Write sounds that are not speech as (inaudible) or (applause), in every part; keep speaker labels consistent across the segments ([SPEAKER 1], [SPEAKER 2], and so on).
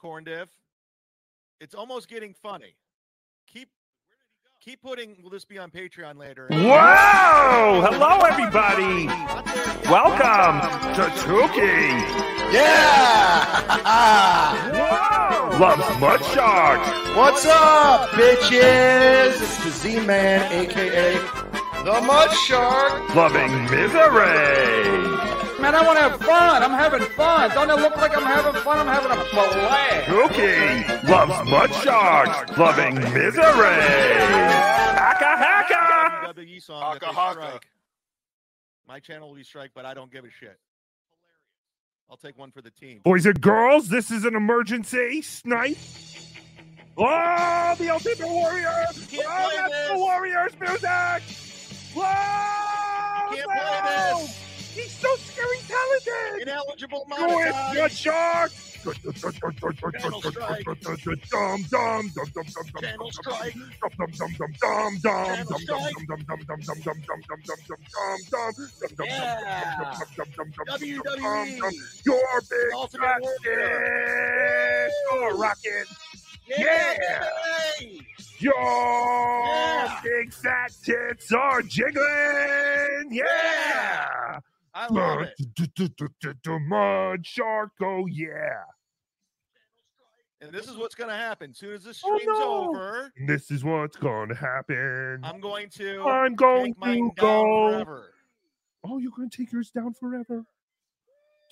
[SPEAKER 1] corn diff. It's almost getting funny. Keep keep putting. Will this be on Patreon later?
[SPEAKER 2] Whoa! Hello, everybody. Welcome to Tookie.
[SPEAKER 3] Yeah! (laughs)
[SPEAKER 2] Whoa! Loves Mud Shark.
[SPEAKER 3] What's up, bitches? It's the Z-Man, aka the Mud Shark.
[SPEAKER 2] Loving Misery.
[SPEAKER 4] Man, I want to have fun. I'm having fun. Don't it look like I'm having fun? I'm having a blast.
[SPEAKER 2] Tookie loves Mud Shark. Loving Misery. Haka haka.
[SPEAKER 1] WWE song
[SPEAKER 3] Haka haka.
[SPEAKER 1] My channel will be strike, but I don't give a shit. I'll take one for the team.
[SPEAKER 2] Boys and girls, this is an emergency snipe. Oh, the Ultimate Warrior!
[SPEAKER 1] can't
[SPEAKER 2] Oh, that's
[SPEAKER 1] this.
[SPEAKER 2] the Warriors music! Whoa!
[SPEAKER 1] You can't
[SPEAKER 2] no!
[SPEAKER 1] play this.
[SPEAKER 2] He's so scary talented!
[SPEAKER 1] Ineligible monetize.
[SPEAKER 2] Mud Shark!
[SPEAKER 1] Channel strike.
[SPEAKER 2] Dum dum dum dum dum dum
[SPEAKER 1] Channel strike.
[SPEAKER 2] dum dum dum dum dum dum
[SPEAKER 1] Channel strike.
[SPEAKER 2] dum dum dum dum dum dum dum dum dum dum dum dum
[SPEAKER 1] Yeah. WWE.
[SPEAKER 2] Your big
[SPEAKER 1] Ultimate
[SPEAKER 2] fat
[SPEAKER 1] Warrior.
[SPEAKER 2] dick. Oh, rocket.
[SPEAKER 1] Yeah.
[SPEAKER 2] Your
[SPEAKER 1] Yeah.
[SPEAKER 2] big fat tits are jiggling. Yeah.
[SPEAKER 1] I love it.
[SPEAKER 2] Mud shark. Oh yeah.
[SPEAKER 1] And this is what's going to happen. soon as this
[SPEAKER 2] Oh,
[SPEAKER 1] stream's
[SPEAKER 2] no.
[SPEAKER 1] over,
[SPEAKER 2] This is what's gonna happen.
[SPEAKER 1] I'm going to
[SPEAKER 2] I'm going
[SPEAKER 1] take mine
[SPEAKER 2] to
[SPEAKER 1] down
[SPEAKER 2] go.
[SPEAKER 1] forever.
[SPEAKER 2] Oh, you're gonna take yours down forever.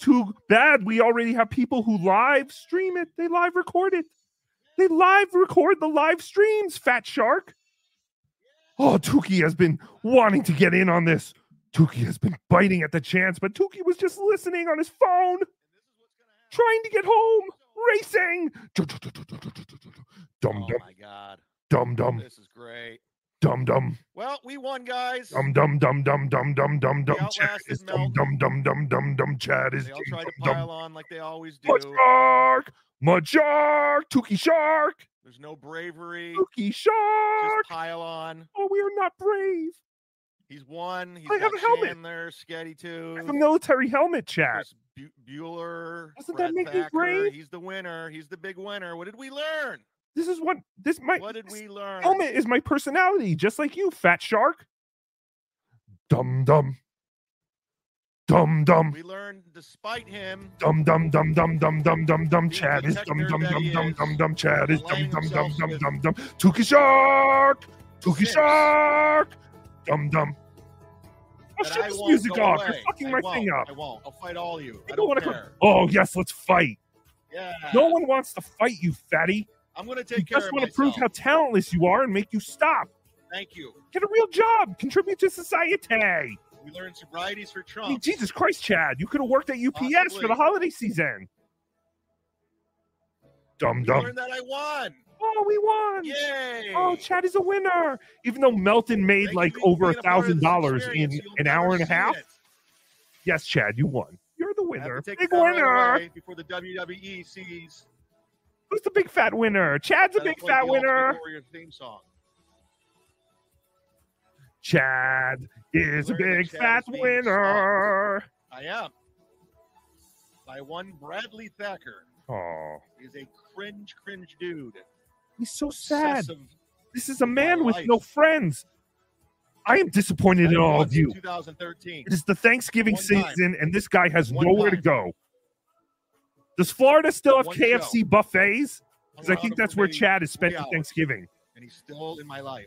[SPEAKER 2] Too bad. We already have people who live stream it. They live record it. They live record the live streams. Fat Shark. Oh, Tookie has been wanting to get in on this. Tookie has been biting at the chance, but Tookie was just listening on his phone, trying to get home, racing. Dum dum.
[SPEAKER 1] Oh my god.
[SPEAKER 2] Dum dum.
[SPEAKER 1] This is great.
[SPEAKER 2] Dum dum.
[SPEAKER 1] Well, we won, guys.
[SPEAKER 2] Dum dum dum dum dum dum dum dum. Chad is dum dum dum dum dum dum. Chad is.
[SPEAKER 1] They all try to pile on like they always do.
[SPEAKER 2] Shark, shark, Tookie shark.
[SPEAKER 1] There's no bravery. Tookie
[SPEAKER 2] shark.
[SPEAKER 1] Just pile on.
[SPEAKER 2] Oh, we are not brave.
[SPEAKER 1] He's one. He's
[SPEAKER 2] I
[SPEAKER 1] got
[SPEAKER 2] have a helmet.
[SPEAKER 1] Chandler, Sketty
[SPEAKER 2] have a military helmet, Chad.
[SPEAKER 1] Bu- Bueller.
[SPEAKER 2] Doesn't
[SPEAKER 1] Brett
[SPEAKER 2] that make me
[SPEAKER 1] Thacker.
[SPEAKER 2] brave?
[SPEAKER 1] He's the winner. He's the big winner. What did we learn?
[SPEAKER 2] This is what this my
[SPEAKER 1] What did we learn?
[SPEAKER 2] helmet is my personality, just like you, fat shark. Dum dum. Dum dum.
[SPEAKER 1] We learned, despite him,
[SPEAKER 2] Dum dum dum dum dum dum dum dum. Chad is dum dum dum dum dum dum. Chad is dum dum dum dum dum dum. Tookie shark.
[SPEAKER 1] Tookie
[SPEAKER 2] shark. Dum dum.
[SPEAKER 1] I'll
[SPEAKER 2] shut this music off.
[SPEAKER 1] away.
[SPEAKER 2] You're fucking
[SPEAKER 1] I
[SPEAKER 2] my thing up.
[SPEAKER 1] I won't. I'll fight all you. I don't
[SPEAKER 2] wanna co-
[SPEAKER 1] care.
[SPEAKER 2] Oh yes, let's fight.
[SPEAKER 1] Yeah.
[SPEAKER 2] No one wants to fight you, fatty.
[SPEAKER 1] I'm gonna take care of you.
[SPEAKER 2] I just want to prove how talentless you are and make you stop.
[SPEAKER 1] Thank you.
[SPEAKER 2] Get a real job. Contribute to society.
[SPEAKER 1] We learned sobrieties for
[SPEAKER 2] I
[SPEAKER 1] Trump.
[SPEAKER 2] mean, Jesus Christ, Chad, you could have worked at UPS for the holiday season. Dum dum.
[SPEAKER 1] learned that I won.
[SPEAKER 2] Oh, we won.
[SPEAKER 1] Oh, Yay!
[SPEAKER 2] Oh, Chad is a winner. Even though Melton made
[SPEAKER 1] Thank
[SPEAKER 2] like
[SPEAKER 1] you
[SPEAKER 2] over a
[SPEAKER 1] being part of
[SPEAKER 2] thousand dollars in.
[SPEAKER 1] You'll
[SPEAKER 2] an hour and a half.
[SPEAKER 1] it.
[SPEAKER 2] Yes, Chad, you won. You're the winner. Big winner.
[SPEAKER 1] before the WWE sees.
[SPEAKER 2] Who's the big fat winner? Chad's a big fat winner.
[SPEAKER 1] Warrior theme song.
[SPEAKER 2] Chad is a big fat winner.
[SPEAKER 1] I am. By one Bradley Thacker.
[SPEAKER 2] Oh,
[SPEAKER 1] He's a cringe, cringe dude.
[SPEAKER 2] He's so sad. This is a man with no friends. I am disappointed in all of you.
[SPEAKER 1] 2013.
[SPEAKER 2] It is the Thanksgiving
[SPEAKER 1] One time.
[SPEAKER 2] season, and this guy has
[SPEAKER 1] One
[SPEAKER 2] nowhere to go. Does Florida still have
[SPEAKER 1] One
[SPEAKER 2] KFC
[SPEAKER 1] show.
[SPEAKER 2] buffets? Because I think that's where Chad is
[SPEAKER 1] hours,
[SPEAKER 2] Thanksgiving.
[SPEAKER 1] And he's still in my life.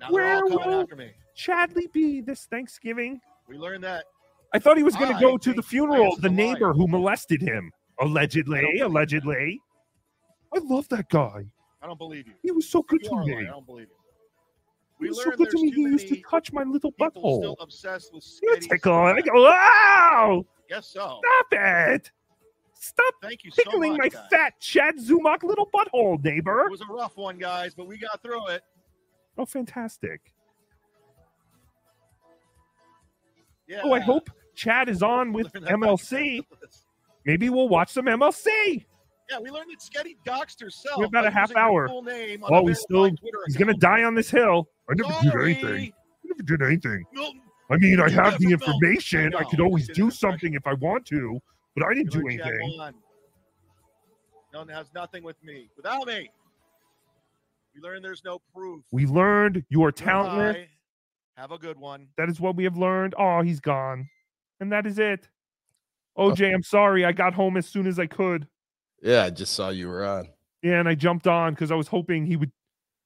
[SPEAKER 1] Now
[SPEAKER 2] Where
[SPEAKER 1] all
[SPEAKER 2] will-
[SPEAKER 1] after me.
[SPEAKER 2] Chadley be this Thanksgiving?
[SPEAKER 1] We learned that.
[SPEAKER 2] I thought he was going to go to the funeral of the neighbor who molested him. Allegedly, allegedly. I love that guy.
[SPEAKER 1] I don't believe you.
[SPEAKER 2] He was so good
[SPEAKER 1] You
[SPEAKER 2] to me.
[SPEAKER 1] lying. I don't believe you.
[SPEAKER 2] He
[SPEAKER 1] We
[SPEAKER 2] was so good to me. He used to touch my little butthole.
[SPEAKER 1] still obsessed with
[SPEAKER 2] You tickle I go, wow!
[SPEAKER 1] Guess so.
[SPEAKER 2] Stop it! Stop
[SPEAKER 1] Thank you so
[SPEAKER 2] tickling
[SPEAKER 1] much,
[SPEAKER 2] my
[SPEAKER 1] guys.
[SPEAKER 2] fat Chad Zumock little butthole, neighbor.
[SPEAKER 1] It was a rough one, guys, but we got through it.
[SPEAKER 2] Oh, fantastic.
[SPEAKER 1] Yeah.
[SPEAKER 2] Oh, I hope Chad is on with MLC. (laughs) Maybe we'll watch some MLC.
[SPEAKER 1] Yeah, we learned that Sketty doxed herself.
[SPEAKER 2] We have about a half hour.
[SPEAKER 1] Full name
[SPEAKER 2] Oh,
[SPEAKER 1] a
[SPEAKER 2] he's still-
[SPEAKER 1] Twitter
[SPEAKER 2] He's gonna die on this hill. I never did anything. I never did anything.
[SPEAKER 1] Milton,
[SPEAKER 2] I mean, I have the information.
[SPEAKER 1] I
[SPEAKER 2] I could always do something if I want to, but I didn't do
[SPEAKER 1] you learned
[SPEAKER 2] anything.
[SPEAKER 1] won. No, it has nothing with me. Without me. We learned there's no proof.
[SPEAKER 2] We learned you are talentless.
[SPEAKER 1] Goodbye. Have a good one.
[SPEAKER 2] That is what we have learned. Oh, he's gone. And that is it. Uh, OJ, I'm sorry. I got home as soon as I could.
[SPEAKER 5] Yeah, I just saw you were on.
[SPEAKER 2] Yeah, and I jumped on because I was hoping he would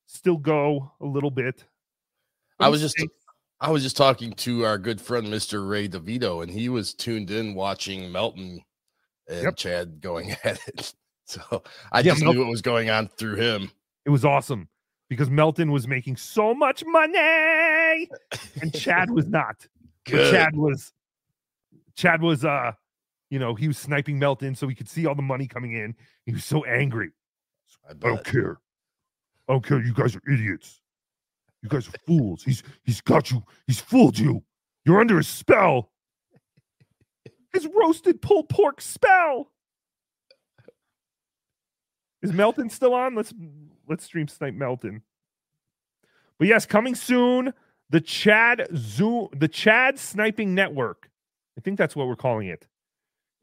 [SPEAKER 2] still go a little bit. But
[SPEAKER 5] I was just. I was just talking to our good friend Mr. Ray DeVito, and he was tuned in watching Melton and
[SPEAKER 2] Yep.
[SPEAKER 5] Chad going (laughs) at it. So I
[SPEAKER 2] Yeah,
[SPEAKER 5] just
[SPEAKER 2] Melton-
[SPEAKER 5] knew what was going on through him.
[SPEAKER 2] It was awesome because Melton was making so much money and Chad was not. Chad was Chad was uh you know, he was sniping Melton so he could see all the money coming in. He was so angry.
[SPEAKER 5] I
[SPEAKER 2] I don't care. I don't care. You guys are idiots. You guys are fools. He's he's got you. He's fooled you. You're under a spell. His roasted pulled pork spell. Is Melton still on? Let's let's stream snipe Melton. But yes, coming soon, the Chad Zoom, the Chad Sniping Network. I think that's what we're calling it.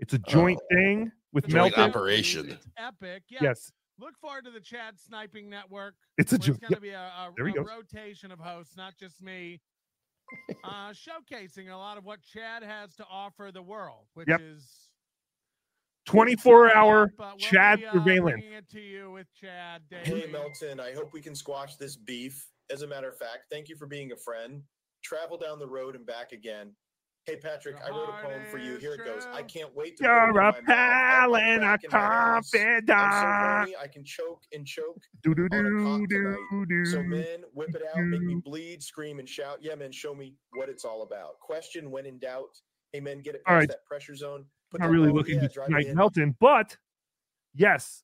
[SPEAKER 2] It's a joint thing with
[SPEAKER 5] Joint
[SPEAKER 2] Melton.
[SPEAKER 5] operation.
[SPEAKER 6] It's epic. Yeah.
[SPEAKER 2] Yes,
[SPEAKER 6] Look forward to the Chad Sniping Network.
[SPEAKER 2] it's a
[SPEAKER 6] where it's
[SPEAKER 2] joint.
[SPEAKER 6] going to be a, a,
[SPEAKER 2] there he
[SPEAKER 6] a
[SPEAKER 2] goes.
[SPEAKER 6] rotation of hosts, not just me, uh, (laughs) showcasing a lot of what Chad has to offer the world, which
[SPEAKER 2] Yep.
[SPEAKER 6] is
[SPEAKER 2] 24 hour
[SPEAKER 6] But we'll
[SPEAKER 2] Chad
[SPEAKER 6] be, uh,
[SPEAKER 2] surveillance.
[SPEAKER 6] bringing it to you with Chad
[SPEAKER 7] Hey. Melton, I hope we can squash this beef. As a matter of fact, thank you for being a friend. Travel down the road and back again. Hey, Patrick, I wrote a poem for you. Here it goes. I can't wait to. put it in
[SPEAKER 2] You're a
[SPEAKER 7] my mouth. I
[SPEAKER 2] pal and a
[SPEAKER 7] crack in my ass. I'm so
[SPEAKER 2] confidant.
[SPEAKER 7] horny, I can choke and choke.
[SPEAKER 2] Do do do
[SPEAKER 7] cock
[SPEAKER 2] do
[SPEAKER 7] tonight. So,
[SPEAKER 2] do.
[SPEAKER 7] men, whip it out, make me bleed, scream, and shout. Yeah, men, show me what it's all about. Question when in doubt. Hey, men, get it
[SPEAKER 2] All
[SPEAKER 7] past
[SPEAKER 2] right.
[SPEAKER 7] that pressure zone. Put
[SPEAKER 2] Not really looking
[SPEAKER 7] yeah,
[SPEAKER 2] to
[SPEAKER 7] drive
[SPEAKER 2] snipe
[SPEAKER 7] it in.
[SPEAKER 2] Melton, but yes,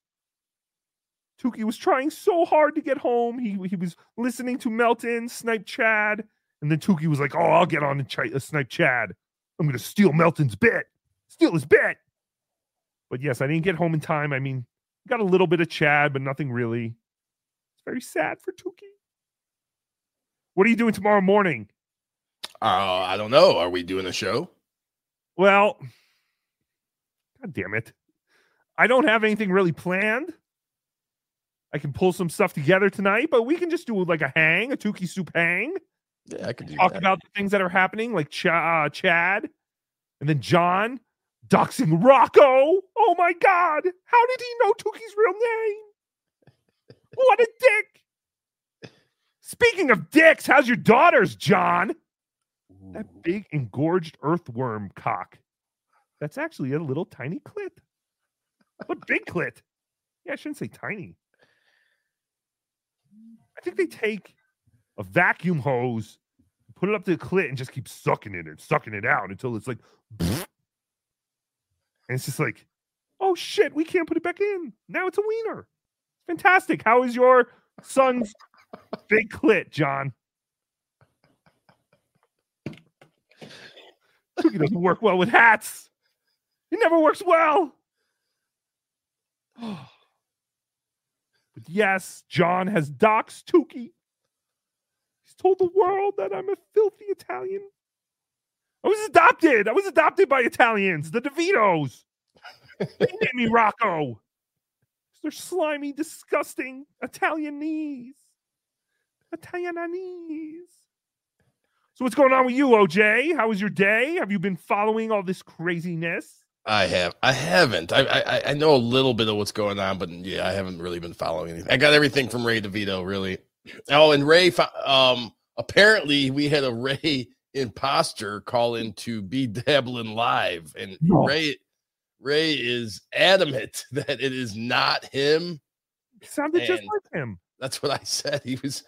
[SPEAKER 2] Tookie was trying so hard to get home. He he was listening to Melton snipe Chad, and then Tookie was like, "Oh, I'll get on and ch- uh, snipe Chad. I'm going to steal Melton's bit, steal his bit." But yes, I didn't get home in time. I mean, got a little bit of Chad, but nothing really. It's very sad for Tookie. What are you doing tomorrow morning?
[SPEAKER 5] Uh, I don't know. Are we doing a show?
[SPEAKER 2] Well, God damn it. I don't have anything really planned. I can pull some stuff together tonight, but we can just do like a hang, a Tookie soup hang,
[SPEAKER 5] Yeah, I could
[SPEAKER 2] talk
[SPEAKER 5] that.
[SPEAKER 2] about the things that are happening, like Ch- uh, Chad and then John doxing Rocco. Oh my God. How did he know Tookie's real name? What a dick. Speaking of dicks, how's your daughters, John? That big engorged earthworm cock. That's actually a little tiny clit. What big clit? Yeah, I shouldn't say tiny. I think they take a vacuum hose, put it up to the clit, and just keep sucking it and sucking it out until it's like, (laughs) and it's just like, oh shit, we can't put it back in. Now it's a wiener. Fantastic. How is your son's (laughs) big clit, John? Tookie doesn't work well with hats. It never works well. (sighs) but yes, John has doxed Tookie. Told the world that I'm a filthy Italian. I was adopted. I was adopted by Italians, the DeVitos. They named me Rocco. They're slimy, disgusting Italianese. knees. Italian knees. So what's going on with you, OJ? How was your day? Have you been following all this craziness?
[SPEAKER 5] I have. I haven't. I, I I know a little bit of what's going on, but yeah, I haven't really been following anything. I got everything from Ray DeVito, really. Oh, and Ray. Um, apparently we had a Ray imposter call in to be dabbling live, and
[SPEAKER 2] No.
[SPEAKER 5] Ray Ray is adamant (laughs) that it is not him.
[SPEAKER 2] It sounded just like him.
[SPEAKER 5] That's what I said. He was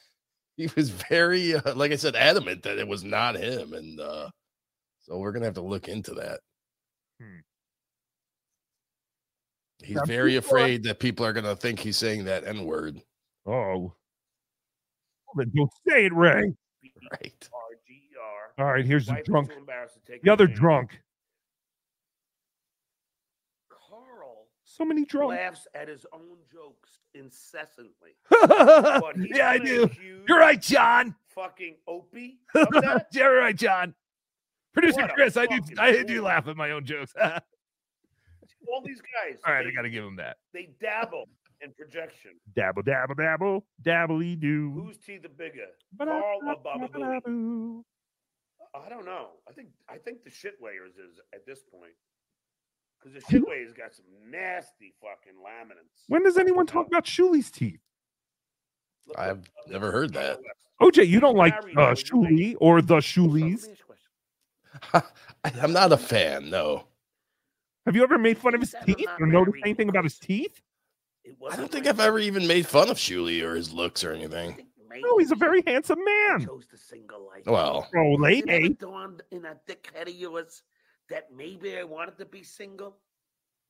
[SPEAKER 5] he was very uh, like I said adamant that it was not him, and uh so we're gonna have to look into that.
[SPEAKER 2] Hmm.
[SPEAKER 5] He's
[SPEAKER 2] Now,
[SPEAKER 5] very
[SPEAKER 2] people are-
[SPEAKER 5] afraid that people are gonna think he's saying that N word.
[SPEAKER 2] Oh. Well, then don't say it, Ray.
[SPEAKER 5] Right.
[SPEAKER 2] All right, here's the drunk. The other drunk.
[SPEAKER 8] Carl
[SPEAKER 2] So many drunk.
[SPEAKER 8] laughs at his own jokes incessantly. (laughs)
[SPEAKER 2] Yeah, I do. You're right, John.
[SPEAKER 8] Fucking Opie (laughs) of.
[SPEAKER 2] You're right, John. Producer
[SPEAKER 8] What
[SPEAKER 2] Chris, I do
[SPEAKER 8] fucking
[SPEAKER 2] I do laugh at my own jokes. (laughs)
[SPEAKER 8] All these guys.
[SPEAKER 2] All right, I got to give him that.
[SPEAKER 8] they dabble in projection.
[SPEAKER 2] Dabble, dabble, dabble, dabbly do.
[SPEAKER 8] Whose teeth are bigger? Carl or Baba Booey? I don't know. I think I think the shit layers is at this point. Because the shit layers got some nasty fucking laminates.
[SPEAKER 2] When does anyone talk about Shuli's teeth?
[SPEAKER 5] I've never heard that.
[SPEAKER 2] OJ, you don't like uh, Shuli or the
[SPEAKER 8] Let
[SPEAKER 2] Shulis.
[SPEAKER 8] me ask you a question.
[SPEAKER 5] I'm not a fan. No,
[SPEAKER 2] Have you ever made fun of his teeth or noticed anything about his teeth?
[SPEAKER 8] It
[SPEAKER 5] I
[SPEAKER 8] wasn't
[SPEAKER 5] don't think I've ever even made fun of Shuli or his looks or anything.
[SPEAKER 8] think
[SPEAKER 2] No, he's a very handsome man.
[SPEAKER 8] chose the single life.
[SPEAKER 5] Well,
[SPEAKER 2] Oh,
[SPEAKER 8] Has it ever
[SPEAKER 2] lady.
[SPEAKER 8] dawned in that dickhead of yours that maybe I wanted to be single?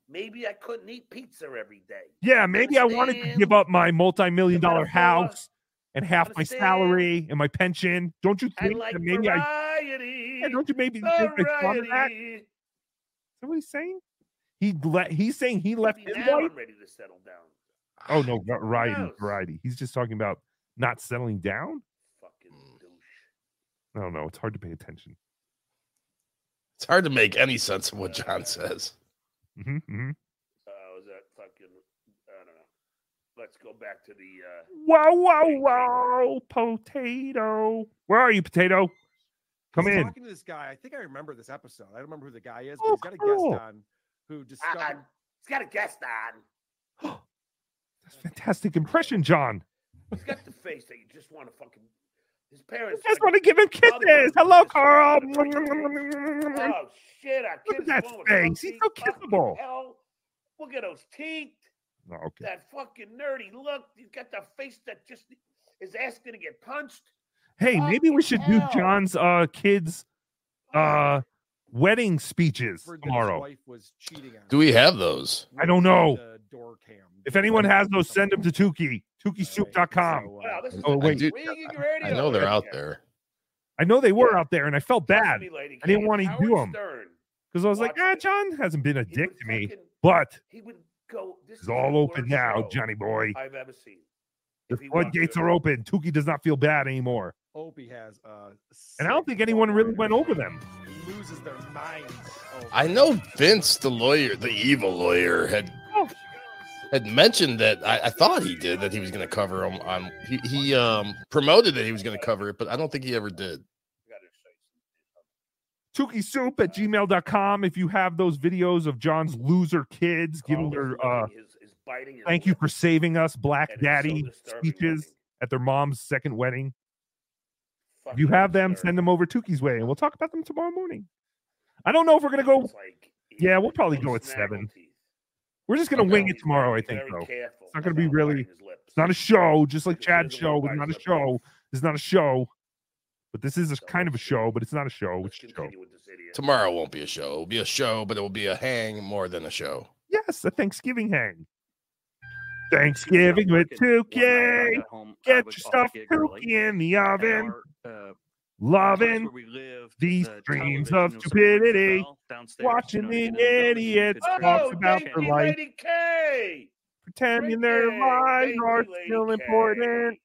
[SPEAKER 8] Maybe I couldn't eat pizza every day.
[SPEAKER 2] Yeah, maybe I wanted to give up my multi-million dollar house and half my salary and my pension. Don't you
[SPEAKER 8] I
[SPEAKER 2] think
[SPEAKER 8] like
[SPEAKER 2] that maybe I?
[SPEAKER 8] variety.
[SPEAKER 2] Yeah, don't you maybe think I thought of that? Is that what he's saying? He le- He's saying he left
[SPEAKER 8] Maybe
[SPEAKER 2] his
[SPEAKER 8] now
[SPEAKER 2] wife.
[SPEAKER 8] I'm ready to settle down.
[SPEAKER 2] Oh no, va- variety, variety. He's just talking about not settling down.
[SPEAKER 8] Fucking
[SPEAKER 5] Mm.
[SPEAKER 8] douche.
[SPEAKER 2] I don't know. It's hard to pay attention.
[SPEAKER 5] it's hard to make any sense of what John says.
[SPEAKER 2] hmm hmm
[SPEAKER 8] Uh, was that fucking? I don't know. Let's go back to the. uh
[SPEAKER 2] Wow, wow, wow, potato. Where are you, potato? Come
[SPEAKER 9] I was
[SPEAKER 2] in.
[SPEAKER 9] Talking to this guy, I think I remember this episode. I don't remember who the guy is,
[SPEAKER 2] Oh,
[SPEAKER 9] but he's got a
[SPEAKER 2] cool.
[SPEAKER 9] guest on who
[SPEAKER 8] Uh,
[SPEAKER 9] discovered.
[SPEAKER 8] he's got a guest (gasps) on.
[SPEAKER 2] That's fantastic impression, John.
[SPEAKER 8] He's got the face that you just want to fucking. His parents. like-
[SPEAKER 2] want to give him kisses? Hello, Carl.
[SPEAKER 8] Oh shit! Our
[SPEAKER 2] Look at that face. He's so kissable.
[SPEAKER 8] Hell. Look at those teeth.
[SPEAKER 2] Oh, okay.
[SPEAKER 8] That fucking nerdy look. He's got the face that just is asking to get punched.
[SPEAKER 2] Hey, maybe we should do. John's uh kids uh wedding speeches
[SPEAKER 9] Heard that his
[SPEAKER 2] tomorrow.
[SPEAKER 9] was
[SPEAKER 5] Do we have those?
[SPEAKER 2] I don't know.
[SPEAKER 9] door cam.
[SPEAKER 2] If anyone has those, send them to Tookie. TookieSoup.com.
[SPEAKER 9] So, uh,
[SPEAKER 8] Wow, is
[SPEAKER 2] Oh,
[SPEAKER 8] like
[SPEAKER 2] wait.
[SPEAKER 5] do-
[SPEAKER 8] Ringing
[SPEAKER 5] I know they're out there.
[SPEAKER 2] I know they were
[SPEAKER 8] Yeah.
[SPEAKER 2] out there, and I felt bad
[SPEAKER 8] me,
[SPEAKER 2] I didn't wanna
[SPEAKER 8] Howard
[SPEAKER 2] do 'em.
[SPEAKER 8] Stern,
[SPEAKER 2] because I was like, ah,
[SPEAKER 8] it.
[SPEAKER 2] John hasn't been a
[SPEAKER 8] he
[SPEAKER 2] dick to me,
[SPEAKER 8] fucking-
[SPEAKER 2] but
[SPEAKER 8] He would go. This
[SPEAKER 2] it's
[SPEAKER 8] is
[SPEAKER 2] all open now, Johnny boy.
[SPEAKER 8] I've ever seen.
[SPEAKER 2] The
[SPEAKER 8] If he wants
[SPEAKER 2] floodgates are open. Tookie does not feel bad anymore,
[SPEAKER 9] Opie has uh
[SPEAKER 2] and I don't think anyone really went over them.
[SPEAKER 9] Loses their minds. over
[SPEAKER 5] I know Vince, the lawyer, the evil lawyer, had
[SPEAKER 2] Oh.
[SPEAKER 5] had mentioned that. I, I thought he did that he was going to cover him on. He, he um promoted that he was going to cover it, but I don't think he ever did.
[SPEAKER 8] Gotta
[SPEAKER 2] Tookie Soup at gmail.com. If you have those videos of John's loser kids giving
[SPEAKER 8] Carl
[SPEAKER 2] their uh
[SPEAKER 8] licking his- his biting his
[SPEAKER 2] thank you for saving us, Black
[SPEAKER 8] and it's so
[SPEAKER 2] Daddy speeches at their mom's second wedding. If you have them,
[SPEAKER 8] disturbing.
[SPEAKER 2] send them over Tookie's way, and we'll talk about them tomorrow morning. I don't know if we're gonna go.
[SPEAKER 8] Like,
[SPEAKER 2] Yeah, we'll probably go with
[SPEAKER 8] snaggle
[SPEAKER 2] seven.
[SPEAKER 8] teeth.
[SPEAKER 2] We're just gonna wing it tomorrow. I think though.
[SPEAKER 8] careful
[SPEAKER 2] It's not gonna be really-
[SPEAKER 8] biting his lips.
[SPEAKER 2] It's not a show, just like
[SPEAKER 8] Because
[SPEAKER 2] Chad's
[SPEAKER 8] doesn't
[SPEAKER 2] show
[SPEAKER 8] wanna
[SPEAKER 2] was
[SPEAKER 8] bite
[SPEAKER 2] not a show. It's not a show, but this is a kind of a show, but it's not a show.
[SPEAKER 8] Let's
[SPEAKER 2] Which show?
[SPEAKER 8] continue with this idiot.
[SPEAKER 5] Tomorrow won't be a show. It'll be a show, but it will be a hang more than a show.
[SPEAKER 2] Yes, a Thanksgiving hang. Thanksgiving with Tookie. Get your stuff Tookie in the oven. Loving these dreams of stupidity. Watching the idiots talk
[SPEAKER 8] Oh,
[SPEAKER 2] about their life, pretending their
[SPEAKER 8] you,
[SPEAKER 2] lives are still
[SPEAKER 8] K.
[SPEAKER 2] important,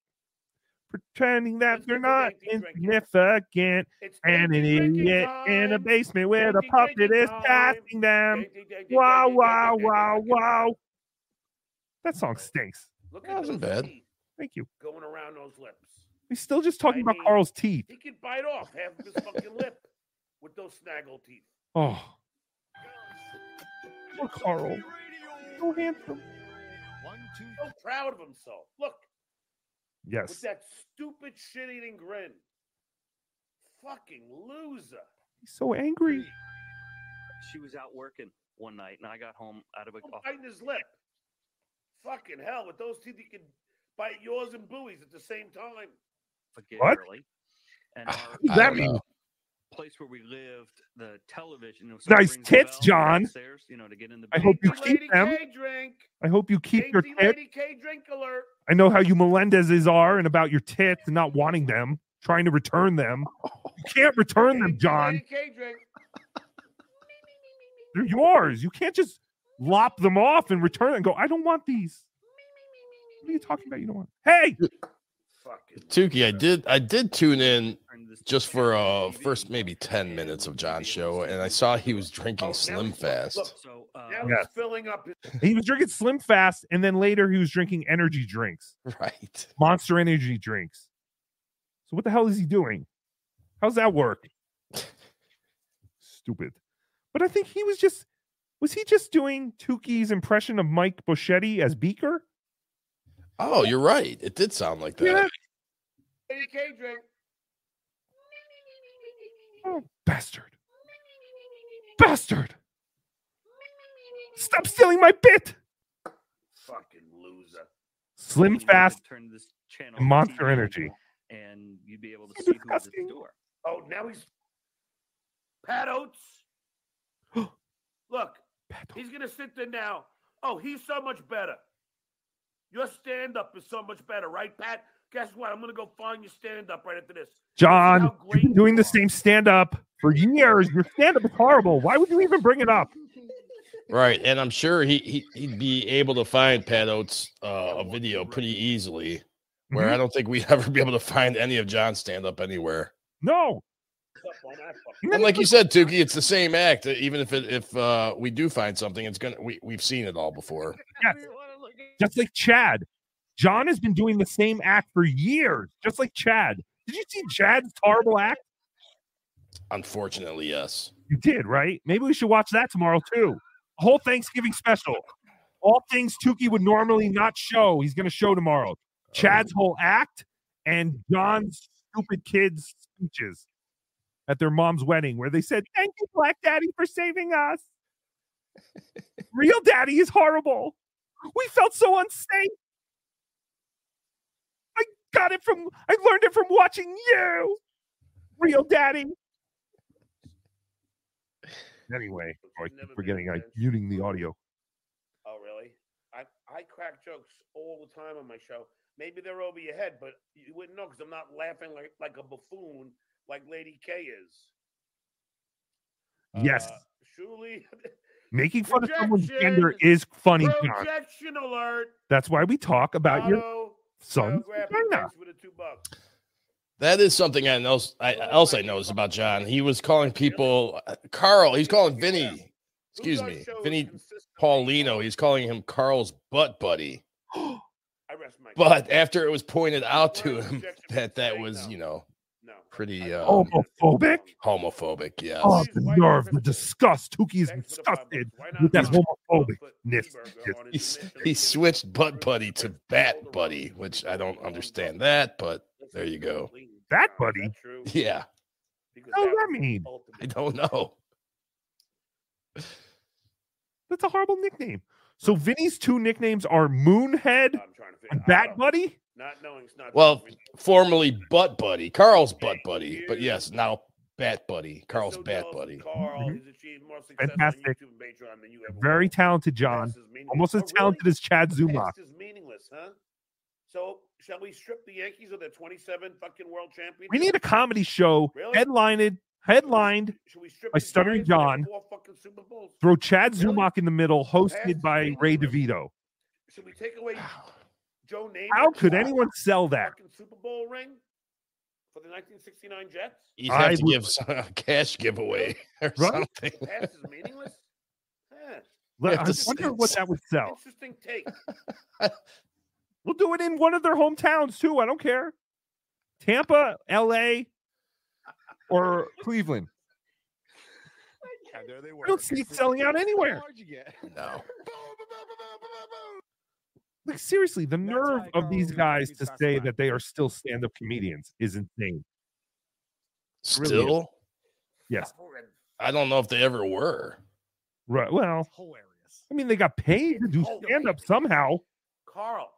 [SPEAKER 2] pretending that
[SPEAKER 8] Let's
[SPEAKER 2] they're not insignificant. And an idiot in a basement where the
[SPEAKER 8] Dainty
[SPEAKER 2] puppet
[SPEAKER 8] drinking
[SPEAKER 2] is
[SPEAKER 8] time.
[SPEAKER 2] passing them.
[SPEAKER 8] Dainty, dainty,
[SPEAKER 2] Wow, wow, wow, wow. That song stinks.
[SPEAKER 8] Look
[SPEAKER 5] That wasn't bad.
[SPEAKER 2] Thank you.
[SPEAKER 8] Going around those lips.
[SPEAKER 2] We're still just talking
[SPEAKER 8] I
[SPEAKER 2] about
[SPEAKER 8] mean-
[SPEAKER 2] Carl's teeth.
[SPEAKER 8] He could bite off half of his fucking lip with those snaggle teeth.
[SPEAKER 2] Oh. Poor Carl. So handsome.
[SPEAKER 8] So proud of himself. Look, with
[SPEAKER 2] Yes.
[SPEAKER 8] that stupid shit eating grin. Fucking loser.
[SPEAKER 2] He's so angry.
[SPEAKER 10] She was out working one night, and I got home out of a.
[SPEAKER 8] I'm biting his lip. Fucking hell, with those teeth, you can bite yours and Bowie's at the same time.
[SPEAKER 10] Forget
[SPEAKER 2] What?
[SPEAKER 10] early. And ah, our
[SPEAKER 2] What that
[SPEAKER 5] uh,
[SPEAKER 2] mean?
[SPEAKER 10] place where we lived, the television. You know,
[SPEAKER 2] Nice
[SPEAKER 10] someone rings the
[SPEAKER 2] tits, John.
[SPEAKER 10] You know, to get in the.
[SPEAKER 2] I hope you keep
[SPEAKER 8] Lady
[SPEAKER 2] them.
[SPEAKER 8] K drink.
[SPEAKER 2] I hope you keep your tits.
[SPEAKER 8] Lady K drink alert.
[SPEAKER 2] I know how you Melendez's are and about your tits and not wanting them, trying to return them. You can't return them, John.
[SPEAKER 8] Lady K drink.
[SPEAKER 2] They're yours. You can't just lop them off and return and go, I don't want these. What are you talking about? You don't want. Hey,
[SPEAKER 5] Tookie, I did I did tune in just for uh first maybe 10 minutes of John's show and I saw he was drinking Slim Fast.
[SPEAKER 8] so now
[SPEAKER 2] Yeah.
[SPEAKER 8] he's filling up (laughs)
[SPEAKER 2] He was drinking Slim Fast, and then later he was drinking energy drinks,
[SPEAKER 5] Right.
[SPEAKER 2] Monster Energy drinks. So what the hell is he doing? How's that work? Stupid. But I think he was just was he just doing Tookie's impression of Mike Boschetti as Beaker?
[SPEAKER 5] Oh, you're right. It did sound like that.
[SPEAKER 2] Yeah.
[SPEAKER 8] AK drink.
[SPEAKER 2] Oh, bastard. Bastard. Stop stealing my bit.
[SPEAKER 8] Fucking loser.
[SPEAKER 2] Slim Fast
[SPEAKER 10] Turn this channel
[SPEAKER 2] Monster Energy.
[SPEAKER 10] and you'd be able to see who's at the door.
[SPEAKER 8] Oh, now he's Pat Oates. (gasps) Look, he's gonna sit there now. Oh, he's so much better. Your stand up is so much better, right, Pat? Guess what? I'm gonna go find your stand up right after this.
[SPEAKER 2] John, you've been doing the same stand up for years. Your stand up is horrible. Why would you even bring it up?
[SPEAKER 5] Right. And I'm sure he, he he'd be able to find Pat Oates uh, a video pretty easily. Where I
[SPEAKER 2] Mhm.
[SPEAKER 5] don't think we'd (laughs) ever be able to find any of John's stand up anywhere.
[SPEAKER 2] No.
[SPEAKER 5] And like you said, Tookie, it's the same act. uh, Even if it if uh we do find something, it's gonna we, we've seen it all before.
[SPEAKER 2] Yes. Just like Chad. John has been doing the same act for years, just like Chad. Did you see Chad's horrible act?
[SPEAKER 5] Unfortunately, yes.
[SPEAKER 2] You did, right? Maybe we should watch that tomorrow too. A whole Thanksgiving special. All things Tookie would normally not show, he's going to show tomorrow. Oh. Chad's whole act and John's stupid kids' speeches at their mom's wedding, where they said, Thank you, Black Daddy, for saving us. (laughs) Real Daddy is horrible. We felt so unsafe. I got it from, I learned it from watching you. Real Daddy. Anyway, oh, I keep forgetting I'm muting the audio.
[SPEAKER 8] Oh, really? I I crack jokes all the time on my show. Maybe they're over your head, but you wouldn't know because I'm not laughing like like a buffoon like Lady K is.
[SPEAKER 2] Yes.
[SPEAKER 8] Uh, Shuli, (laughs)
[SPEAKER 2] Making fun of someone's gender is funny, John.
[SPEAKER 8] projection alert.
[SPEAKER 2] That's why we talk about your
[SPEAKER 8] Auto,
[SPEAKER 2] son's
[SPEAKER 8] grab it,
[SPEAKER 2] vagina.
[SPEAKER 8] thanks for the two bucks.
[SPEAKER 5] That is something I know. I, else I noticed about John. He was calling people uh, Carl. He's calling Vinny. Excuse me, Vinny Paulino. He's calling him Carl's butt buddy.
[SPEAKER 8] I rest my
[SPEAKER 5] But after it was pointed out to him that that was, you know, pretty uh,
[SPEAKER 2] homophobic.
[SPEAKER 5] Homophobic, yes.
[SPEAKER 2] Oh, the nerve, the disgust. Tookie is disgusted with that homophobicness.
[SPEAKER 5] He, he switched butt buddy to bat buddy, which I don't understand that, but there you go.
[SPEAKER 2] Bat buddy?
[SPEAKER 5] Yeah,
[SPEAKER 2] What does that mean?
[SPEAKER 5] I don't know.
[SPEAKER 2] That's a horrible nickname. So Vinny's two nicknames are Moonhead and Bat Buddy?
[SPEAKER 8] Not knowing it's not.
[SPEAKER 5] Well, formerly butt buddy, Carl's butt buddy, but yes, now bat buddy, Carl's bat buddy.
[SPEAKER 8] Carl, mm-hmm. he's achieved more success on
[SPEAKER 2] Fantastic.
[SPEAKER 8] YouTube and Patreon than you ever
[SPEAKER 2] Very
[SPEAKER 8] will.
[SPEAKER 2] talented, John.
[SPEAKER 8] Past is meaningless.
[SPEAKER 2] Almost as
[SPEAKER 8] Oh, really?
[SPEAKER 2] talented as Chad Zumock.
[SPEAKER 8] Past is meaningless, huh? So shall we strip the Yankees of their 27 fucking world champions?
[SPEAKER 2] We need a comedy show
[SPEAKER 8] Really?
[SPEAKER 2] headlined, headlined
[SPEAKER 8] we strip
[SPEAKER 2] by
[SPEAKER 8] the
[SPEAKER 2] Stuttering John.
[SPEAKER 8] of their four fucking Super Bowls?
[SPEAKER 2] Throw Chad Zumock in the middle, hosted by Ray DeVito.
[SPEAKER 8] Should we take away Joe Namath?
[SPEAKER 2] How could anyone sell that?
[SPEAKER 8] Super Bowl ring for the 1969 Jets?
[SPEAKER 5] You'd have
[SPEAKER 2] I
[SPEAKER 5] to
[SPEAKER 2] would-
[SPEAKER 5] give some, (laughs) a cash giveaway or
[SPEAKER 2] Right?
[SPEAKER 5] something.
[SPEAKER 8] Past is meaningless. Eh,
[SPEAKER 2] Let- I
[SPEAKER 5] to
[SPEAKER 2] wonder what that would sell.
[SPEAKER 8] interesting take. (laughs)
[SPEAKER 2] We'll do it in one of their hometowns too. I don't care. Tampa, LA, or (laughs) Cleveland.
[SPEAKER 9] Yeah, there they were.
[SPEAKER 2] I don't see it selling out anywhere.
[SPEAKER 9] How'd you get?
[SPEAKER 5] No.
[SPEAKER 2] Like seriously, the nerve of these guys to say
[SPEAKER 9] about
[SPEAKER 2] that they are still stand-up comedians is insane. Really.
[SPEAKER 5] Still,
[SPEAKER 2] Yes.
[SPEAKER 5] I don't know if they ever were.
[SPEAKER 2] Right. Well,
[SPEAKER 9] Hilarious.
[SPEAKER 2] I mean, they got paid to do oh, stand-up somehow.
[SPEAKER 8] Carl,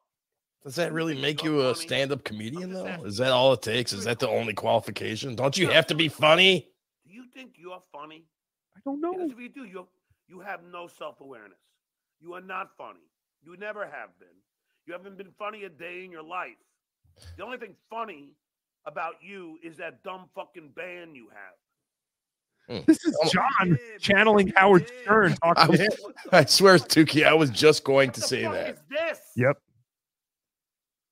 [SPEAKER 5] Does that really make you a stand-up comedian though? Is that all it takes? Is that the only qualification? Don't you have to be funny?
[SPEAKER 8] do you think you're funny?
[SPEAKER 2] I don't
[SPEAKER 8] Because
[SPEAKER 2] know.
[SPEAKER 8] if you do, you you have no self awareness. You are not funny. You never have been. You haven't been funny a day in your life. The only thing funny about you is that dumb fucking band you have. Hmm.
[SPEAKER 2] This is John channeling Howard Stern
[SPEAKER 5] I,
[SPEAKER 2] talking to him.
[SPEAKER 5] I swear, Tookie, I was just going to say that.
[SPEAKER 8] this?
[SPEAKER 2] Yep.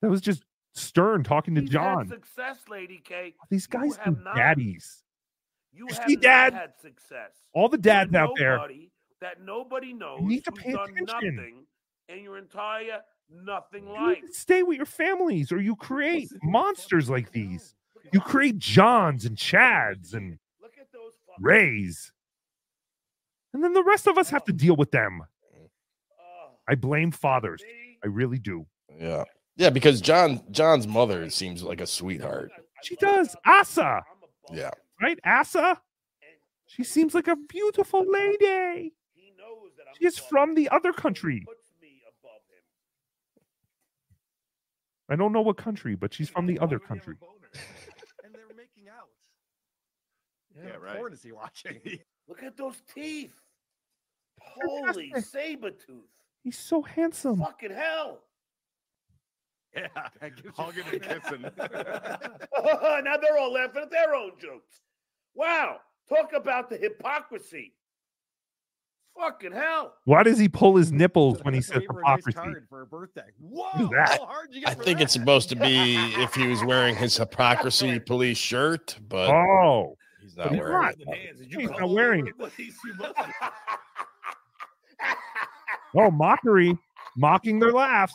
[SPEAKER 2] That was just Stern talking to
[SPEAKER 8] He's
[SPEAKER 2] John.
[SPEAKER 8] had success, Lady K.
[SPEAKER 2] These
[SPEAKER 8] You
[SPEAKER 2] guys
[SPEAKER 8] have
[SPEAKER 2] are
[SPEAKER 8] not.
[SPEAKER 2] daddies.
[SPEAKER 8] You
[SPEAKER 2] You
[SPEAKER 8] have
[SPEAKER 2] see, Dad?
[SPEAKER 8] had success.
[SPEAKER 2] All the dads out there.
[SPEAKER 8] That nobody knows.
[SPEAKER 2] need to pay
[SPEAKER 8] done
[SPEAKER 2] attention.
[SPEAKER 8] Nothing in your entire nothing
[SPEAKER 2] You
[SPEAKER 8] life.
[SPEAKER 2] stay with your families, or you create monsters like these. You create Johns and Chads and
[SPEAKER 8] Look at those
[SPEAKER 2] Rays, and then the rest of us have to deal with them. I blame fathers. I really do.
[SPEAKER 5] Yeah. Yeah, because John John's mother seems like a sweetheart.
[SPEAKER 2] She does. Asa,
[SPEAKER 5] Yeah.
[SPEAKER 2] right? Asa. She seems like a beautiful lady.
[SPEAKER 8] he knows that I'm
[SPEAKER 2] She is from the other country.
[SPEAKER 8] puts me above him.
[SPEAKER 2] I don't know what country, but she's from the other country.
[SPEAKER 9] and they're making out.
[SPEAKER 1] Yeah,
[SPEAKER 9] what
[SPEAKER 1] right.
[SPEAKER 9] Porn is he watching? (laughs)
[SPEAKER 8] Look at those teeth. Holy saber tooth.
[SPEAKER 2] He's so handsome.
[SPEAKER 8] Fucking hell.
[SPEAKER 9] yeah,
[SPEAKER 1] Hugging and kissing.
[SPEAKER 8] now they're all laughing at their own jokes. Wow. Talk about the hypocrisy. Fucking hell.
[SPEAKER 2] Why does he pull his nipples when he says
[SPEAKER 9] Gave nice
[SPEAKER 2] hypocrisy?
[SPEAKER 9] for her birthday. Whoa!
[SPEAKER 2] That?
[SPEAKER 9] How hard did you get
[SPEAKER 5] I think
[SPEAKER 9] that?
[SPEAKER 5] it's supposed to be (laughs) if he was wearing his hypocrisy police shirt, but
[SPEAKER 2] Oh,
[SPEAKER 5] he's not
[SPEAKER 2] he's
[SPEAKER 5] wearing
[SPEAKER 2] not.
[SPEAKER 5] it.
[SPEAKER 1] Did you
[SPEAKER 2] He's not wearing it.
[SPEAKER 1] the place? You must-
[SPEAKER 2] oh, mockery, mocking their laughs.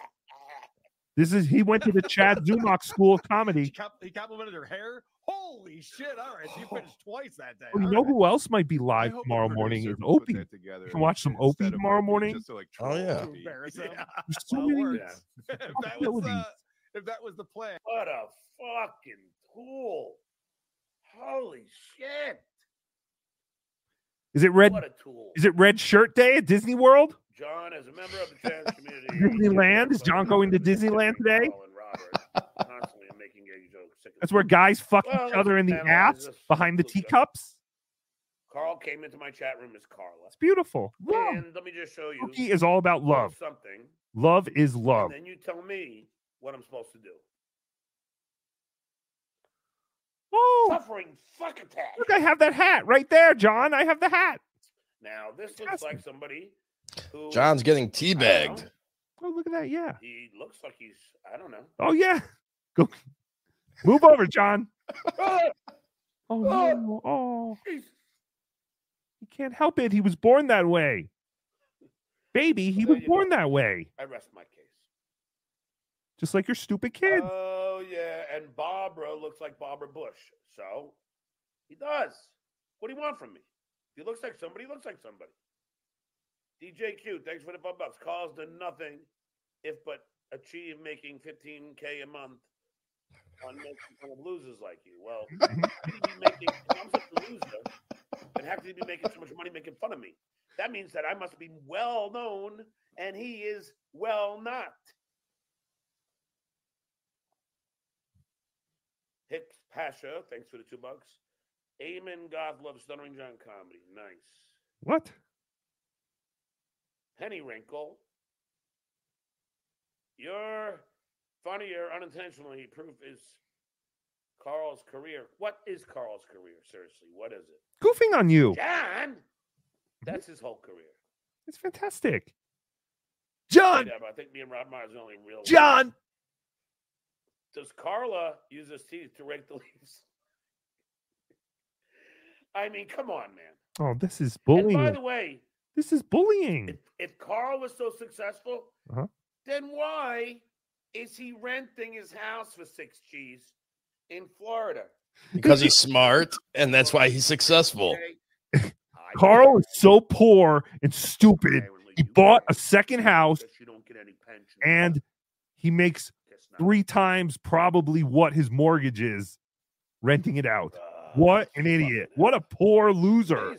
[SPEAKER 2] This is he went to the Chad Zumock School of (laughs)
[SPEAKER 9] He,
[SPEAKER 2] Comedy.
[SPEAKER 9] com- he complimented her hair. Holy shit! All right, so you finished (sighs) twice that day.
[SPEAKER 2] Oh, you know
[SPEAKER 9] right.
[SPEAKER 2] who else might be live tomorrow morning
[SPEAKER 11] producer
[SPEAKER 2] is
[SPEAKER 11] will put
[SPEAKER 2] Opie.
[SPEAKER 11] that together
[SPEAKER 2] You can watch some
[SPEAKER 11] instead
[SPEAKER 2] Opie tomorrow morning.
[SPEAKER 11] just to, like,
[SPEAKER 5] Oh,
[SPEAKER 11] troll
[SPEAKER 5] yeah.
[SPEAKER 11] Opie.
[SPEAKER 9] Embarrass. (laughs)
[SPEAKER 2] There's so
[SPEAKER 8] Well,
[SPEAKER 2] many.
[SPEAKER 8] we're- (laughs) (laughs)
[SPEAKER 9] if that was uh, if that was the plan.
[SPEAKER 8] What a fucking tool. Holy shit.
[SPEAKER 2] Is it red?
[SPEAKER 8] What a tool.
[SPEAKER 2] Is it Red Shirt Day at Disney World?
[SPEAKER 8] John, as a member of the trans community.
[SPEAKER 2] Disneyland? Is John going to Disneyland today?
[SPEAKER 8] Carl and Robert Constantly am making gay jokes. Sick of
[SPEAKER 2] That's where guys fuck
[SPEAKER 8] Well,
[SPEAKER 2] each other in the ass behind the teacups.
[SPEAKER 8] Carl came into my chat room as Carla.
[SPEAKER 2] It's beautiful. Love.
[SPEAKER 8] And let me just show you
[SPEAKER 2] Tookie is all about love.
[SPEAKER 8] something.
[SPEAKER 2] Love is love.
[SPEAKER 8] And then you tell me what I'm supposed to do.
[SPEAKER 2] Oh,
[SPEAKER 8] Suffering fuck attack.
[SPEAKER 2] look, I have that hat right there, John. I have the hat.
[SPEAKER 8] Now this looks
[SPEAKER 2] Fantastic.
[SPEAKER 8] like somebody who
[SPEAKER 5] John's getting teabagged.
[SPEAKER 2] Oh, look at that. Yeah.
[SPEAKER 8] He looks like he's I don't know.
[SPEAKER 2] Oh, yeah. (laughs) Go. Move over, John.
[SPEAKER 8] Ah, (laughs)
[SPEAKER 2] Oh, no. Oh, he can't help it. He was born that way. Baby, he
[SPEAKER 8] Well,
[SPEAKER 2] was born
[SPEAKER 8] go.
[SPEAKER 2] that way.
[SPEAKER 8] I rest my case.
[SPEAKER 2] Just like your stupid kid.
[SPEAKER 8] Oh yeah, and Barbara looks like Barbara Bush. So he does. What do you want from me? If he looks like somebody, he looks like somebody. DJQ, thanks for the five bucks. Calls to nothing if but achieve making 15k a month on making fun of losers like you. Well, (laughs) how could he be making if I'm such a loser, then how could he be making so much money making fun of me? That means that I must be well known and he is well not. Hicks Pasha, thanks for the two bucks. Amen. Goth loves Stuttering John comedy. Nice.
[SPEAKER 2] What?
[SPEAKER 8] Penny Wrinkle. You're funnier unintentionally. Proof is Carl's career. What is Carl's career? Seriously, what is it?
[SPEAKER 2] Goofing on you.
[SPEAKER 8] John! That's his whole career.
[SPEAKER 2] It's fantastic. John.
[SPEAKER 8] Yeah, but I think me and Rob Myers are the only real.
[SPEAKER 2] John.
[SPEAKER 8] Does Carla use his teeth to rake the leaves? I mean, come on, man.
[SPEAKER 2] Oh, this is
[SPEAKER 8] And by the way,
[SPEAKER 2] This is bullying.
[SPEAKER 8] if, if Carl was so successful,
[SPEAKER 2] Uh-huh.
[SPEAKER 8] then why is he renting his house for six G's in Florida?
[SPEAKER 5] Because he's smart, and that's why he's successful.
[SPEAKER 8] Okay?
[SPEAKER 2] Carl is so poor and stupid. He bought a second house
[SPEAKER 8] you don't get any pension.
[SPEAKER 2] and he makes three times probably what his mortgage is renting it out.
[SPEAKER 8] Uh,
[SPEAKER 2] What an idiot. What a poor loser.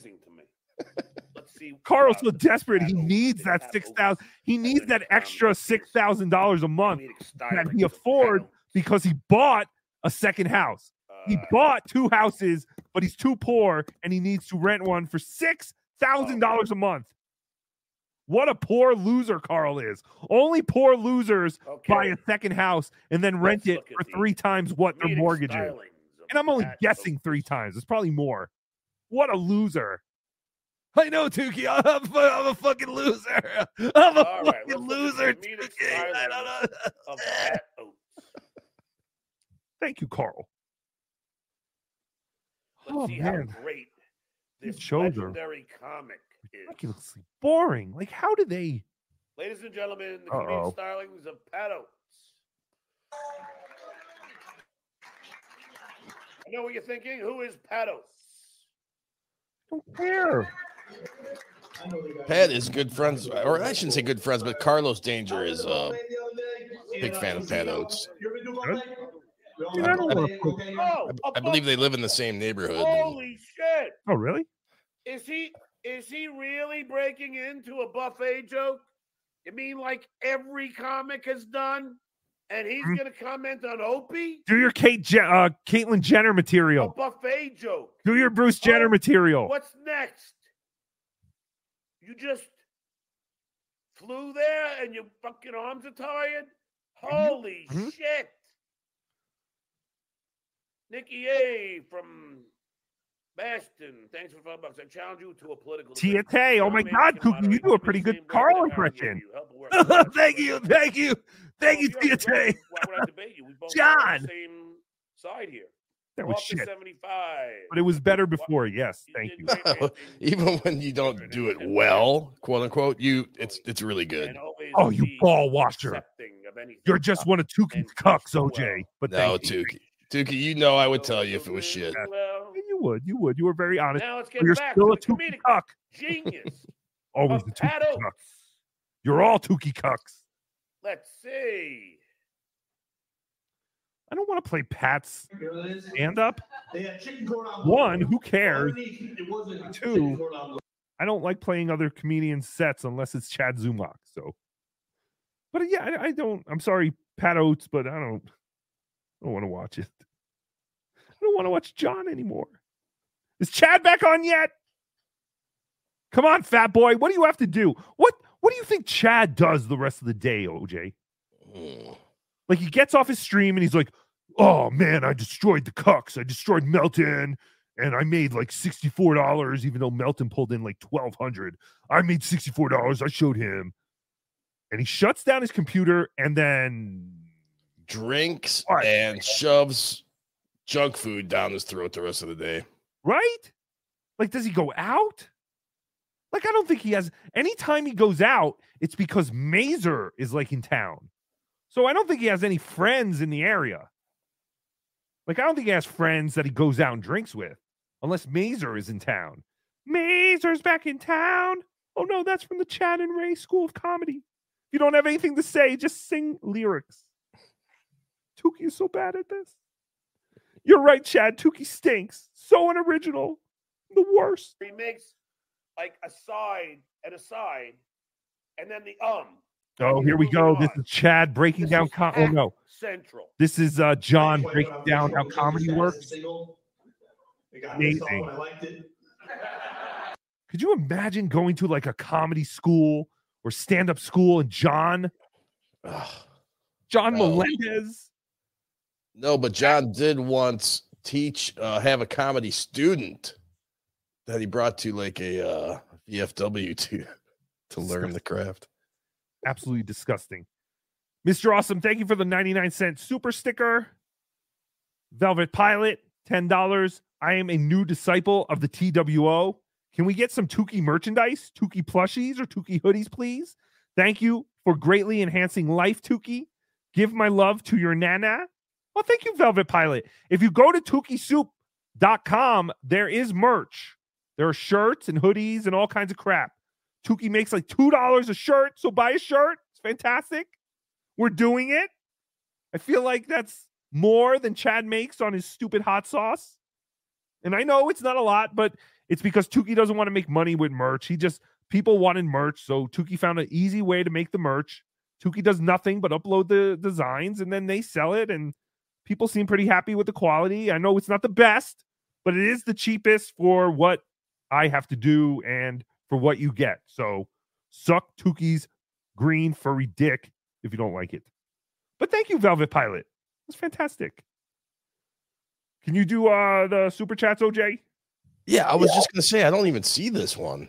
[SPEAKER 2] (laughs)
[SPEAKER 8] Amazing to me. Let's see.
[SPEAKER 2] Carl's so desperate. He needs that six thousand. He needs that extra six thousand dollars a month that he afford because he bought a second house. He
[SPEAKER 8] Uh,
[SPEAKER 2] bought two houses, but he's too poor and he needs to rent one for six thousand dollars a month. What a poor loser Carl is. Only poor losers buy a second house and then rent
[SPEAKER 8] Let's
[SPEAKER 2] it for three times what their mortgage is. And I'm only guessing three times. It's probably more. What a loser. I know, Tookie. I'm, I'm a fucking loser. (laughs) I'm a
[SPEAKER 8] All right,
[SPEAKER 2] fucking
[SPEAKER 8] let's look at the
[SPEAKER 2] loser, Tookie. I don't know.
[SPEAKER 8] stylings of Pat Oates.
[SPEAKER 2] Thank you, Carl.
[SPEAKER 8] Let's
[SPEAKER 2] Oh,
[SPEAKER 8] see
[SPEAKER 2] man.
[SPEAKER 8] how great this
[SPEAKER 2] are
[SPEAKER 8] legendary comic is.
[SPEAKER 2] ridiculously boring. Like, how do they?
[SPEAKER 8] Ladies and gentlemen, the comedian
[SPEAKER 2] Uh-oh.
[SPEAKER 8] starlings of Pat Oates. I know what you're thinking. Who is Pat Oates?
[SPEAKER 2] don't care.
[SPEAKER 5] Pat is good friends, or I shouldn't say good friends, but Carlos Danger is a big fan of Pat Oates.
[SPEAKER 2] Dude, I don't wanna put-
[SPEAKER 8] Oh,
[SPEAKER 5] I, I believe they live in the same neighborhood.
[SPEAKER 8] Holy shit!
[SPEAKER 2] Oh, really?
[SPEAKER 8] Is he is he really breaking into a buffet joke? You mean like every comic has done? And he's
[SPEAKER 2] Hmm.
[SPEAKER 8] gonna comment on Opie?
[SPEAKER 2] Do your Kate, Je- uh, Caitlyn Jenner material?
[SPEAKER 8] A
[SPEAKER 2] material.
[SPEAKER 8] buffet joke.
[SPEAKER 2] Do your Bruce Jenner
[SPEAKER 8] Oh,
[SPEAKER 2] material.
[SPEAKER 8] What's next? You just flew there and your fucking arms are tired? Holy shit. Nikki A from Baston. Thanks for five bucks. I challenge you to a political.
[SPEAKER 2] Tiete. Oh my God, Tookie, you do a pretty good Carl
[SPEAKER 8] that Howard gave
[SPEAKER 2] impression.
[SPEAKER 8] you. Help work (laughs) with
[SPEAKER 2] thank you, thank you, thank oh, you,
[SPEAKER 8] Oh, yeah,
[SPEAKER 2] Tiete.
[SPEAKER 8] Why would I debate you? We both are on
[SPEAKER 2] John.
[SPEAKER 8] same side here.
[SPEAKER 2] That was shit.
[SPEAKER 8] 75.
[SPEAKER 2] But it was better before. Yes, thank you.
[SPEAKER 8] great. (laughs)
[SPEAKER 5] Even when you don't do it well, quote unquote, you it's oh, it's really good.
[SPEAKER 2] Oh, you ball washer.
[SPEAKER 8] accepting of anything.
[SPEAKER 2] You're just one of Tookie's
[SPEAKER 8] And
[SPEAKER 2] cucks. OJ. But
[SPEAKER 5] No,
[SPEAKER 2] thank you.
[SPEAKER 5] Tookie. Tookie, you know I would tell you if it was shit.
[SPEAKER 8] Well,
[SPEAKER 2] You would, you would. You were very honest.
[SPEAKER 8] now let's get
[SPEAKER 2] you're
[SPEAKER 8] back
[SPEAKER 2] still a
[SPEAKER 8] the
[SPEAKER 2] Tookie
[SPEAKER 8] comedic
[SPEAKER 2] cuck.
[SPEAKER 8] genius (laughs)
[SPEAKER 2] Always the
[SPEAKER 8] Pat
[SPEAKER 2] Tookie cuck. You're all Tookie cucks.
[SPEAKER 8] Let's see.
[SPEAKER 2] I don't want to play Pat's stand up. One, who cares? Two, I don't like playing other comedian sets unless it's Chad Zumock. So, but yeah, I, I don't. I'm sorry, Pat Oates, but I don't. I don't want to watch it. I don't want to watch John anymore. Is Chad back on yet? Come on, fat boy. What do you have to do? What What do you think Chad does the rest of the day, OJ?
[SPEAKER 5] Mm.
[SPEAKER 2] Like he gets off his stream and he's like, "Oh man, I destroyed the cucks. I destroyed Melton, and I made like sixty four dollars, even though Melton pulled in like twelve hundred. I made sixty four dollars. I showed him." And he shuts down his computer and then
[SPEAKER 5] Drinks and shoves junk food down his throat the rest of the day.
[SPEAKER 2] right? Like, does he go out? Like, I don't think he has. Anytime he goes out, it's because Mazer is like in town. So I don't think he has any friends in the area. Like, I don't think he has friends that he goes out and drinks with, unless Mazer is in town. Mazer's back in town. Oh no, that's from the Chad and Ray School of Comedy. If you don't have anything to say, just sing lyrics. Tookie is so bad at this. You're right, Chad. Tookie stinks. So unoriginal. The worst.
[SPEAKER 8] He makes like a side and a side, and then the um.
[SPEAKER 2] Oh, here we go. This is Chad breaking
[SPEAKER 8] This
[SPEAKER 2] down.
[SPEAKER 8] is
[SPEAKER 2] Com- oh no,
[SPEAKER 8] Central.
[SPEAKER 2] this is uh, John breaking down how comedy works. Amazing. Could you imagine going to like a comedy school or stand-up school and John,
[SPEAKER 5] Ugh.
[SPEAKER 2] John
[SPEAKER 5] No.
[SPEAKER 2] Melendez?
[SPEAKER 5] No, but John did once teach, uh, have a comedy student that he brought to like a uh, VFW to (laughs) to learn the craft.
[SPEAKER 2] Absolutely disgusting. Mr. Awesome, thank you for the 99 cent super sticker. Velvet Pilot, $10. I am a new disciple of the TWO. Can we get some Tookie merchandise, Tookie plushies, or Tookie hoodies, please? Thank you for greatly enhancing life, Tookie. Give my love to your nana. Well, thank you, Velvet Pilot. If you go to TookieSoup.com, there is merch. There are shirts and hoodies and all kinds of crap. Tookie makes like $2 a shirt, so buy a shirt. It's fantastic. We're doing it. I feel like that's more than Chad makes on his stupid hot sauce. And I know it's not a lot, but it's because Tookie doesn't want to make money with merch. He just people wanted merch, so Tookie found an easy way to make the merch. Tookie does nothing but upload the designs and then they sell it and people seem pretty happy with the quality. I know it's not the best, but it is the cheapest for what I have to do and for what you get. So suck Tookie's green furry dick if you don't like it. But thank you, Velvet Pilot. It's fantastic. Can you do uh the super chats, OJ?
[SPEAKER 5] Yeah, I was just gonna say I don't even see this one.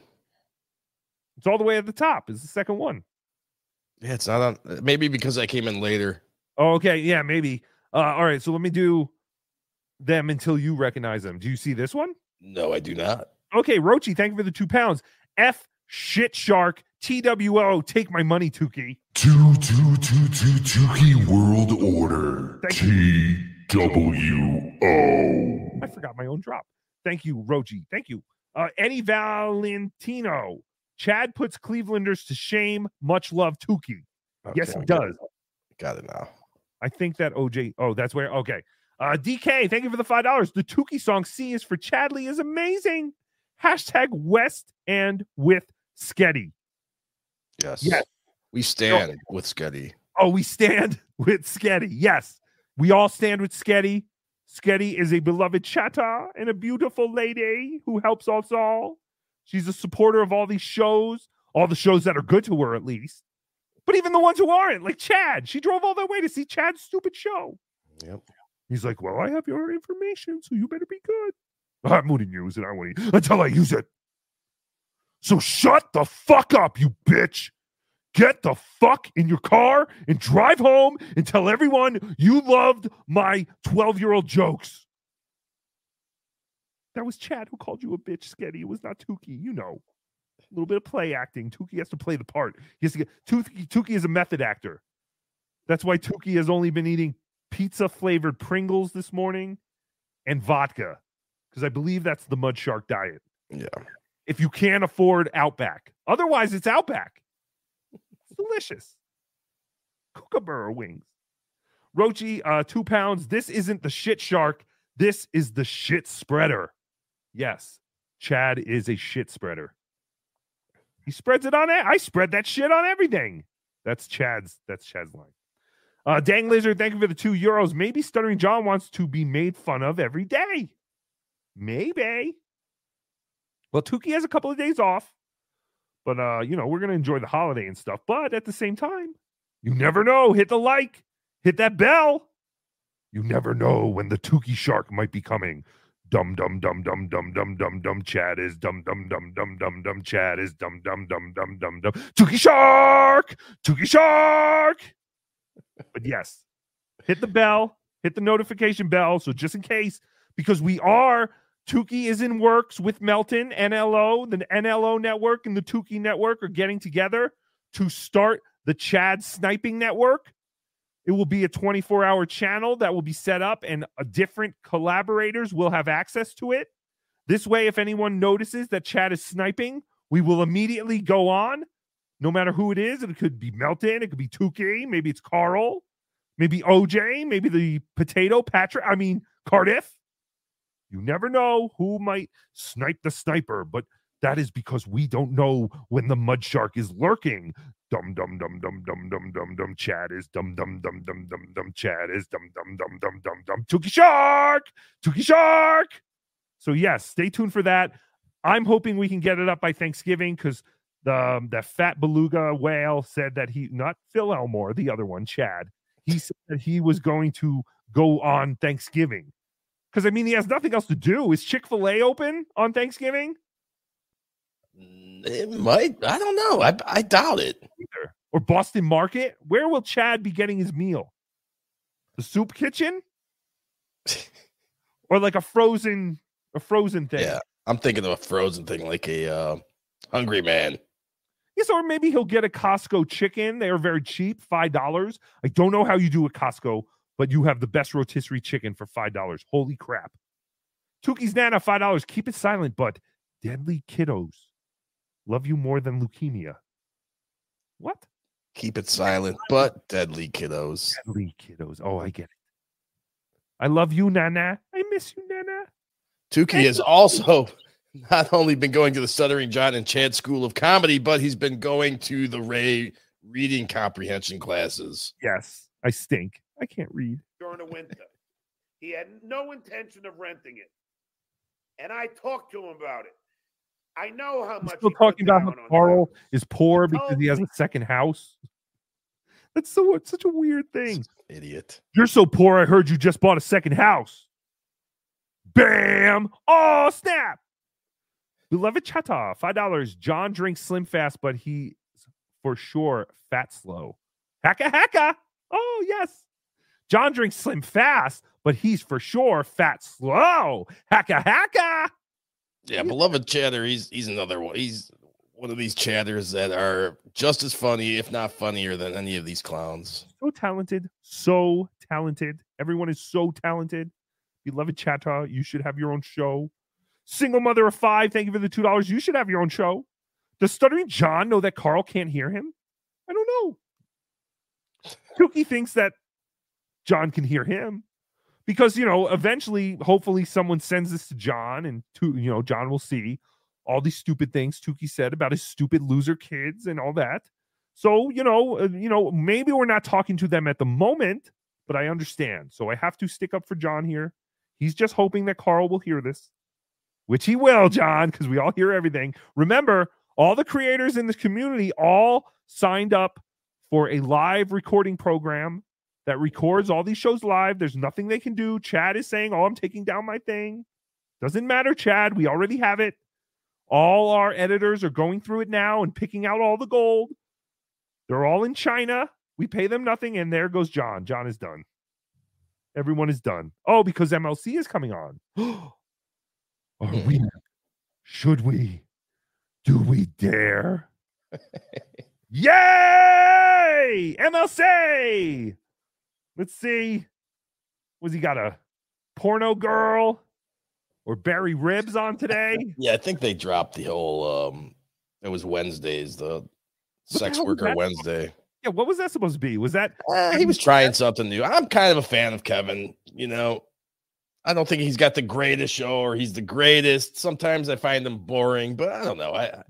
[SPEAKER 2] It's all the way at the top. Is the second one.
[SPEAKER 5] Yeah, it's not on. Maybe because I came in later.
[SPEAKER 2] Oh, okay. Yeah, maybe. Uh, all right, so let me do them until you recognize them. Do you see this one?
[SPEAKER 5] No, I do not.
[SPEAKER 2] Okay, Rochi, thank you for the two pounds. F shit shark TWO. Take my money, Tookie.
[SPEAKER 11] Two, two, two, two, Tookie World Order. T W O.
[SPEAKER 2] I forgot my own drop. Thank you, Rochi. Thank you. Uh, Eddie Valentino. Chad puts Clevelanders to shame. Much love, Tookie. yes,
[SPEAKER 5] Okay,
[SPEAKER 2] he
[SPEAKER 5] got
[SPEAKER 2] does.
[SPEAKER 5] Got it now.
[SPEAKER 2] I think that OJ. Oh, that's where. Okay. Uh, DK, thank you for the five dollars. The Tookie song "C is for Chadley" is amazing. Hashtag West and with Sketty.
[SPEAKER 5] Yes.
[SPEAKER 2] Yes.
[SPEAKER 5] We stand with Sketty.
[SPEAKER 2] Oh, we stand (laughs) with Sketty. Yes, we all stand with Sketty. Sketty is a beloved chatta and a beautiful lady who helps us all. She's a supporter of all these shows, all the shows that are good to her, at least. But even the ones who aren't, like Chad, she drove all that way to see Chad's stupid show.
[SPEAKER 5] Yep.
[SPEAKER 2] He's like, Well, I have your information, so you better be good. I'm going to use it. I want to until I use it. So shut the fuck up, you bitch. Get the fuck in your car and drive home and tell everyone you loved my 12 year old jokes. That was Chad who called you a bitch, Sketty. It was not Tookie. You know, a little bit of play acting. Tookie has to play the part. He has to get Tookie. Tookie is a method actor. That's why Tookie has only been eating pizza flavored Pringles this morning and vodka, because I believe that's the Mud Shark diet.
[SPEAKER 5] Yeah.
[SPEAKER 2] If you can't afford Outback, otherwise it's Outback. It's delicious. Kookaburra wings. Rochi, uh, two pounds. This isn't the shit shark. This is the shit spreader. Yes, Chad is a shit spreader. He spreads it on it. I spread that shit on everything. That's Chad's. That's Chad's line. Uh, Dang Lizard, thank you for the two euros. Maybe Stuttering John wants to be made fun of every day. Maybe. Well, Tookie has a couple of days off, but uh, you know, we're gonna enjoy the holiday and stuff. But at the same time, you never know. Hit the like, hit that bell. You never know when the Tookie shark might be coming. Dum dum dum dum dum dum dum dum. Chad is dum dum dum dum dum dum. Chad is dum dum dum dum dum dum. Tookie shark, Tookie shark. But yes, hit the bell, hit the notification bell. So just in case, because we are Tookie is in works with Melton, NLO, the NLO network and the Tookie network are getting together to start the Chad Sniping Network. It will be a 24 hour channel that will be set up, and uh, different collaborators will have access to it. This way, if anyone notices that Chad is sniping, we will immediately go on, no matter who it is. It could be Melton, it could be Tookie, maybe it's Carl, maybe OJ, maybe the potato Patrick. I mean, Cardiff. You never know who might snipe the sniper, but that is because we don't know when the mud shark is lurking. Dum dum dum dum dum dum dum dum. Chad is dum dum dum dum dum dum. Chad is dum dum dum dum dum dum. Tookie shark, Tookie shark. So yes, stay tuned for that. I'm hoping we can get it up by Thanksgiving because the um, the fat beluga whale said that he not Phil Elmore, the other one, Chad. He said that he was going to go on Thanksgiving. Because I mean, he has nothing else to do. Is Chick Fil A open on Thanksgiving?
[SPEAKER 5] It might. I don't know. I I doubt it.
[SPEAKER 2] Either. Or Boston Market? Where will Chad be getting his meal? The soup kitchen? (laughs) or like a frozen a frozen thing?
[SPEAKER 5] Yeah, I'm thinking of a frozen thing, like a uh, Hungry Man.
[SPEAKER 2] Yes, or maybe he'll get a Costco chicken. They are very cheap, five dollars. I don't know how you do at Costco, but you have the best rotisserie chicken for five dollars. Holy crap! Tookie's Nana, five dollars. Keep it silent, but deadly kiddos love you more than leukemia. What?
[SPEAKER 5] Keep it silent, but deadly kiddos.
[SPEAKER 2] Deadly kiddos. Oh, I get it. I love you, Nana. I miss you, Nana.
[SPEAKER 5] Tookie has also not only been going to the Stuttering John and Chad School of Comedy, but he's been going to the Ray reading comprehension classes.
[SPEAKER 2] Yes, I stink. I can't read.
[SPEAKER 8] during the winter. He had no intention of renting it. And I talked to him about it. I know how
[SPEAKER 2] He's
[SPEAKER 8] much
[SPEAKER 2] still
[SPEAKER 8] he put
[SPEAKER 2] talking about how Carl is poor because he has
[SPEAKER 8] me.
[SPEAKER 2] a second house. That's so it's such a weird thing.
[SPEAKER 5] Idiot.
[SPEAKER 2] You're so poor. I heard you just bought a second house. Bam! Oh snap! Beloved Chata, five dollars. John drinks Slim Fast, but he's for sure fat slow. Hacka hacka! Oh yes. John drinks slim fast, but he's for sure fat slow. Hacka hacka.
[SPEAKER 5] Yeah, beloved chatter. He's he's another one. He's one of these chatters that are just as funny, if not funnier, than any of these clowns.
[SPEAKER 2] So talented, so talented. Everyone is so talented. Beloved chatter, you should have your own show. Single mother of five, thank you for the two dollars. You should have your own show. Does stuttering John know that Carl can't hear him? I don't know. Cookie thinks that John can hear him because you know eventually, hopefully, someone sends this to John, and to you know, John will see all these stupid things Tookie said about his stupid loser kids and all that. So you know, uh, you know, maybe we're not talking to them at the moment, but I understand. So I have to stick up for John here. He's just hoping that Carl will hear this, which he will, John, because we all hear everything. Remember, all the creators in this community all signed up for a live recording program that records all these shows live. There's nothing they can do. Chad is saying, Oh, I'm taking down my thing. Doesn't matter, Chad. We already have it. All our editors are going through it now and picking out all the gold. They're all in China. We pay them nothing. And there goes John. John is done. Everyone is done. Oh, because MLC is coming on. (gasps) are we? Should we? Do we dare? (laughs) Yay! MLC! Let's see. Was he got a porno girl or Barry Ribs on today? (laughs)
[SPEAKER 5] Yeah, I think they dropped the whole um it was Wednesdays, the sex
[SPEAKER 2] hell was
[SPEAKER 5] worker? Wednesday.
[SPEAKER 2] Yeah, what was that supposed to be? Was that
[SPEAKER 5] Uh, he was trying something new. I'm kind of a fan of Kevin, you know. I don't think he's got the greatest show or he's the greatest. Sometimes I find him boring, but I don't know. I,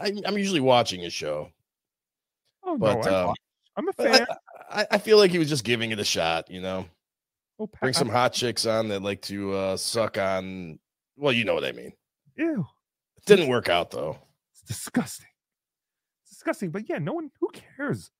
[SPEAKER 5] I I'm usually watching his show.
[SPEAKER 2] Oh
[SPEAKER 5] But
[SPEAKER 2] no, I,
[SPEAKER 5] um,
[SPEAKER 2] I'm a fan.
[SPEAKER 5] I, I, I feel like he was just giving it a shot, you know.
[SPEAKER 2] Oh,
[SPEAKER 5] Bring some hot chicks on that like to uh suck on well, you know what I mean.
[SPEAKER 2] Ew,
[SPEAKER 5] It didn't work out though.
[SPEAKER 2] it's disgusting. It's disgusting. But yeah, no one who cares.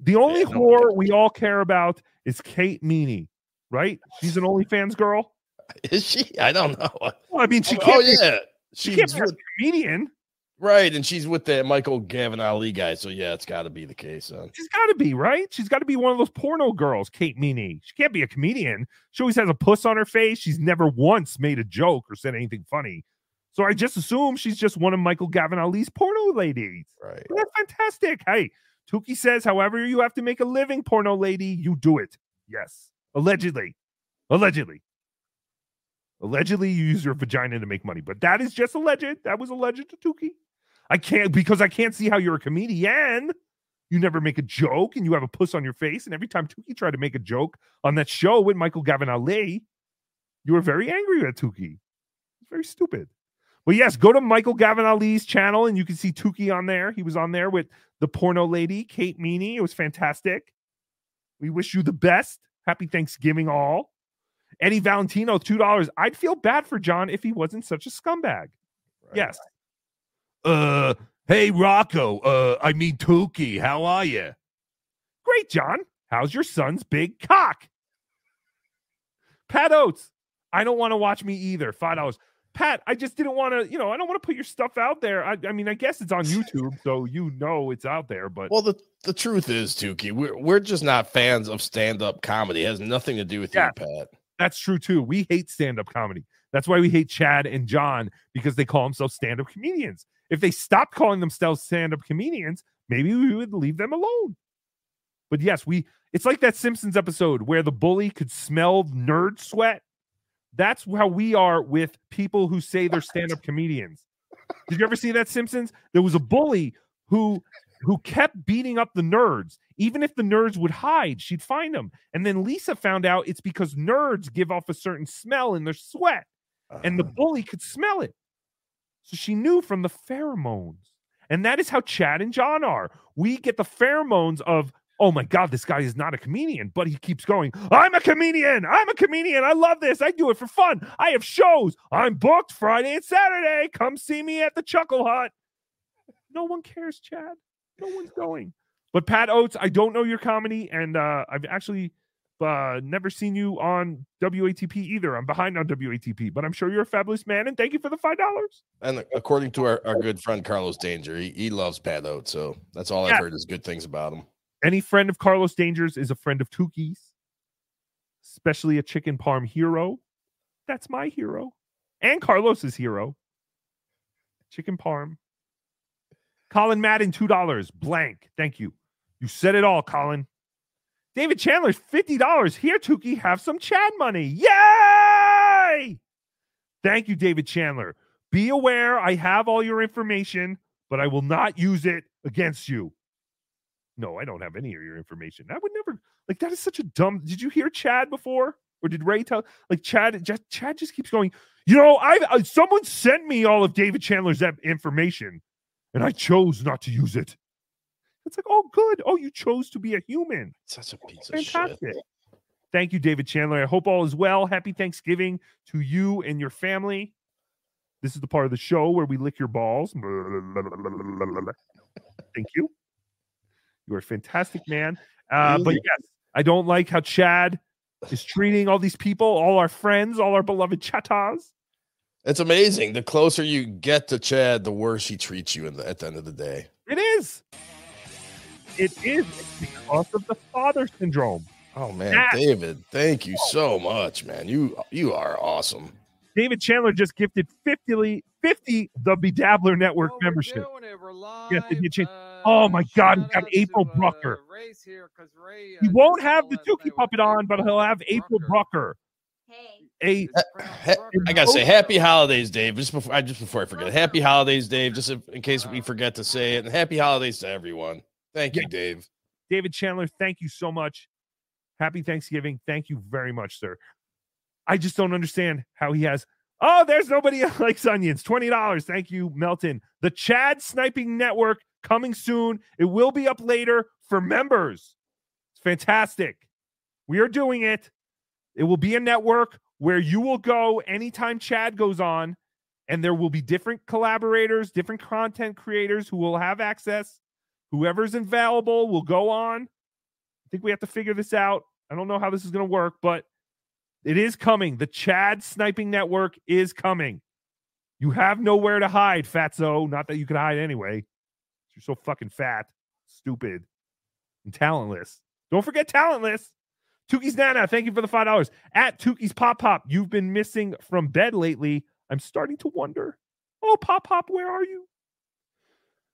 [SPEAKER 2] The only
[SPEAKER 5] Yeah, no
[SPEAKER 2] whore we all care about is Kate Meany, right? She's an OnlyFans girl. (laughs)
[SPEAKER 5] Is she? I don't know.
[SPEAKER 2] Well, I mean, she
[SPEAKER 5] oh,
[SPEAKER 2] can't.
[SPEAKER 5] oh,
[SPEAKER 2] be,
[SPEAKER 5] yeah.
[SPEAKER 2] she can't
[SPEAKER 5] She's
[SPEAKER 2] be a comedian.
[SPEAKER 5] Right, and she's with the Michael Gavin Ali guy. So yeah, it's got to be the case. Son.
[SPEAKER 2] She's got to be right. She's got to be one of those porno girls, Kate Meany. She can't be a comedian. She always has a puss on her face. She's never once made a joke or said anything funny. So I just assume she's just one of Michael Gavin Ali's porno ladies.
[SPEAKER 5] Right.
[SPEAKER 2] That's fantastic. Hey, Tookie says, however, you have to make a living, porno lady, you do it. Yes. Allegedly. Allegedly. Allegedly, you use your vagina to make money, but that is just a legend. That was a legend to Tookie. I can't because I can't see how you're a comedian. You never make a joke and you have a puss on your face. And every time Tookie tried to make a joke on that show with Michael Gavin Ali, you were very angry at Tookie. It's very stupid. But yes, go to Michael Gavin Ali's channel and you can see Tookie on there. He was on there with the porno lady, Kate Meany. It was fantastic. We wish you the best. Happy Thanksgiving, all. Eddie Valentino, $2. I'd feel bad for John if he wasn't such a scumbag. Yes. Uh, hey, Rocco. Uh, I mean, Tookie. How are you? Great, John. How's your son's big cock? Pat Oates. I don't want to watch me either. Five dollars. Pat, I just didn't want to, you know, I don't want to put your stuff out there. I, I mean, I guess it's on YouTube, so you know it's out there, but
[SPEAKER 5] Well, the the truth is, Tookie, we're we're just not fans of stand up comedy. It has nothing to do with
[SPEAKER 2] Yeah.
[SPEAKER 5] you, Pat.
[SPEAKER 2] That's true too. We hate stand-up comedy. That's why we hate Chad and John because they call themselves stand-up comedians. If they stopped calling themselves stand-up comedians, maybe we would leave them alone. But yes, we it's like that Simpsons episode where the bully could smell nerd sweat. That's how we are with people who say they're stand-up comedians. Did you ever see that Simpsons? There was a bully who who kept beating up the nerds. Even if the nerds would hide, she'd find them. And then Lisa found out it's because nerds give off a certain smell in their sweat, and the uh-huh. bully could smell it. So she knew from the pheromones. And that is how Chad and John are. We get the pheromones of, oh my God, this guy is not a comedian, but he keeps going, I'm a comedian. I'm a comedian. I love this. I do it for fun. I have shows. I'm booked Friday and Saturday. Come see me at the Chuckle Hut. No one cares, Chad. No one's going. But Pat Oates, I don't know your comedy, and uh, I've actually uh, never seen you on WATP either. I'm behind on WATP, but I'm sure you're a fabulous man, and thank you for the five dollars.
[SPEAKER 5] And according to our, our good friend Carlos Danger, he, he loves Pat Oates. So that's all
[SPEAKER 2] Yeah.
[SPEAKER 5] I've heard is good things about him.
[SPEAKER 2] Any friend of Carlos Dangers is a friend of Tookie's. especially a chicken parm hero. That's my hero. And Carlos's hero. Chicken parm. Colin Madden, $2. Blank. Thank you. You said it all, Colin. David Chandler, $50. Here, Tookie, have some Chad money. Yay! Thank you, David Chandler. Be aware I have all your information, but I will not use it against you. No, I don't have any of your information. I would never like that is such a dumb. Did you hear Chad before? Or did Ray tell like Chad just Chad just keeps going, you know, I uh, someone sent me all of David Chandler's information and I chose not to use it. It's like, oh, good. Oh, you chose to be a human.
[SPEAKER 5] Such a piece of
[SPEAKER 2] Fantastic.
[SPEAKER 5] shit.
[SPEAKER 2] Thank you, David Chandler. I hope all is well. Happy Thanksgiving to you and your family. This is the part of the show where we lick your balls. (laughs) Thank you. You are a fantastic man. Uh, but yes, I don't like how Chad is treating all these people, all our friends, all our beloved chatas.
[SPEAKER 5] It's amazing. The closer you get to Chad, the worse he treats you in the, at the end of the day.
[SPEAKER 2] It is. It is because of the father syndrome.
[SPEAKER 5] Oh man,
[SPEAKER 2] That-
[SPEAKER 5] David, thank you oh. so much, man. You you are awesome.
[SPEAKER 2] David Chandler just gifted 50, 50 the BeDabbler Network membership. Yes, if you change- oh my God, we got April Brucker. He won't have the Tookie puppet on, but he'll have April Brucker. A uh,
[SPEAKER 5] I gotta say, happy holidays, Dave. Just before I just before I forget, happy holidays, Dave. Just in case we forget to say it, and happy holidays to everyone. Thank you, Dave.
[SPEAKER 2] David Chandler, thank you so much. Happy Thanksgiving. Thank you very much, sir. I just don't understand how he has. Oh, there's nobody (laughs) likes onions. $20. Thank you, Melton. The Chad Sniping Network coming soon. It will be up later for members. It's fantastic. We are doing it. It will be a network where you will go anytime Chad goes on, and there will be different collaborators, different content creators who will have access. Whoever's available will go on. I think we have to figure this out. I don't know how this is going to work, but it is coming. The Chad Sniping Network is coming. You have nowhere to hide, Fatso. Not that you could hide anyway. You're so fucking fat, stupid, and talentless. Don't forget talentless. Tookie's Nana, thank you for the five dollars. At Tookie's Pop Pop, you've been missing from bed lately. I'm starting to wonder. Oh, Pop Pop, where are you?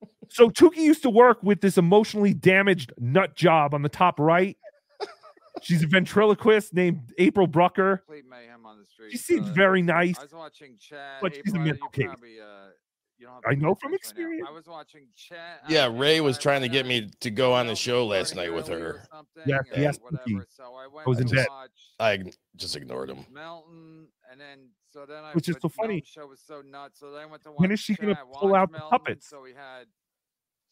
[SPEAKER 2] (laughs) So Tookie used to work with this emotionally damaged nut job on the top right. (laughs) She's a ventriloquist named April Brucker. Mayhem on the street, She seems very nice.
[SPEAKER 4] I was watching Chad.
[SPEAKER 2] But she's a
[SPEAKER 4] April,
[SPEAKER 2] mental case.
[SPEAKER 4] probably, uh, you don't have
[SPEAKER 2] I know from
[SPEAKER 4] attention right
[SPEAKER 2] experience.
[SPEAKER 4] I was watching Chad.
[SPEAKER 5] Yeah, Ray was trying to get me to go on the show last night with her.
[SPEAKER 2] Yes,
[SPEAKER 5] and
[SPEAKER 2] yes, Tookie. I was in
[SPEAKER 5] just,
[SPEAKER 2] bed.
[SPEAKER 5] I just ignored him.
[SPEAKER 4] Melton, and then so then I.
[SPEAKER 2] Which is so funny.
[SPEAKER 4] Melton's Show was so nuts. So then I went to watch
[SPEAKER 2] When is she gonna pull out the
[SPEAKER 4] Melton,
[SPEAKER 2] puppets?
[SPEAKER 4] So we had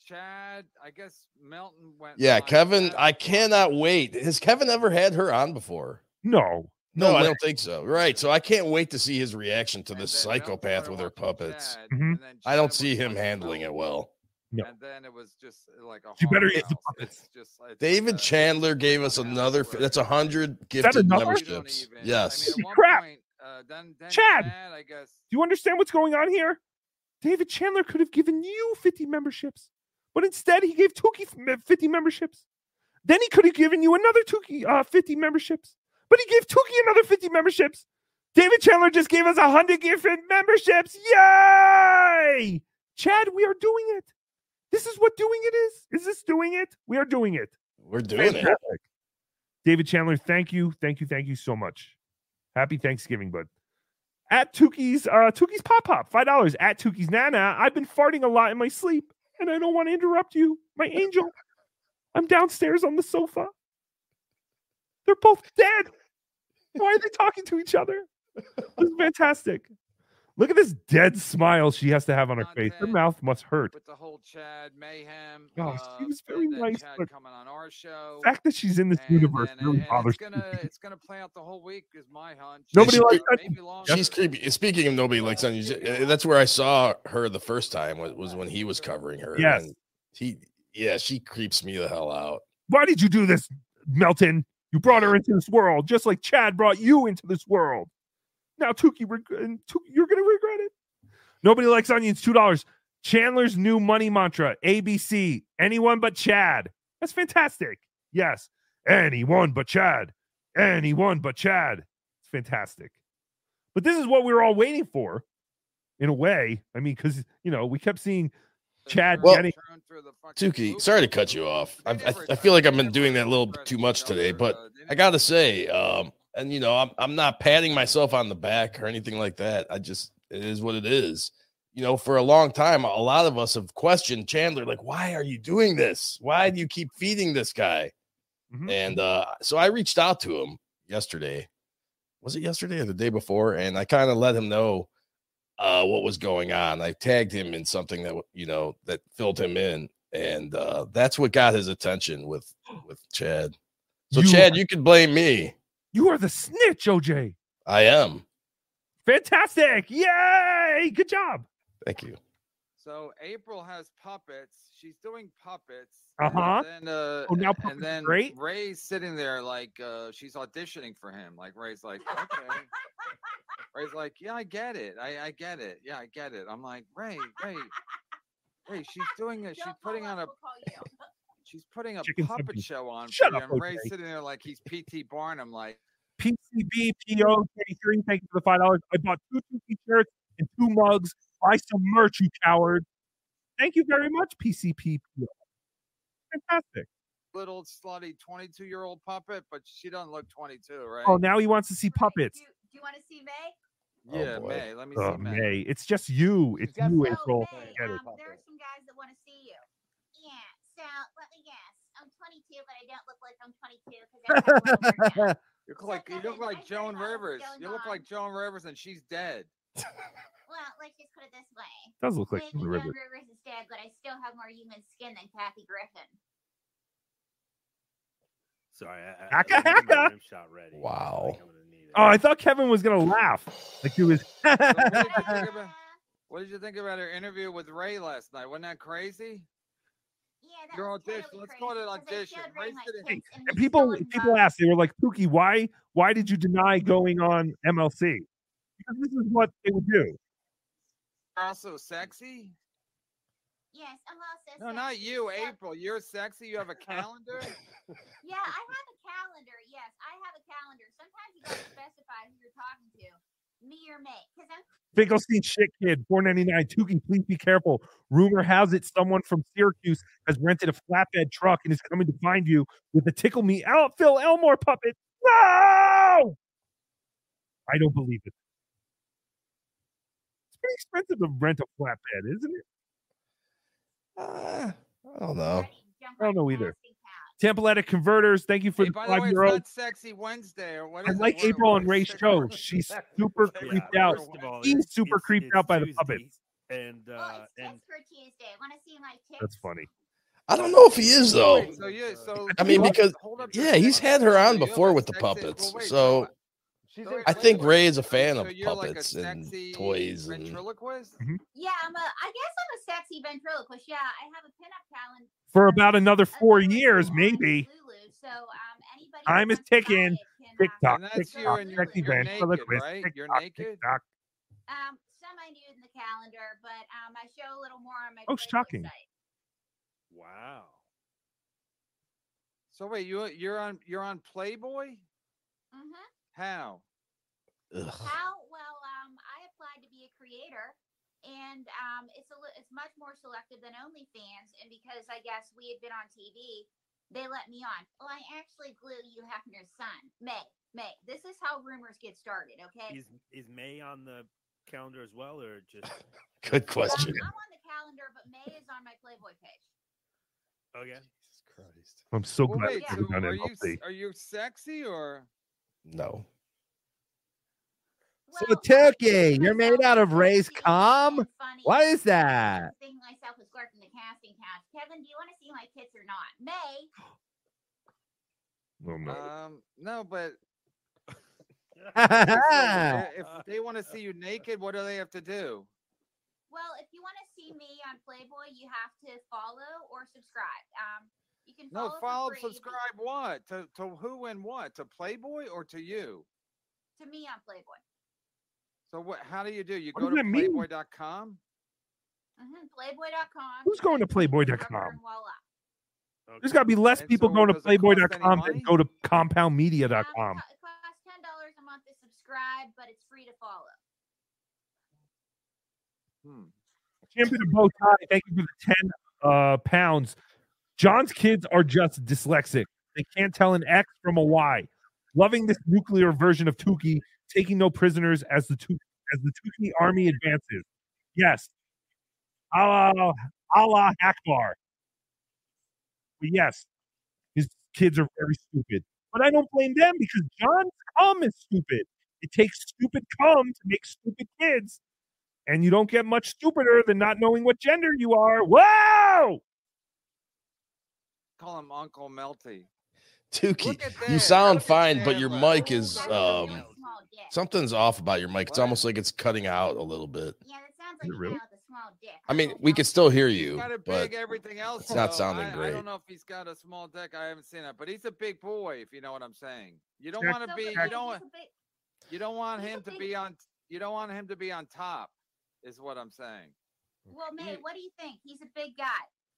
[SPEAKER 4] Chad. I guess Melton went.
[SPEAKER 5] Yeah,
[SPEAKER 4] live.
[SPEAKER 5] Kevin, I cannot wait. Has Kevin ever had her on before?
[SPEAKER 2] No.
[SPEAKER 5] No,
[SPEAKER 2] No
[SPEAKER 5] I don't think so. Right. So I can't wait to see his reaction to this psychopath with her puppets.
[SPEAKER 2] Mhm.
[SPEAKER 5] I don't see him handling it well.
[SPEAKER 2] No.
[SPEAKER 4] And then it was just like a.
[SPEAKER 2] You better
[SPEAKER 4] horror
[SPEAKER 2] use the puppets.
[SPEAKER 4] It's just it's
[SPEAKER 5] David Chandler gave us another. f- That's a hundred (laughs) gifted
[SPEAKER 2] another?
[SPEAKER 5] memberships. Yes.
[SPEAKER 4] I mean,
[SPEAKER 2] Crap.
[SPEAKER 4] point, uh, then, then
[SPEAKER 2] Chad.
[SPEAKER 4] Chad, I guess.
[SPEAKER 2] Do you understand what's going on here? David Chandler could have given you 50 memberships, but instead he gave Tookie 50 memberships. Then he could have given you another Tookie uh, 50 memberships, but he gave Tookie another 50 memberships. David Chandler just gave us 100 gifted memberships. Yay! Chad, we are doing it. This is what doing it is. Is this doing it? We are doing it.
[SPEAKER 5] We're doing it.
[SPEAKER 2] David Chandler, thank you, thank you, thank you so much. Happy Thanksgiving, bud. At Tookie's, uh, Tookie's Pop Pop, five dollars. At Tookie's Nana, I've been farting a lot in my sleep, and I don't want to interrupt you, my angel. I'm downstairs on the sofa. They're both dead. Why are they talking to each other? This is fantastic. Look at this dead smile she has to have on her face. Her mouth must hurt.
[SPEAKER 4] With the whole Chad mayhem.
[SPEAKER 2] Oh,
[SPEAKER 4] uh,
[SPEAKER 2] she was very nice,
[SPEAKER 4] Chad
[SPEAKER 2] but
[SPEAKER 4] coming on our show.
[SPEAKER 2] The fact that she's in this
[SPEAKER 4] and
[SPEAKER 2] universe
[SPEAKER 4] then-
[SPEAKER 2] really
[SPEAKER 4] and
[SPEAKER 2] bothers
[SPEAKER 4] it's gonna
[SPEAKER 2] me.
[SPEAKER 4] it's gonna play out the whole week is my hunch.
[SPEAKER 2] Nobody
[SPEAKER 5] She-
[SPEAKER 2] likes that.
[SPEAKER 5] She's creepy. Speaking of nobody likes onions, uh, that's where I saw her the first time was, was when he was covering her.
[SPEAKER 2] Yes.
[SPEAKER 5] and he, yeah, she creeps me the hell out.
[SPEAKER 2] Why did you do this, Melton? You brought her into this world, just like Chad brought you into this world. Now, Tookie, reg- you're going to regret it. Nobody likes onions. Two dollars. Chandler's new money mantra: ABC. Anyone but Chad. That's fantastic. Yes, anyone but Chad. anyone but Chad. It's fantastic. But this is what we were all waiting for, in a way. I mean, because you know we kept seeing Chad
[SPEAKER 5] Well-
[SPEAKER 2] getting.
[SPEAKER 5] Tookie, sorry to cut you off. I, I, I feel like I've been doing that a little too much today, but I gotta say, um, and you know, I'm I'm not patting myself on the back or anything like that. I just it is what it is. You know, for a long time, a lot of us have questioned Chandler, like, why are you doing this? Why do you keep feeding this guy?
[SPEAKER 2] Mhm.
[SPEAKER 5] And uh, so I reached out to him yesterday. Was it yesterday or the day before? And I kind of let him know uh, what was going on. I tagged him in something that you know that filled him in, and uh, that's what got his attention with with Chad. So
[SPEAKER 2] You
[SPEAKER 5] Chad,
[SPEAKER 2] are-
[SPEAKER 5] you can blame me.
[SPEAKER 2] You are the snitch, OJ.
[SPEAKER 5] I am.
[SPEAKER 2] Fantastic! Yay! Good job.
[SPEAKER 5] Thank you.
[SPEAKER 4] So April has puppets. She's doing puppets.
[SPEAKER 2] Uh-huh.
[SPEAKER 4] And then, uh,
[SPEAKER 2] Oh, now
[SPEAKER 4] and then
[SPEAKER 2] great?
[SPEAKER 4] Ray's sitting there like uh, she's auditioning for him. Like Ray's like, okay. (laughs) Ray's like, yeah, I get it. I, I get it. Yeah, I get it. I'm like, Ray, Ray, Ray. She's doing it. She's putting on a. (laughs) She's putting a
[SPEAKER 2] Chicken
[SPEAKER 4] puppet
[SPEAKER 2] something.
[SPEAKER 4] show on
[SPEAKER 2] Shut
[SPEAKER 4] for you.
[SPEAKER 2] up,
[SPEAKER 4] And Ray's
[SPEAKER 2] OJ.
[SPEAKER 4] sitting there like he's P.T. Barnum. Like,
[SPEAKER 2] PCB PO 33. Thank you for the five dollars. I bought two two t-shirts and two mugs. Buy some merch, you coward. Thank you very much, PCP Fantastic.
[SPEAKER 4] little slutty 22 year old puppet, but she doesn't look 22, right?
[SPEAKER 2] Oh, now he wants to see puppets.
[SPEAKER 12] Do you want to see May?
[SPEAKER 5] Oh,
[SPEAKER 4] yeah,
[SPEAKER 5] boy.
[SPEAKER 4] May. Let me
[SPEAKER 2] Oh,
[SPEAKER 4] see May.
[SPEAKER 2] May. It's just you. It's
[SPEAKER 12] Oh,
[SPEAKER 2] you, April.
[SPEAKER 12] May,
[SPEAKER 2] Get it.
[SPEAKER 12] um, there are some guys that want to see you. Yeah. So let me guess. I'm 22, but I don't look like I'm 22 because I have a little hair now.
[SPEAKER 4] You look like you look like Joan Rivers. You look like Joan Rivers, and she's dead. (laughs)
[SPEAKER 12] Well, let's just put it this way.
[SPEAKER 2] Does look like
[SPEAKER 12] Maybe
[SPEAKER 2] Joan
[SPEAKER 12] Joan
[SPEAKER 2] Rivers.
[SPEAKER 12] Rivers is dead, but I still have more human skin than Kathy Griffin.
[SPEAKER 13] Sorry, I, I,
[SPEAKER 2] Haka
[SPEAKER 13] I didn't my shot ready.
[SPEAKER 5] Wow.
[SPEAKER 2] Oh, I thought Kevin was gonna laugh. Like he was. (laughs)
[SPEAKER 4] What, did you think uh, about, what did you think about her interview with Ray last night? Wasn't that crazy?
[SPEAKER 12] Yeah, that
[SPEAKER 4] Your audition.
[SPEAKER 12] totally
[SPEAKER 4] Let's call it an
[SPEAKER 12] 'cause I
[SPEAKER 4] audition.
[SPEAKER 12] showed Ray
[SPEAKER 4] Ray
[SPEAKER 12] my
[SPEAKER 4] said it-
[SPEAKER 12] tits and
[SPEAKER 2] and people
[SPEAKER 12] still in
[SPEAKER 2] people
[SPEAKER 12] love.
[SPEAKER 2] asked, they were like, Pookie, why why did you deny going on MLC? Because this is what they would do.
[SPEAKER 4] You're also sexy.
[SPEAKER 12] Yes, I'm also.
[SPEAKER 4] No, not you,
[SPEAKER 12] so-
[SPEAKER 4] April. You're sexy. You have a calendar. (laughs)
[SPEAKER 12] Yeah, I have a calendar. Yes, I have a calendar. Sometimes you gotta specify who you're talking to, me or me, because I'm.
[SPEAKER 2] Finkelstein shit kid, 499. Tookie, please be careful. Rumor has it someone from Syracuse has rented a flatbed truck and is coming to find you with a tickle me out Phil Elmore puppet. No! I don't believe it. It's pretty expensive to rent a flatbed, isn't it?
[SPEAKER 5] Uh, I don't know.
[SPEAKER 2] I don't know either. Tampaletic Converters, thank you for
[SPEAKER 4] Hey,
[SPEAKER 2] the
[SPEAKER 4] by the way,
[SPEAKER 2] five
[SPEAKER 4] it's
[SPEAKER 2] euro.
[SPEAKER 4] not sexy Wednesday or what
[SPEAKER 2] I
[SPEAKER 4] is it?
[SPEAKER 2] like April
[SPEAKER 4] what
[SPEAKER 2] and
[SPEAKER 4] is
[SPEAKER 2] Ray's show. She's (laughs) super creeped out.
[SPEAKER 13] First all,
[SPEAKER 2] He's
[SPEAKER 13] it's-
[SPEAKER 2] super
[SPEAKER 13] it's-
[SPEAKER 2] creeped
[SPEAKER 13] it's
[SPEAKER 2] out by the puppets.
[SPEAKER 13] And uh,
[SPEAKER 12] Oh, it's
[SPEAKER 13] and
[SPEAKER 12] Tits for Tuesday. I Want to see my tits?
[SPEAKER 2] That's funny.
[SPEAKER 5] I don't know if he is though.
[SPEAKER 4] Wait, so you, so
[SPEAKER 5] I mean, because
[SPEAKER 4] hold up your
[SPEAKER 5] yeah, he's had her on before with the puppets.
[SPEAKER 4] well, wait,
[SPEAKER 5] So
[SPEAKER 4] no, She's
[SPEAKER 5] I think Ray is a fan of
[SPEAKER 4] so you're like
[SPEAKER 5] puppets and
[SPEAKER 4] sexy
[SPEAKER 5] toys and
[SPEAKER 4] ventriloquist.
[SPEAKER 12] Yeah, I'm a. I guess I'm a sexy ventriloquist. Yeah, I have a pinup calendar.
[SPEAKER 2] For about another four years, maybe.
[SPEAKER 12] Lulu, so um, anybody.
[SPEAKER 2] Time is ticking. Tick tock,
[SPEAKER 4] And that's
[SPEAKER 2] tick
[SPEAKER 4] you
[SPEAKER 2] tock,
[SPEAKER 4] and
[SPEAKER 2] sexy
[SPEAKER 4] you're naked,
[SPEAKER 2] ventriloquist.
[SPEAKER 4] right?
[SPEAKER 2] tick
[SPEAKER 4] You're
[SPEAKER 2] tock,
[SPEAKER 4] naked?
[SPEAKER 2] tick tock.
[SPEAKER 12] Um, semi nude in the calendar, but um, I show a little more on my.
[SPEAKER 2] Oh, shocking.
[SPEAKER 12] site.
[SPEAKER 13] wow.
[SPEAKER 4] So wait, you you're on you're on Playboy?
[SPEAKER 12] Mhm.
[SPEAKER 4] How?
[SPEAKER 12] How? Well, um, I applied to be a creator, and um, it's a li- it's much more selective than OnlyFans, and because I guess we had been on TV, they let me on. Well, I actually glue you Hefner's son, May. May. This is how rumors get started. Okay.
[SPEAKER 13] Is is May on the calendar as well, or just? (laughs)
[SPEAKER 5] Good
[SPEAKER 12] Well,
[SPEAKER 5] question.
[SPEAKER 12] I'm on the calendar, but May is on my Playboy page.
[SPEAKER 13] Okay.
[SPEAKER 2] I'm so
[SPEAKER 4] Well,
[SPEAKER 2] glad
[SPEAKER 4] wait, so are you
[SPEAKER 2] MLC.
[SPEAKER 4] are you sexy or?
[SPEAKER 5] No.
[SPEAKER 14] So Turkey, you're made out of Ray's calm. What is that?
[SPEAKER 12] Thinking myself as clerk in the casting couch. Kevin, do you want to see my tits or not? May.
[SPEAKER 2] Oh, no.
[SPEAKER 4] Um, no, but (laughs) if they (laughs) want to see you naked, what do they have to do?
[SPEAKER 12] Well, if you want to see me on Playboy, you have to follow or subscribe. Um, you can follow
[SPEAKER 4] No, follow,
[SPEAKER 12] free,
[SPEAKER 4] subscribe. What to to who and what to Playboy or to you?
[SPEAKER 12] to me on Playboy.
[SPEAKER 4] So what? How do you do? You
[SPEAKER 2] What
[SPEAKER 4] go
[SPEAKER 2] does
[SPEAKER 4] to
[SPEAKER 2] that mean?
[SPEAKER 4] Playboy.com.
[SPEAKER 12] Mm-hmm. Playboy.com.
[SPEAKER 2] Who's going to
[SPEAKER 12] Rubber
[SPEAKER 2] Playboy.com?
[SPEAKER 12] and voila.
[SPEAKER 2] There's got to be less
[SPEAKER 4] And
[SPEAKER 2] people
[SPEAKER 4] so
[SPEAKER 2] going to
[SPEAKER 4] does it cost any
[SPEAKER 2] playboy.com than
[SPEAKER 4] money?
[SPEAKER 2] go to compoundmedia.com.
[SPEAKER 12] It costs ten dollars a month to subscribe, but it's free to follow.
[SPEAKER 4] Hmm.
[SPEAKER 2] Champion of bow tie, thank you for the 10 uh, pounds. John's kids are just dyslexic. They can't tell an X from a Y. Loving this nuclear version of Tookie, taking no prisoners as the two as the Tookie army advances. Yes. Allah, Allah Akbar. But yes, his kids are very stupid. But I don't blame them because John's cum is stupid. It takes stupid cum to make stupid kids and you don't get much stupider than not knowing what gender you are. Whoa!
[SPEAKER 4] Call him Uncle Melty. Tookie,
[SPEAKER 5] you sound fine, but your mic is um something's off about your mic. It's almost like it's cutting out a little bit.
[SPEAKER 12] Yeah, that sounds like
[SPEAKER 2] really?
[SPEAKER 12] you with a small dick.
[SPEAKER 5] I mean, we can still hear
[SPEAKER 4] He's
[SPEAKER 5] you,
[SPEAKER 4] got a
[SPEAKER 5] but
[SPEAKER 4] everything else.
[SPEAKER 5] it's not
[SPEAKER 4] though.
[SPEAKER 5] sounding
[SPEAKER 4] I, I don't know if he's got a small dick. I haven't seen that, but he's a big boy. If you know what I'm saying. You don't want to be. You don't want.
[SPEAKER 12] Big-
[SPEAKER 4] You don't want him to be on. You don't want him to be on top. Is what I'm saying.
[SPEAKER 12] Well, May, what do you think? He's a big guy.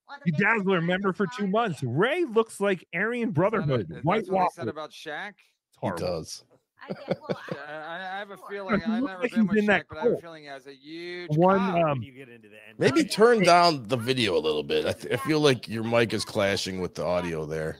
[SPEAKER 12] Well, the
[SPEAKER 2] You
[SPEAKER 12] bigger the
[SPEAKER 2] Dazzler
[SPEAKER 12] guy,
[SPEAKER 2] member for two months. Ray looks like Aryan Brotherhood.
[SPEAKER 4] That's
[SPEAKER 2] White
[SPEAKER 4] what said about Shaq.
[SPEAKER 5] He does.
[SPEAKER 12] I get, well, (laughs) I,
[SPEAKER 4] I, I have a feeling. I've
[SPEAKER 2] looks
[SPEAKER 4] never
[SPEAKER 2] like
[SPEAKER 4] been with
[SPEAKER 2] in that
[SPEAKER 4] Shaq, but I have a feeling he has a huge.
[SPEAKER 2] One
[SPEAKER 4] cock.
[SPEAKER 2] um,
[SPEAKER 13] When you get into the end.
[SPEAKER 5] Maybe turn down the video a little bit. I, th- I feel like your mic is clashing with the audio there.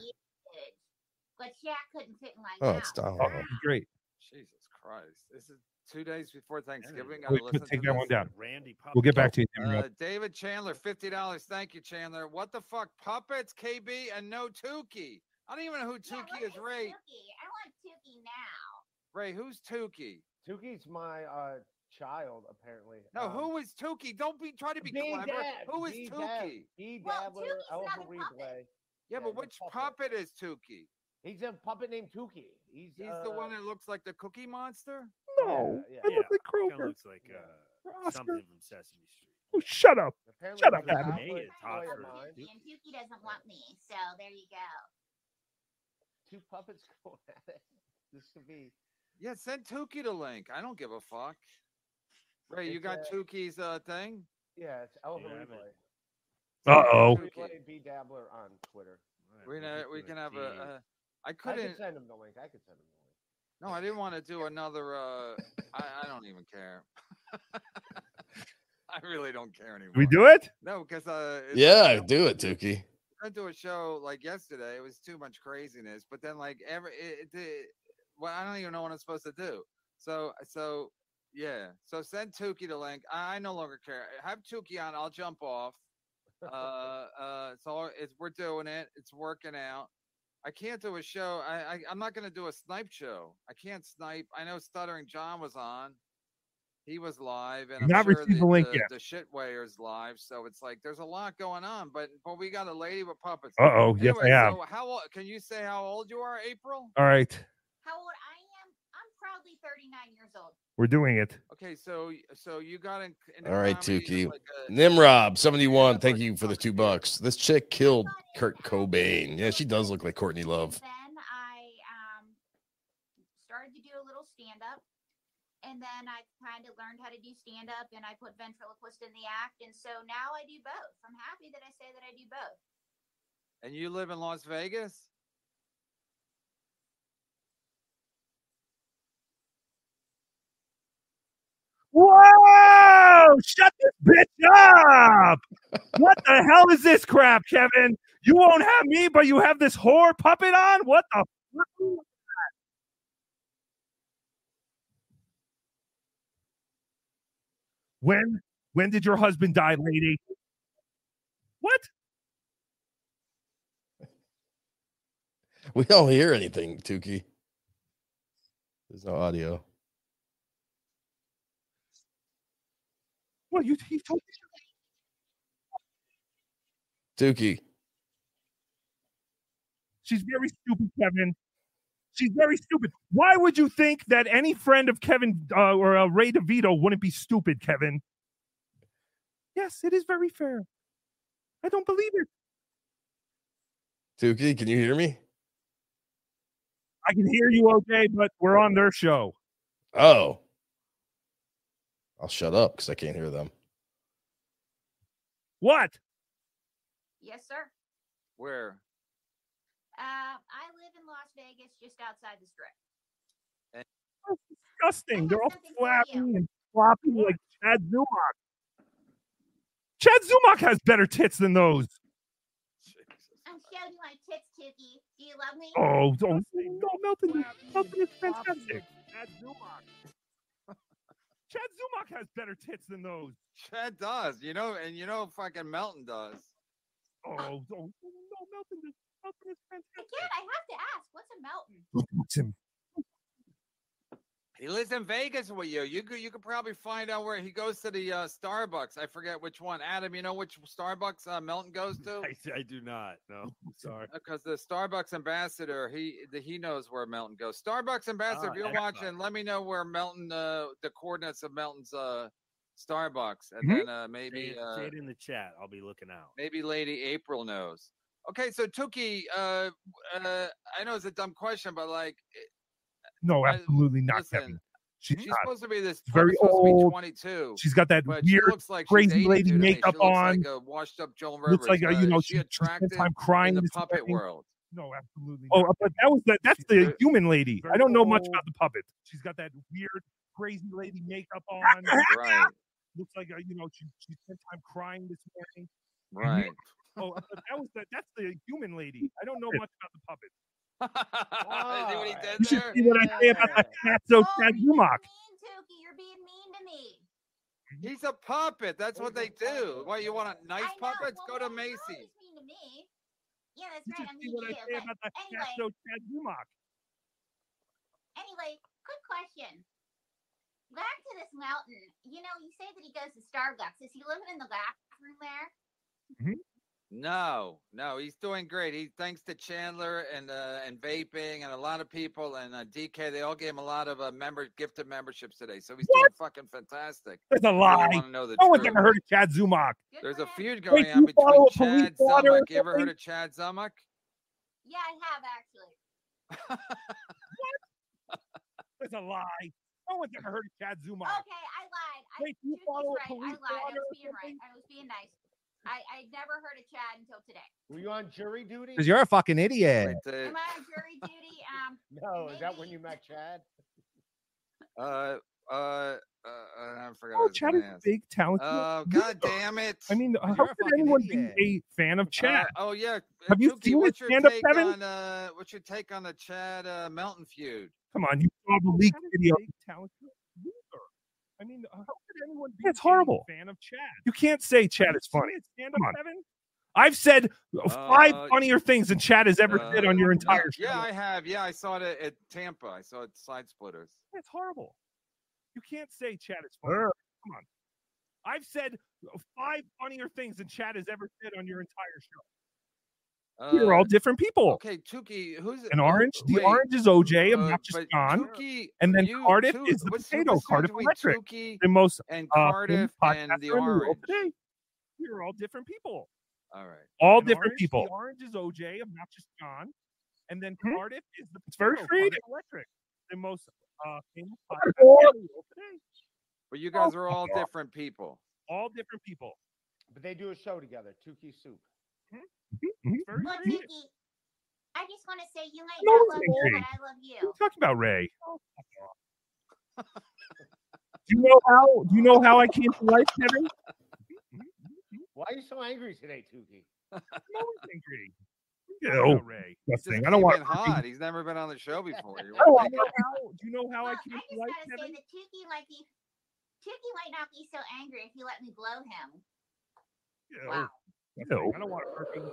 [SPEAKER 12] But Shaq couldn't fit in my
[SPEAKER 5] Oh, it's down.
[SPEAKER 2] Oh, great.
[SPEAKER 4] Jesus Christ! This is two days before Thanksgiving.
[SPEAKER 2] Wait,
[SPEAKER 4] Gotta listen
[SPEAKER 2] take
[SPEAKER 4] to
[SPEAKER 2] that one down.
[SPEAKER 13] Randy Puppet.
[SPEAKER 2] We'll get back to you.
[SPEAKER 4] Uh, David Chandler, fifty dollars. Thank you, Chandler. What the fuck? Puppets, KB, and no Tookie. I don't even know who
[SPEAKER 12] Yeah,
[SPEAKER 4] Tookie
[SPEAKER 12] what
[SPEAKER 4] is.
[SPEAKER 12] is
[SPEAKER 4] Ray,
[SPEAKER 12] Tookie? I want Tookie now.
[SPEAKER 4] Ray, who's Tookie?
[SPEAKER 3] Tookie's my uh, child, apparently.
[SPEAKER 4] No,
[SPEAKER 3] Um,
[SPEAKER 4] who is Tookie? Don't be try to be clever.
[SPEAKER 3] Dab,
[SPEAKER 4] Who is
[SPEAKER 3] B Dab,
[SPEAKER 4] Tookie?
[SPEAKER 3] B
[SPEAKER 12] Well,
[SPEAKER 3] Dabbler,
[SPEAKER 12] Tookie's
[SPEAKER 3] Alpha
[SPEAKER 12] not a puppet.
[SPEAKER 3] Replay.
[SPEAKER 4] Yeah, but
[SPEAKER 3] he's a
[SPEAKER 4] which puppet is Tookie?
[SPEAKER 3] He's a puppet named Tookie. He's,
[SPEAKER 4] He's
[SPEAKER 3] uh,
[SPEAKER 4] the one that looks like the Cookie Monster.
[SPEAKER 2] No,
[SPEAKER 3] yeah,
[SPEAKER 2] I
[SPEAKER 13] yeah.
[SPEAKER 2] look like
[SPEAKER 13] Kind
[SPEAKER 2] Kroger.
[SPEAKER 13] of looks like uh,
[SPEAKER 2] Oscar.
[SPEAKER 13] something from Sesame Street.
[SPEAKER 2] Oh, shut up.
[SPEAKER 3] Apparently
[SPEAKER 2] Shut up,
[SPEAKER 3] an
[SPEAKER 2] Adam.
[SPEAKER 3] alpha
[SPEAKER 13] Hey, it's
[SPEAKER 3] toy
[SPEAKER 13] hot
[SPEAKER 3] of
[SPEAKER 13] for
[SPEAKER 3] mine.
[SPEAKER 12] Tookie, and Tookie doesn't want me, so there you go.
[SPEAKER 3] Two puppets (laughs) going at it. This could be.
[SPEAKER 4] Yeah, send Tookie to link. I don't give a fuck. Ray, you got
[SPEAKER 3] uh,
[SPEAKER 4] Tookie's uh thing?
[SPEAKER 3] Yeah, it's Alpha
[SPEAKER 13] Yeah,
[SPEAKER 3] Replay.
[SPEAKER 2] Uh oh.
[SPEAKER 4] Tookie.
[SPEAKER 3] Replay BeDabbler on Twitter.
[SPEAKER 13] Alright,
[SPEAKER 4] We
[SPEAKER 13] we'll
[SPEAKER 4] can we
[SPEAKER 13] do
[SPEAKER 4] can
[SPEAKER 13] a
[SPEAKER 4] have a.
[SPEAKER 13] tease.
[SPEAKER 4] I
[SPEAKER 3] I
[SPEAKER 4] couldn't.
[SPEAKER 3] could send him the link. I could send him the link.
[SPEAKER 4] No, I didn't want to do another. uh (laughs) I, I don't even care. (laughs) I really don't care anymore.
[SPEAKER 2] We do it?
[SPEAKER 4] No, because uh, it's-
[SPEAKER 5] Yeah, do it, Tookie.
[SPEAKER 4] I went to a show like yesterday. It was too much craziness. But then like every it, it, it well, I don't even know what I'm supposed to do. So so yeah. So send Tookie the link. I, I no longer care. Have Tookie on. I'll jump off. (laughs) Uh uh. So it's we're doing it. It's working out. I can't do a show. I, I I'm not gonna do a snipe show. I can't snipe. I know Stuttering John was on. He was live, and I'm
[SPEAKER 2] Not
[SPEAKER 4] sure
[SPEAKER 2] received
[SPEAKER 4] the,
[SPEAKER 2] link
[SPEAKER 4] the,
[SPEAKER 2] yet.
[SPEAKER 4] the shit weighers live. So it's like there's a lot going on, but but we got a lady with puppets.
[SPEAKER 2] Uh oh. Yes, I
[SPEAKER 4] Anyway,
[SPEAKER 2] have.
[SPEAKER 4] So how old? Can you say how old you are, April?
[SPEAKER 2] All right.
[SPEAKER 12] How old I am? I'm proudly 39 years old.
[SPEAKER 2] We're doing it.
[SPEAKER 4] Okay, so so you got in. in
[SPEAKER 5] All right,
[SPEAKER 4] comedy,
[SPEAKER 5] Tookie.
[SPEAKER 4] like a-
[SPEAKER 5] Nimrob, 71. Thank you for the two bucks. This chick killed Kurt Cobain. Yeah, she does look like Courtney Love.
[SPEAKER 12] Then I um, started to do a little stand up. And then I kind of learned how to do stand up and I put ventriloquist in the act. And so now I do both. I'm happy that I say that I do both.
[SPEAKER 4] And you live in Las Vegas?
[SPEAKER 2] Whoa! Shut this bitch up! what the hell is this crap, Kevin? You won't have me, but you have this whore puppet on? What the fuck? When when did your husband die, lady? What?
[SPEAKER 5] We don't hear anything, Tookie. There's no audio.
[SPEAKER 2] Well, you he told
[SPEAKER 5] Tookie.
[SPEAKER 2] She's very stupid, Kevin. She's very stupid. Why would you think that any friend of Kevin uh, or uh, Ray DeVito wouldn't be stupid, Kevin? Yes, it is very fair. I don't believe it.
[SPEAKER 5] Tookie, can you hear me?
[SPEAKER 2] I can hear you okay, but we're on their show.
[SPEAKER 5] Oh. I'll shut up because I can't hear them.
[SPEAKER 2] What?
[SPEAKER 12] Yes, sir.
[SPEAKER 4] Where?
[SPEAKER 12] Uh, I live in Las Vegas, just outside the strip.
[SPEAKER 2] disgusting. They're all flappy and floppy like Chad Zumock. Chad Zumock has better tits than those.
[SPEAKER 12] I'm showing my tits, Tookie. Do you love me?
[SPEAKER 2] Oh, don't no, Melton. Melton is fantastic.
[SPEAKER 6] Chad Zumock.
[SPEAKER 2] Chad Zumock has better tits than those.
[SPEAKER 4] Chad does, you know, and you know, fucking Melton does.
[SPEAKER 2] Oh, oh, oh don't no, Melton is Melton is fantastic.
[SPEAKER 12] Again, I have to ask, what's a Melton?
[SPEAKER 2] What's him?
[SPEAKER 4] He lives in Vegas with you. You could you could probably find out where he goes to the uh, Starbucks. I forget which one. Adam, you know which Starbucks uh, Melton goes to? (laughs)
[SPEAKER 13] I, I do not. No, sorry.
[SPEAKER 4] Because the Starbucks ambassador, he the, he knows where Melton goes. Starbucks ambassador,
[SPEAKER 13] Ah,
[SPEAKER 4] if you're watching, let me know where Melton, uh, the coordinates of Melton's uh, Starbucks, and
[SPEAKER 13] Mhm.
[SPEAKER 4] then uh, maybe
[SPEAKER 13] say,
[SPEAKER 4] uh,
[SPEAKER 13] say it in the chat. I'll be looking out.
[SPEAKER 4] maybe Lady April knows. Okay, so Tookie, uh, uh, I know it's a dumb question, but like,
[SPEAKER 2] No, absolutely not,
[SPEAKER 4] listen,
[SPEAKER 2] Kevin. She's,
[SPEAKER 4] she's
[SPEAKER 2] not.
[SPEAKER 4] supposed to be this
[SPEAKER 2] very old.
[SPEAKER 4] 22.
[SPEAKER 2] She's got that
[SPEAKER 4] but
[SPEAKER 2] weird,
[SPEAKER 4] looks like
[SPEAKER 2] crazy lady makeup on.
[SPEAKER 4] Like a washed up Joan Rivers.
[SPEAKER 2] looks like a,
[SPEAKER 4] Uh,
[SPEAKER 2] you know she,
[SPEAKER 4] she
[SPEAKER 2] spent time crying
[SPEAKER 4] in the puppet
[SPEAKER 2] morning.
[SPEAKER 4] world.
[SPEAKER 2] No, absolutely. Oh, uh, but that was the that's the human lady. I don't know much about the puppet. She's got that weird, crazy lady makeup on.
[SPEAKER 4] Right.
[SPEAKER 2] Looks like a, you know she she spent time crying this morning.
[SPEAKER 4] Right.
[SPEAKER 2] Oh, but that was the that's the human lady. I don't know (laughs) much about the puppet.
[SPEAKER 4] See what he did
[SPEAKER 2] You should
[SPEAKER 4] there?
[SPEAKER 2] see what I say about that cat. So Chad Zumock.
[SPEAKER 12] Mean, you're being mean to me.
[SPEAKER 4] He's a puppet. That's what they do. What you want? A nice
[SPEAKER 12] I know,
[SPEAKER 4] puppets?
[SPEAKER 12] well,
[SPEAKER 4] Go to
[SPEAKER 12] well, you're
[SPEAKER 4] Macy's.
[SPEAKER 12] always mean to me. Yeah, that's
[SPEAKER 2] You
[SPEAKER 12] right.
[SPEAKER 2] should
[SPEAKER 12] I'm
[SPEAKER 2] see
[SPEAKER 12] mean
[SPEAKER 2] what
[SPEAKER 12] to
[SPEAKER 2] I
[SPEAKER 12] you.
[SPEAKER 2] say
[SPEAKER 12] But
[SPEAKER 2] about that cat.
[SPEAKER 12] anyway,
[SPEAKER 2] So Chad Zumock.
[SPEAKER 12] anyway, quick question. Back to this mountain. You know, you say that he goes to Starbucks. Is he living in the bathroom there? Mm-hmm.
[SPEAKER 4] No, no, he's doing great. He thanks to Chandler and uh, and vaping and a lot of people and uh, DK. They all gave him a lot of uh, member gifted memberships today. So he's doing fucking fantastic.
[SPEAKER 2] That's a
[SPEAKER 4] If you
[SPEAKER 2] lie.
[SPEAKER 4] want to know the
[SPEAKER 2] No one's ever heard of Chad Zumock.
[SPEAKER 4] There's a feud going
[SPEAKER 2] do
[SPEAKER 4] on between
[SPEAKER 2] a police
[SPEAKER 4] Chad
[SPEAKER 2] blotter or
[SPEAKER 4] Zumock. You ever heard of Chad Zumock?
[SPEAKER 12] Yeah, I have actually. (laughs)
[SPEAKER 2] That's a lie. No one's ever heard of Chad Zumock.
[SPEAKER 12] Okay, I lied. I,
[SPEAKER 2] Wait, do you
[SPEAKER 12] Tookie's
[SPEAKER 2] follow a
[SPEAKER 12] right. I
[SPEAKER 2] police
[SPEAKER 12] lied. I was being right. I was being nice. I I never heard of Chad until today.
[SPEAKER 9] Were you on jury duty?
[SPEAKER 14] Because you're a fucking idiot.
[SPEAKER 4] Wait, uh,
[SPEAKER 12] Am I on jury duty? (laughs) Um,
[SPEAKER 9] No, is that when you met Chad?
[SPEAKER 4] uh, uh, uh, I forgot.
[SPEAKER 2] Oh,
[SPEAKER 4] his
[SPEAKER 2] Chad is a big talented.
[SPEAKER 4] Oh,
[SPEAKER 2] loser.
[SPEAKER 4] god damn it!
[SPEAKER 2] I mean,
[SPEAKER 14] You're
[SPEAKER 2] how
[SPEAKER 14] a
[SPEAKER 2] could anyone
[SPEAKER 14] idiot.
[SPEAKER 2] be a fan of Chad?
[SPEAKER 4] Uh, oh yeah. uh,
[SPEAKER 2] Have you
[SPEAKER 4] Tookie,
[SPEAKER 2] seen his
[SPEAKER 4] what's your
[SPEAKER 2] stand-up,
[SPEAKER 4] take
[SPEAKER 2] Kevin?
[SPEAKER 4] on uh, what's your take on the Chad uh, Melton feud?
[SPEAKER 2] Come on, you saw the leaked video. I mean, how could anyone be it's horrible.
[SPEAKER 6] fan of Chad?
[SPEAKER 2] You can't say Chad is funny.
[SPEAKER 6] Stand
[SPEAKER 2] Come
[SPEAKER 6] up,
[SPEAKER 2] on.
[SPEAKER 6] Kevin.
[SPEAKER 2] I've said uh, five
[SPEAKER 4] Uh,
[SPEAKER 2] funnier things than Chad has ever said on your
[SPEAKER 4] Uh,
[SPEAKER 2] entire show.
[SPEAKER 4] Yeah, I have. Yeah, I saw it at, at Tampa. I saw it side splitters.
[SPEAKER 2] It's horrible. You can't say Chad is funny. Come on. I've said uh, five funnier things than Chad has ever said on your entire show. We're all
[SPEAKER 4] Uh,
[SPEAKER 2] different people.
[SPEAKER 4] Okay, Tookie, who's
[SPEAKER 2] An orange, the
[SPEAKER 4] wait,
[SPEAKER 2] orange is OJ,
[SPEAKER 4] uh,
[SPEAKER 2] obnoxious
[SPEAKER 4] but
[SPEAKER 2] John,
[SPEAKER 4] Tookie,
[SPEAKER 2] and then
[SPEAKER 4] you-
[SPEAKER 2] Cardiff
[SPEAKER 4] Tu-
[SPEAKER 2] is the potato. Cardiff Electric,
[SPEAKER 4] Tookie
[SPEAKER 2] the most
[SPEAKER 4] and
[SPEAKER 2] uh,
[SPEAKER 4] Cardiff
[SPEAKER 2] famous
[SPEAKER 4] and the
[SPEAKER 2] in the world
[SPEAKER 4] orange.
[SPEAKER 2] today. We're all different people.
[SPEAKER 4] All right.
[SPEAKER 2] All
[SPEAKER 6] An
[SPEAKER 2] different
[SPEAKER 6] orange,
[SPEAKER 2] people.
[SPEAKER 6] The orange is OJ, I'm not just John, and then
[SPEAKER 2] Hmm?
[SPEAKER 6] Cardiff is the
[SPEAKER 2] It's very
[SPEAKER 6] potato,
[SPEAKER 2] creative.
[SPEAKER 6] Cardiff Electric, the most uh, famous
[SPEAKER 2] Cardiff.
[SPEAKER 6] podcast in the world today.
[SPEAKER 4] But you guys
[SPEAKER 2] Oh,
[SPEAKER 4] are all different people.
[SPEAKER 2] All different people.
[SPEAKER 9] But they do a show together, TookieSoup. Mm-hmm. Mm-hmm.
[SPEAKER 2] Very mm-hmm.
[SPEAKER 12] well,
[SPEAKER 2] creative.
[SPEAKER 12] Tookie, I just want to say you might
[SPEAKER 2] No
[SPEAKER 12] not love
[SPEAKER 2] angry.
[SPEAKER 12] me, but I love
[SPEAKER 2] you
[SPEAKER 12] you.
[SPEAKER 2] talking about, Ray? (laughs) Oh, do you know how? Do you know how I came to life, Kevin?
[SPEAKER 9] Why are you so angry today, Tookie?
[SPEAKER 2] I'm always angry.
[SPEAKER 6] Talking
[SPEAKER 2] oh,
[SPEAKER 6] about Ray.
[SPEAKER 2] disgusting.
[SPEAKER 4] Just
[SPEAKER 2] I don't
[SPEAKER 4] keep
[SPEAKER 2] want.
[SPEAKER 4] it hot. He's never been on the show before. You
[SPEAKER 2] I don't
[SPEAKER 4] wanna
[SPEAKER 2] want
[SPEAKER 4] take it?
[SPEAKER 2] how. Do you know how
[SPEAKER 12] Well,
[SPEAKER 2] I
[SPEAKER 12] I
[SPEAKER 2] came
[SPEAKER 12] just
[SPEAKER 2] to life,
[SPEAKER 12] gotta say
[SPEAKER 2] Kevin?
[SPEAKER 12] that Tookie might be Tookie might not be so angry if you let me blow him.
[SPEAKER 2] Ew, oh.
[SPEAKER 12] Wow.
[SPEAKER 2] Ew.
[SPEAKER 6] I don't want to hurt you.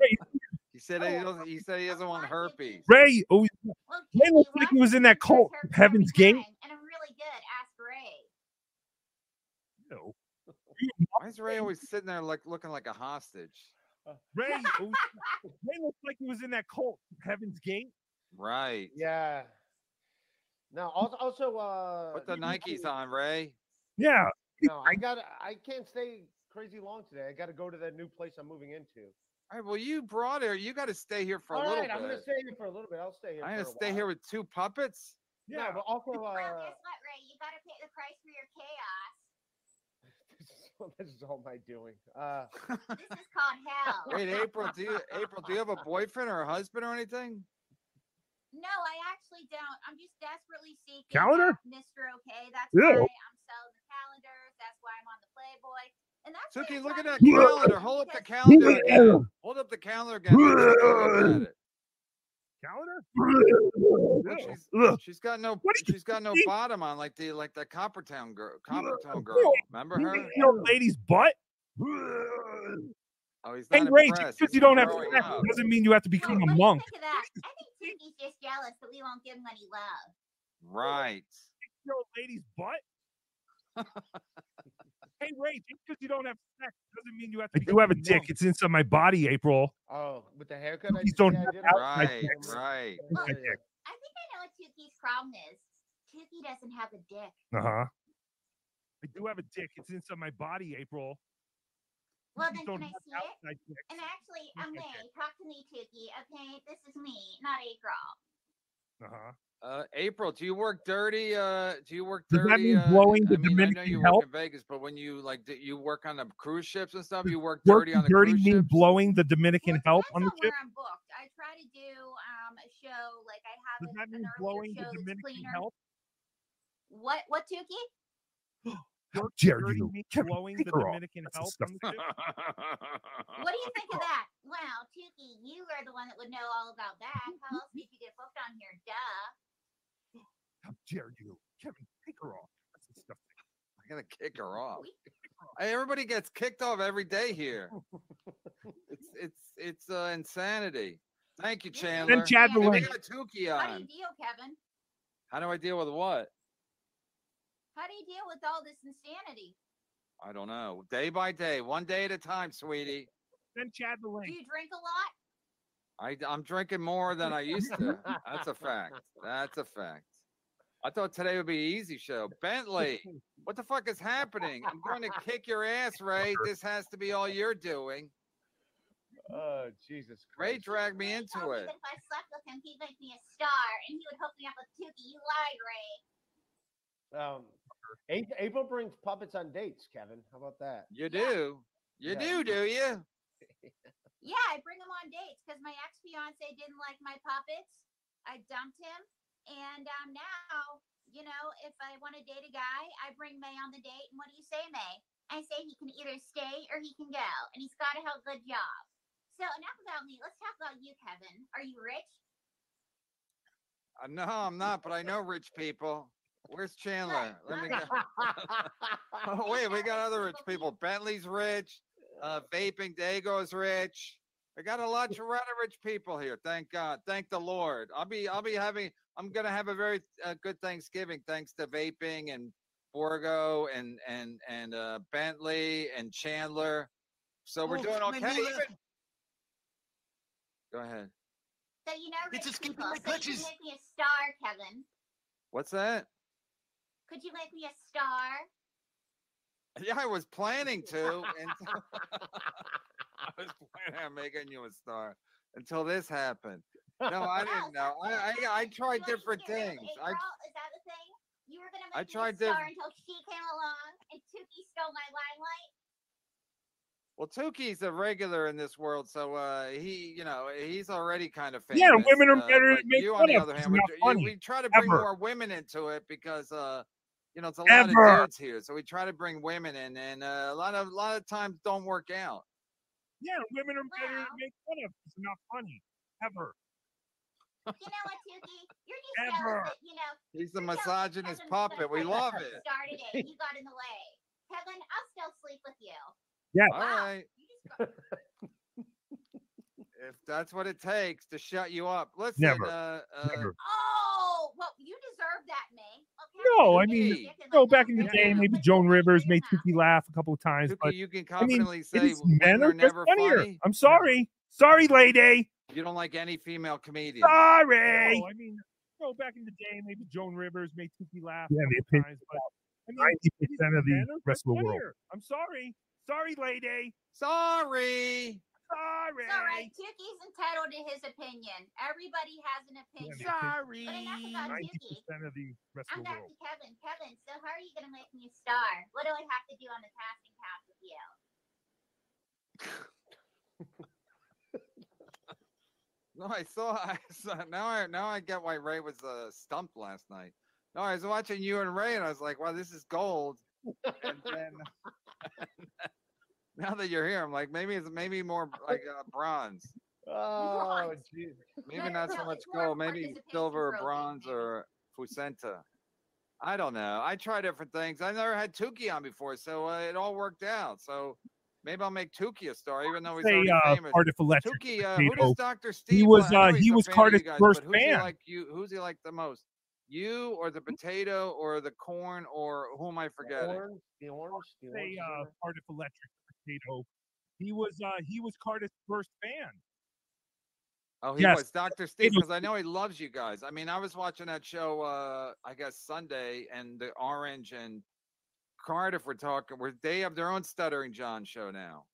[SPEAKER 2] Ray,
[SPEAKER 4] He said he doesn't. He said he doesn't want herpes.
[SPEAKER 2] Ray, oh,
[SPEAKER 12] Well,
[SPEAKER 2] Ray
[SPEAKER 12] Tookie,
[SPEAKER 2] looks like he was in that cult, Heaven's
[SPEAKER 12] every
[SPEAKER 2] Gate.
[SPEAKER 12] and I'm really good. Ask Ray.
[SPEAKER 2] No.
[SPEAKER 4] Why is Ray always sitting there like looking like a hostage?
[SPEAKER 2] Ray, (laughs) oh, Ray looks like he was in that cult, Heaven's Gate.
[SPEAKER 4] Right.
[SPEAKER 9] Yeah. No, also, also uh,
[SPEAKER 4] Put the
[SPEAKER 9] you-
[SPEAKER 4] Nikes on, Ray.
[SPEAKER 2] Yeah.
[SPEAKER 9] No, I got. to I can't stay crazy long today. I got to go to that new place I'm moving into.
[SPEAKER 4] All right. Well, you brought her. You got to stay here for a
[SPEAKER 9] All
[SPEAKER 4] little
[SPEAKER 9] right, I'm gonna stay here for a little bit. I'll stay here.
[SPEAKER 4] I'm gonna stay
[SPEAKER 9] while.
[SPEAKER 4] here with two puppets.
[SPEAKER 9] No, but also,
[SPEAKER 12] Well,
[SPEAKER 9] uh,
[SPEAKER 12] guess what, Ray? You gotta pay the price for your chaos. (laughs)
[SPEAKER 9] this is all my doing. Uh, (laughs)
[SPEAKER 12] This is called hell.
[SPEAKER 4] Wait, April, do you April, do you have a boyfriend or a husband or anything?
[SPEAKER 12] No, I actually don't. I'm just desperately seeking
[SPEAKER 2] Calendar?
[SPEAKER 12] Mr. Okay. That's
[SPEAKER 2] Ew.
[SPEAKER 12] why I'm Playboy. And that's
[SPEAKER 4] Suki, look at that calendar. Hold up the calendar again. Hold up the calendar again. Let's take a look at it.
[SPEAKER 2] Calendar?
[SPEAKER 4] Look, she's, she's got no
[SPEAKER 2] What are you
[SPEAKER 4] she's got no
[SPEAKER 2] thinking?
[SPEAKER 4] bottom on like the like the Coppertone girl (laughs) Coppertone girl. Remember her?
[SPEAKER 2] think the old lady's butt?
[SPEAKER 4] Oh, he's
[SPEAKER 2] Hey,
[SPEAKER 4] not
[SPEAKER 2] Ray, just because you don't have sex doesn't mean you have to become a
[SPEAKER 12] What
[SPEAKER 2] monk.
[SPEAKER 12] think of that? I think Tookie's just jealous that we won't give him any love.
[SPEAKER 4] Right.
[SPEAKER 2] The old lady's butt? (laughs) hey, Ray, just because you don't have sex doesn't mean you have to I do have a dick. It's inside my body, April.
[SPEAKER 9] oh, with the haircut. I
[SPEAKER 2] don't have
[SPEAKER 4] Right, right.
[SPEAKER 12] Well,
[SPEAKER 2] My dick.
[SPEAKER 12] I think I know what Tookie's problem is. Tookie doesn't have a dick.
[SPEAKER 2] Uh huh. I do have a dick. It's inside my body, April.
[SPEAKER 12] Well,
[SPEAKER 2] Cookies
[SPEAKER 12] then
[SPEAKER 2] don't
[SPEAKER 12] can I
[SPEAKER 2] have
[SPEAKER 12] see it?
[SPEAKER 2] dicks.
[SPEAKER 12] And actually,
[SPEAKER 2] Yes,
[SPEAKER 12] I'm
[SPEAKER 2] I
[SPEAKER 12] May. Talk to me, Tookie. Okay, this is me, not April.
[SPEAKER 2] Uh huh.
[SPEAKER 4] Uh, April, do you work dirty? Uh, do you work dirty?
[SPEAKER 2] Does that
[SPEAKER 4] dirty?
[SPEAKER 2] mean
[SPEAKER 4] uh,
[SPEAKER 2] blowing the
[SPEAKER 4] I mean, I know you
[SPEAKER 2] help?
[SPEAKER 4] work in Vegas, but when you like, do you work on the cruise ships and stuff? You work
[SPEAKER 2] Work
[SPEAKER 4] dirty on the
[SPEAKER 2] dirty
[SPEAKER 4] cruise
[SPEAKER 2] mean
[SPEAKER 4] ships.
[SPEAKER 2] blowing the Dominican help on the ship?
[SPEAKER 12] where I'm booked. I try to do um, a show like I have
[SPEAKER 2] Does
[SPEAKER 12] an,
[SPEAKER 2] that mean blowing
[SPEAKER 12] show
[SPEAKER 2] the
[SPEAKER 12] that's
[SPEAKER 2] Dominican
[SPEAKER 12] cleaner.
[SPEAKER 2] help?
[SPEAKER 12] What? What, Tookie? (gasps)
[SPEAKER 2] How dare
[SPEAKER 6] dirty
[SPEAKER 2] you?
[SPEAKER 6] mean blowing the. Dominican help on the
[SPEAKER 2] disgusting.
[SPEAKER 12] What do you think of (laughs) that? Well, Tookie, you are the one that would know all about that. How else did you get booked on here? Duh.
[SPEAKER 2] How dare you? Kevin, take her off. That's disgusting. (laughs)
[SPEAKER 4] I gotta kick her off. Hey, everybody gets kicked off every day here. (laughs) It's it's it's uh, insanity. Thank you, Chandler.
[SPEAKER 2] Chad the
[SPEAKER 4] Hey, we got Tookie
[SPEAKER 12] How do
[SPEAKER 4] on.
[SPEAKER 12] you deal, Kevin?
[SPEAKER 4] How do I deal with what?
[SPEAKER 12] How do you deal with all this insanity?
[SPEAKER 4] I don't know. Day by day, one day at a time, sweetie.
[SPEAKER 2] Then Chad the
[SPEAKER 12] Do
[SPEAKER 2] link.
[SPEAKER 12] you drink a lot?
[SPEAKER 4] I, I'm drinking more than I used to. (laughs) That's a fact. That's a fact. I thought today would be an easy show. Bentley, what the fuck is happening? I'm going to kick your ass, Ray. (laughs) This has to be all you're doing.
[SPEAKER 9] Oh, Jesus Christ.
[SPEAKER 4] Ray
[SPEAKER 9] Christ.
[SPEAKER 4] dragged me
[SPEAKER 12] Ray
[SPEAKER 4] into
[SPEAKER 12] told
[SPEAKER 4] it.
[SPEAKER 12] that if I slept with him, he'd make me a star, and he would hook me up with Tookie. You lied, Ray.
[SPEAKER 9] Um, April brings puppets on dates, Kevin. How about that?
[SPEAKER 4] You do. You
[SPEAKER 9] Yeah.
[SPEAKER 4] do, do you?
[SPEAKER 12] Yeah, I bring him on dates because my ex fiance didn't like my puppets. I dumped him, and um, now, you know, if I want to date a guy, I bring May on the date. And what do you say, May? I say he can either stay or he can go, and he's got to have a good job. So enough about me. Let's talk about you, Kevin. Are you rich?
[SPEAKER 4] Uh, no, I'm not, but I know rich people. Where's Chandler? Let me go. oh, (laughs) wait, we got other rich people. Bentley's rich. Uh, vaping Dago's rich. We got a lot, of lot of rich people here. Thank God. Thank the Lord. I'll be, I'll be having. I'm gonna have a very uh, good Thanksgiving thanks to vaping and Borgo and and and uh, Bentley and Chandler. So we're
[SPEAKER 15] Oh,
[SPEAKER 4] doing okay. Even. Go ahead.
[SPEAKER 12] So you know,
[SPEAKER 15] It's
[SPEAKER 12] rich
[SPEAKER 15] escaping
[SPEAKER 12] people.
[SPEAKER 15] my
[SPEAKER 12] So you can make me a star, Kevin.
[SPEAKER 4] What's that?
[SPEAKER 12] Could you make me a star?
[SPEAKER 4] Yeah, I was planning to. Until (laughs) (laughs) I was planning on making you a star until this happened. No, I didn't (laughs) know. I I, I tried
[SPEAKER 12] You want me to
[SPEAKER 4] different
[SPEAKER 12] get rid of
[SPEAKER 4] things. I
[SPEAKER 12] April? Is that the thing? You were gonna
[SPEAKER 4] I
[SPEAKER 12] make me
[SPEAKER 4] tried
[SPEAKER 12] a star
[SPEAKER 4] diff-
[SPEAKER 12] until she came along and Tookie stole my limelight.
[SPEAKER 4] well, Tookie's a regular in this world, so uh, he, you know, he's already kind of famous.
[SPEAKER 2] Yeah, women are
[SPEAKER 4] uh,
[SPEAKER 2] better to
[SPEAKER 4] but
[SPEAKER 2] make
[SPEAKER 4] you, on the
[SPEAKER 2] of.
[SPEAKER 4] other hand, we,
[SPEAKER 2] funny,
[SPEAKER 4] we try to bring
[SPEAKER 2] ever.
[SPEAKER 4] more women into it because, uh, you know, it's a lot
[SPEAKER 2] Ever.
[SPEAKER 4] of dudes here, so we try to bring women in, and uh, a lot of, a lot of times don't work out.
[SPEAKER 2] Yeah, women are better to make fun of. It's not funny. Ever.
[SPEAKER 12] You know what, Tookie? You're just
[SPEAKER 2] Ever.
[SPEAKER 12] jealous that you know.
[SPEAKER 4] He's the
[SPEAKER 12] you're jealous that
[SPEAKER 4] misogynist puppet. We love it.
[SPEAKER 12] Star today. You got in the way. Kevin, I'll still sleep with you.
[SPEAKER 2] Yeah.
[SPEAKER 4] All right. (laughs) if that's what it takes to shut you up, listen.
[SPEAKER 2] Never.
[SPEAKER 4] Uh, uh,
[SPEAKER 2] Never.
[SPEAKER 12] Oh, well, you deserve that, May.
[SPEAKER 2] No, I mean,
[SPEAKER 12] in
[SPEAKER 2] no, back in the day, maybe Joan Rivers made Tookie laugh a couple of times,
[SPEAKER 4] Tookie,
[SPEAKER 2] but
[SPEAKER 4] you can
[SPEAKER 2] I mean,
[SPEAKER 4] confidently say
[SPEAKER 2] men
[SPEAKER 4] are never
[SPEAKER 2] funnier.
[SPEAKER 4] funny.
[SPEAKER 2] I'm sorry. Sorry, lady.
[SPEAKER 4] You don't like any female comedian.
[SPEAKER 2] Sorry. No, I mean, no, back in the day, maybe Joan Rivers made Tookie laugh
[SPEAKER 14] Yeah,
[SPEAKER 2] a
[SPEAKER 14] the
[SPEAKER 2] couple
[SPEAKER 14] opinion
[SPEAKER 2] times, but I mean,
[SPEAKER 14] ninety percent of the rest of the world.
[SPEAKER 2] I'm sorry. Sorry, lady.
[SPEAKER 4] Sorry.
[SPEAKER 2] Sorry.
[SPEAKER 12] It's all right. Tookie's entitled to his opinion. Everybody has an opinion.
[SPEAKER 2] Sorry.
[SPEAKER 12] But enough about
[SPEAKER 2] Ninety of the rest
[SPEAKER 12] I'm
[SPEAKER 2] of
[SPEAKER 12] back to Kevin. Kevin, so how are you going to make me a star? What do I have to do on the casting couch with you? (laughs)
[SPEAKER 4] No, I saw. I saw. Now I now I get why Ray was uh, stumped last night. No, I was watching you and Ray, and I was like, "Wow, this is gold." And then (laughs) (laughs) now that you're here, I'm like, maybe it's maybe more like uh, bronze.
[SPEAKER 9] Oh, jeez.
[SPEAKER 4] Maybe not so much gold. Maybe silver, bronze, or fusenta. I don't know. I try different things. I never had Tookie on before, so uh, it all worked out. So maybe I'll make Tookie a star, even though he's
[SPEAKER 2] Say,
[SPEAKER 4] already
[SPEAKER 2] uh,
[SPEAKER 4] famous.
[SPEAKER 2] Cardiff Electric
[SPEAKER 4] Tookie, uh, who does Doctor Steve?
[SPEAKER 2] He was,
[SPEAKER 4] li-
[SPEAKER 2] uh, he was
[SPEAKER 4] fan of you
[SPEAKER 2] Cardiff's
[SPEAKER 4] guys,
[SPEAKER 2] first
[SPEAKER 4] but who's he like you? Who's he like the most? You or the potato or the corn or who am I forgetting?
[SPEAKER 9] Orange, the orange, the orange.
[SPEAKER 2] Say uh. Cardiff Electric He was uh he was Cardiff's first fan.
[SPEAKER 4] Oh, he
[SPEAKER 2] Yes.
[SPEAKER 4] was Dr. Steve because I know he loves you guys. I mean, I was watching that show, uh, I guess Sunday, and the Orange and Cardiff were talking. Where they have their own Stuttering John show now,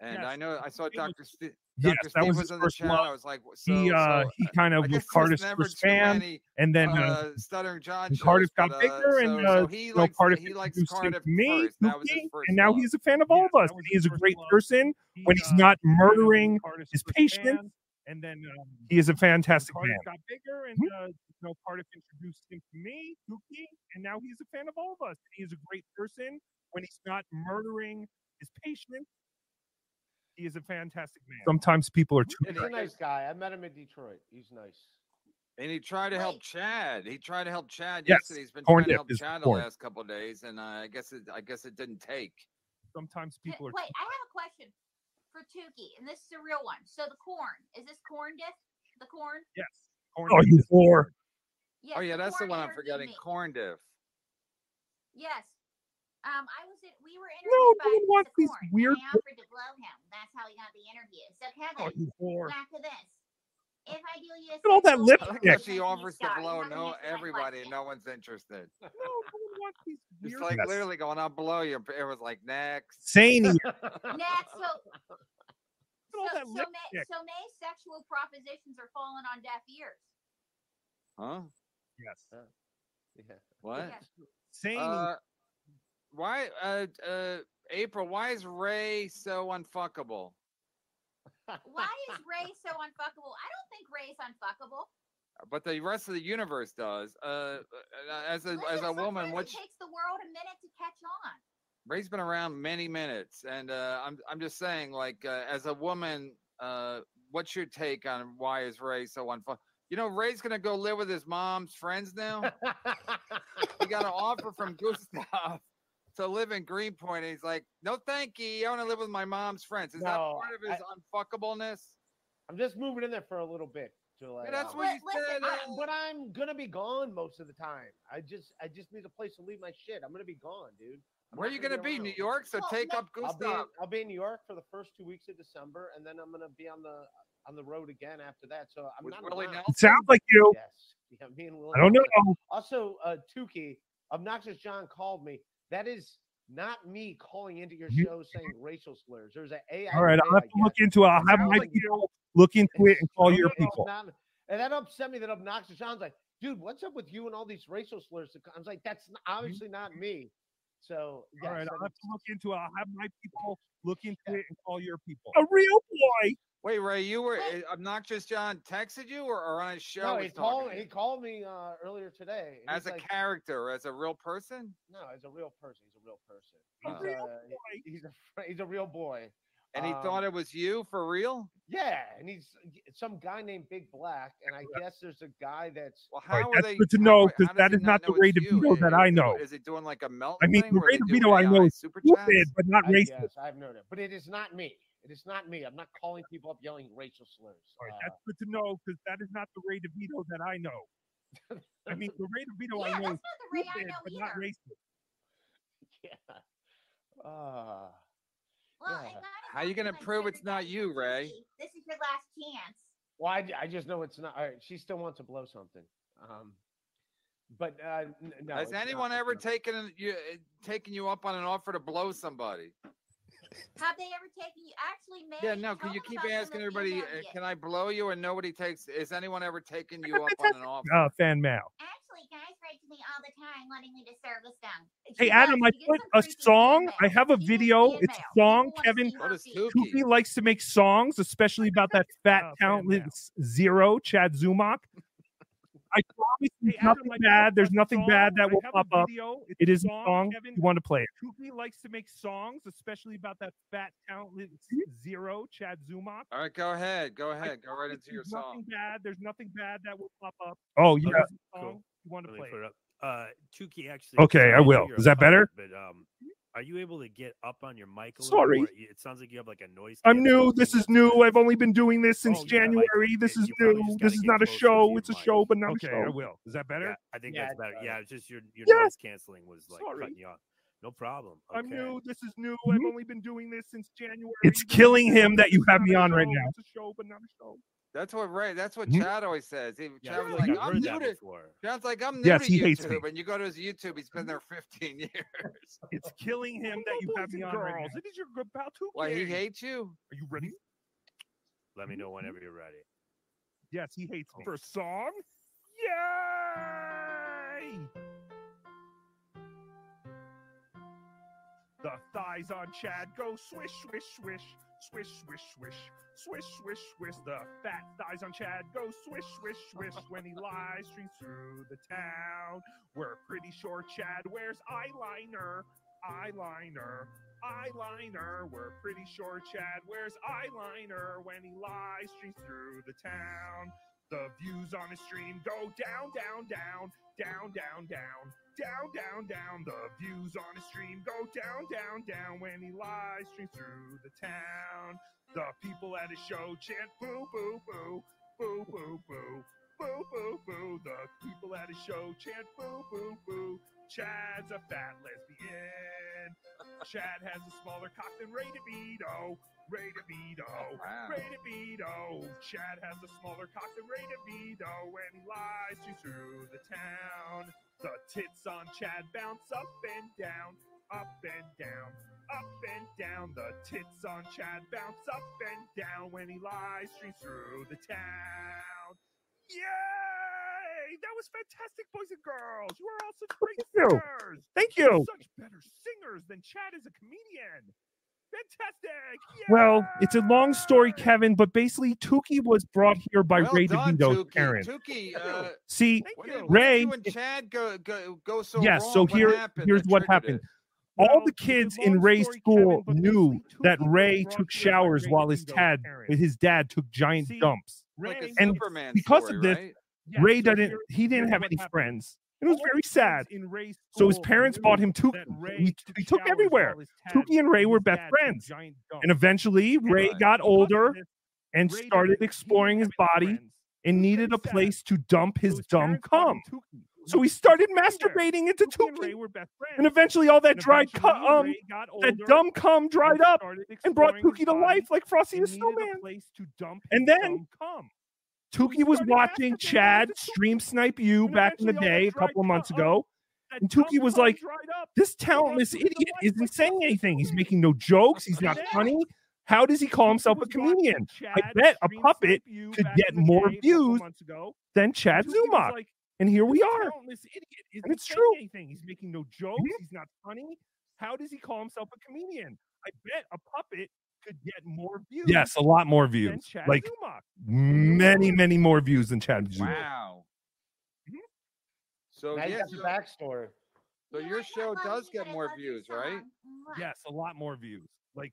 [SPEAKER 4] and I know I saw Dr. Steve.
[SPEAKER 2] Yes,
[SPEAKER 4] Dr.
[SPEAKER 2] that
[SPEAKER 4] Steve
[SPEAKER 2] was
[SPEAKER 4] was in the
[SPEAKER 2] love.
[SPEAKER 4] I was like, so,
[SPEAKER 2] he uh
[SPEAKER 4] so,
[SPEAKER 2] he kind of
[SPEAKER 4] guess
[SPEAKER 2] was
[SPEAKER 4] never
[SPEAKER 2] first fan,
[SPEAKER 4] many,
[SPEAKER 2] and then uh,
[SPEAKER 4] uh, Stuttering John
[SPEAKER 2] and
[SPEAKER 4] shows,
[SPEAKER 2] Cardiff got
[SPEAKER 4] but, uh,
[SPEAKER 2] bigger, and
[SPEAKER 4] so,
[SPEAKER 2] uh,
[SPEAKER 4] so he likes
[SPEAKER 2] Cardiff
[SPEAKER 4] he likes
[SPEAKER 2] introduced
[SPEAKER 4] Cardiff
[SPEAKER 2] me,
[SPEAKER 4] first. That was his first
[SPEAKER 2] and now
[SPEAKER 4] love.
[SPEAKER 2] he's a fan of all of us. And he is a great person when he's not murdering his patients. And then um, he is a fantastic man. got bigger, and uh, you know, Cardiff introduced him to me, Tookie, and now he's a fan of all of us. He is a great person when he's not murdering his patients. He is a fantastic man. Sometimes people are too.
[SPEAKER 9] He's a nice guy. I met him in Detroit. He's nice.
[SPEAKER 4] And he tried to help Chad. He tried to help Chad
[SPEAKER 2] Yes,
[SPEAKER 4] yesterday. He's been
[SPEAKER 2] corn
[SPEAKER 4] trying to help
[SPEAKER 2] is
[SPEAKER 4] Chad the
[SPEAKER 2] corn.
[SPEAKER 4] last couple of days, and uh, I guess it, I guess it didn't take.
[SPEAKER 2] Sometimes people are.
[SPEAKER 12] Wait, I have a question for Tookie, and this is a real one. So the corn is this corn dip? The corn?
[SPEAKER 2] Yes. Oh, you whore.
[SPEAKER 12] Yes,
[SPEAKER 4] oh yeah, that's the one I'm forgetting. Corn diff.
[SPEAKER 12] Yes. Um, I was in, we were
[SPEAKER 2] No,
[SPEAKER 12] interviewed by
[SPEAKER 2] no one wants
[SPEAKER 12] Mr.
[SPEAKER 2] these
[SPEAKER 12] Corn,
[SPEAKER 2] weird.
[SPEAKER 12] and I offered to blow him. That's how he got the interview. So Kevin,
[SPEAKER 2] Oh, you whore.
[SPEAKER 12] back to this. If I do you a
[SPEAKER 2] Look at all that lip
[SPEAKER 4] I
[SPEAKER 12] favor,
[SPEAKER 4] like how
[SPEAKER 2] stick.
[SPEAKER 4] she
[SPEAKER 12] make me a
[SPEAKER 4] offers to blow no everybody,
[SPEAKER 12] question.
[SPEAKER 4] no one's interested.
[SPEAKER 2] No, no one wants these (laughs)
[SPEAKER 4] It's like
[SPEAKER 2] Yes.
[SPEAKER 4] literally going, "I'll blow you." It was like next.
[SPEAKER 2] Zany. (laughs)
[SPEAKER 12] Next, so
[SPEAKER 2] Look at all
[SPEAKER 12] so, so, May, so May's sexual propositions are falling on deaf ears.
[SPEAKER 4] Huh?
[SPEAKER 2] Yes.
[SPEAKER 9] Yeah.
[SPEAKER 4] What?
[SPEAKER 12] Yes.
[SPEAKER 2] Zany.
[SPEAKER 4] Uh, why, uh, uh, April? Why is Ray so unfuckable?
[SPEAKER 12] Why (laughs) is Ray so unfuckable? I don't think Ray's unfuckable.
[SPEAKER 4] But the rest of the universe does. Uh, uh, as a
[SPEAKER 12] Listen,
[SPEAKER 4] as a woman,
[SPEAKER 12] it takes the world a minute to catch on.
[SPEAKER 4] Ray's been around many minutes, and uh, I'm I'm just saying, like, uh, as a woman, uh, what's your take on why is Ray so unfun? You know, Ray's gonna go live with his mom's friends now. (laughs) he got an offer from Gustav to live in Greenpoint, and he's like, "No, thank you. I want to live with my mom's friends." Is that part of his unfuckableness?
[SPEAKER 9] I'm just moving in there for a little bit. To like,
[SPEAKER 4] Yeah, that's what you said.
[SPEAKER 9] I-
[SPEAKER 4] uh,
[SPEAKER 9] but I'm gonna be gone most of the time. I just I just need a place to leave my shit. I'm gonna be gone, dude. I'm
[SPEAKER 4] Where are you gonna be? New. York? So take up
[SPEAKER 9] I'll be, in,
[SPEAKER 4] Gustav.
[SPEAKER 9] I'll be in New York for the first two weeks of December, and then I'm gonna be on the on the road again after that. So I'm
[SPEAKER 4] With
[SPEAKER 9] not
[SPEAKER 4] Willie
[SPEAKER 9] around.
[SPEAKER 4] Nelson?
[SPEAKER 2] It sounds like you.
[SPEAKER 9] Yes, yeah, me and Willie.
[SPEAKER 2] I don't know.
[SPEAKER 9] Also, uh, Tookie, obnoxious John called me. That is not me calling into your
[SPEAKER 2] mm-hmm.
[SPEAKER 9] show saying racial slurs. There's an AI.
[SPEAKER 2] All right, I'll have to look into it. I'll have
[SPEAKER 9] sounds
[SPEAKER 2] my people look into it and (laughs) call your people.
[SPEAKER 9] and that upset me that obnoxious John's like, dude, what's up with you and all these racial slurs? I was like, that's mm-hmm. obviously not me. So, yes,
[SPEAKER 2] All right, I'll have to look into it. I'll have my people (laughs) look into it and call your people. A real boy.
[SPEAKER 4] Wait, Ray, you were uh, obnoxious. John texted you, or, or on his show?
[SPEAKER 9] no, he called, he called me uh, earlier today.
[SPEAKER 4] as a
[SPEAKER 9] like,
[SPEAKER 4] character, as a real person.
[SPEAKER 9] No, as a real person. He's a real person.
[SPEAKER 4] A
[SPEAKER 9] He's,
[SPEAKER 2] real
[SPEAKER 9] uh, he- he's a he's a real boy.
[SPEAKER 4] And he
[SPEAKER 9] Um,
[SPEAKER 4] thought it was you for real.
[SPEAKER 9] Yeah, and he's some guy named Big Black, and I guess there's a guy that's.
[SPEAKER 4] Well,
[SPEAKER 2] All right,
[SPEAKER 4] how are
[SPEAKER 2] that's
[SPEAKER 4] they?
[SPEAKER 2] good to know because
[SPEAKER 4] that is does
[SPEAKER 2] that
[SPEAKER 4] he
[SPEAKER 2] is not the
[SPEAKER 4] know
[SPEAKER 2] Ray
[SPEAKER 4] it's?
[SPEAKER 2] DeVito that I know.
[SPEAKER 4] Is he doing like a melt?
[SPEAKER 2] I mean, the
[SPEAKER 4] where
[SPEAKER 2] Ray
[SPEAKER 4] they do
[SPEAKER 2] DeVito I know is
[SPEAKER 4] super
[SPEAKER 2] stupid, but not
[SPEAKER 9] I,
[SPEAKER 2] racist.
[SPEAKER 9] yes, I've known it, but it is not me. It is not me. I'm not calling people up yelling racial slurs.
[SPEAKER 2] All right,
[SPEAKER 9] Uh,
[SPEAKER 2] that's good to know because that is not the Ray DeVito that I know. I mean, the Ray DeVito
[SPEAKER 12] Yeah,
[SPEAKER 2] I know
[SPEAKER 12] that's
[SPEAKER 2] is
[SPEAKER 12] not the Ray I
[SPEAKER 2] stupid,
[SPEAKER 12] know
[SPEAKER 2] but not racist.
[SPEAKER 9] yeah. Uh,
[SPEAKER 12] Well,
[SPEAKER 9] Yeah.
[SPEAKER 12] it kinda
[SPEAKER 4] you gonna prove it's not you, Ray?
[SPEAKER 12] This is your last chance.
[SPEAKER 9] well, I, I just know it's not. All right, she still wants to blow something. Um, but uh, n- no.
[SPEAKER 4] Has anyone ever taken you uh, taken you up on an offer to blow somebody?
[SPEAKER 12] Have they ever taken you? Actually, May.
[SPEAKER 4] Yeah, no. Can you keep asking everybody?
[SPEAKER 12] emails
[SPEAKER 4] Uh, can I blow you and nobody takes? Is anyone ever taking you up on an (laughs) offer?
[SPEAKER 2] Uh, fan mail.
[SPEAKER 12] Actually, guys write to me all the time wanting me to service them.
[SPEAKER 2] Hey Adam,
[SPEAKER 12] does.
[SPEAKER 2] I put a song.
[SPEAKER 12] fan
[SPEAKER 2] I have a video. It's a song.
[SPEAKER 12] People
[SPEAKER 2] Kevin
[SPEAKER 12] see her
[SPEAKER 4] What is
[SPEAKER 12] feet.
[SPEAKER 4] Tookie?
[SPEAKER 2] Tookie likes to make songs, especially about that (laughs) fat talentless zero, Chad Zumock. I promise you,
[SPEAKER 6] Hey, Adam,
[SPEAKER 2] nothing bad. There's
[SPEAKER 6] a
[SPEAKER 2] nothing bad that
[SPEAKER 6] I
[SPEAKER 2] will pop up.
[SPEAKER 6] video. It's
[SPEAKER 2] It
[SPEAKER 6] a song,
[SPEAKER 2] song.
[SPEAKER 6] Kevin.
[SPEAKER 2] You want to play it?
[SPEAKER 6] Tookie likes to make songs, especially about that fat talentless (laughs) zero, Chad Zumock.
[SPEAKER 4] All right, go ahead. Go
[SPEAKER 6] I
[SPEAKER 4] ahead. Go right into your
[SPEAKER 6] there's
[SPEAKER 4] song.
[SPEAKER 6] Nothing bad. There's nothing bad that will pop up.
[SPEAKER 2] Oh yeah.
[SPEAKER 6] is a song. You want to
[SPEAKER 13] Let
[SPEAKER 6] play?
[SPEAKER 13] put
[SPEAKER 6] it.
[SPEAKER 13] it up. Uh, Tookie actually.
[SPEAKER 2] Okay, I will. Is that better?
[SPEAKER 13] puppet, But um, are you able to get up on your mic a little
[SPEAKER 2] Sorry.
[SPEAKER 13] more? It sounds like you have like a noise.
[SPEAKER 2] I'm new. This is new. I've only been doing this since
[SPEAKER 13] Oh, yeah, like,
[SPEAKER 2] January. This is new. This is not a show. It's a
[SPEAKER 13] mic.
[SPEAKER 2] show, but not
[SPEAKER 6] Okay,
[SPEAKER 2] a
[SPEAKER 6] I
[SPEAKER 2] show.
[SPEAKER 6] I will. Is that better?
[SPEAKER 13] Yeah, I think
[SPEAKER 9] Yeah,
[SPEAKER 13] that's better.
[SPEAKER 9] better.
[SPEAKER 13] Yeah, it's just your your
[SPEAKER 2] Yes.
[SPEAKER 13] noise canceling was like
[SPEAKER 2] Sorry.
[SPEAKER 13] cutting you off. No problem.
[SPEAKER 6] I'm new. This is new. I've mm-hmm. only been doing this since January.
[SPEAKER 2] It's killing him that you have me on right now.
[SPEAKER 6] It's a show, but not a show.
[SPEAKER 4] That's what Ray. That's what. Chad always says. He,
[SPEAKER 13] Yeah,
[SPEAKER 4] Chad
[SPEAKER 13] I
[SPEAKER 4] was
[SPEAKER 13] feel
[SPEAKER 4] like,
[SPEAKER 13] like I've
[SPEAKER 4] "I'm
[SPEAKER 13] heard
[SPEAKER 4] new to."
[SPEAKER 13] before.
[SPEAKER 4] Chad's like, "I'm new
[SPEAKER 2] Yes,
[SPEAKER 4] to
[SPEAKER 2] he hates me.
[SPEAKER 4] YouTube," and you go to his YouTube. He's been there 15 (laughs) years.
[SPEAKER 6] It's killing him that you have me on right. It is your good pal Tookie.
[SPEAKER 4] Why he hates you?
[SPEAKER 6] Are you ready?
[SPEAKER 13] Let me know whenever you're ready.
[SPEAKER 6] Yes, he hates me. For a song? Yay! The thighs on Chad go swish, swish, swish, swish, swish, swish, swish, swish, swish. The fat thighs on Chad go swish, swish, swish (laughs) when he live streams through the town. We're pretty sure Chad wears eyeliner, eyeliner, eyeliner. We're pretty sure Chad wears eyeliner when he live streams through the town. The views on his stream go down, down, down, down, down, down, down, down, down. The views on his stream go down, down, down when he live streams through the town. The people at his show chant boo, boo, boo, boo, boo, boo, boo, boo, boo. The people at his show chant boo, boo, boo. Chad's a fat lesbian. Chad has a smaller cock than Ray DeVito. Ray DeVito.
[SPEAKER 4] Wow.
[SPEAKER 6] Ray DeVito. Chad has a smaller cock than Ray DeVito when he lies to through the town. The tits on Chad bounce up and down, up and down, up and down. The tits on Chad bounce up and down when he lies streams through the town. Yay! That was fantastic, boys and girls. You are all such great
[SPEAKER 2] Thank you.
[SPEAKER 6] singers.
[SPEAKER 2] Thank
[SPEAKER 6] You're
[SPEAKER 2] you.
[SPEAKER 6] Such better singers than Chad is a comedian. Fantastic.
[SPEAKER 2] Well, it's a long story, Kevin, but basically Tookie was brought here by
[SPEAKER 4] well
[SPEAKER 2] Ray
[SPEAKER 4] done,
[SPEAKER 2] DeVito's
[SPEAKER 4] Tookie.
[SPEAKER 2] parents.
[SPEAKER 4] Tookie, uh,
[SPEAKER 2] See,
[SPEAKER 4] what did, what did
[SPEAKER 2] Ray.
[SPEAKER 4] you and Chad go go, go so
[SPEAKER 2] yes,
[SPEAKER 4] wrong?
[SPEAKER 2] so here,
[SPEAKER 4] happened
[SPEAKER 2] here's
[SPEAKER 4] that
[SPEAKER 2] what happened.
[SPEAKER 4] it?
[SPEAKER 2] All the kids in Ray's school knew that Ray took showers while his dad, his dad took giant dumps.
[SPEAKER 4] Like
[SPEAKER 2] and
[SPEAKER 4] Superman
[SPEAKER 2] because
[SPEAKER 4] story,
[SPEAKER 2] of this,
[SPEAKER 4] right?
[SPEAKER 2] Ray didn't. He didn't have any friends. It was very sad. So his parents bought him Tookie. He, he took everywhere. Tookie and Ray were best friends. And eventually, Ray got older and started exploring his body and needed a place to dump his dumb cum. So he started masturbating into Tookie. And eventually, all that dried cum, um, that dumb cum dried up and brought Tookie to life like Frosty the Snowman. And then Tookie was watching Chad stream snipe you back in the day, a couple of months ago. And Tookie was like, This talentless idiot isn't saying anything. He's making no jokes. He's not funny. How does he call himself a comedian? I bet a puppet could get more views than Chad Zumock. And here we are. And it's true.
[SPEAKER 6] He's making no jokes. He's not funny. How does he call himself a comedian? I bet a puppet could get more views.
[SPEAKER 2] Yes, a lot more
[SPEAKER 6] than
[SPEAKER 2] views.
[SPEAKER 6] Chad
[SPEAKER 2] Like
[SPEAKER 6] Zumock.
[SPEAKER 2] many, many more views than Chad Zumock.
[SPEAKER 4] Wow. So
[SPEAKER 9] Now
[SPEAKER 4] yeah,
[SPEAKER 9] got the
[SPEAKER 4] so,
[SPEAKER 9] backstory.
[SPEAKER 4] so your show does get more views, right?
[SPEAKER 2] Yes, a lot more views. Like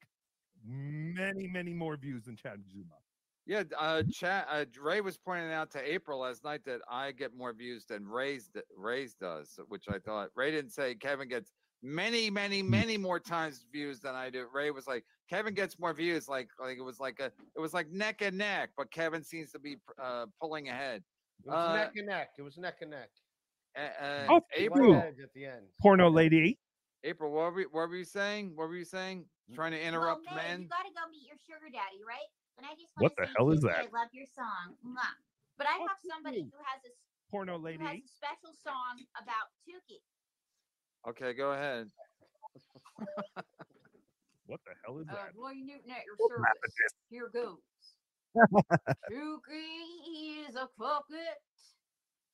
[SPEAKER 2] many, many more views than Chad Zumock.
[SPEAKER 4] Yeah, uh, Chad, uh, Ray was pointing out to April last night that I get more views than Ray's d- Ray's does, which I thought Ray didn't say Kevin gets many, many, many more times views than I do. Ray was like Kevin gets more views, like like it was like a it was like neck and neck, but Kevin seems to be uh, pulling ahead.
[SPEAKER 9] It was
[SPEAKER 4] Uh,
[SPEAKER 9] neck and neck. It was neck and neck.
[SPEAKER 4] uh, uh,
[SPEAKER 2] Oh,
[SPEAKER 4] April,
[SPEAKER 9] at the end.
[SPEAKER 2] Porno lady.
[SPEAKER 4] April, what were, what were you saying? What were you saying? Trying to interrupt
[SPEAKER 12] well, May,
[SPEAKER 4] men?
[SPEAKER 12] You gotta go meet your sugar daddy, right? And I just
[SPEAKER 2] What
[SPEAKER 12] wanna
[SPEAKER 2] the
[SPEAKER 12] say,
[SPEAKER 2] hell is that?
[SPEAKER 12] I love your song. Mwah. But I have somebody who has a s-
[SPEAKER 6] Porno
[SPEAKER 12] who has a special song about Tookie.
[SPEAKER 4] Okay, go ahead. (laughs)
[SPEAKER 6] What the hell is
[SPEAKER 15] Uh,
[SPEAKER 6] that?
[SPEAKER 15] Dwayne Newton at your
[SPEAKER 6] Don't laugh at
[SPEAKER 15] service. Here goes. (laughs) Tookie is a puppet.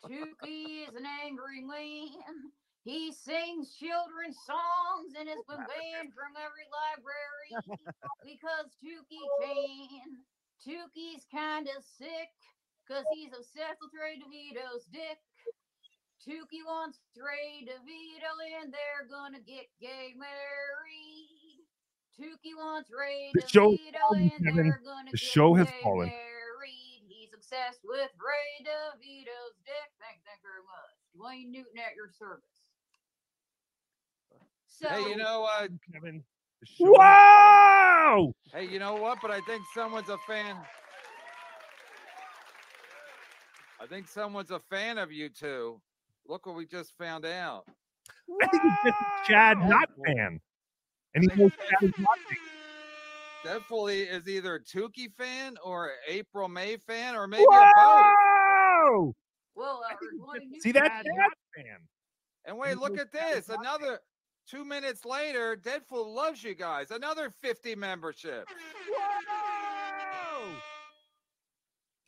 [SPEAKER 15] Tookie is an angry man. He sings children's songs and has been banned from every library (laughs) because Tookie can. Tookie's kind of sick because he's obsessed with Ray DeVito's dick. Tookie wants Ray DeVito and they're gonna get gay married. Tookie wants Ray
[SPEAKER 2] The
[SPEAKER 15] DeVito
[SPEAKER 2] fallen,
[SPEAKER 15] and
[SPEAKER 2] Kevin.
[SPEAKER 15] they're gonna
[SPEAKER 2] The
[SPEAKER 15] get
[SPEAKER 2] show has
[SPEAKER 15] gay
[SPEAKER 2] fallen.
[SPEAKER 15] married. He's obsessed with Ray DeVito's dick. Thank, thank you very much. Dwayne Newton at your service. So
[SPEAKER 4] Hey, you know, uh,
[SPEAKER 6] Kevin.
[SPEAKER 2] Wow!
[SPEAKER 4] hey, you know what? But I think someone's a fan. I think someone's a fan of you two. Look what we just found out.
[SPEAKER 2] I think it's just Chad not fan. And he knows Chad is watching.
[SPEAKER 4] Definitely is either a Tookie fan or a April May fan or maybe a both.
[SPEAKER 2] Whoa!
[SPEAKER 15] well, uh,
[SPEAKER 2] See that,
[SPEAKER 6] Chad
[SPEAKER 2] Chad?
[SPEAKER 6] fan.
[SPEAKER 4] And wait, look at this. Another two minutes later, Deadpool loves you guys. Another 50 membership.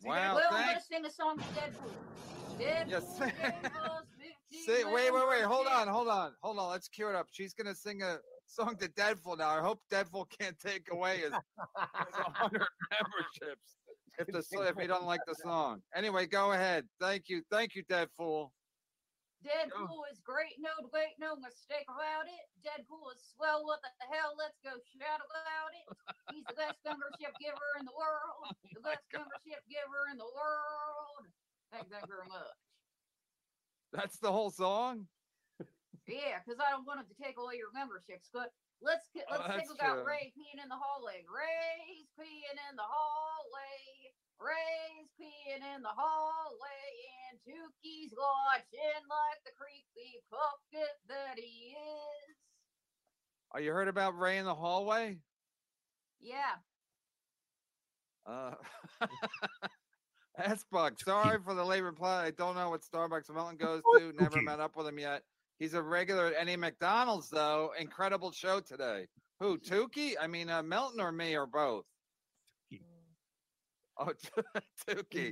[SPEAKER 4] Wow,
[SPEAKER 15] well, I'm gonna sing a song to Deadpool. Deadpool
[SPEAKER 4] Yes.
[SPEAKER 15] Deadpool's 50
[SPEAKER 4] Say, wait, wait, wait. Hold on, hold on, hold on. Let's cue it up. She's gonna sing a song to Deadpool now. I hope Deadpool can't take away his, his (laughs) 100 memberships if the so- if he doesn't like the song. Anyway, go ahead. Thank you, thank you, Deadpool.
[SPEAKER 15] Deadpool is great, no debate, no mistake about it. Deadpool is swell, what the hell? Let's go shout about it. He's the best membership giver in the world. The (laughs) oh best membership giver in the world. Thank you very much.
[SPEAKER 4] That's the whole song.
[SPEAKER 15] Yeah, because I don't want him to take away your memberships. But let's
[SPEAKER 4] Oh,
[SPEAKER 15] let's
[SPEAKER 4] that's
[SPEAKER 15] think about
[SPEAKER 4] true.
[SPEAKER 15] Ray peeing in the hallway. Ray's peeing in the hallway. Ray's peeing in the hallway, and Tookie's watching like the creepy puppet that he is.
[SPEAKER 4] Oh, you heard about Ray in the hallway?
[SPEAKER 15] Yeah.
[SPEAKER 4] Uh, (laughs) S-Buck, sorry for the late reply. I don't know what Starbucks Melton goes to. Never met up with him yet. He's a regular at any McDonald's, though. Incredible show today. Who, Tookie? I mean, uh, Melton or me or both? Oh, (laughs) Tookie.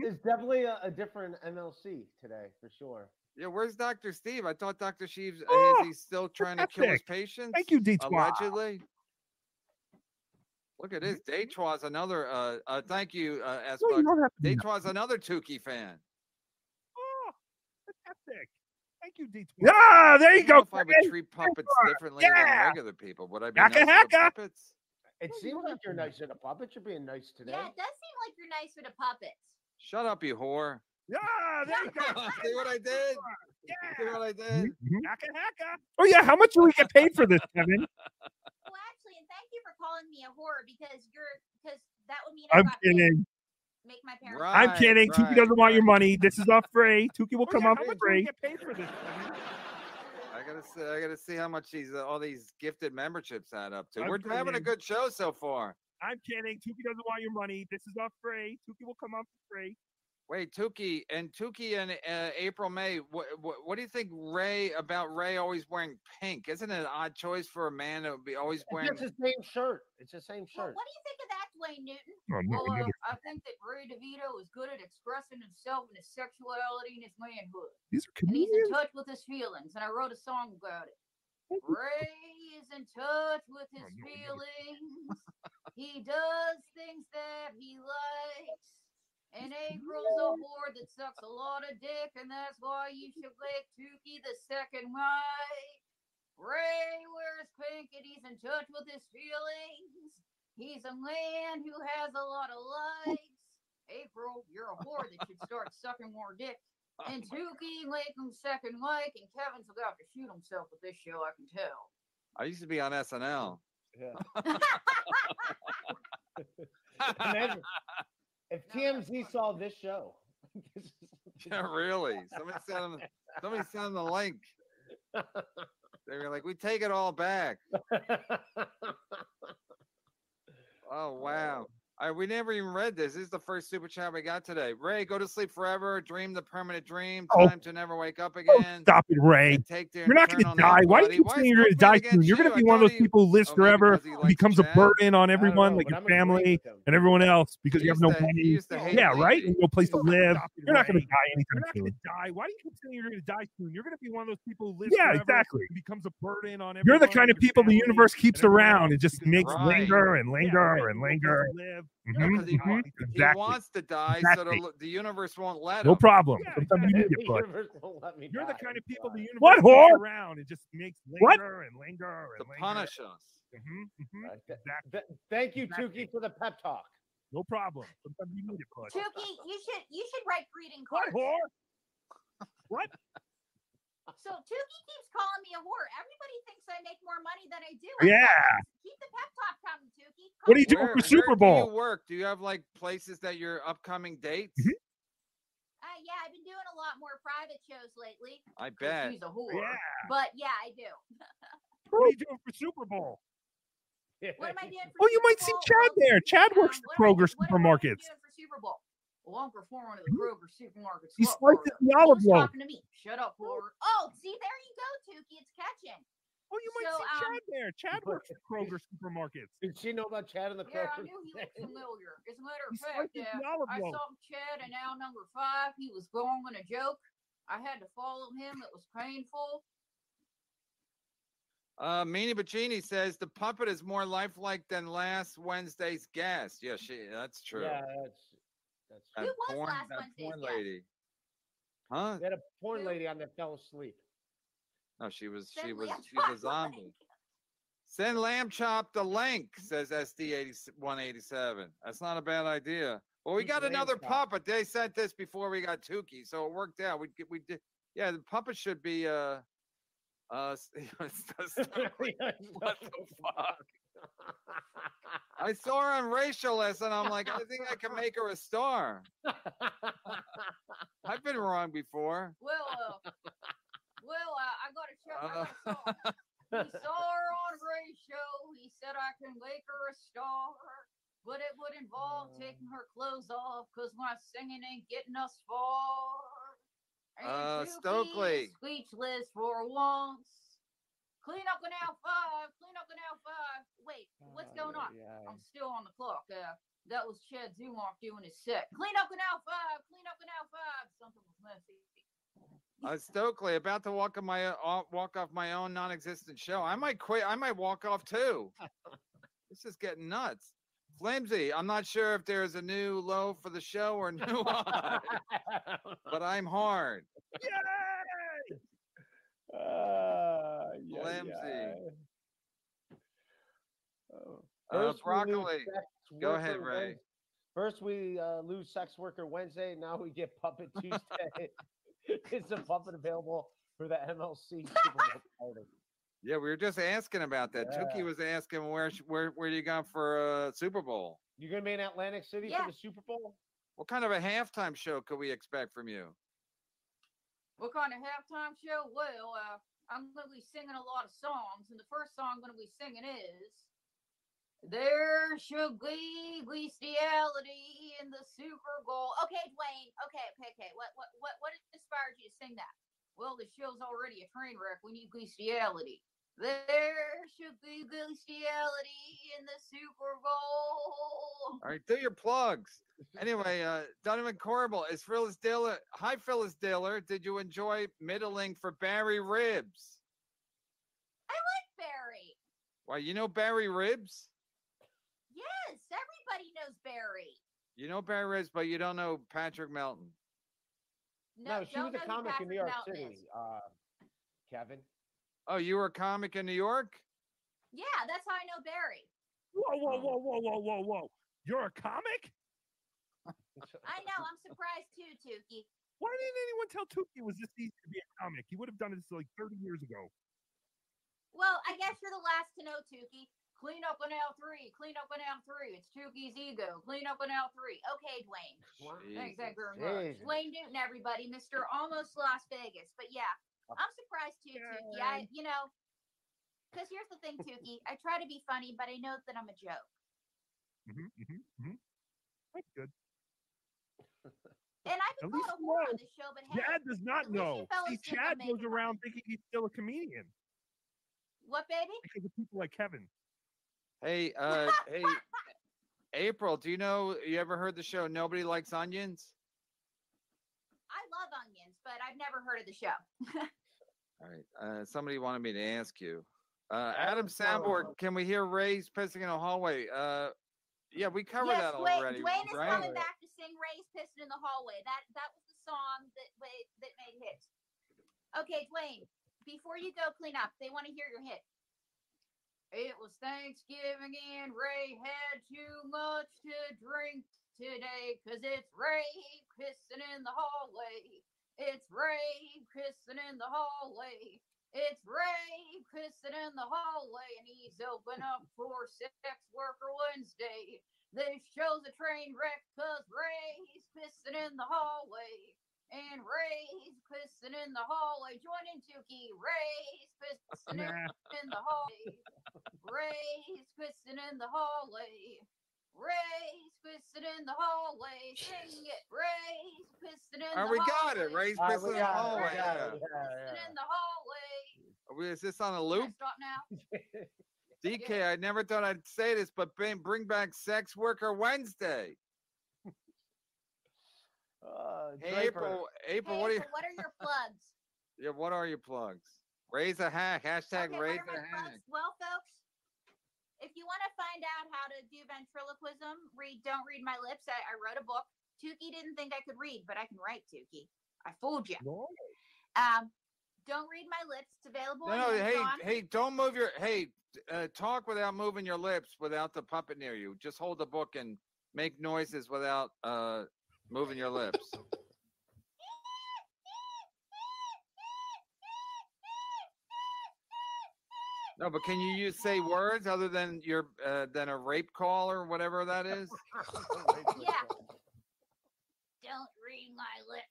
[SPEAKER 9] There's definitely a, a different MLC today for sure.
[SPEAKER 4] Yeah, where's Dr. Steve? I thought Dr. Steve's uh,
[SPEAKER 2] Oh,
[SPEAKER 4] is he still trying to kill his patients?
[SPEAKER 2] Thank you, Detroit.
[SPEAKER 4] Allegedly. Look at this. Detroit's another uh uh thank you, uh S
[SPEAKER 2] No, you don't have to.
[SPEAKER 4] Detroit's another Tookie fan.
[SPEAKER 6] Oh, fantastic. Thank you, D20.
[SPEAKER 2] Ah, there you
[SPEAKER 4] I don't know
[SPEAKER 2] go.
[SPEAKER 4] If I would
[SPEAKER 2] Kevin.
[SPEAKER 4] treat puppets
[SPEAKER 2] Detroit.
[SPEAKER 4] differently than regular people, would I be
[SPEAKER 2] Hacka,
[SPEAKER 4] nicer to puppets?
[SPEAKER 9] It seems like you're nice to the puppet. You're being nice today.
[SPEAKER 12] Yeah, it does seem like you're nicer to puppets.
[SPEAKER 4] Shut up, you whore.
[SPEAKER 6] Yeah, there you go. (laughs)
[SPEAKER 4] See what I did? Yeah. See what I did?
[SPEAKER 2] Mhm.
[SPEAKER 6] Hacka, hacka.
[SPEAKER 2] Oh yeah, how much do we get paid for this, Kevin? (laughs)
[SPEAKER 12] Well, actually, and thank you for calling me a whore because you're because that would mean
[SPEAKER 2] I'm
[SPEAKER 12] I
[SPEAKER 2] kidding.
[SPEAKER 12] Make my parents.
[SPEAKER 4] Right.
[SPEAKER 2] I'm kidding. Tookie
[SPEAKER 4] right,
[SPEAKER 2] doesn't want your money. This is off free. Tookie will
[SPEAKER 6] Oh,
[SPEAKER 2] come
[SPEAKER 6] yeah,
[SPEAKER 2] up
[SPEAKER 6] how
[SPEAKER 2] for
[SPEAKER 6] much do we
[SPEAKER 2] free.
[SPEAKER 6] get paid for this?
[SPEAKER 4] I gotta see. I gotta see how much these uh, all these gifted memberships add up to.
[SPEAKER 6] I'm
[SPEAKER 4] We're having a good show so far.
[SPEAKER 6] I'm kidding. Tookie doesn't want your money. This is off free. Tookie will come up for free.
[SPEAKER 4] Wait, Tookie and Tookie and uh, April May. What, what what do you think Ray about Ray always wearing pink? Isn't it an odd choice for a man to be always
[SPEAKER 9] It's
[SPEAKER 4] wearing?
[SPEAKER 9] just the same shirt. It's the same
[SPEAKER 12] Well,
[SPEAKER 9] shirt.
[SPEAKER 12] what do you think of that, Dwayne Newton?
[SPEAKER 2] Oh, no,
[SPEAKER 15] Well, uh, I think that Ray DeVito is good at expressing himself and his sexuality and his manhood.
[SPEAKER 2] These are
[SPEAKER 15] And he's in touch with his feelings, and I wrote a song about it. Ray is in touch with his
[SPEAKER 2] Oh, no,
[SPEAKER 15] feelings. He does things that he likes. And April's a whore that sucks a lot of dick, and that's why you should make Tookie the second wife. Ray wears pink and he's in touch with his feelings. He's a man who has a lot of likes. April, you're a whore that should start sucking more dick. And Tookie make him second wife, and Kevin's about to shoot himself with this show, I can tell.
[SPEAKER 4] I used to be on SNL.
[SPEAKER 9] Yeah. (laughs) (laughs) Imagine if TMZ saw this show. (laughs) this (laughs)
[SPEAKER 4] Yeah, really. Somebody sent him. Somebody sent him the link. (laughs) They were like, "We take it all back." Oh wow! Right, we never even read this. This is the first super chat we got today. Ray, go to sleep forever. Dream the permanent dream.
[SPEAKER 2] Oh.
[SPEAKER 4] Time to never wake up
[SPEAKER 2] Oh,
[SPEAKER 4] again.
[SPEAKER 2] stop it, Ray.
[SPEAKER 4] take
[SPEAKER 2] You're not going to die. Why do you keep saying you're going to die soon? You're going to be one of those people who lives
[SPEAKER 4] oh,
[SPEAKER 2] forever, who becomes a burden on
[SPEAKER 9] know,
[SPEAKER 2] everyone, like your family and everyone else, because
[SPEAKER 4] He
[SPEAKER 2] you have no money.
[SPEAKER 4] used to hate
[SPEAKER 2] Yeah, right. And no place to live.
[SPEAKER 6] It,
[SPEAKER 2] You're not going to die anytime soon.
[SPEAKER 6] You're not going to die. Why do you keep saying you're going to die soon? You're going to be one of those people who lives
[SPEAKER 2] Yeah,
[SPEAKER 6] forever,
[SPEAKER 2] exactly.
[SPEAKER 6] becomes a burden on everyone.
[SPEAKER 2] You're the kind of people the universe keeps around and just makes linger and linger and
[SPEAKER 6] You want
[SPEAKER 2] linger.
[SPEAKER 6] To live.
[SPEAKER 2] Mhm,
[SPEAKER 4] because he,
[SPEAKER 2] mhm,
[SPEAKER 4] he
[SPEAKER 2] Exactly.
[SPEAKER 4] wants to die,
[SPEAKER 2] Exactly.
[SPEAKER 4] so the, the universe won't let him.
[SPEAKER 2] No problem.
[SPEAKER 6] Yeah,
[SPEAKER 2] Sometimes you need (laughs)
[SPEAKER 9] The
[SPEAKER 2] it, but
[SPEAKER 9] universe won't let me
[SPEAKER 6] You're the
[SPEAKER 9] die.
[SPEAKER 6] kind of people the universe
[SPEAKER 2] What,
[SPEAKER 6] keeps
[SPEAKER 2] whore?
[SPEAKER 6] around and just makes
[SPEAKER 2] What?
[SPEAKER 6] linger and linger
[SPEAKER 4] To
[SPEAKER 6] and linger.
[SPEAKER 4] punish us.
[SPEAKER 6] Mhm, mhm,
[SPEAKER 9] Right, th-
[SPEAKER 6] Exactly.
[SPEAKER 9] th- thank you,
[SPEAKER 6] Exactly.
[SPEAKER 9] Tookie, for the pep talk.
[SPEAKER 6] No problem. Sometimes you need it, bud.
[SPEAKER 12] Tookie, you should you should write greeting
[SPEAKER 6] What,
[SPEAKER 12] cards.
[SPEAKER 6] whore? What? (laughs)
[SPEAKER 12] So Tookie keeps calling me a whore. Everybody thinks I make more money than I do.
[SPEAKER 2] Yeah.
[SPEAKER 12] Keep the pep talk coming, Tookie.
[SPEAKER 2] What are you doing
[SPEAKER 12] me
[SPEAKER 2] for
[SPEAKER 12] a
[SPEAKER 2] Super
[SPEAKER 4] where
[SPEAKER 2] Bowl?
[SPEAKER 4] Do you work? Do you have like places that your upcoming dates?
[SPEAKER 2] Mhm.
[SPEAKER 12] Uh, yeah, I've been doing a lot more private shows lately.
[SPEAKER 4] I
[SPEAKER 12] 'cause
[SPEAKER 4] bet.
[SPEAKER 12] She's a whore.
[SPEAKER 6] Yeah.
[SPEAKER 12] But yeah, I do.
[SPEAKER 6] What are you (laughs) doing for Super Bowl?
[SPEAKER 12] What am I doing (laughs) for
[SPEAKER 2] Oh, you
[SPEAKER 12] Super
[SPEAKER 2] might see Chad there. Chad
[SPEAKER 12] um,
[SPEAKER 2] works at
[SPEAKER 12] what am I-
[SPEAKER 2] Kroger
[SPEAKER 12] what am I
[SPEAKER 2] supermarkets.
[SPEAKER 12] doing for Super Bowl? Well, I'm performing at the Kroger supermarkets.
[SPEAKER 2] He
[SPEAKER 12] Look,
[SPEAKER 2] slices
[SPEAKER 12] Kroger.
[SPEAKER 2] the olive
[SPEAKER 12] Who's
[SPEAKER 2] loaf.
[SPEAKER 12] talking to me? Shut up, whore. Oh, see, there you go, Tookie. It's catching.
[SPEAKER 6] Oh, you might
[SPEAKER 12] So,
[SPEAKER 6] see
[SPEAKER 12] um,
[SPEAKER 6] Chad there. Chad works at Kroger (laughs) supermarkets.
[SPEAKER 9] Did she know about Chad in the Kroger?
[SPEAKER 12] Yeah, I knew he looked (laughs) familiar. As a matter
[SPEAKER 6] He
[SPEAKER 12] of fact,
[SPEAKER 6] slices
[SPEAKER 12] yeah, I saw Chad in hour number five. He was going on a joke. I had to follow him. It was painful.
[SPEAKER 4] Uh, Meanie Bacini says the puppet is more lifelike than last Wednesday's guest. Yeah, she. That's true.
[SPEAKER 9] Yeah, that's that's.
[SPEAKER 4] That
[SPEAKER 12] Who was
[SPEAKER 4] porn,
[SPEAKER 12] last
[SPEAKER 4] that
[SPEAKER 12] Wednesday's
[SPEAKER 4] porn
[SPEAKER 12] guest?
[SPEAKER 4] lady. Huh?
[SPEAKER 9] They had a porn
[SPEAKER 12] Who?
[SPEAKER 9] lady on that fell asleep.
[SPEAKER 4] No, she was. She was.
[SPEAKER 12] Lamb
[SPEAKER 4] She's a
[SPEAKER 12] Chop the
[SPEAKER 4] zombie.
[SPEAKER 12] link.
[SPEAKER 4] Send lamb chop the link, says SD 80, 187. That's not a bad idea. Well, we
[SPEAKER 9] Eat
[SPEAKER 4] got
[SPEAKER 9] lamb
[SPEAKER 4] another
[SPEAKER 9] chop.
[SPEAKER 4] puppet. They sent this before we got Tookie, so it worked out. We get- we did. Yeah, the puppet should be uh uh. (laughs) (laughs) s- what the fuck? I saw her on racialist, and I'm like, I think I can make her a star. (laughs) I've been wrong before.
[SPEAKER 12] Well, uh, well, uh, I got to show. I
[SPEAKER 4] Uh,
[SPEAKER 12] got a song. He saw her on Ray's show. He said I can make her a star, but it would involve taking her clothes off because my singing ain't getting us far. And
[SPEAKER 4] Uh, Stokely.
[SPEAKER 12] speechless for once. Clean up an L five. Clean up an L five. Wait, what's going on? I'm still on the clock. Uh, that was Chad Zumock doing his set. Clean up an L five. Clean up an L five. Something was messy.
[SPEAKER 4] Uh, Stokely, about to walk on my uh, off- walk off my own non-existent show. I might quit. I might walk off too. (laughs) this is getting nuts. Flimsy, I'm not sure if there's a new low for the show or new (laughs) high, but I'm hard. (laughs)
[SPEAKER 6] Yay!
[SPEAKER 9] Yeah,
[SPEAKER 4] Flimsy.
[SPEAKER 9] yeah. Oh.
[SPEAKER 4] Uh,
[SPEAKER 9] First we lose
[SPEAKER 4] broccoli.
[SPEAKER 9] sex
[SPEAKER 4] Go ahead,
[SPEAKER 9] worker
[SPEAKER 4] Ray.
[SPEAKER 9] Wednes- First we uh, lose sex worker Wednesday. Now we get puppet (laughs) Tuesday. (laughs) it's a puppet available for the MLC Super Bowl party.
[SPEAKER 4] Yeah, we were just asking about that.
[SPEAKER 9] Yeah.
[SPEAKER 4] Tookie was asking where where where you got for uh, Super Bowl.
[SPEAKER 9] You're gonna be in Atlantic City
[SPEAKER 12] Yeah.
[SPEAKER 9] for the Super Bowl?
[SPEAKER 4] What kind of a halftime show could we expect from you?
[SPEAKER 12] What kind of halftime show? Well, uh, I'm going to be singing a lot of songs, and the first song I'm going to be singing is "There Should Be Bestiality in the Super Bowl." Okay, Dwayne. Okay, okay, okay. What, what, what, what inspired you to sing that? Well, the show's already a train wreck. We need bestiality. There should be bestiality in the Super Bowl.
[SPEAKER 4] All right, do your plugs. (laughs) Anyway, uh, Donovan Corbel is Phyllis Diller. Hi, Phyllis Diller. Did you enjoy middling for Barry Ribs?
[SPEAKER 12] I like Barry.
[SPEAKER 4] Why, you know Barry Ribs?
[SPEAKER 12] Yes, everybody knows Barry.
[SPEAKER 4] You know Barry Ribs, but you don't know Patrick Melton.
[SPEAKER 9] No, she
[SPEAKER 12] don't
[SPEAKER 9] was a comic in New York
[SPEAKER 12] Melton
[SPEAKER 9] City. Uh, Kevin.
[SPEAKER 4] Oh, you were a comic in New York?
[SPEAKER 12] Yeah, that's how I know Barry.
[SPEAKER 6] Whoa, whoa, oh. whoa, whoa, whoa, whoa, whoa! You're a comic?
[SPEAKER 12] I know. I'm surprised too, Tookie.
[SPEAKER 6] Why didn't anyone tell Tookie it was this easy to be a comic? He would have done this like 30 years ago.
[SPEAKER 12] Well, I guess you're the last to know, Tookie. Clean up an L3. Clean up an L3. It's Tookie's ego. Clean up an L3. Okay, Dwayne. Thanks, thank you very much. Dwayne Newton, everybody. Mr. Almost Las Vegas. But yeah, I'm surprised too, Tookie. I, you know, because here's the thing, Tookie. I try to be funny, but I know that I'm a joke.
[SPEAKER 6] Mm-hmm, mm-hmm, mm-hmm. That's good.
[SPEAKER 12] And I've
[SPEAKER 6] At
[SPEAKER 12] been
[SPEAKER 6] least
[SPEAKER 12] called a
[SPEAKER 6] you
[SPEAKER 12] whore on this show, but hey,
[SPEAKER 6] Chad does not
[SPEAKER 12] at least you
[SPEAKER 6] know.
[SPEAKER 12] fellas
[SPEAKER 6] See, Chad goes
[SPEAKER 12] making
[SPEAKER 6] around thinking he's still a comedian
[SPEAKER 12] what, baby?
[SPEAKER 6] because of people like Kevin.
[SPEAKER 4] Hey, (laughs) uh, hey, April, do you know you ever heard the show Nobody Likes Onions?
[SPEAKER 12] I love onions, but I've never heard of the show. (laughs)
[SPEAKER 4] All right. Uh, somebody wanted me to ask you. Uh,
[SPEAKER 9] Adam
[SPEAKER 4] Adam Soundboard, can we hear Ray's pissing in a hallway? Uh, yeah, we covered
[SPEAKER 12] yes,
[SPEAKER 4] that
[SPEAKER 12] Dwayne,
[SPEAKER 4] already,
[SPEAKER 12] Dwayne is
[SPEAKER 4] right?
[SPEAKER 12] coming back to sing Ray's Piston in the Hallway. That that was the song that that made hits. Okay, Dwayne, before you go clean up, they want to hear your hit. It was Thanksgiving and Ray had too much to drink today because it's Ray pissing in the hallway. It's Ray pissing in the hallway. It's Ray pissing in the hallway and he's open up (laughs) for Sex Worker Wednesday. This show's a train wreck because Ray's pissing in the hallway. And Ray's pissing in the hallway. Join in, Tookie. Ray's pissing in, (laughs) in the hallway. Ray's pissing in the hallway. Ray's pissing in the hallway. Sing it. Ray's pissing in
[SPEAKER 4] Oh,
[SPEAKER 12] the
[SPEAKER 4] we got
[SPEAKER 12] hallway.
[SPEAKER 4] it. Ray's
[SPEAKER 9] All right,
[SPEAKER 4] pissing
[SPEAKER 9] we
[SPEAKER 4] in the
[SPEAKER 9] got it, we
[SPEAKER 4] hallway. Yeah.
[SPEAKER 9] it, yeah,
[SPEAKER 12] Pissing in the hallway.
[SPEAKER 4] Are we- Is this on a loop?
[SPEAKER 12] stop now? (laughs)
[SPEAKER 4] DK, I never thought I'd say this, but bring, bring back Sex Worker Wednesday. (laughs)
[SPEAKER 9] Uh,
[SPEAKER 4] Hey, April, April,
[SPEAKER 12] Hey,
[SPEAKER 4] what are you?
[SPEAKER 12] so what are your plugs? (laughs)
[SPEAKER 4] Yeah, what are your plugs? Raise a hack. Hashtag
[SPEAKER 12] Okay,
[SPEAKER 4] raise
[SPEAKER 12] what are
[SPEAKER 4] a
[SPEAKER 12] my
[SPEAKER 4] hack.
[SPEAKER 12] plugs? Well, folks, if you want to find out how to do ventriloquism, read Don't Read My Lips. I, I wrote a book. Tookie didn't think I could read, but I can write, Tookie. I fooled you. Um, Don't Read My Lips. It's available
[SPEAKER 4] No,
[SPEAKER 12] on
[SPEAKER 4] no, hey,
[SPEAKER 12] Amazon.
[SPEAKER 4] hey, don't move your. Hey, uh, talk without moving your lips without the puppet near you. Just hold the book and make noises without uh moving your lips. No, but can you use say words other than your uh, than a rape call or whatever that (laughs) is? (laughs)
[SPEAKER 12] yeah. Don't read my lips.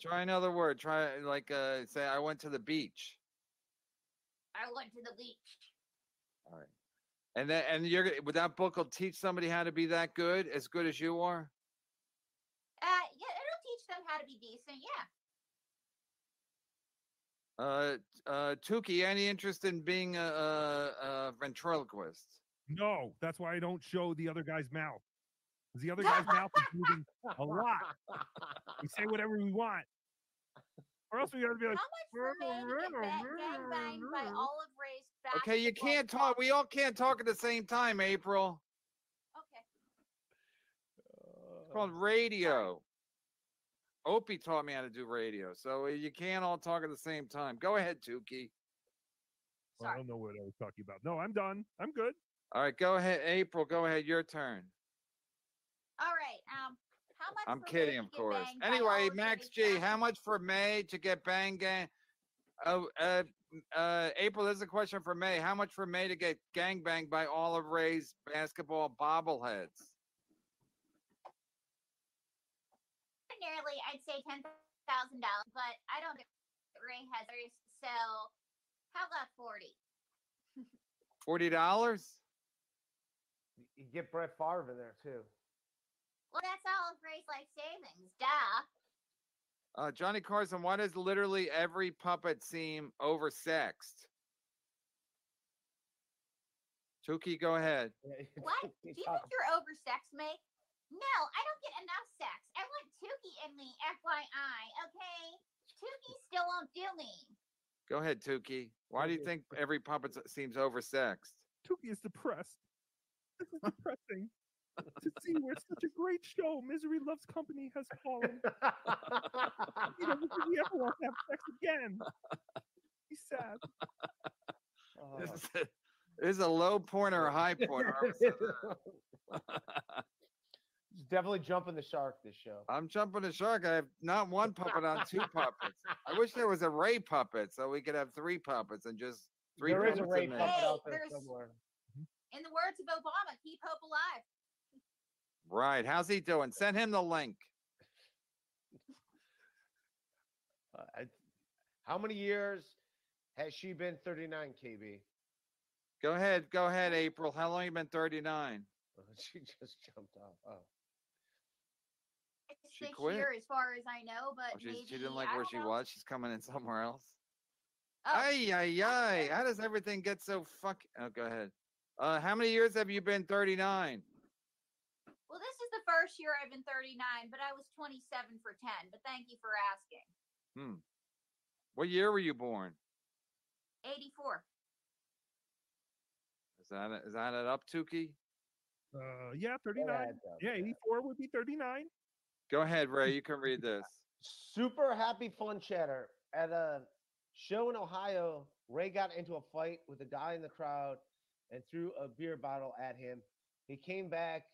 [SPEAKER 4] Try another word. Try like uh say I went to the beach.
[SPEAKER 12] I went to the beach.
[SPEAKER 4] All right. And then and you're gonna- that book will teach somebody how to be that good, as good as you are?
[SPEAKER 12] Uh, yeah, it'll teach them how to be decent. Yeah.
[SPEAKER 4] Uh, uh, Tookie, any interest in being a, a, a ventriloquist?
[SPEAKER 6] No, that's why I don't show the other guy's mouth. 'Cause the other guy's mouth is moving a lot. We say whatever we want. Or else we gotta be like,
[SPEAKER 12] How much for me to get ba- gang banged by (laughs) Olive Ray's?
[SPEAKER 4] Okay, you can't talk. We all can't talk at the same time, April.
[SPEAKER 12] Okay.
[SPEAKER 4] It's called radio. Opie taught me how to do radio, so you can't all talk at the same time. Go ahead, Tookie.
[SPEAKER 6] "Well, I don't know what I was talking about. No, I'm done. I'm good.
[SPEAKER 4] All right, go ahead, April. Go ahead, your turn.
[SPEAKER 12] All right. Um, how much?
[SPEAKER 4] I'm
[SPEAKER 12] for
[SPEAKER 4] kidding,
[SPEAKER 12] to
[SPEAKER 4] of course. Anyway, Max G,
[SPEAKER 12] back?
[SPEAKER 4] how much for May to get bang gang? Oh, uh, uh, April, this is a question for May. How much for May to get gang banged by Olive Ray's basketball bobbleheads?
[SPEAKER 12] Ordinarily, I'd say ten thousand dollars, but I don't think Ray has others. So, how about forty?
[SPEAKER 4] Forty dollars?
[SPEAKER 9] You get Brett Favre there too.
[SPEAKER 12] Well, that's all of Ray's life savings. Duh.
[SPEAKER 4] Uh, Johnny Carson, why does literally every puppet seem oversexed? Tookie, go ahead. (laughs)
[SPEAKER 12] What? Do you think you're oversexed, mate? No, I don't get enough sex. I want Tookie in me, FYI. Okay, Tookie still won't do me.
[SPEAKER 4] Go ahead, Tookie. Why do you think every puppet s- seems oversexed?
[SPEAKER 6] Tookie is depressed. This is depressing to see where such a great show, Misery Loves Company, has fallen. he doesn't think ever want to have sex again. He's sad.
[SPEAKER 4] This is a, this is a low point or a high point. (laughs) or
[SPEAKER 9] definitely jumping the shark this show.
[SPEAKER 4] I'm jumping the shark. I have not one puppet on two puppets. (laughs) I wish there was a Ray puppet so we could have three puppets and just three
[SPEAKER 9] There is a Ray
[SPEAKER 4] in
[SPEAKER 9] puppet
[SPEAKER 12] Hey,
[SPEAKER 9] out there
[SPEAKER 12] there's-
[SPEAKER 9] somewhere.
[SPEAKER 12] In the words of Obama, keep hope alive.
[SPEAKER 4] Right. How's he doing? Send him the link. (laughs)
[SPEAKER 9] Uh, I- how many years has she been 39 KB?
[SPEAKER 4] Go ahead. Go ahead, April. How long you been 39? (laughs)
[SPEAKER 9] she just jumped off. Oh.
[SPEAKER 12] It's
[SPEAKER 4] She
[SPEAKER 12] this
[SPEAKER 4] quit?
[SPEAKER 12] year, as far as I know, but
[SPEAKER 4] Oh, she,
[SPEAKER 12] maybe
[SPEAKER 4] she didn't like
[SPEAKER 12] I
[SPEAKER 4] where she
[SPEAKER 12] know.
[SPEAKER 4] was. She's coming in somewhere else.
[SPEAKER 12] Oh.
[SPEAKER 4] Ay, ay, ay. How does everything get so fuck? Oh, go ahead. Uh, how many years have you been 39?
[SPEAKER 12] Well, this is the first year I've been 39, but I was 27 for 10. But thank you for asking.
[SPEAKER 4] Hmm. What year were you born?
[SPEAKER 12] 84.
[SPEAKER 4] Is that it? Is that it up, Tookie?
[SPEAKER 2] Uh, yeah, 39. yeah, 84 would be 39.
[SPEAKER 4] Go ahead, Ray. (laughs) You can read this.
[SPEAKER 9] Super happy fun chatter at a show in Ohio. Ray got into a fight with a guy in the crowd and threw a beer bottle at him. He came back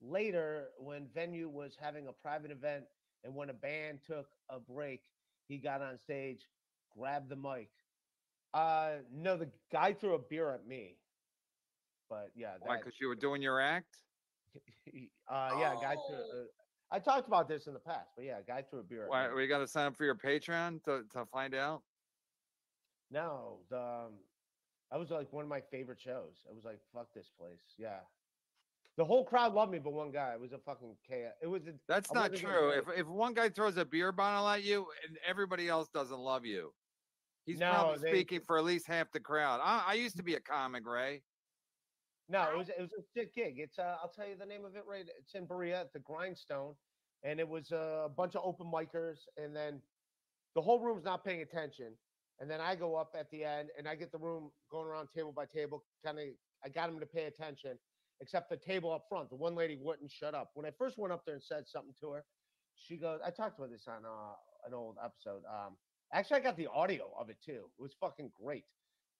[SPEAKER 9] later when venue was having a private event and when a band took a break, he got on stage, grabbed the mic. Uh no, the guy threw a beer at me. But yeah,
[SPEAKER 4] Why? Because you were doing your act. (laughs)
[SPEAKER 9] uh yeah, a guy threw uh, I talked about this in the past, but yeah, a guy threw a beer at
[SPEAKER 4] Why? We got to sign up for your Patreon to to find out.
[SPEAKER 9] No, the um, that was like one of my favorite shows. I was like, fuck this place. Yeah. The whole crowd loved me, but one guy. It was a fucking chaos. It was a
[SPEAKER 4] That's
[SPEAKER 9] I
[SPEAKER 4] not true. If if one guy throws a beer bottle at you and everybody else doesn't love you, he's
[SPEAKER 9] No,
[SPEAKER 4] probably
[SPEAKER 9] they-
[SPEAKER 4] speaking for at least half the crowd. I, I used to be a comic, Ray.
[SPEAKER 9] No, it was it was a sick gig. It's uh, I'll tell you the name of it right. It's in Berea at the Grindstone, and it was uh, a bunch of open micers, and then the whole room's not paying attention, and then I go up at the end, and I get the room going around table by table, kind of. I got them to pay attention, except the table up front. The one lady wouldn't shut up. When I first went up there and said something to her, she goes. I talked about this on uh, an old episode. Um, actually, I got the audio of it too. It was fucking great,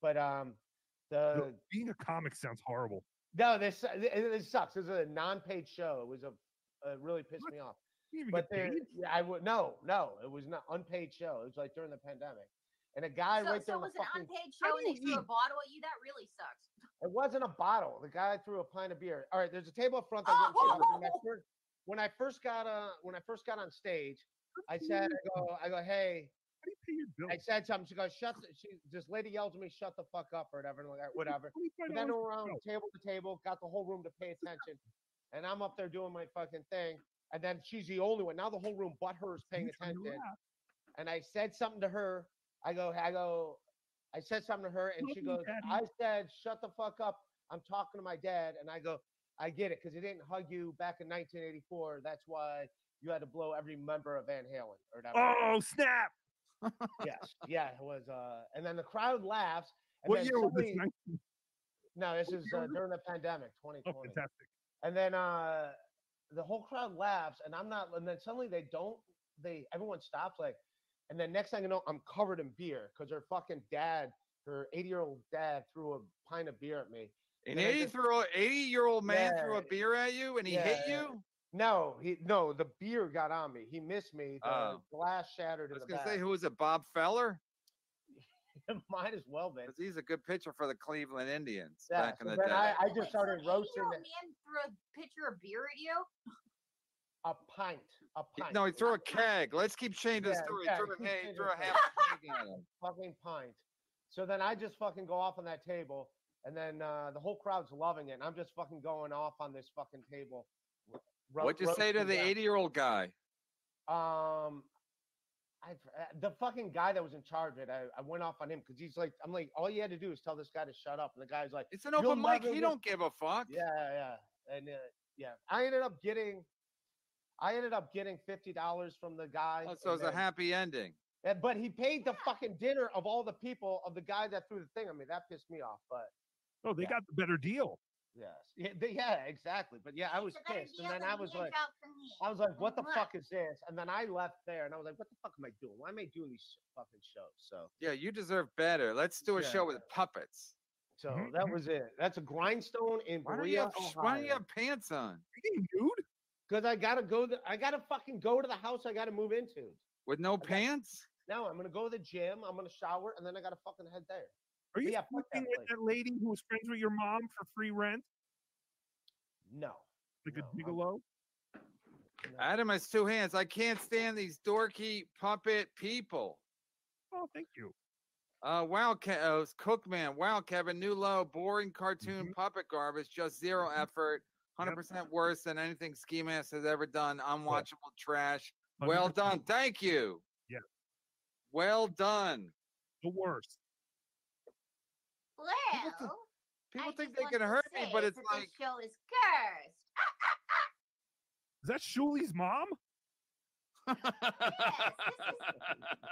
[SPEAKER 9] but um, the
[SPEAKER 2] Being a comic sounds horrible.
[SPEAKER 9] no, this it, it sucks. This is a non-paid show. It was a it really pissed me off. But there, I would no, no. It was not unpaid show. It was like during the pandemic, and a guy
[SPEAKER 12] so
[SPEAKER 9] right there
[SPEAKER 12] so
[SPEAKER 9] in
[SPEAKER 12] it
[SPEAKER 9] the
[SPEAKER 12] was an
[SPEAKER 9] fucking.
[SPEAKER 12] unpaid show
[SPEAKER 9] do
[SPEAKER 12] and they
[SPEAKER 9] you
[SPEAKER 12] threw a bottle at you. That really sucks.
[SPEAKER 9] It wasn't a bottle. The guy threw a pint of beer. All right, there's a table up front. That
[SPEAKER 12] Oh,
[SPEAKER 9] wouldn't When I first, when I first got uh, when I first got on stage, I said, I go, I go, hey.
[SPEAKER 2] Do you pay your?
[SPEAKER 9] I said something. She goes, "Shut." The, she this lady yells at me, "Shut the fuck up" or whatever, like, whatever. But then
[SPEAKER 2] $25
[SPEAKER 9] around table to table, got the whole room to pay attention, and I'm up there doing my fucking thing, and then she's the only one. Now the whole room, but her, is paying
[SPEAKER 2] You trying to
[SPEAKER 9] attention. And I said something to her. I go, I go, I said something to her, and
[SPEAKER 2] Love
[SPEAKER 9] she goes,
[SPEAKER 2] Daddy.
[SPEAKER 9] I said, "Shut the fuck up." I'm talking to my dad, and I go, I get it, because he didn't hug you back in 1984. That's why you had to blow every member of Van Halen or whatever.
[SPEAKER 2] Oh, snap.
[SPEAKER 9] Yes, yeah, it was. Uh, and then the crowd laughs. And
[SPEAKER 2] What year was this? 19
[SPEAKER 9] No, this
[SPEAKER 2] what
[SPEAKER 9] is uh, during the pandemic, 2020.
[SPEAKER 2] Oh, fantastic.
[SPEAKER 9] and then uh, the whole crowd laughs, and I'm not. And then suddenly they don't. They everyone stops like, and then next thing you know, I'm covered in beer because her fucking dad, her 80 year old dad, threw a pint of beer at me.
[SPEAKER 4] An 80
[SPEAKER 9] just-
[SPEAKER 4] year old 80 year old man threw a beer at you and he hit
[SPEAKER 9] Yeah.
[SPEAKER 4] you.
[SPEAKER 9] No, he no, the beer got on me. He missed me. The
[SPEAKER 4] Oh.
[SPEAKER 9] glass shattered
[SPEAKER 4] I
[SPEAKER 9] in
[SPEAKER 4] was
[SPEAKER 9] the
[SPEAKER 4] gonna
[SPEAKER 9] back.
[SPEAKER 4] say, who was it? Bob Feller? (laughs)
[SPEAKER 9] Might as well be.
[SPEAKER 4] Because he's a good pitcher for the Cleveland Indians
[SPEAKER 9] Yeah,
[SPEAKER 4] back in
[SPEAKER 9] so
[SPEAKER 4] the
[SPEAKER 9] then
[SPEAKER 4] day.
[SPEAKER 9] I, I just started
[SPEAKER 12] an
[SPEAKER 9] roasting
[SPEAKER 12] 80-year-old man threw a pitcher of beer at you.
[SPEAKER 9] a pint. A
[SPEAKER 4] He-
[SPEAKER 9] pint.
[SPEAKER 4] No, he threw a keg. Let's keep changing the
[SPEAKER 9] Yeah,
[SPEAKER 4] story.
[SPEAKER 9] yeah,
[SPEAKER 4] He threw, a,
[SPEAKER 9] keep
[SPEAKER 4] hey, he
[SPEAKER 9] changing
[SPEAKER 4] threw
[SPEAKER 9] the
[SPEAKER 4] a half a keg at him. (laughs)
[SPEAKER 9] fucking pint. So then I just fucking go off on that table, and then uh, the whole crowd's loving it, and I'm just fucking going off on this fucking table. Ro-
[SPEAKER 4] What'd you say to the
[SPEAKER 9] down.
[SPEAKER 4] 80 year old guy?
[SPEAKER 9] Um, I uh, the fucking guy that was in charge of it. I, I went off on him because he's like, I'm like, all you had to do is tell this guy to shut up, and the guy's like,
[SPEAKER 4] It's an open mic. He don't give a fuck.
[SPEAKER 9] Yeah, yeah, and uh, yeah, I ended up getting, I ended up getting fifty dollars from the guy.
[SPEAKER 4] Oh, so
[SPEAKER 9] and
[SPEAKER 4] it's a happy ending.
[SPEAKER 9] Uh, but he paid the fucking dinner of all the people of the guy that threw the thing on me. That pissed me off. But
[SPEAKER 2] Oh, they
[SPEAKER 9] Yeah.
[SPEAKER 2] got the better deal.
[SPEAKER 9] Yes, yeah, they- yeah, exactly. But yeah, I was
[SPEAKER 12] It's
[SPEAKER 9] pissed, and then I was like,
[SPEAKER 12] out for me.
[SPEAKER 9] I was like, what the
[SPEAKER 12] Mwah.
[SPEAKER 9] fuck is this? And then I left there, and I was like, what the fuck am I doing? Why am I doing these fucking shows? So,
[SPEAKER 4] Yeah, you deserve better. Let's do a show with puppets.
[SPEAKER 9] so
[SPEAKER 2] Mhm,
[SPEAKER 9] that was it. That's a grindstone in
[SPEAKER 4] Why don't
[SPEAKER 9] Berea,
[SPEAKER 4] have, why don't you have pants on
[SPEAKER 2] dude.
[SPEAKER 9] Because I gotta go. th- I gotta fucking go to the house I gotta move into.
[SPEAKER 4] with no
[SPEAKER 9] got-
[SPEAKER 4] pants?
[SPEAKER 9] No, I'm gonna go to the gym. I'm gonna shower, and then I gotta fucking head there.
[SPEAKER 2] Are you
[SPEAKER 9] Yeah, fuck that
[SPEAKER 2] with
[SPEAKER 9] place.
[SPEAKER 2] that lady who was friends with your mom for free rent?
[SPEAKER 9] No.
[SPEAKER 2] Like
[SPEAKER 9] No,
[SPEAKER 2] a
[SPEAKER 9] I'm-
[SPEAKER 2] gigolo?
[SPEAKER 4] Adam has two hands. I can't stand these dorky puppet people.
[SPEAKER 2] Oh, thank you.
[SPEAKER 4] Uh, wow, Ke- uh, Cookman. Wow, Kevin. New low. Boring cartoon
[SPEAKER 2] Mm-hmm.
[SPEAKER 4] puppet garbage. Just zero effort. Hundred percent worse than anything Ski Mask has ever done. Unwatchable trash. Well
[SPEAKER 2] 100%.
[SPEAKER 4] done. Thank you.
[SPEAKER 2] Yeah.
[SPEAKER 4] Well done.
[SPEAKER 2] The worst.
[SPEAKER 12] Well,
[SPEAKER 4] People
[SPEAKER 12] I
[SPEAKER 4] think they can hurt me, but it's
[SPEAKER 12] that
[SPEAKER 4] like
[SPEAKER 12] this show is cursed.
[SPEAKER 2] Is that Shuli's mom? (laughs)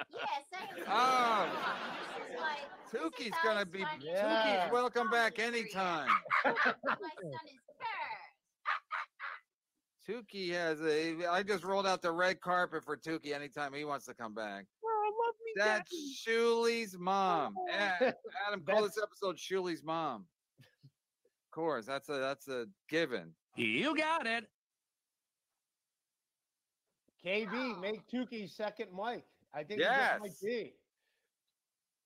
[SPEAKER 12] Yes, I am.
[SPEAKER 4] Oh.
[SPEAKER 12] This is my. this is Tookie's
[SPEAKER 4] gonna be.
[SPEAKER 12] fun-
[SPEAKER 4] Tookie's welcome back anytime. (laughs)
[SPEAKER 12] My son is cursed. (laughs)
[SPEAKER 4] Tookie has a. I just rolled out the red carpet for Tookie anytime he wants to come back.
[SPEAKER 2] Love me,
[SPEAKER 4] That's Shuli's mom. Yeah, Adam, (laughs) call this episode Shuli's mom. Of course, that's a that's a given.
[SPEAKER 10] You got it.
[SPEAKER 9] KB, make Tookie second mic. I think
[SPEAKER 4] Yes.
[SPEAKER 9] this might be.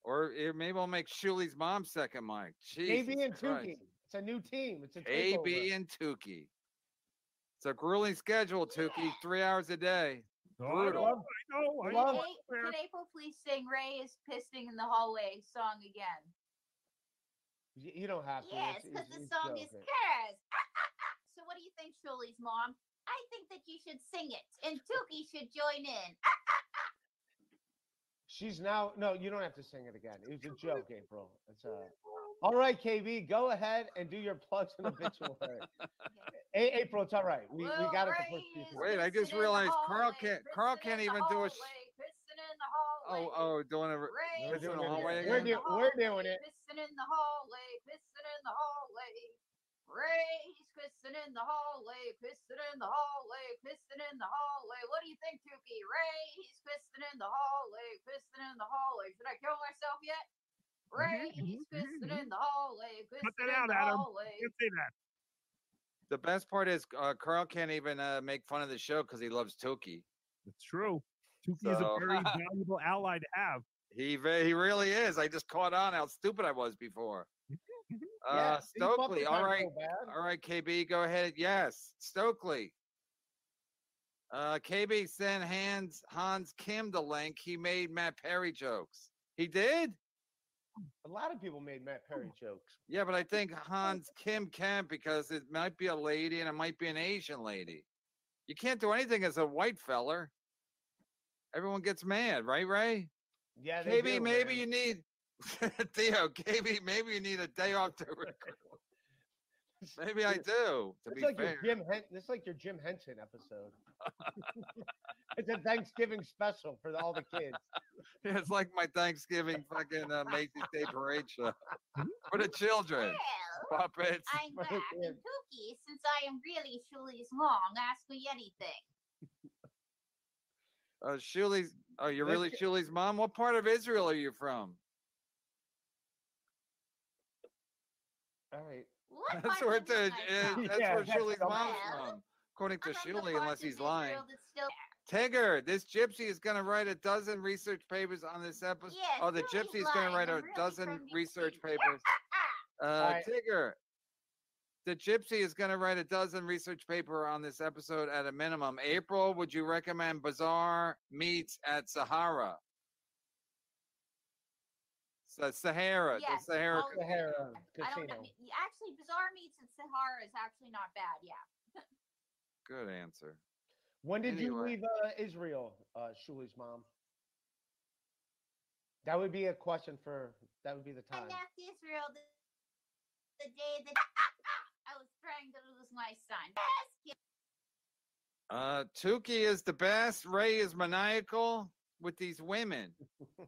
[SPEAKER 4] Or eh, maybe I'll make Shuli's mom second mic.
[SPEAKER 9] KB and
[SPEAKER 4] Jesus Christ.
[SPEAKER 9] Tookie. It's a new team. It's a
[SPEAKER 4] AB
[SPEAKER 9] takeover.
[SPEAKER 4] and Tookie. It's a grueling schedule, Tookie. Three hours a day.
[SPEAKER 2] Oh, I know, I know, I
[SPEAKER 9] Love
[SPEAKER 2] know.
[SPEAKER 12] Can, can April please sing Ray is pissing in the hallway song again?
[SPEAKER 9] Y- You don't have to.
[SPEAKER 12] Yes, because the
[SPEAKER 9] it's
[SPEAKER 12] song is
[SPEAKER 9] joking.
[SPEAKER 12] cursed. (laughs) so what do you think, Shuli's mom? I think that you should sing it, and Tookie should join in. (laughs)
[SPEAKER 9] She's now no, you don't have to sing it again. It was a joke, April. It's uh (laughs) all right, KB, go ahead and do your plugs and obituary. (laughs) A- April, it's all right. We, we got it the first few.
[SPEAKER 4] Wait, I just realized Carl can't. Carl can't even do a. Sh- oh, oh, doing a.
[SPEAKER 12] Ray
[SPEAKER 4] We're
[SPEAKER 12] is
[SPEAKER 4] doing a hallway
[SPEAKER 12] in
[SPEAKER 9] We're, do- we're doing it.
[SPEAKER 12] Pissing in the hallway, pissing in the hallway. Ray's pissing in the hallway, pissing in the hallway, pissing in the hallway. What do you think, Tookie? Ray's pissing in the hallway, pissing in the hallway. Should I kill myself yet? Ray's pissing in the hallway,
[SPEAKER 2] Cut
[SPEAKER 12] pissing
[SPEAKER 2] that
[SPEAKER 12] in
[SPEAKER 2] out,
[SPEAKER 12] the
[SPEAKER 2] Adam.
[SPEAKER 12] hallway.
[SPEAKER 2] Can't say that.
[SPEAKER 4] The best part is uh, Carl can't even uh, make fun of the show because he loves Tookie.
[SPEAKER 2] It's true. Tookie is a very (laughs) valuable ally to have.
[SPEAKER 4] He he really is. I just caught on how stupid I was before. Uh,
[SPEAKER 9] Yeah,
[SPEAKER 4] Stokely, all right,
[SPEAKER 9] so
[SPEAKER 4] all right, KB, go ahead. Yes, Stokely. Uh, KB sent Hans Hans Kim the link. He made Matt Perry jokes. He did.
[SPEAKER 9] A lot of people made Matt Perry jokes.
[SPEAKER 4] Yeah, but I think Hans Kim can't because it might be a lady and it might be an Asian lady. You can't do anything as a white feller. Everyone gets mad, right, Ray?
[SPEAKER 9] Yeah,
[SPEAKER 4] KB,
[SPEAKER 9] do,
[SPEAKER 4] maybe
[SPEAKER 9] man.
[SPEAKER 4] you need (laughs) Theo. KB, maybe you need a day off to record. (laughs) Maybe I do. To
[SPEAKER 9] It's
[SPEAKER 4] be
[SPEAKER 9] like
[SPEAKER 4] fair,
[SPEAKER 9] your Jim Hen- this is like your Jim Henson episode. (laughs) it's a Thanksgiving special for all the kids.
[SPEAKER 4] it's like my Thanksgiving fucking uh, Macy's Day Parade show for the children. Puppets.
[SPEAKER 12] I'm back, and Tookie, since I am really Shuli's long, ask me anything.
[SPEAKER 4] Uh, Shuli's. Oh, you're
[SPEAKER 9] Let's
[SPEAKER 4] really
[SPEAKER 9] get-
[SPEAKER 4] Shuli's mom? What part of Israel are you from?
[SPEAKER 9] All right.
[SPEAKER 12] What
[SPEAKER 4] That's where
[SPEAKER 12] of
[SPEAKER 4] the,
[SPEAKER 12] Israel
[SPEAKER 4] uh,
[SPEAKER 12] am I
[SPEAKER 4] that's
[SPEAKER 9] Yeah,
[SPEAKER 4] where
[SPEAKER 9] that's
[SPEAKER 4] Shuli's
[SPEAKER 9] the-
[SPEAKER 4] mom's
[SPEAKER 12] Well,
[SPEAKER 4] from, according to
[SPEAKER 12] I'm from the
[SPEAKER 4] Shuli, unless he's lying.
[SPEAKER 12] that's
[SPEAKER 4] Tigger, this gypsy is going to write a dozen research papers on this episode.
[SPEAKER 12] Yes,
[SPEAKER 4] oh, the gypsy is going to write a
[SPEAKER 12] I'm really
[SPEAKER 4] dozen research
[SPEAKER 12] Zealand.
[SPEAKER 4] papers. Uh,
[SPEAKER 9] Alright.
[SPEAKER 4] Tigger, the gypsy is going to write a dozen research paper on this episode at a minimum. April, would you recommend Bazaar meets at Sahara? Sa- Sahara,
[SPEAKER 12] Yes,
[SPEAKER 4] the Sahara.
[SPEAKER 12] I'll-
[SPEAKER 9] Sahara
[SPEAKER 12] I don't know.
[SPEAKER 9] Casino.
[SPEAKER 12] Actually, Bazaar Meats at Sahara is actually not bad. Yeah.
[SPEAKER 4] Good answer.
[SPEAKER 9] When did you
[SPEAKER 4] Anyway.
[SPEAKER 9] leave uh, Israel, uh, Shuli's mom? That would be a question for. That would be the time.
[SPEAKER 12] I
[SPEAKER 9] time.
[SPEAKER 12] left Israel the, the day that (laughs) I was trying to lose my son.
[SPEAKER 4] Uh, Tookie is the best. Ray is maniacal with these women. (laughs)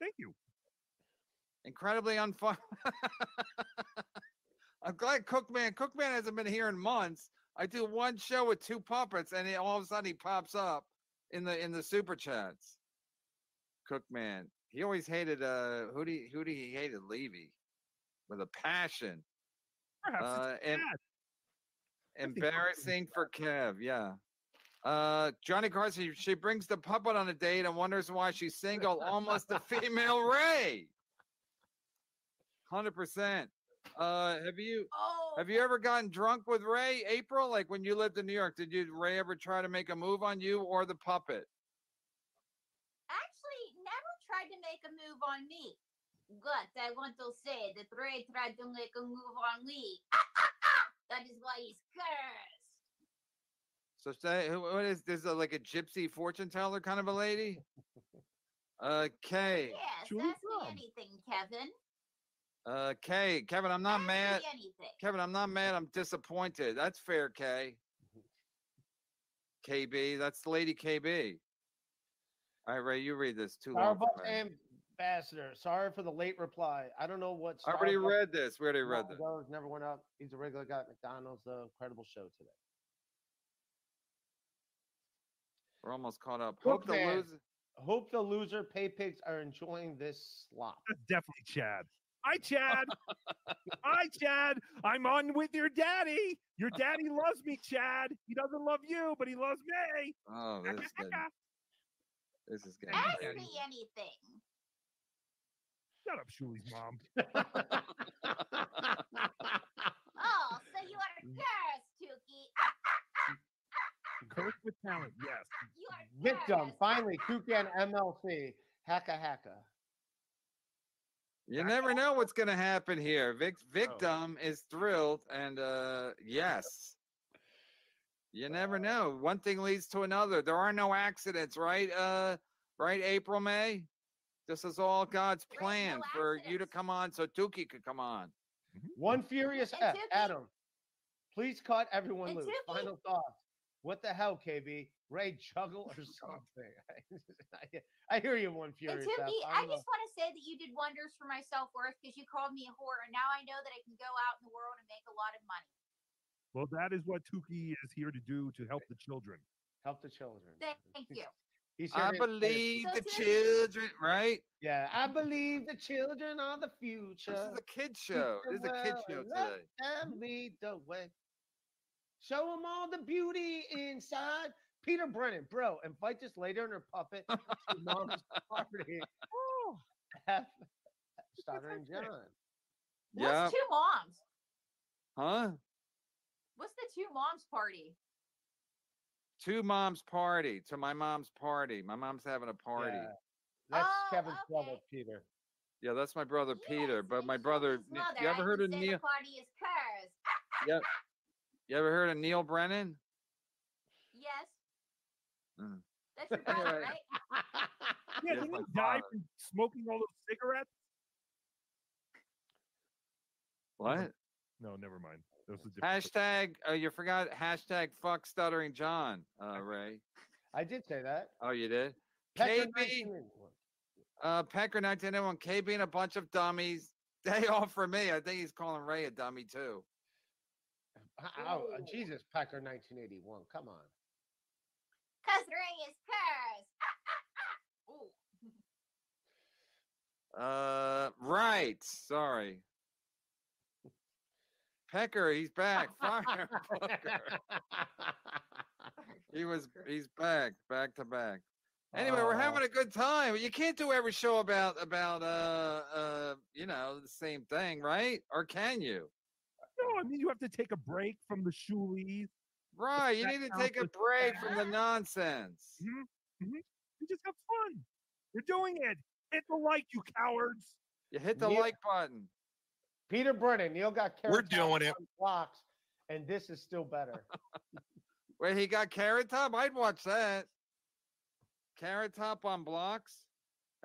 [SPEAKER 2] Thank you.
[SPEAKER 4] Incredibly unfun. (laughs) I'm glad Cookman. Cookman hasn't been here in months. I do one show with two puppets, and he, all of a sudden he pops up in the in the super chats. Cookman. He always hated uh who do he, who do he hated Levy with a passion.
[SPEAKER 2] Perhaps
[SPEAKER 4] Uh, and embarrassing for Kev, yeah. Uh, Johnny Carson, she brings the puppet on a date and wonders why she's single, almost a (laughs) female Ray. Hundred percent. Uh, have you
[SPEAKER 12] Oh,
[SPEAKER 4] have you ever gotten drunk with Ray, April? Like when you lived in New York, did you Ray ever try to make a move on you or the puppet?
[SPEAKER 12] actually, never tried to make a move on me. But I want to say that Ray tried to make a move on me. Ah, ah, ah! that is why he's cursed.
[SPEAKER 4] So say, what is this? uh, Like a gypsy fortune teller kind of a lady? Uh, Kay.
[SPEAKER 12] Yes, ask me anything, Kevin.
[SPEAKER 4] Uh, Kay. Kevin, I'm not
[SPEAKER 12] Ask me
[SPEAKER 4] mad.
[SPEAKER 12] anything.
[SPEAKER 4] Kevin, I'm not mad. I'm disappointed. That's fair, Kay. KB, that's the lady KB. All right, Ray, you read this. Too long.
[SPEAKER 9] Starbucks
[SPEAKER 4] me.
[SPEAKER 9] ambassador. Sorry for the late reply. I don't know what.
[SPEAKER 4] I already read this. We already read this.
[SPEAKER 9] Goes, never went up. He's a regular guy at McDonald's. The incredible show today.
[SPEAKER 4] We're almost caught up. Hope the
[SPEAKER 9] Bookman.
[SPEAKER 4] loser.
[SPEAKER 9] Hope the loser pay pigs are enjoying this slop.
[SPEAKER 6] That's definitely Chad. Hi, Chad. Hi, Chad. I'm on with your daddy. Your daddy loves me, Chad. He doesn't love you, but he loves me.
[SPEAKER 4] Oh, this is getting. This is getting.
[SPEAKER 12] Ask
[SPEAKER 4] petty.
[SPEAKER 12] me anything.
[SPEAKER 6] Shut up, Shuli's mom. (laughs)
[SPEAKER 12] Oh, so you are cursed, Tookie. (laughs)
[SPEAKER 6] Cursed (laughs) with talent, yes.
[SPEAKER 9] Victim. Finally, Kukan MLC. Hacka hacka.
[SPEAKER 4] You never know what's going to happen here. Vic
[SPEAKER 9] Oh.
[SPEAKER 4] victim is thrilled, and uh yes, you never know. One thing leads to another. There are no accidents, right? Uh, right? April, May. This is all God's plan for you to come on, so Tookie could come on.
[SPEAKER 9] One furious
[SPEAKER 12] And
[SPEAKER 9] F. Adam. Please cut everyone
[SPEAKER 12] And
[SPEAKER 9] loose.
[SPEAKER 12] Tookie-
[SPEAKER 9] Final thoughts. What the hell, KB? Ray juggle or (laughs) something? (laughs) I, I hear you, one
[SPEAKER 12] And
[SPEAKER 9] furious F.
[SPEAKER 12] Tookie,
[SPEAKER 9] I
[SPEAKER 12] I just want to say that you did wonders for my self worth because you called me a whore, and now I know that I can go out in the world and make a lot of money.
[SPEAKER 6] Well, that is what Tookie is here to do to help the children.
[SPEAKER 9] Help the children.
[SPEAKER 12] Thank you. (laughs)
[SPEAKER 9] He's
[SPEAKER 4] I believe
[SPEAKER 12] So
[SPEAKER 4] the
[SPEAKER 12] Tookie-
[SPEAKER 4] children, right?
[SPEAKER 9] Yeah, I believe the children are the future.
[SPEAKER 4] This is a kid show. This is a kid show today.
[SPEAKER 9] And lead the way. Show them all the beauty inside. Peter Brennan, bro, invite this lady and her puppet to mom's (laughs) party. Oh, F- Stuttering John.
[SPEAKER 4] Yeah.
[SPEAKER 12] What's two moms?
[SPEAKER 4] Huh?
[SPEAKER 12] What's the two moms party?
[SPEAKER 4] Two moms party to my mom's party. My mom's having a party.
[SPEAKER 9] Yeah. That's
[SPEAKER 12] Oh,
[SPEAKER 9] Kevin's brother. Peter.
[SPEAKER 4] Yeah, that's my brother Peter. But my brother,
[SPEAKER 12] mother.
[SPEAKER 4] you ever
[SPEAKER 12] I
[SPEAKER 4] heard of Neal?
[SPEAKER 12] The party is cursed.
[SPEAKER 4] Yep. (laughs) You ever heard of Neal Brennan?
[SPEAKER 12] Yes.
[SPEAKER 4] Mm.
[SPEAKER 12] That's (laughs) your brother,
[SPEAKER 4] Anyway.
[SPEAKER 12] right? (laughs)
[SPEAKER 6] Yeah,
[SPEAKER 4] Yes,
[SPEAKER 6] didn't he die from smoking all those cigarettes?
[SPEAKER 4] What?
[SPEAKER 6] No, never mind. That was a different.
[SPEAKER 4] Hashtag. Oh, you forgot. Hashtag. Fuck stuttering John. Uh, Ray.
[SPEAKER 9] I did say that.
[SPEAKER 4] Oh, you did.
[SPEAKER 9] Pecker
[SPEAKER 4] KB.
[SPEAKER 9] 1981.
[SPEAKER 4] Uh, Pecker 1991. KB and a bunch of dummies. Day off for me. I think he's calling Ray a dummy too.
[SPEAKER 9] Oh, uh, Jesus, Packer 1981. Come on.
[SPEAKER 12] Cause Ray is cursed. (laughs)
[SPEAKER 4] Uh, right. Sorry. Pecker, he's back. (laughs) Fire, Pecker. He was. He's back. Back to back. Anyway, we're having a good time. You can't do every show about about uh uh you know the same thing, right? Or can you?
[SPEAKER 6] No, I mean you have to take a break from the Shulies.
[SPEAKER 4] Right. You need to take a break from the nonsense.
[SPEAKER 6] hmm hmm We just have fun. We're doing it. Hit the like, you cowards.
[SPEAKER 4] You hit the
[SPEAKER 9] Neal-
[SPEAKER 4] like button.
[SPEAKER 9] Peter Brennan. Neal got carrot We're
[SPEAKER 1] doing it.
[SPEAKER 9] Blocks, and this is still better. (laughs)
[SPEAKER 4] Wait, he got Carrot Top? I'd watch that. Carrot Top on blocks.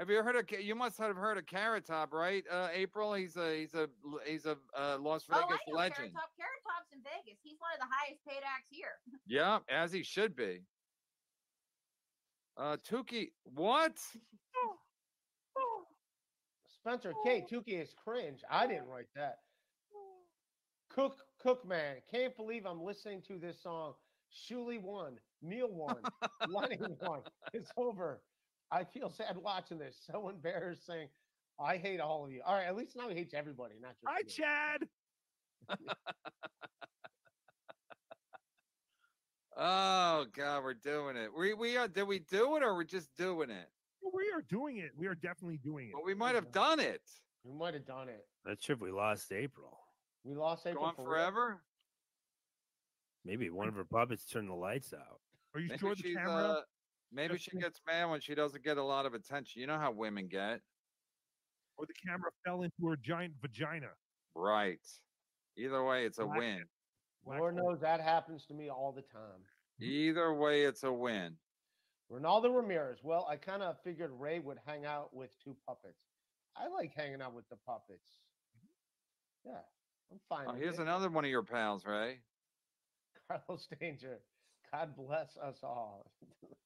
[SPEAKER 4] Have you heard of? You must have heard of Carrot Top, right? Uh, April. He's a he's a he's a uh, Las
[SPEAKER 12] Oh, I
[SPEAKER 4] Vegas
[SPEAKER 12] know
[SPEAKER 4] legend.
[SPEAKER 12] Carrot Top. Carrot Top's in Vegas. He's one of the highest paid acts here. (laughs)
[SPEAKER 4] Yeah, as he should be. Uh, Tookie, what?
[SPEAKER 9] Spencer K. Tookie is cringe. I didn't write that. Cook Cookman. Can't believe I'm listening to this song. Shuli won. Neal won. Lenny won. It's over. I feel sad watching this. (laughs) So embarrassing. I hate all of you. All right, at least now he hates everybody, not just
[SPEAKER 6] Hi,
[SPEAKER 9] me.
[SPEAKER 6] Chad. (laughs)
[SPEAKER 4] Oh God, we're doing it. We we are. Did we do it or we're just doing it?
[SPEAKER 6] We are doing it. We are definitely doing it.
[SPEAKER 4] But we might have done it.
[SPEAKER 9] We might have done it.
[SPEAKER 13] Not sure if we lost April.
[SPEAKER 9] We lost April
[SPEAKER 4] Gone
[SPEAKER 9] for real?
[SPEAKER 4] forever.
[SPEAKER 13] Maybe one of her puppets turned the lights out.
[SPEAKER 6] Are you
[SPEAKER 4] Maybe
[SPEAKER 6] sure the camera?
[SPEAKER 4] uh, Maybe she gets mad when she doesn't get a lot of attention. You know how women get.
[SPEAKER 2] Or the camera fell into her giant vagina.
[SPEAKER 4] Right. Either way, it's a
[SPEAKER 9] Black-
[SPEAKER 4] win.
[SPEAKER 9] Lord knows that happens to me all the time.
[SPEAKER 4] Either way, it's a win.
[SPEAKER 9] Ronaldo Ramirez. Well, I kind of figured Ray would hang out with two puppets. I like hanging out with the puppets. Mm-hmm. Yeah, I'm fine.
[SPEAKER 4] Oh, here's
[SPEAKER 9] it.
[SPEAKER 4] another one of your pals, Ray. (laughs)
[SPEAKER 9] Carlos Danger. God bless us all. (laughs)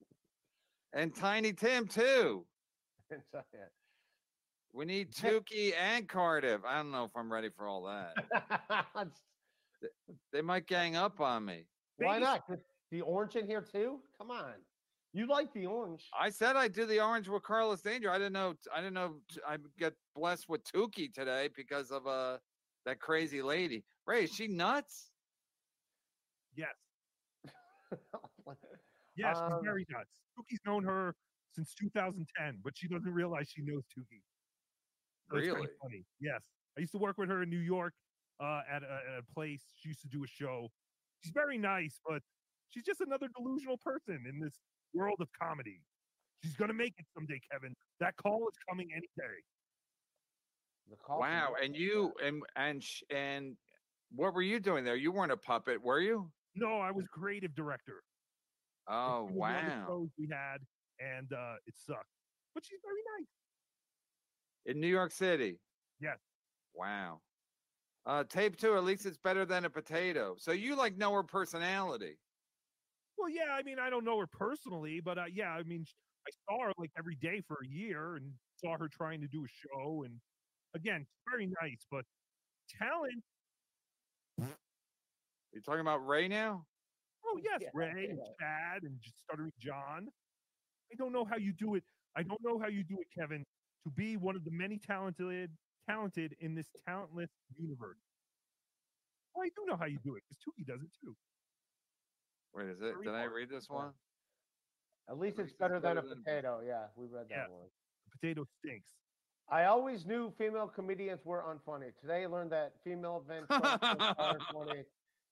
[SPEAKER 4] And Tiny Tim, too. (laughs)
[SPEAKER 9] And so, yeah.
[SPEAKER 4] We need Tookie and Cardiff. I don't know if I'm ready for all that. (laughs) They might gang up on me.
[SPEAKER 9] Why not? The- The orange in here too? Come on. You like the orange.
[SPEAKER 4] I said I'd do the orange with Carlos Danger. I didn't know. I didn't know t- I'd get blessed with Tookie today because of uh that crazy lady. Ray, is she nuts?
[SPEAKER 2] Yes. (laughs) Yeah, she's
[SPEAKER 9] Um,
[SPEAKER 2] very nuts. Tookie's known her since 2010, but she doesn't realize she knows Tookie. So it's kinda
[SPEAKER 4] Really?
[SPEAKER 2] funny. Yes. I used to work with her in New York uh, at, a, at a place. She used to do a show. She's very nice, but she's just another delusional person in this world of comedy. She's going to make it someday, Kevin. That call is coming any day.
[SPEAKER 9] The call
[SPEAKER 4] Wow. And you and and sh- and what were you doing there? You weren't a puppet, were you?
[SPEAKER 2] No, I was creative director.
[SPEAKER 4] Oh
[SPEAKER 2] It was one of the
[SPEAKER 4] wow.
[SPEAKER 2] shows we had, and uh, it sucked. But she's very nice.
[SPEAKER 4] In New York City.
[SPEAKER 2] Yes.
[SPEAKER 4] Wow. Uh, tape two, at least it's better than a potato. So you like know her personality.
[SPEAKER 2] Well, yeah, I mean, I don't know her personally, but uh, yeah, I mean, I saw her like every day for a year and saw her trying to do a show. And again, very nice, but talent.
[SPEAKER 4] You talking about Ray now?
[SPEAKER 2] Oh, oh, yes,
[SPEAKER 9] Yeah,
[SPEAKER 2] Ray and Chad and just Stuttering John. I don't know how you do it. I don't know how you do it, Kevin, to be one of the many talented, talented in this talentless universe. Well, I do know how you do it because Tookie does it too.
[SPEAKER 4] Wait, is it?
[SPEAKER 2] Very
[SPEAKER 4] Did I read this one?
[SPEAKER 9] At least it's
[SPEAKER 4] it's
[SPEAKER 9] better than a
[SPEAKER 4] better than-
[SPEAKER 9] potato. Yeah, we read that
[SPEAKER 2] Yeah.
[SPEAKER 9] one.
[SPEAKER 2] The potato stinks.
[SPEAKER 9] I always knew female comedians were unfunny. Today I learned that female (laughs) event are funny.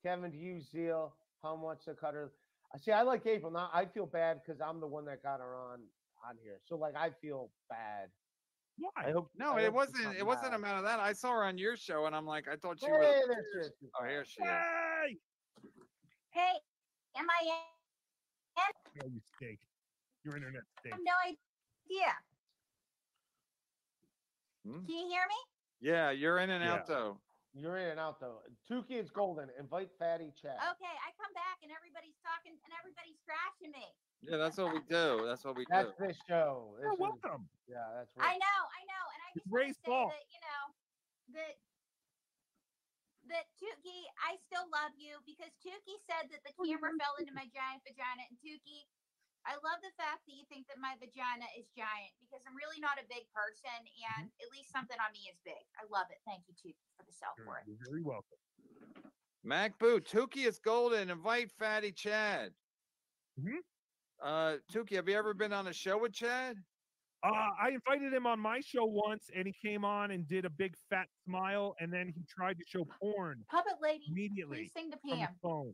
[SPEAKER 9] Kevin, do you zeal? How much the cutter? I see. I like April. Now I feel bad because I'm the one that got her on on here. So like I feel bad.
[SPEAKER 2] Why?
[SPEAKER 9] I hope.
[SPEAKER 4] No,
[SPEAKER 9] I
[SPEAKER 4] it
[SPEAKER 9] hope
[SPEAKER 4] wasn't.
[SPEAKER 9] not
[SPEAKER 4] It wasn't a matter of that. I saw her on your show, and I'm like, I thought she
[SPEAKER 9] Hey,
[SPEAKER 4] was.
[SPEAKER 9] there she is.
[SPEAKER 4] Oh, here she is.
[SPEAKER 2] Hey!
[SPEAKER 12] Hey, am I in?
[SPEAKER 2] Oh, you stink. Your internet
[SPEAKER 12] I have no idea.
[SPEAKER 4] Hmm?
[SPEAKER 12] Can you hear me?
[SPEAKER 4] Yeah, you're in and
[SPEAKER 2] Yeah.
[SPEAKER 4] out though.
[SPEAKER 9] You're in and out though. Tookie's golden. Invite Fatty Chad.
[SPEAKER 12] Okay, I come back and everybody's talking and everybody's trashing me.
[SPEAKER 4] Yeah, that's what we do. That's what we do.
[SPEAKER 9] That's
[SPEAKER 4] do.
[SPEAKER 9] this show. This
[SPEAKER 2] You're
[SPEAKER 9] is-
[SPEAKER 2] welcome.
[SPEAKER 9] yeah, that's right.
[SPEAKER 12] I know, I know, and I
[SPEAKER 2] It's
[SPEAKER 12] just want to
[SPEAKER 2] Ray's
[SPEAKER 12] say
[SPEAKER 2] fault.
[SPEAKER 12] that you know that that Tookie, I still love you because Tookie said that the oh, camera fell into my giant vagina, and Tookie, I love the fact that you think that my vagina is giant because I'm really not a big person, and at least something on me is big. I love it. Thank you, Tookie, for the self
[SPEAKER 2] You're,
[SPEAKER 12] worth.
[SPEAKER 2] you're very welcome.
[SPEAKER 4] Mac Boo, Tookie is golden. Invite Fatty Chad.
[SPEAKER 2] Mhm.
[SPEAKER 4] Uh, Tookie, have you ever been on a show with Chad?
[SPEAKER 2] Uh, I invited him on my show once, and he came on and did a big fat smile, and then he tried to show porn
[SPEAKER 12] Puppet lady,
[SPEAKER 2] immediately
[SPEAKER 12] please sing to Pam.
[SPEAKER 2] phone.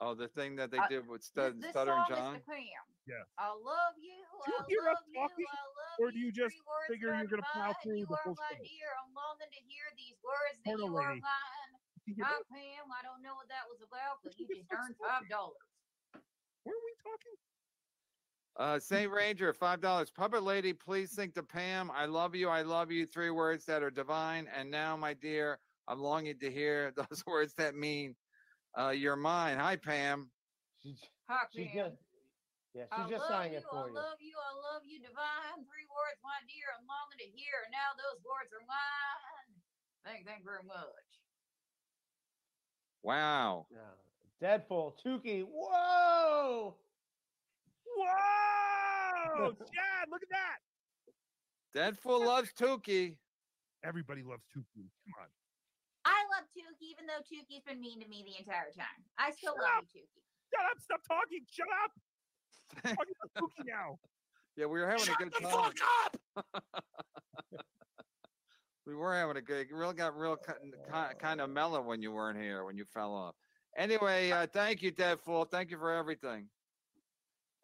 [SPEAKER 4] Oh, the thing that they
[SPEAKER 12] Uh,
[SPEAKER 4] did with Stud,
[SPEAKER 12] this
[SPEAKER 4] Stutter
[SPEAKER 12] song
[SPEAKER 4] and John.
[SPEAKER 12] is to Pam.
[SPEAKER 2] Yeah.
[SPEAKER 12] I love you.
[SPEAKER 2] Do you
[SPEAKER 12] I
[SPEAKER 2] hear us
[SPEAKER 12] love you.
[SPEAKER 2] talking,
[SPEAKER 12] I love
[SPEAKER 2] or do you just figure you're gonna plow
[SPEAKER 12] define
[SPEAKER 2] through
[SPEAKER 12] you
[SPEAKER 2] the
[SPEAKER 12] are
[SPEAKER 2] whole
[SPEAKER 12] my
[SPEAKER 2] show?
[SPEAKER 12] dear. I'm longing to hear these words that
[SPEAKER 2] Porno
[SPEAKER 12] you are
[SPEAKER 2] lady.
[SPEAKER 12] mine. Hi. Pam. I don't know what that was about, but
[SPEAKER 2] you
[SPEAKER 12] you
[SPEAKER 2] just
[SPEAKER 12] just earned five dollars.
[SPEAKER 2] Where are we talking?
[SPEAKER 4] Uh, Saint Ranger, five dollars. Puppet Lady, please think to Pam. I love you. I love you. Three words that are divine. And now, my dear, I'm longing to hear (laughs) those words that mean uh, you're mine. Hi, Pam.
[SPEAKER 9] She,
[SPEAKER 12] Hi,
[SPEAKER 9] she
[SPEAKER 12] Pam.
[SPEAKER 9] just, yeah,
[SPEAKER 12] I
[SPEAKER 9] just
[SPEAKER 12] love
[SPEAKER 9] sang it for
[SPEAKER 12] I
[SPEAKER 9] you.
[SPEAKER 12] I love you, I love you, divine. Three words, my dear, I'm longing to hear. And now those words are mine. Thank, thank you very much.
[SPEAKER 4] Wow.
[SPEAKER 9] Yeah. Deadpool, Tookie. Whoa!
[SPEAKER 2] Whoa! (laughs) Chad, look at that!
[SPEAKER 4] Deadpool loves Tookie.
[SPEAKER 2] Everybody loves Tookie. Come on.
[SPEAKER 12] I love Tookie, even though Tookie's been mean to me the entire time. I still
[SPEAKER 2] Shut
[SPEAKER 12] love
[SPEAKER 2] up.
[SPEAKER 12] you, Tookie.
[SPEAKER 2] Shut up! Stop talking! Shut up! I'm talking about Tookie now.
[SPEAKER 4] Yeah, we were having
[SPEAKER 2] Shut
[SPEAKER 4] a good
[SPEAKER 2] the
[SPEAKER 4] time.
[SPEAKER 2] fuck up! (laughs)
[SPEAKER 4] we were having a good. Real got real kind, (laughs) kind of mellow when you weren't here when you fell off. Anyway, uh, thank you, Deadpool. Thank you for everything.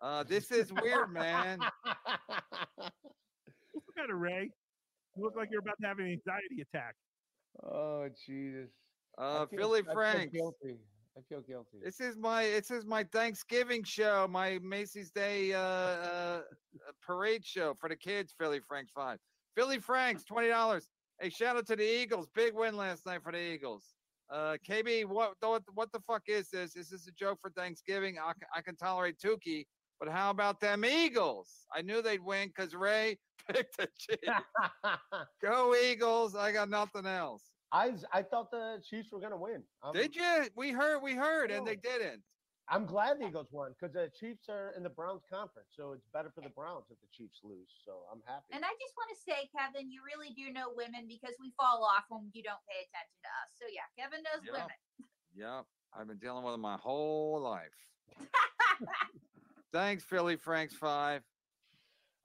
[SPEAKER 4] Uh, this is weird, man.
[SPEAKER 6] What's the matter, Ray? You look like you're about to have an anxiety attack.
[SPEAKER 9] Oh Jesus.
[SPEAKER 4] Uh,
[SPEAKER 9] feel-
[SPEAKER 4] Philly
[SPEAKER 9] I feel guilty. I feel guilty.
[SPEAKER 4] This is my this is my Thanksgiving show, my Macy's Day uh, uh, uh, parade show for the kids. Philly Franks five. Philly Franks twenty dollars. Hey, shout out to the Eagles. Big win last night for the Eagles. Uh, KB, what what what the fuck is this? Is this a joke for Thanksgiving? I can tolerate Tookie, but how about them Eagles? I knew they'd win because Ray (laughs) picked the Chiefs. (laughs) Go Eagles! I got nothing else.
[SPEAKER 9] I I thought the Chiefs were gonna win. I'm,
[SPEAKER 4] Did you? We heard, we heard, and they didn't.
[SPEAKER 9] I'm glad the Eagles won because the Chiefs are in the Browns conference, so it's better for the Browns if the Chiefs lose. So I'm happy.
[SPEAKER 12] And I just want to say, Kevin, you really do know women because we fall off when you don't pay attention to us. So yeah, Kevin knows
[SPEAKER 4] Yep.
[SPEAKER 12] women.
[SPEAKER 4] Yep, I've been dealing with them my whole life. (laughs) Thanks, Philly Franks five.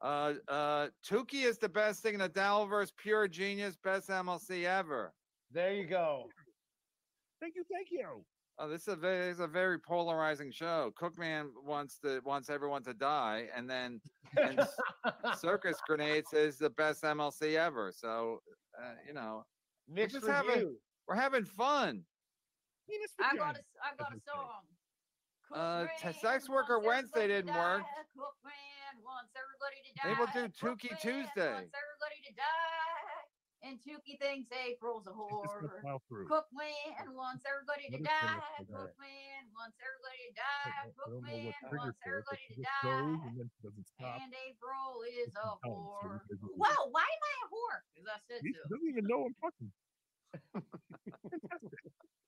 [SPEAKER 4] Uh, uh, Tookie is the best thing in the Dowverse. Pure genius, best MLC ever.
[SPEAKER 9] There you go.
[SPEAKER 6] Thank you, thank you.
[SPEAKER 4] Oh, this is a very, this is a very polarizing show. Cookman wants to wants everyone to die, and then and (laughs) Circus Grenades is the best MLC ever. So, uh, you know, we're just having
[SPEAKER 9] review.
[SPEAKER 4] we're having fun.
[SPEAKER 12] I got a, I got a song.
[SPEAKER 4] Uh, t- sex worker
[SPEAKER 12] wants
[SPEAKER 4] Wednesday
[SPEAKER 12] everybody
[SPEAKER 4] didn't work.
[SPEAKER 12] die. Cookman wants everybody to die.
[SPEAKER 4] Maybe we'll do Tookie
[SPEAKER 12] Cookman
[SPEAKER 4] Tuesday.
[SPEAKER 12] Wants everybody to die. And Tookie thinks April's a whore.
[SPEAKER 6] file through.
[SPEAKER 12] Cookman wants everybody to
[SPEAKER 6] Let us finish
[SPEAKER 12] die.
[SPEAKER 6] with that.
[SPEAKER 12] Cookman wants everybody to die.
[SPEAKER 6] I don't know
[SPEAKER 12] Cookman
[SPEAKER 6] what triggers
[SPEAKER 12] wants
[SPEAKER 6] her, but
[SPEAKER 12] everybody
[SPEAKER 6] she
[SPEAKER 12] to
[SPEAKER 6] just goes
[SPEAKER 12] die.
[SPEAKER 6] and then she doesn't stop.
[SPEAKER 12] And April is a
[SPEAKER 6] Oh, so
[SPEAKER 12] whore.
[SPEAKER 6] we could-
[SPEAKER 12] Whoa, why am I a whore? Because I said
[SPEAKER 6] He
[SPEAKER 12] so.
[SPEAKER 6] doesn't even know I'm talking. (laughs)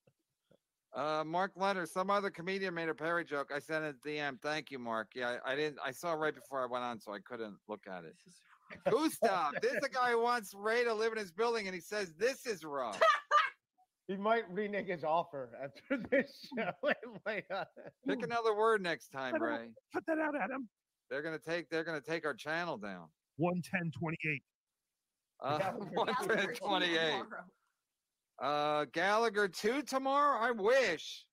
[SPEAKER 4] Uh, Mark Leonard, some other comedian made a Perry joke. I sent a DM. Thank you, Mark. Yeah, I, I didn't. I saw it right before I went on, so I couldn't look at it. (laughs) Gustav, this is a guy who wants Ray to live in his building, and he says this is rough. (laughs)
[SPEAKER 9] He might renege his offer after this (laughs) show. It might, uh,
[SPEAKER 4] Pick another word next time,
[SPEAKER 6] Cut it out.
[SPEAKER 4] Ray.
[SPEAKER 6] Cut that out, Adam.
[SPEAKER 4] They're gonna take. They're gonna take our channel down.
[SPEAKER 6] 11028.
[SPEAKER 4] Uh,
[SPEAKER 9] Gallagher
[SPEAKER 4] one
[SPEAKER 12] Gallagher
[SPEAKER 4] to
[SPEAKER 12] two
[SPEAKER 4] twenty-eight.
[SPEAKER 12] tomorrow.
[SPEAKER 4] Uh, Gallagher two tomorrow. I wish.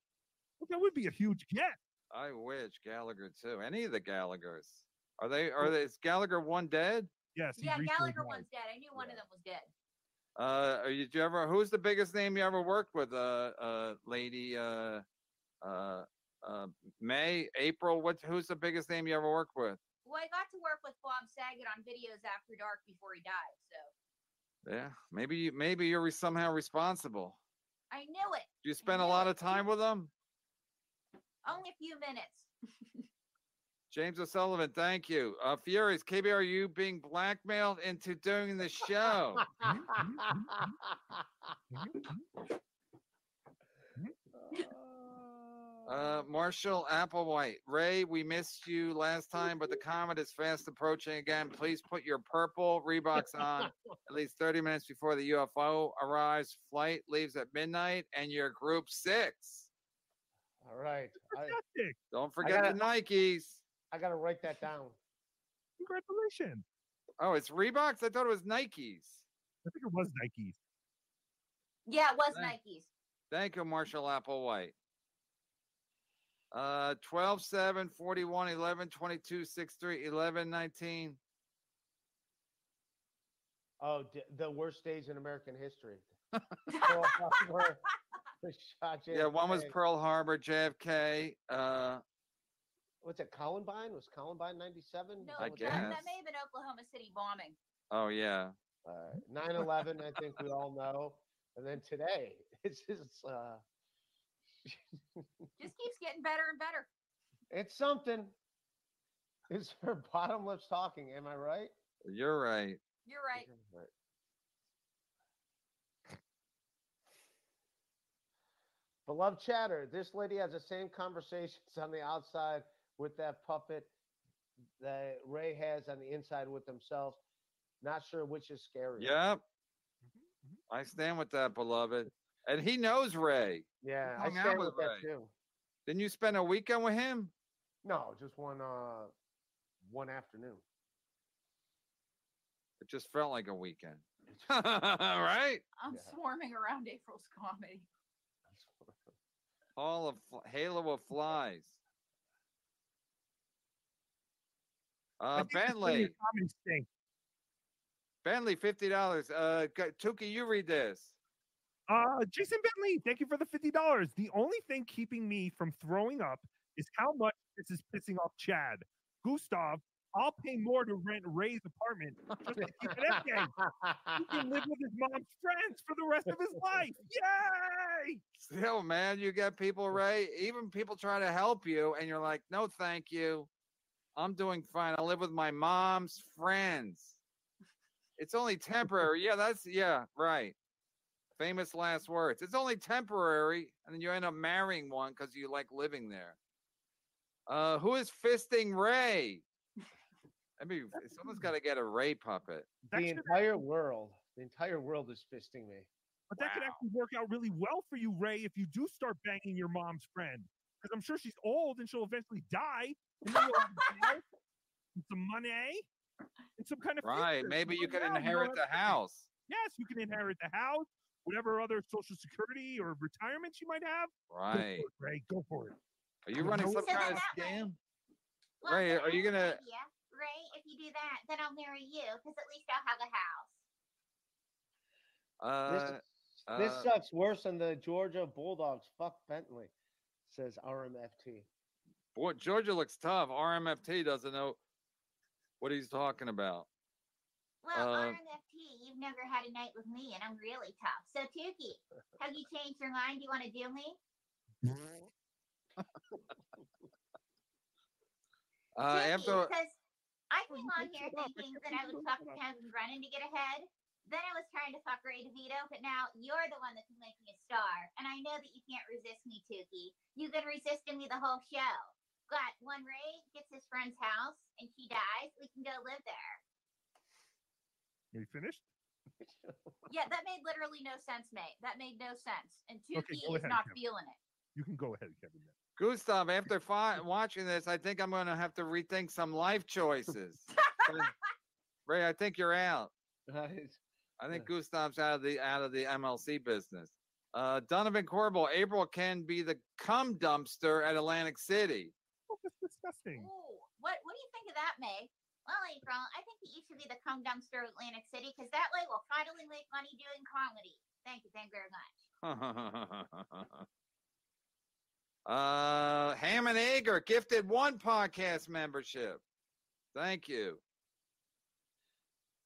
[SPEAKER 6] Well, that would be a huge get.
[SPEAKER 4] I wish Gallagher two. Any of the Gallaghers. Are they? Are they? Is Gallagher one dead?
[SPEAKER 6] Yes.
[SPEAKER 12] Yeah, Gallagher
[SPEAKER 6] died.
[SPEAKER 12] one's dead. I knew one of them was dead.
[SPEAKER 4] Uh, are you, did you ever? Who's the biggest name you ever worked with? Uh, uh, lady. Uh, uh, uh, May, April. What? Who's the biggest name you ever worked with?
[SPEAKER 12] Well, I got to work with Bob Saget on videos after dark before he died, so
[SPEAKER 4] Yeah, maybe. you- Maybe you're somehow responsible.
[SPEAKER 12] I knew it.
[SPEAKER 4] Do you spend a lot of time with them?
[SPEAKER 12] Only a few minutes. (laughs)
[SPEAKER 4] James O'Sullivan, thank you. Uh, Furious, KB, are you being blackmailed into doing the show? (laughs) (laughs) Uh, Marshall Applewhite, Ray, we missed you last time, but the (laughs) comet is fast approaching again. Please put your purple Reeboks on at least 30 minutes before the UFO arrives. Flight leaves at midnight, and you're group six.
[SPEAKER 9] All right. I,
[SPEAKER 4] Don't forget
[SPEAKER 9] gotta-
[SPEAKER 4] the Nikes.
[SPEAKER 9] I got to write that down.
[SPEAKER 6] Congratulations.
[SPEAKER 4] Oh, it's Reeboks? I thought it was Nikes.
[SPEAKER 6] I think it was Nikes.
[SPEAKER 12] Yeah, it was
[SPEAKER 4] Thank-
[SPEAKER 12] Nikes.
[SPEAKER 4] Thank you, Marshall Applewhite. Uh, 12, 7, 41, 11, 22, 6, 3, 11, 19.
[SPEAKER 9] Oh, d- the worst days in American history. (laughs) Pearl Harbor, the shot
[SPEAKER 4] Yeah, one was Pearl Harbor, JFK. Uh,
[SPEAKER 9] What's it? Columbine? Was Columbine 97?
[SPEAKER 12] No,
[SPEAKER 4] I
[SPEAKER 12] that,
[SPEAKER 4] guess.
[SPEAKER 12] that may have been Oklahoma City bombing.
[SPEAKER 4] oh, yeah.
[SPEAKER 9] Uh, 9 11, I think we all know. And then today, (laughs) it's just, uh,
[SPEAKER 12] Just keeps getting better and better.
[SPEAKER 9] it's something. It's her bottom lips talking. Am I right?
[SPEAKER 4] You're right.
[SPEAKER 12] You're right.
[SPEAKER 9] Right. Beloved chatter, this lady has the same conversations on the outside with that puppet that Ray has on the inside with themselves. Not sure which is scarier.
[SPEAKER 4] Yep. Mm-hmm. Mm-hmm. I stand with that, beloved. And he knows Ray.
[SPEAKER 9] Yeah, I
[SPEAKER 4] hung out
[SPEAKER 9] stand
[SPEAKER 4] with
[SPEAKER 9] with that
[SPEAKER 4] Ray.
[SPEAKER 9] too.
[SPEAKER 4] Didn't you spend a weekend with him?
[SPEAKER 9] No, just one uh one afternoon.
[SPEAKER 4] It just felt like a weekend. (laughs) right?
[SPEAKER 12] I'm swarming around April's comedy. (laughs)
[SPEAKER 4] Hall of Fl- Halo of Flies. Uh,
[SPEAKER 2] think this
[SPEAKER 4] Bentley.
[SPEAKER 2] of comedy stink.
[SPEAKER 4] Bentley, fifty dollars. Uh, go- Tookie, you read this.
[SPEAKER 2] Uh, Jason Bentley, thank you for the fifty dollars. The only thing keeping me from throwing up is how much this is pissing off Chad. Gustav, I'll pay more to rent Ray's apartment just to keep it empty. He can live with his mom's friends for the rest of his life. Yay!
[SPEAKER 4] Still, man, you get people right. Even people try to help you, and you're like, "No, thank you. I'm doing fine. I live with my mom's friends. It's only temporary. Yeah, that's yeah, right. Famous last words. It's only temporary, and then you end up marrying one because you like living there. Uh, who is fisting Ray? I mean, someone's got to get a Ray puppet.
[SPEAKER 9] The entire world, the entire world is fisting me.
[SPEAKER 2] But that could actually work out really well for you, Ray, if you do start banging your mom's friend. Because I'm sure she's old and she'll eventually die. And then you'll have a (laughs) house and some money and some kind of
[SPEAKER 4] Right.
[SPEAKER 2] future.
[SPEAKER 4] Maybe
[SPEAKER 2] So
[SPEAKER 4] you can
[SPEAKER 2] now don't
[SPEAKER 4] inherit the house.
[SPEAKER 2] Yes, you can inherit the house, whatever other social security or retirement you might have. Go for
[SPEAKER 4] Right.
[SPEAKER 2] it, Ray, go for it.
[SPEAKER 4] Are you running some
[SPEAKER 12] So
[SPEAKER 4] kind of
[SPEAKER 12] then that way-
[SPEAKER 4] scam?
[SPEAKER 12] Well,
[SPEAKER 4] Ray, are you
[SPEAKER 12] I have an
[SPEAKER 4] gonna?
[SPEAKER 12] idea. Ray, if you do that, then I'll marry you because at least I'll have a house.
[SPEAKER 4] Uh,
[SPEAKER 9] This
[SPEAKER 4] uh,
[SPEAKER 9] sucks worse than the Georgia Bulldogs. Fuck Bentley, says RMFT.
[SPEAKER 4] Boy, Georgia looks tough. RMFT doesn't know what he's talking about.
[SPEAKER 12] Well,
[SPEAKER 4] Uh,
[SPEAKER 12] RMFT, you've never had a night with me, and I'm really tough. So, Tookie, have you changed your mind? Do you want to do me? (laughs)
[SPEAKER 4] Uh, after
[SPEAKER 12] Because I came on here thinking that I would fuck Kevin Brennan to get ahead. Then I was trying to fuck Ray DeVito, but now you're the one that can make me a star. And I know that you can't resist me, Tookie. You've been resisting me the whole show. But when Ray gets his friend's house and she dies, we can go live there.
[SPEAKER 2] Are you finished? (laughs)
[SPEAKER 15] Yeah, that made literally no sense, mate. That made no sense. And
[SPEAKER 2] Okay,
[SPEAKER 15] Tookie
[SPEAKER 2] go
[SPEAKER 15] is
[SPEAKER 2] ahead,
[SPEAKER 15] not
[SPEAKER 2] Kevin.
[SPEAKER 15] feeling it.
[SPEAKER 2] You can go ahead, Kevin. then.
[SPEAKER 4] Gustav, after (laughs) fi- watching this, I think I'm going to have to rethink some life choices. (laughs) Ray, I think you're out. I think Gustav's out of the out of the MLC business. Uh, Donovan Corbel, April can be the cum dumpster at Atlantic City.
[SPEAKER 2] Oh, that's disgusting.
[SPEAKER 15] Ooh, what what do you think of that, May?
[SPEAKER 12] Well, April, I think that you should be the cum dumpster of Atlantic City because that way we'll finally make money doing comedy. Thank you. Thank you very much. (laughs)
[SPEAKER 4] uh, Ham and Ager gifted one podcast membership. Thank you.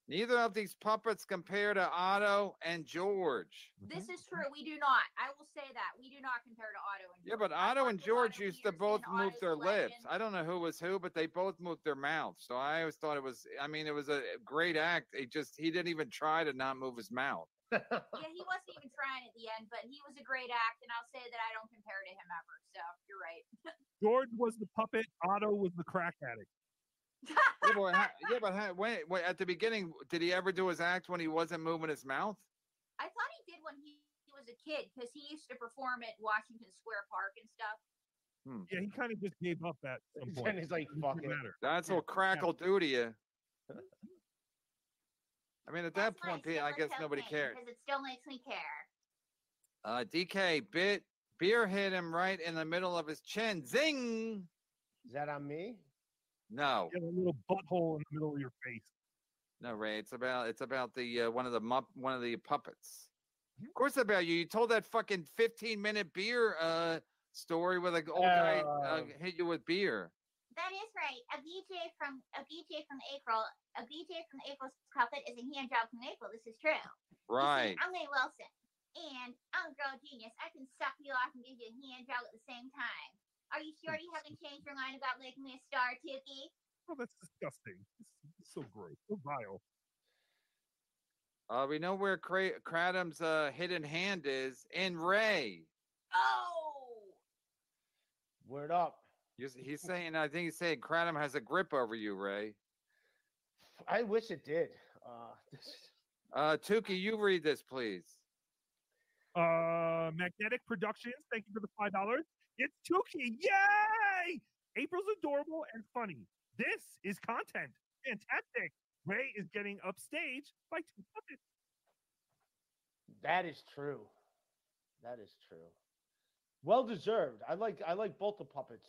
[SPEAKER 4] Neither of these puppets compare to Otto and George.
[SPEAKER 15] This is true. We do not. I will say that we do not compare to Otto and George.
[SPEAKER 4] Yeah, but Otto and George used to both move their lips. I don't know who was who, but they both moved their mouths. So I always thought it was. I mean, it was a great act. It just he didn't even try to not move his mouth. (laughs)
[SPEAKER 15] yeah, he wasn't even trying at the end, but he was a great act, and I'll say that I don't compare to him ever. So you're right. (laughs)
[SPEAKER 2] George was the puppet. Otto was the crack addict.
[SPEAKER 4] Yeah, but, ha- yeah, but ha- wait, wait. At the beginning, did he ever do his act when he wasn't moving his mouth?
[SPEAKER 15] I thought he did when he, he was a kid because he used to perform at Washington Square Park and stuff.
[SPEAKER 4] Hmm.
[SPEAKER 2] Yeah, he kind of just gave up at some
[SPEAKER 9] Then
[SPEAKER 2] point.
[SPEAKER 9] he's like, "Fuck it."
[SPEAKER 4] That's what crackle do to you. (laughs) I mean, at that
[SPEAKER 12] That's why
[SPEAKER 4] point, Pete, I guess nobody
[SPEAKER 12] cocaine,
[SPEAKER 4] cared.
[SPEAKER 12] because it still makes me care.
[SPEAKER 4] Uh, DK bit beer hit him right in the middle of his chin. Zing!
[SPEAKER 9] Is that on me?
[SPEAKER 4] No,
[SPEAKER 2] You have a little butthole in the middle of your face.
[SPEAKER 4] no, Ray. It's about it's about the uh, one of the mup, one of the puppets. Of course, about you. You told that fucking fifteen minute beer uh story where the old guy uh,
[SPEAKER 9] Oh.
[SPEAKER 4] hit you with beer.
[SPEAKER 12] That is right. A BJ from a BJ from April. A BJ from April's puppet is a hand job from April. This is true. You see,
[SPEAKER 4] Right.
[SPEAKER 12] I'm May Wilson, and I'm a girl genius. I can suck you off and give you a hand job at the same time. Are you sure you haven't changed your mind about making me a star, Tookie?
[SPEAKER 2] Oh, that's disgusting. It's, it's so gross. So vile.
[SPEAKER 4] Uh, we know where Cra- Cradham's uh, hidden hand is in Ray.
[SPEAKER 15] Oh,
[SPEAKER 9] Word up.
[SPEAKER 4] He's, he's saying, I think he's saying Cradham has a grip over you, Ray.
[SPEAKER 9] I wish it did. Uh, this,
[SPEAKER 4] Uh, Tookie, you read this, please.
[SPEAKER 2] Uh, Magnetic Productions, thank you for the five dollars. It's Tookie, yay! April's adorable and funny. This is content, fantastic. Ray is getting upstage by two puppets.
[SPEAKER 9] that is true. That is true. Well deserved. I like I like both the puppets.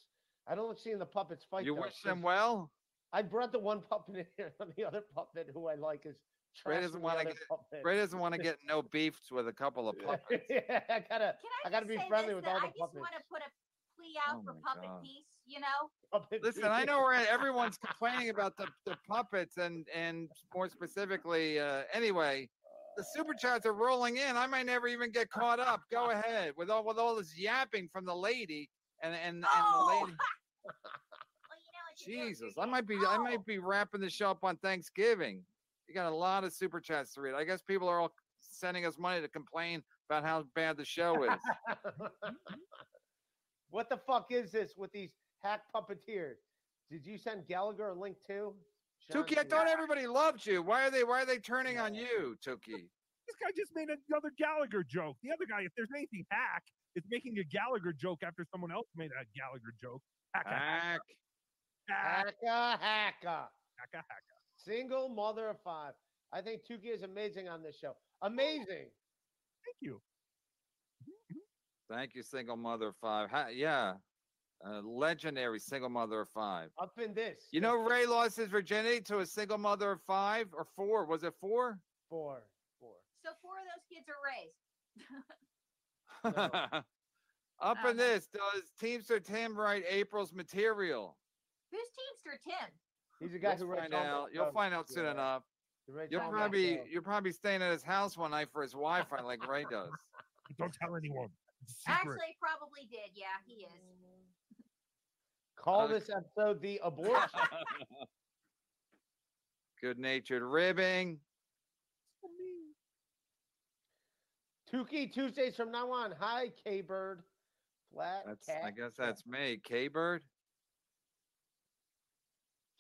[SPEAKER 9] I don't like seeing the puppets fight.
[SPEAKER 4] You
[SPEAKER 9] though,
[SPEAKER 4] wish them
[SPEAKER 9] 'cause
[SPEAKER 4] well?
[SPEAKER 9] I brought the one puppet in here. (laughs) The other puppet who I like is
[SPEAKER 4] Ray doesn't want to get
[SPEAKER 9] puppet.
[SPEAKER 4] Ray doesn't want to get no beefs with a couple of puppets. (laughs)
[SPEAKER 9] yeah, I gotta,
[SPEAKER 12] Can
[SPEAKER 9] I gotta be
[SPEAKER 12] just say
[SPEAKER 9] friendly
[SPEAKER 12] this,
[SPEAKER 9] with
[SPEAKER 12] that
[SPEAKER 9] all
[SPEAKER 12] I
[SPEAKER 9] the
[SPEAKER 12] just
[SPEAKER 9] puppets.
[SPEAKER 12] want to put a plea out
[SPEAKER 4] Oh
[SPEAKER 12] for
[SPEAKER 4] my
[SPEAKER 12] puppet
[SPEAKER 4] God.
[SPEAKER 12] peace. You know,
[SPEAKER 9] Puppet
[SPEAKER 4] Listen,
[SPEAKER 9] peace.
[SPEAKER 4] I know where everyone's (laughs) complaining about the, the puppets and and more specifically, uh, anyway, the super chats are rolling in. I might never even get caught up. Go (laughs) ahead with all with all this yapping from the lady and and, and
[SPEAKER 12] Oh!
[SPEAKER 4] the lady. Jesus, I might be I might be wrapping the show up on Thanksgiving. You got a lot of super chats to read. I guess people are all sending us money to complain about how bad the show is. (laughs)
[SPEAKER 9] what the fuck is this with these hack puppeteers? Did you send Gallagher a link too? Sean
[SPEAKER 4] Tookie, I
[SPEAKER 9] T.
[SPEAKER 4] thought everybody loved you. Why are they why are they turning on you, Tookie?
[SPEAKER 6] This guy just made another Gallagher joke. The other guy, if there's anything hack, is making a Gallagher joke after someone else made a Gallagher joke. Hack, hack,
[SPEAKER 4] Hack.
[SPEAKER 9] Hacka, hacka.
[SPEAKER 6] hacka, hacka.
[SPEAKER 9] Single mother of five. I think Tookie is amazing on this show. Amazing.
[SPEAKER 6] Thank you.
[SPEAKER 4] Thank you, single mother of five. Ha- yeah, uh, legendary single mother of five.
[SPEAKER 9] Up in this.
[SPEAKER 4] You know, Ray lost his virginity to a single mother of five or four. Was it four?
[SPEAKER 9] Four. Four.
[SPEAKER 12] so four of those kids are raised. (laughs)
[SPEAKER 4] Up in this, does Teamster Tim write April's material?
[SPEAKER 12] Who's Teamster Tim?
[SPEAKER 9] He's the (laughs) guy
[SPEAKER 4] You'll
[SPEAKER 9] who writes
[SPEAKER 4] find
[SPEAKER 9] the
[SPEAKER 4] out. You'll
[SPEAKER 9] stuff.
[SPEAKER 4] find out soon
[SPEAKER 9] Yeah.
[SPEAKER 4] enough. You'll probably
[SPEAKER 9] stuff.
[SPEAKER 4] you're probably staying at his house one night for his Wi-Fi like Ray does. (laughs)
[SPEAKER 6] Don't tell anyone. It's a secret.
[SPEAKER 12] Actually, probably did. Yeah, he is. (laughs)
[SPEAKER 9] Call
[SPEAKER 4] Uh,
[SPEAKER 9] this episode the abortion.
[SPEAKER 4] Good-natured ribbing.
[SPEAKER 9] Tookie Tuesdays from now on. Hi, K Bird. Flat
[SPEAKER 4] That's
[SPEAKER 9] cat.
[SPEAKER 4] I guess that's me, K-Bird.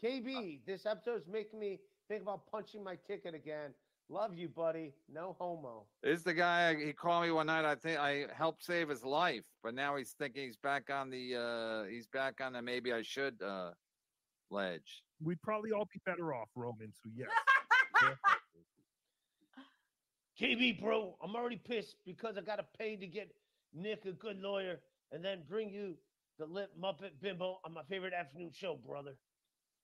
[SPEAKER 9] KB, this episode's making me think about punching my ticket again. Love you, buddy. No homo.
[SPEAKER 4] This is the guy. He called me one night. I think I helped save his life, but now he's thinking he's back on the. uh He's back on the maybe I should uh ledge.
[SPEAKER 6] We'd probably all be better off, Roman. So yes. (laughs)
[SPEAKER 9] KB, bro, I'm already pissed because I gotta pay to get Nick a good lawyer and then bring you the lit Muppet Bimbo on my favorite afternoon show, brother.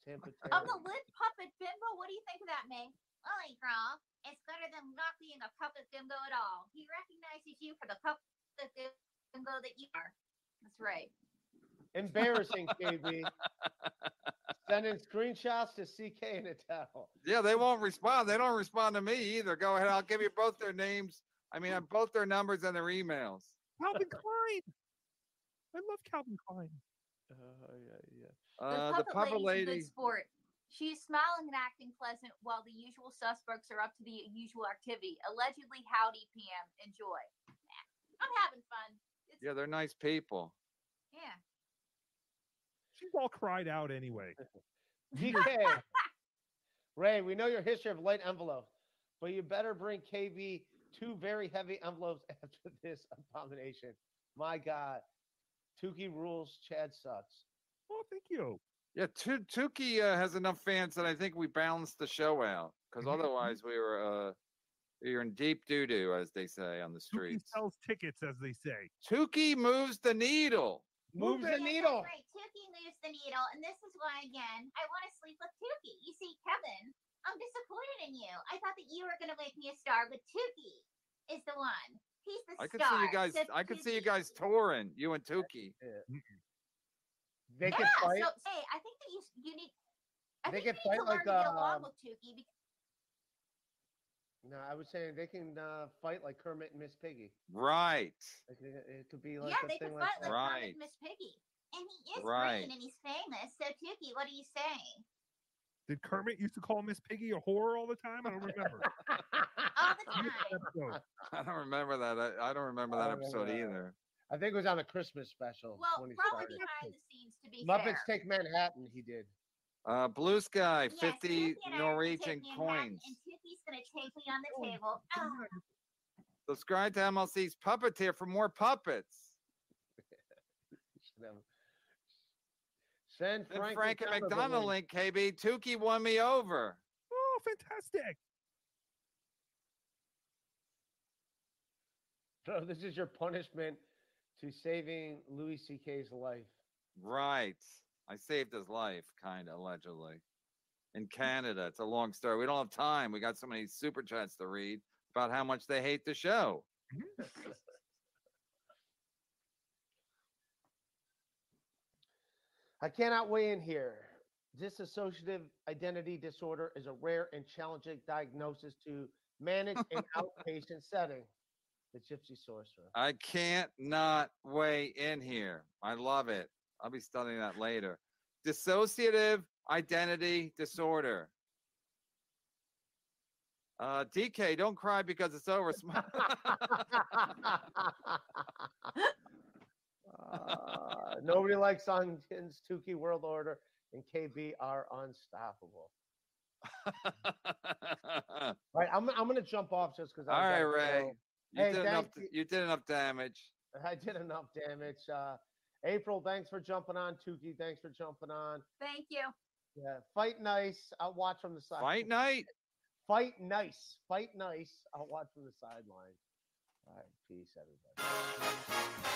[SPEAKER 9] Tampa
[SPEAKER 12] Of
[SPEAKER 9] Taylor.
[SPEAKER 12] the lit puppet bimbo, what do you think of that, May? Holy girl, it's better than not being a puppet bimbo at all. He recognizes you for the puppet bimbo that you are. That's right.
[SPEAKER 9] Embarrassing, (laughs) KB. Sending screenshots to CK and Attell.
[SPEAKER 4] Yeah, they won't respond. They don't respond to me either. Go ahead. I'll give you both their names. I mean, both their numbers and their emails.
[SPEAKER 6] Calvin Klein. I love Calvin Klein.
[SPEAKER 9] Oh yeah, yeah.
[SPEAKER 4] Uh,
[SPEAKER 12] the
[SPEAKER 4] the
[SPEAKER 12] puppet,
[SPEAKER 4] puppet
[SPEAKER 12] lady's a
[SPEAKER 4] lady.
[SPEAKER 12] good sport. She's smiling and acting pleasant while the usual suspects are up to the usual activity. Allegedly, howdy, PM. Enjoy. I'm having fun. It's,
[SPEAKER 4] Yeah, they're nice people.
[SPEAKER 12] yeah.
[SPEAKER 6] She's all cried out anyway. (laughs)
[SPEAKER 9] DK. Ray, we know your history of light envelopes, but you better bring KB two very heavy envelopes (laughs) after this abomination. My God. Tookie rules, Chad sucks.
[SPEAKER 6] Oh, thank you.
[SPEAKER 4] Yeah, Tu- Tookie uh, has enough fans that I think we balanced the show out. Because
[SPEAKER 6] Mhm.
[SPEAKER 4] otherwise, we were uh, we were in deep doo doo, as they say on the
[SPEAKER 6] Tookie
[SPEAKER 4] streets.
[SPEAKER 6] sells tickets, as they say.
[SPEAKER 4] Tookie moves the needle.
[SPEAKER 9] Moves the needle.
[SPEAKER 12] Right. Tookie moves the needle, and this is why, again, I want to sleep with Tookie. You see, Kevin, I'm disappointed in you. I thought that you were going to make me a star, but Tookie is the one. He's the
[SPEAKER 4] I could
[SPEAKER 12] star.
[SPEAKER 4] see you guys.
[SPEAKER 12] So
[SPEAKER 4] I could see you
[SPEAKER 12] Tookie-
[SPEAKER 4] guys touring. You and Tookie.
[SPEAKER 9] They
[SPEAKER 12] Yeah,
[SPEAKER 9] can fight.
[SPEAKER 12] so hey, I think that you s- you need. I
[SPEAKER 9] They
[SPEAKER 12] think
[SPEAKER 9] can
[SPEAKER 12] you need to
[SPEAKER 9] fight
[SPEAKER 12] learn
[SPEAKER 9] like,
[SPEAKER 12] to get along
[SPEAKER 9] um,
[SPEAKER 12] with Tookie because
[SPEAKER 9] No, I was saying they can uh, fight like Kermit and Miss Piggy.
[SPEAKER 4] Right.
[SPEAKER 9] Like, it, it could be like
[SPEAKER 12] yeah,
[SPEAKER 9] a
[SPEAKER 12] they
[SPEAKER 9] thing
[SPEAKER 12] could
[SPEAKER 9] like
[SPEAKER 12] fight
[SPEAKER 9] that.
[SPEAKER 12] like
[SPEAKER 4] Right.
[SPEAKER 12] Kermit Miss Piggy, and he is
[SPEAKER 4] Right.
[SPEAKER 12] green and he's famous. So Tookie, what are you saying?
[SPEAKER 6] Did Kermit used to call Miss Piggy a whore all the time? I don't remember.
[SPEAKER 12] All the time. (laughs)
[SPEAKER 4] I don't remember that. I, I don't remember that
[SPEAKER 9] don't remember
[SPEAKER 4] episode
[SPEAKER 9] that.
[SPEAKER 4] either.
[SPEAKER 9] I think it was on a Christmas special.
[SPEAKER 12] Well,
[SPEAKER 9] when he
[SPEAKER 12] probably
[SPEAKER 9] started.
[SPEAKER 12] behind the scenes, to be
[SPEAKER 9] Muppets
[SPEAKER 12] fair.
[SPEAKER 9] Take Manhattan, he did.
[SPEAKER 4] Uh, Blue Sky,
[SPEAKER 12] Yes,
[SPEAKER 4] 50
[SPEAKER 12] Tookie and I
[SPEAKER 4] Norwegian
[SPEAKER 12] Manhattan,
[SPEAKER 4] coins.
[SPEAKER 12] And Tookie's gonna take me on the table. (laughs) Oh,
[SPEAKER 4] Subscribe to MLC's Puppeteer for more puppets. (laughs)
[SPEAKER 9] Send
[SPEAKER 4] Then
[SPEAKER 9] Frank,
[SPEAKER 4] Frank and
[SPEAKER 9] McDonald link.
[SPEAKER 4] link, KB. Tookie won me over.
[SPEAKER 6] Oh, fantastic.
[SPEAKER 9] So this is your punishment to saving Louis C.K.'s life.
[SPEAKER 4] Right. I saved his life, kind of, allegedly. in Canada. It's a long story. We don't have time. We got so many super chats to read about how much they hate the show.
[SPEAKER 9] I cannot weigh in here. Dissociative identity disorder is a rare and challenging diagnosis to manage in (laughs) outpatient setting. The Gypsy Sorcerer.
[SPEAKER 4] I can't not weigh in here. I love it. I'll be studying that later. Dissociative identity disorder. Uh, DK, don't cry because it's over. (laughs) (laughs) Sm-
[SPEAKER 9] Uh, nobody likes Ongin's Tookie World Order, and KB are unstoppable. All (laughs) right, I'm, I'm going to jump off just because.
[SPEAKER 4] All right, Ray. You,
[SPEAKER 9] Hey,
[SPEAKER 4] did enough,
[SPEAKER 9] thank
[SPEAKER 4] you did enough damage.
[SPEAKER 9] I did enough damage. Uh, April, thanks for jumping on. Tookie, thanks for jumping on.
[SPEAKER 15] Thank you.
[SPEAKER 9] Yeah, fight nice. I'll watch from the side.
[SPEAKER 4] Fight night?
[SPEAKER 9] Fight nice. Fight nice. I'll watch from the sideline. All right, peace, everybody.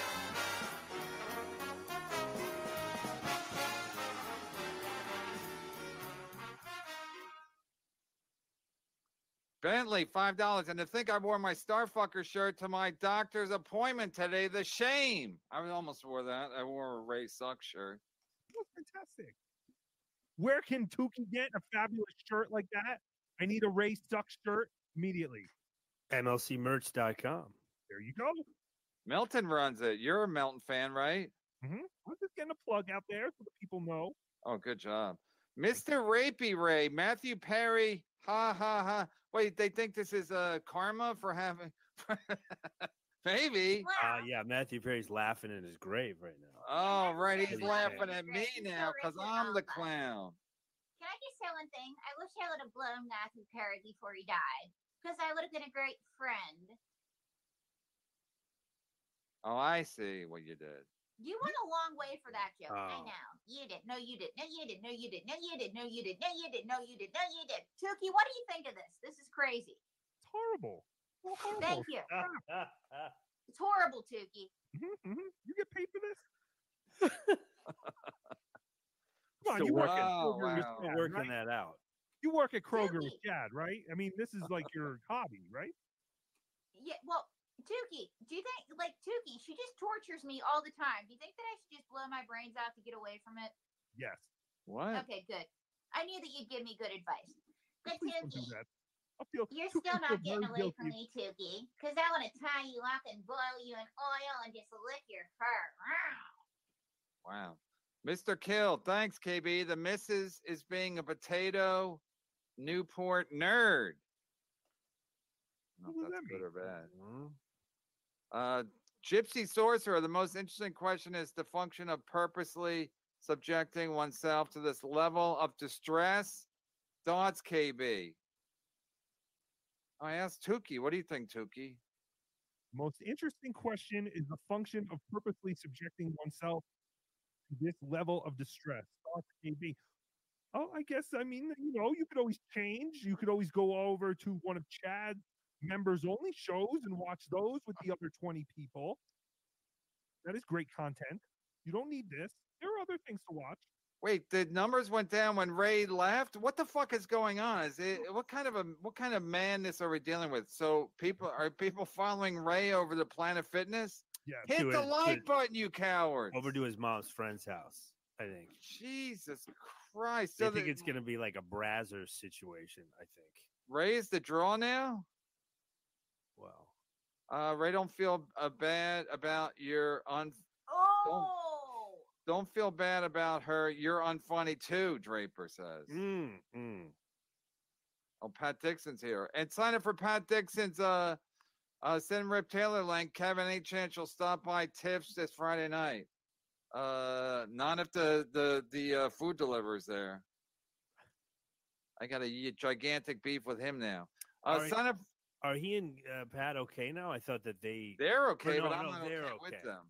[SPEAKER 4] Bentley, five dollars. And to think I wore my Starfucker shirt to my doctor's appointment today, the shame. I almost wore that. I wore a Ray Suck shirt.
[SPEAKER 2] Oh, fantastic. Where can Tookie get a fabulous shirt like that? I need a Ray Suck shirt immediately.
[SPEAKER 13] MLCmerch.com.
[SPEAKER 2] There you go.
[SPEAKER 4] Milton runs it. You're a Melton fan, right?
[SPEAKER 2] hmm I'm just getting a plug out there so the people know.
[SPEAKER 4] Oh, good job. Mr. Rapey Ray, Matthew Perry. Ha ha ha. Wait, they think this is uh karma for having (laughs) maybe.
[SPEAKER 13] Uh, yeah, Matthew Perry's laughing in his grave right now.
[SPEAKER 4] Oh, right. He's
[SPEAKER 13] Maybe
[SPEAKER 4] laughing
[SPEAKER 13] so.
[SPEAKER 4] at me now because I'm the clown.
[SPEAKER 12] Can I just say one thing? I wish I would have blown Matthew Perry before he died, because I would have been a great friend.
[SPEAKER 4] Oh, I see what you did.
[SPEAKER 12] You went a long way for that joke. I
[SPEAKER 4] Oh.
[SPEAKER 12] know. You did. No, you did. No, you did. No, you did. No, you did. No, you did. No, you did. No, you did. No, you did. Tookie, what do you think of this? This is crazy.
[SPEAKER 2] It's horrible. Well, horrible.
[SPEAKER 12] Thank you. (laughs) It's horrible, Tookie.
[SPEAKER 2] Mhm, mhm. You get paid for this? (laughs) Come on,
[SPEAKER 13] Still
[SPEAKER 2] you work at
[SPEAKER 13] working-
[SPEAKER 2] Kroger with
[SPEAKER 13] Wow.
[SPEAKER 2] Chad,
[SPEAKER 13] working
[SPEAKER 2] right?
[SPEAKER 13] that out.
[SPEAKER 2] You work at Kroger with Chad, right? I mean, this is like your (laughs) hobby, right?
[SPEAKER 12] Yeah, well, Tookie, do you think like Tookie? She just tortures me all the time. Do you think that I should just blow my brains out to get away from it?
[SPEAKER 2] Yes.
[SPEAKER 4] What?
[SPEAKER 12] Okay, good. I knew that you'd give me good advice. But
[SPEAKER 2] Please don't do
[SPEAKER 12] Tookie,
[SPEAKER 2] that. Feel
[SPEAKER 12] you're
[SPEAKER 2] Tookie
[SPEAKER 12] still not getting
[SPEAKER 2] very
[SPEAKER 12] away from me, Tookie, because I want to tie you up and boil you in oil and just lick your fur.
[SPEAKER 4] Wow. Mr. Kill, thanks, KB. The missus is being a potato Newport nerd. I don't know if that's good or bad. Mm-hmm. Uh, Gypsy Sorcerer, the most interesting question is the function of purposely subjecting oneself to this level of distress. Thoughts, KB? I asked Tookie. What do you think, Tookie?
[SPEAKER 2] Most interesting question is the function of purposely subjecting oneself to this level of distress. Thoughts, KB? Oh, I guess I mean, you know, you could always change. You could always go over to one of Chad's members only shows and watch those with the other 20 people. That is great content. You don't need this. There are other things to watch.
[SPEAKER 4] Wait, the numbers went down when Ray left. What the fuck is going on? Is it what kind of a what kind of madness are we dealing with? So people are people following Ray over to Planet Fitness?
[SPEAKER 2] Yeah,
[SPEAKER 4] Hit the
[SPEAKER 13] his-
[SPEAKER 4] like button, you coward!
[SPEAKER 13] Over to his mom's friend's house, I think.
[SPEAKER 4] Jesus Christ!
[SPEAKER 13] I
[SPEAKER 4] So
[SPEAKER 13] think
[SPEAKER 4] the,
[SPEAKER 13] it's going to be like a Brazzers situation, I think.
[SPEAKER 4] Ray is the draw now.
[SPEAKER 13] Well,
[SPEAKER 4] Uh, Ray, don't feel uh, bad about your un.
[SPEAKER 12] Oh,
[SPEAKER 4] Don't feel bad about her. You're unfunny too, Draper says.
[SPEAKER 13] mm, mm.
[SPEAKER 4] Oh, Pat Dixon's here. And sign up for Pat Dixon's uh uh send Rip Taylor link. Kevin, any chance you'll stop by Tiff's this Friday night? Uh not if the the the uh, food delivers there. I got a gigantic beef with him now. Uh
[SPEAKER 13] All right.
[SPEAKER 4] sign up
[SPEAKER 13] Are he and uh, Pat okay now? I thought that they
[SPEAKER 4] they're okay,
[SPEAKER 13] no,
[SPEAKER 4] but I'm
[SPEAKER 13] no,
[SPEAKER 4] not okay,
[SPEAKER 13] they're
[SPEAKER 4] with
[SPEAKER 13] okay.
[SPEAKER 4] them.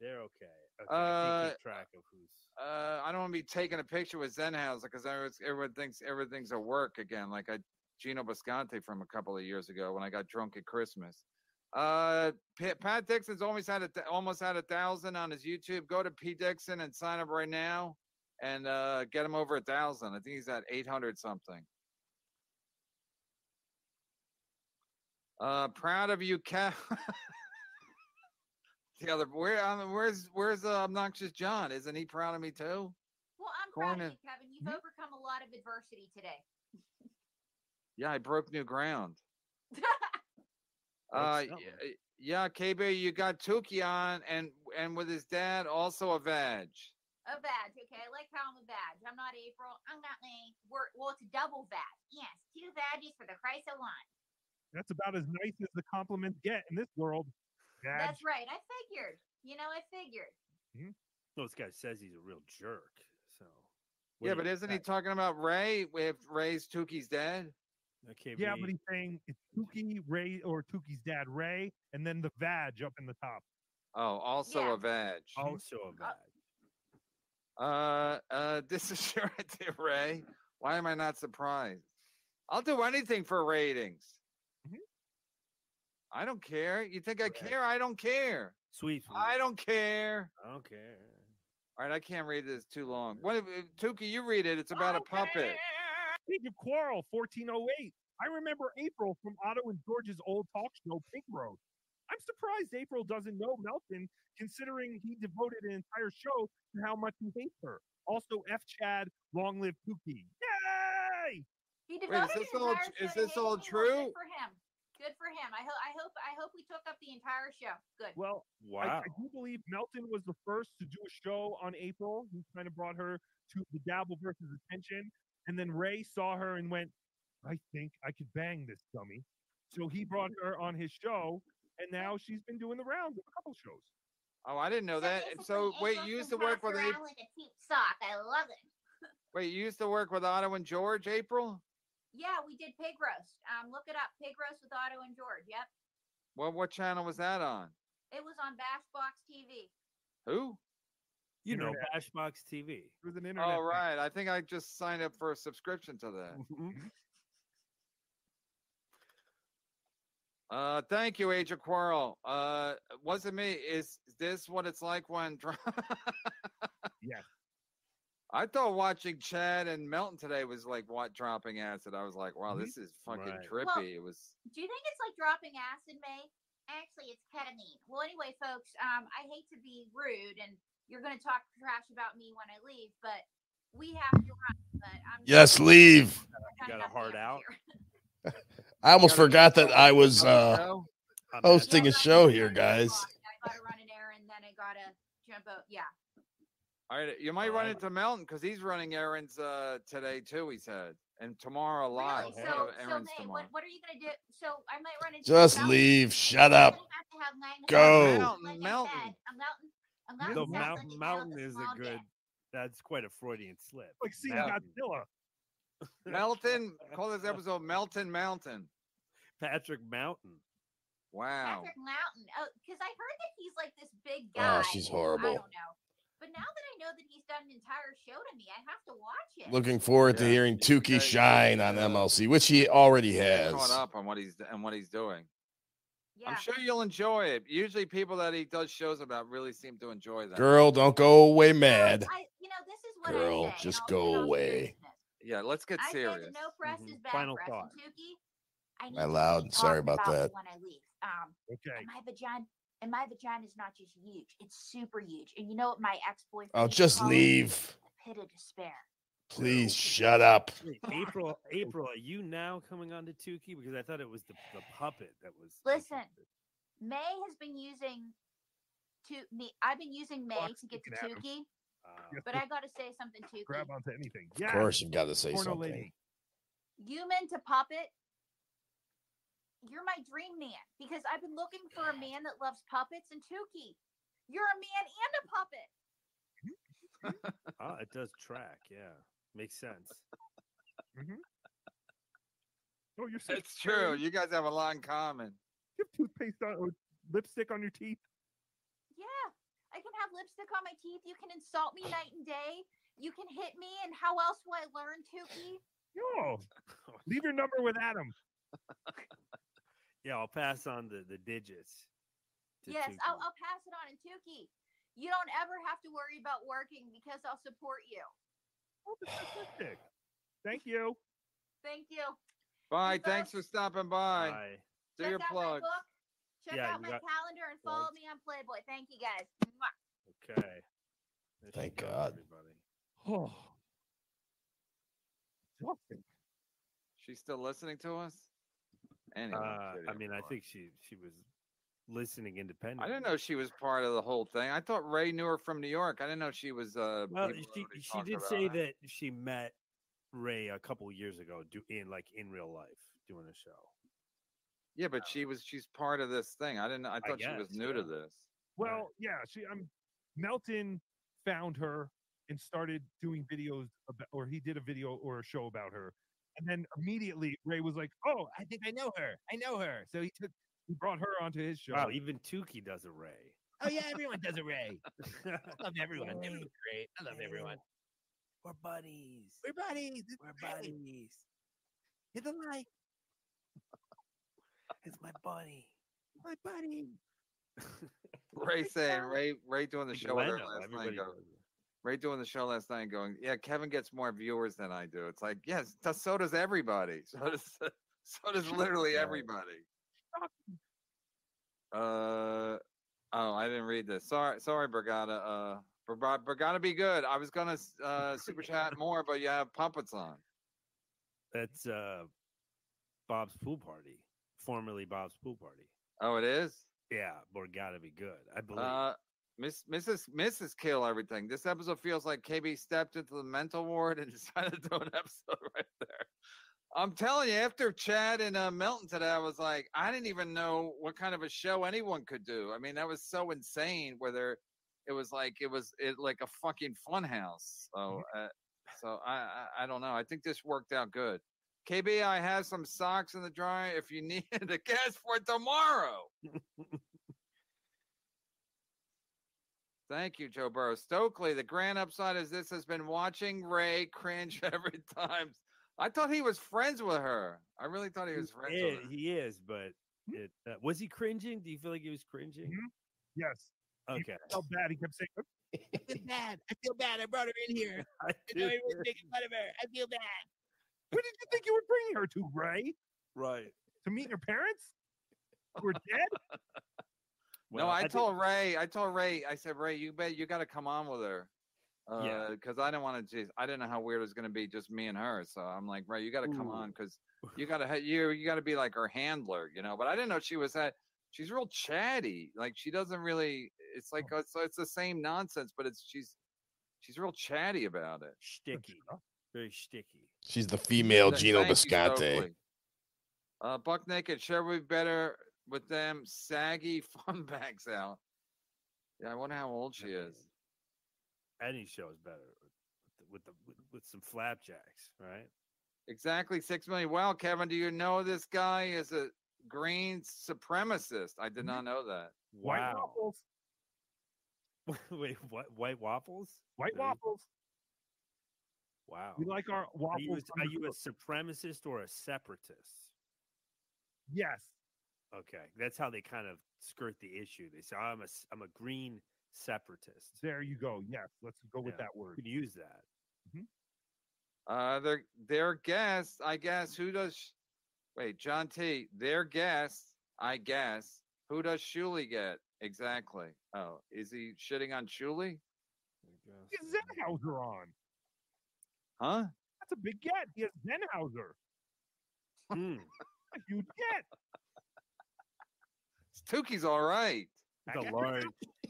[SPEAKER 13] They're okay. Okay, I
[SPEAKER 4] Uh,
[SPEAKER 13] track of who's.
[SPEAKER 4] Uh, I don't want to be taking a picture with Zenhauser because everyone thinks everything's a work again, like I Gino Bisconte from a couple of years ago when I got drunk at Christmas. Uh, Pa- Pat Dixon's almost had a almost had a thousand on his YouTube. Go to P Dixon and sign up right now. and uh, get him over a thousand. I think he's at eight hundred something. Uh, proud of you, Cat. (laughs) the other where um, where's where's uh, obnoxious John? Isn't he proud of me too?
[SPEAKER 12] Well, I'm proud of you, Kevin. You've overcome a lot of adversity today. (laughs)
[SPEAKER 4] Yeah, I broke new ground. (laughs) uh,
[SPEAKER 13] something.
[SPEAKER 4] y- yeah, KB, you got Tookie on, and and with his dad also a veg.
[SPEAKER 12] A badge, okay. I like how I'm a badge. I'm not April. I'm not me. We're, well, it's a double badge. Yes, two badges for the price of one.
[SPEAKER 2] That's about as nice as the compliments get in this world. Dad.
[SPEAKER 12] That's right. I figured. You know, I figured.
[SPEAKER 13] This guy says he's a real jerk. So
[SPEAKER 4] Yeah, but isn't he talking about Ray? If Ray's Tookie's dad?
[SPEAKER 13] Okay,
[SPEAKER 2] Yeah, but he's saying it's Tookie Ray or Tookie's dad Ray, and then the Vag up in the top.
[SPEAKER 4] Oh, also
[SPEAKER 12] Yeah.
[SPEAKER 4] a veg.
[SPEAKER 13] Also a veg.
[SPEAKER 4] Uh, uh, (laughs) this is your idea, Ray. Why am I not surprised? I'll do anything for ratings. I don't care. You think I care? I don't care.
[SPEAKER 13] Sweet.
[SPEAKER 4] I don't care.
[SPEAKER 13] I don't care.
[SPEAKER 4] All right, I can't read this too long. What, if- Tookie? You read it. It's about a puppet.
[SPEAKER 2] Age of Quarrel, 1408. I remember April from Otto and George's old talk show, Pig Roast. I'm surprised April doesn't know Melton, considering he devoted an entire show to how much he hates her. Also, F. Chad, long live Pookie. Yay!
[SPEAKER 12] He
[SPEAKER 4] Wait, is this
[SPEAKER 12] an
[SPEAKER 4] all?
[SPEAKER 12] entire
[SPEAKER 4] Is
[SPEAKER 12] show to
[SPEAKER 4] this all
[SPEAKER 12] hating me. Well,
[SPEAKER 4] true?
[SPEAKER 12] Good for him. Good for him. I hope. I hope. I hope we took up the entire show. Good.
[SPEAKER 2] Well, I, I do believe Melton was the first to do a show on April. He kind of brought her to the Dabble versus Attention. And then Ray saw her and went, I think I could bang this dummy. So he brought her on his show. And now she's been doing the rounds of a couple shows.
[SPEAKER 4] Oh, I didn't know that. And so, wait, you used to work with
[SPEAKER 12] Around
[SPEAKER 4] April.
[SPEAKER 12] like a cheap sock. I love it.
[SPEAKER 4] Wait, you used to work with Otto and George, April?
[SPEAKER 12] Yeah, we did pig roast. Um, look it up. Pig roast with Otto and George. Yep.
[SPEAKER 4] What what channel was that on?
[SPEAKER 12] It was on Bashbox TV.
[SPEAKER 4] Who?
[SPEAKER 13] You know,
[SPEAKER 2] Internet.
[SPEAKER 13] Bashbox TV.
[SPEAKER 2] It was an internet.
[SPEAKER 4] Oh,
[SPEAKER 2] thing.
[SPEAKER 4] right. I think I just signed up for a subscription to that.
[SPEAKER 2] Mm-hmm.
[SPEAKER 4] Uh, thank you, Age of Quarrel. Uh, wasn't me. Is this what it's like when? dr- (laughs)
[SPEAKER 2] Yes.
[SPEAKER 4] I thought watching Chad and Melton today was like what dropping acid. I was like, wow,
[SPEAKER 2] Mhm.
[SPEAKER 4] this is fucking
[SPEAKER 13] Right.
[SPEAKER 4] trippy.
[SPEAKER 12] Well,
[SPEAKER 4] it was.
[SPEAKER 12] Do you think it's like dropping acid, May? Actually, it's ketamine. Well, anyway, folks, um, I hate to be rude, and you're going to talk trash about me when I leave, but we have to run. But I'm
[SPEAKER 5] Yes, leave.
[SPEAKER 13] You got a heart out. (laughs)
[SPEAKER 5] I almost forgot that I was uh, hosting a show here, guys.
[SPEAKER 12] I got to run an errand, then I got to jump out. Yeah.
[SPEAKER 4] All right, you might run into Melton because he's running errands uh today too. He said, and tomorrow live.
[SPEAKER 12] Really?
[SPEAKER 4] He'll
[SPEAKER 12] So, so
[SPEAKER 4] errands
[SPEAKER 12] May, what, what are you going to do? So I might run into
[SPEAKER 5] Just
[SPEAKER 12] Melton.
[SPEAKER 5] leave. Shut up.
[SPEAKER 12] gonna have to have magnified
[SPEAKER 5] Go.
[SPEAKER 12] glasses,
[SPEAKER 4] Melton,
[SPEAKER 12] like I said. A Melton. A
[SPEAKER 13] The
[SPEAKER 12] Melton
[SPEAKER 13] mountain, mountain is a good.
[SPEAKER 12] dick.
[SPEAKER 13] That's quite a Freudian slip.
[SPEAKER 2] Like seeing
[SPEAKER 4] Mountain.
[SPEAKER 2] Godzilla. (laughs)
[SPEAKER 4] Melton, call this episode Melton Mountain.
[SPEAKER 13] Patrick Mountain.
[SPEAKER 4] Wow.
[SPEAKER 12] Patrick Mountain. Oh, because I heard that he's like this big guy.
[SPEAKER 5] Oh,
[SPEAKER 12] she's
[SPEAKER 5] horrible.
[SPEAKER 12] I don't know. But now that I know that he's done an entire show to me, I have to watch it.
[SPEAKER 5] Looking forward to hearing
[SPEAKER 4] Tookie
[SPEAKER 5] shine on MLC, which he already has.
[SPEAKER 4] Caught up on what he's and what he's doing.
[SPEAKER 12] yeah.
[SPEAKER 4] I'm sure you'll enjoy it. Usually, people that he does shows about really seem to enjoy that.
[SPEAKER 5] Girl, don't go away mad.
[SPEAKER 12] I, you know, this is what
[SPEAKER 5] Girl,
[SPEAKER 12] I say. in
[SPEAKER 5] just go away.
[SPEAKER 4] Yeah, let's get
[SPEAKER 12] I
[SPEAKER 4] serious.
[SPEAKER 12] that no press
[SPEAKER 13] Mhm.
[SPEAKER 12] is bad
[SPEAKER 13] Final
[SPEAKER 12] press.
[SPEAKER 13] thought.
[SPEAKER 12] Tookie, I need
[SPEAKER 5] My loud,
[SPEAKER 12] be
[SPEAKER 5] sorry
[SPEAKER 12] talked
[SPEAKER 5] about that.
[SPEAKER 12] When I leave, um,
[SPEAKER 2] Okay.
[SPEAKER 12] my vagina, and my vagina is not just huge; it's super huge. And you know what my ex-boyfriend? I'll
[SPEAKER 5] just leave.
[SPEAKER 12] The pit of despair.
[SPEAKER 5] Please shut up.
[SPEAKER 13] April, April, are you now coming on to Tookie? Because I thought it was the, the puppet that was.
[SPEAKER 12] Listen, May has been using to me. I've been using May
[SPEAKER 2] Fuck,
[SPEAKER 12] to get to
[SPEAKER 2] you can have 'em.
[SPEAKER 12] Tookie,
[SPEAKER 13] Uh,
[SPEAKER 12] but I got to say something, Tookie.
[SPEAKER 2] Grab onto anything.
[SPEAKER 5] Of course, you've got to say
[SPEAKER 2] Porno
[SPEAKER 5] something.
[SPEAKER 2] lady.
[SPEAKER 12] Human to puppet. You're my dream man because I've been looking for a man that loves puppets and Tookie. You're a man and a puppet. (laughs)
[SPEAKER 13] ah, it does track. Yeah, makes sense.
[SPEAKER 2] Oh, you're such
[SPEAKER 4] It's true. You guys have a lot in common.
[SPEAKER 2] You have toothpaste on or lipstick on your teeth.
[SPEAKER 12] Yeah, I can have lipstick on my teeth. You can insult me night and day. You can hit me, and how else will I learn, Tookie?
[SPEAKER 2] Yo, leave your number with Adam. (laughs)
[SPEAKER 13] Yeah, I'll pass on the the digits.
[SPEAKER 12] Yes, I'll, I'll pass it on. And Tookie, you don't ever have to worry about working because I'll support you.
[SPEAKER 2] Oh, the statistic. Thank you.
[SPEAKER 12] Thank you.
[SPEAKER 4] Bye. Thanks for stopping by.
[SPEAKER 13] Bye.
[SPEAKER 4] Do
[SPEAKER 12] Check
[SPEAKER 4] your
[SPEAKER 12] out my
[SPEAKER 4] plug.
[SPEAKER 12] book. Check
[SPEAKER 13] Yeah,
[SPEAKER 12] out my
[SPEAKER 13] got
[SPEAKER 12] calendar and follow me on Playboy. Thank you guys.
[SPEAKER 13] Okay. There
[SPEAKER 5] Thank God.
[SPEAKER 13] Everybody.
[SPEAKER 2] Oh. Exhausting.
[SPEAKER 4] She's still listening to us. Anyway,
[SPEAKER 13] Uh, I
[SPEAKER 4] kidding,
[SPEAKER 13] mean, I think she she was listening independently.
[SPEAKER 4] I didn't know she was part of the whole thing. I thought Ray knew her from New York. I didn't know she was. Uh,
[SPEAKER 13] Well, she she did say
[SPEAKER 4] her.
[SPEAKER 13] that she met Ray a couple years ago, do in like in real life doing a show.
[SPEAKER 4] Yeah, but she was. She's part of this thing. I didn't. know I thought she was
[SPEAKER 13] guess,
[SPEAKER 4] new to this.
[SPEAKER 2] Well, yeah, she I'm Melton found her and started doing videos about or he did a video or a show about her. And then immediately Ray was like, "Oh, I think I know her. I know her." So he took he brought her onto his show.
[SPEAKER 13] Wow, even Tookie does a Ray.
[SPEAKER 2] oh yeah, everyone does a Ray. (laughs) I love everyone. Everyone's (laughs) great. I love everyone.
[SPEAKER 13] We're buddies.
[SPEAKER 2] We're buddies. It's
[SPEAKER 13] We're
[SPEAKER 2] great.
[SPEAKER 13] buddies.
[SPEAKER 2] Hit the like. (laughs)
[SPEAKER 13] It's my buddy.
[SPEAKER 2] My buddy.
[SPEAKER 4] Ray saying Ray Ray doing the show with her last
[SPEAKER 13] everybody
[SPEAKER 4] night. Go,
[SPEAKER 13] does it.
[SPEAKER 4] Ray doing the show last night, going, yeah, Kevin gets more viewers than I do. It's like, yes, so does everybody. (laughs) So does so does literally everybody. Uh oh, I didn't read this. Sorry, sorry, Brigada. Uh, Brig- Brigada, be good. I was gonna uh super chat more, but you have puppets on.
[SPEAKER 13] That's uh Bob's pool party, formerly Bob's pool party.
[SPEAKER 4] Oh, it is.
[SPEAKER 13] Yeah, or gotta be good. I believe.
[SPEAKER 4] Uh, Miss Mrs. Mrs. Kill everything. This episode feels like KB stepped into the mental ward and (laughs) decided to do an episode (laughs) right there. I'm telling you, after Chad and uh, Melton today, I was like, I didn't even know what kind of a show anyone could do. I mean, that was so insane. Whether it was like it was it like a fucking fun house. So, uh, so I, I I don't know. I think this worked out good. KB, I have some socks in the dryer if you (laughs) need the gas for tomorrow. Thank you, Joe Burrow. Stokely, the grand upside is this has been watching Ray cringe (laughs) every time. I thought he was friends with her. I really thought he was friends
[SPEAKER 13] Yeah,
[SPEAKER 4] with her.
[SPEAKER 13] he is, but it, uh, was he cringing? Do you feel like he was cringing?
[SPEAKER 2] Yes. He
[SPEAKER 13] Okay.
[SPEAKER 2] felt bad. He kept saying, (laughs) I feel bad. I feel bad. I brought her in here. (laughs)
[SPEAKER 13] I
[SPEAKER 2] I know
[SPEAKER 13] do.
[SPEAKER 2] everyone's making fun of her. I feel bad. Where did you think you were bringing her to, Ray?
[SPEAKER 13] Right.
[SPEAKER 2] To meet her parents? Who are dead?
[SPEAKER 4] No, I, told Ray. I told Ray. I said, Ray, you bet you got to come on with her. Uh,
[SPEAKER 13] Yeah.
[SPEAKER 4] because I didn't want to. I didn't know how weird it was going to be, just me and her. So I'm like, Ray, you got to come
[SPEAKER 13] Ooh.
[SPEAKER 4] on because you got to you you got to be like her handler, you know. But I didn't know she was that. She's real chatty. Like she doesn't really. It's like it's, it's the same nonsense, but it's she's she's real chatty about it.
[SPEAKER 13] Sticky. Very sticky.
[SPEAKER 5] She's the female
[SPEAKER 4] Th-
[SPEAKER 5] Gino
[SPEAKER 4] thank
[SPEAKER 5] Bisconte.
[SPEAKER 4] Uh, Buck Naked, sure we better with them saggy (laughs) fun bags out. Yeah, I wonder how old she is.
[SPEAKER 13] Any show is better with the, with the with, with some flapjacks, right?
[SPEAKER 4] Exactly six million. Well, Kevin, do you know this guy is a green supremacist? I did not know that.
[SPEAKER 2] White
[SPEAKER 13] Wow.
[SPEAKER 2] waffles. (laughs)
[SPEAKER 13] Wait, what? White waffles?
[SPEAKER 2] White
[SPEAKER 13] Really?
[SPEAKER 2] waffles.
[SPEAKER 13] Wow.
[SPEAKER 2] We like our
[SPEAKER 13] Are
[SPEAKER 2] waffles.
[SPEAKER 13] you, a, are you a supremacist or a separatist?
[SPEAKER 2] Yes.
[SPEAKER 13] Okay, that's how they kind of skirt the issue. They say I'm a s- I'm a green separatist.
[SPEAKER 2] There you go. Yes. Let's go with
[SPEAKER 13] Yeah.
[SPEAKER 2] that word.
[SPEAKER 13] You can use that.
[SPEAKER 4] Uh, their their guest, I guess. Who does? Wait, John T. Their guest, I guess. Who does Shuli get exactly? Oh, is he shitting on Shuli?
[SPEAKER 2] Get Zenhauser on.
[SPEAKER 4] Huh?
[SPEAKER 2] That's a big get. He has Zenhauser.
[SPEAKER 13] Hmm. (laughs)
[SPEAKER 2] A huge get.
[SPEAKER 4] Tookie's all right.
[SPEAKER 13] He's a (laughs) large.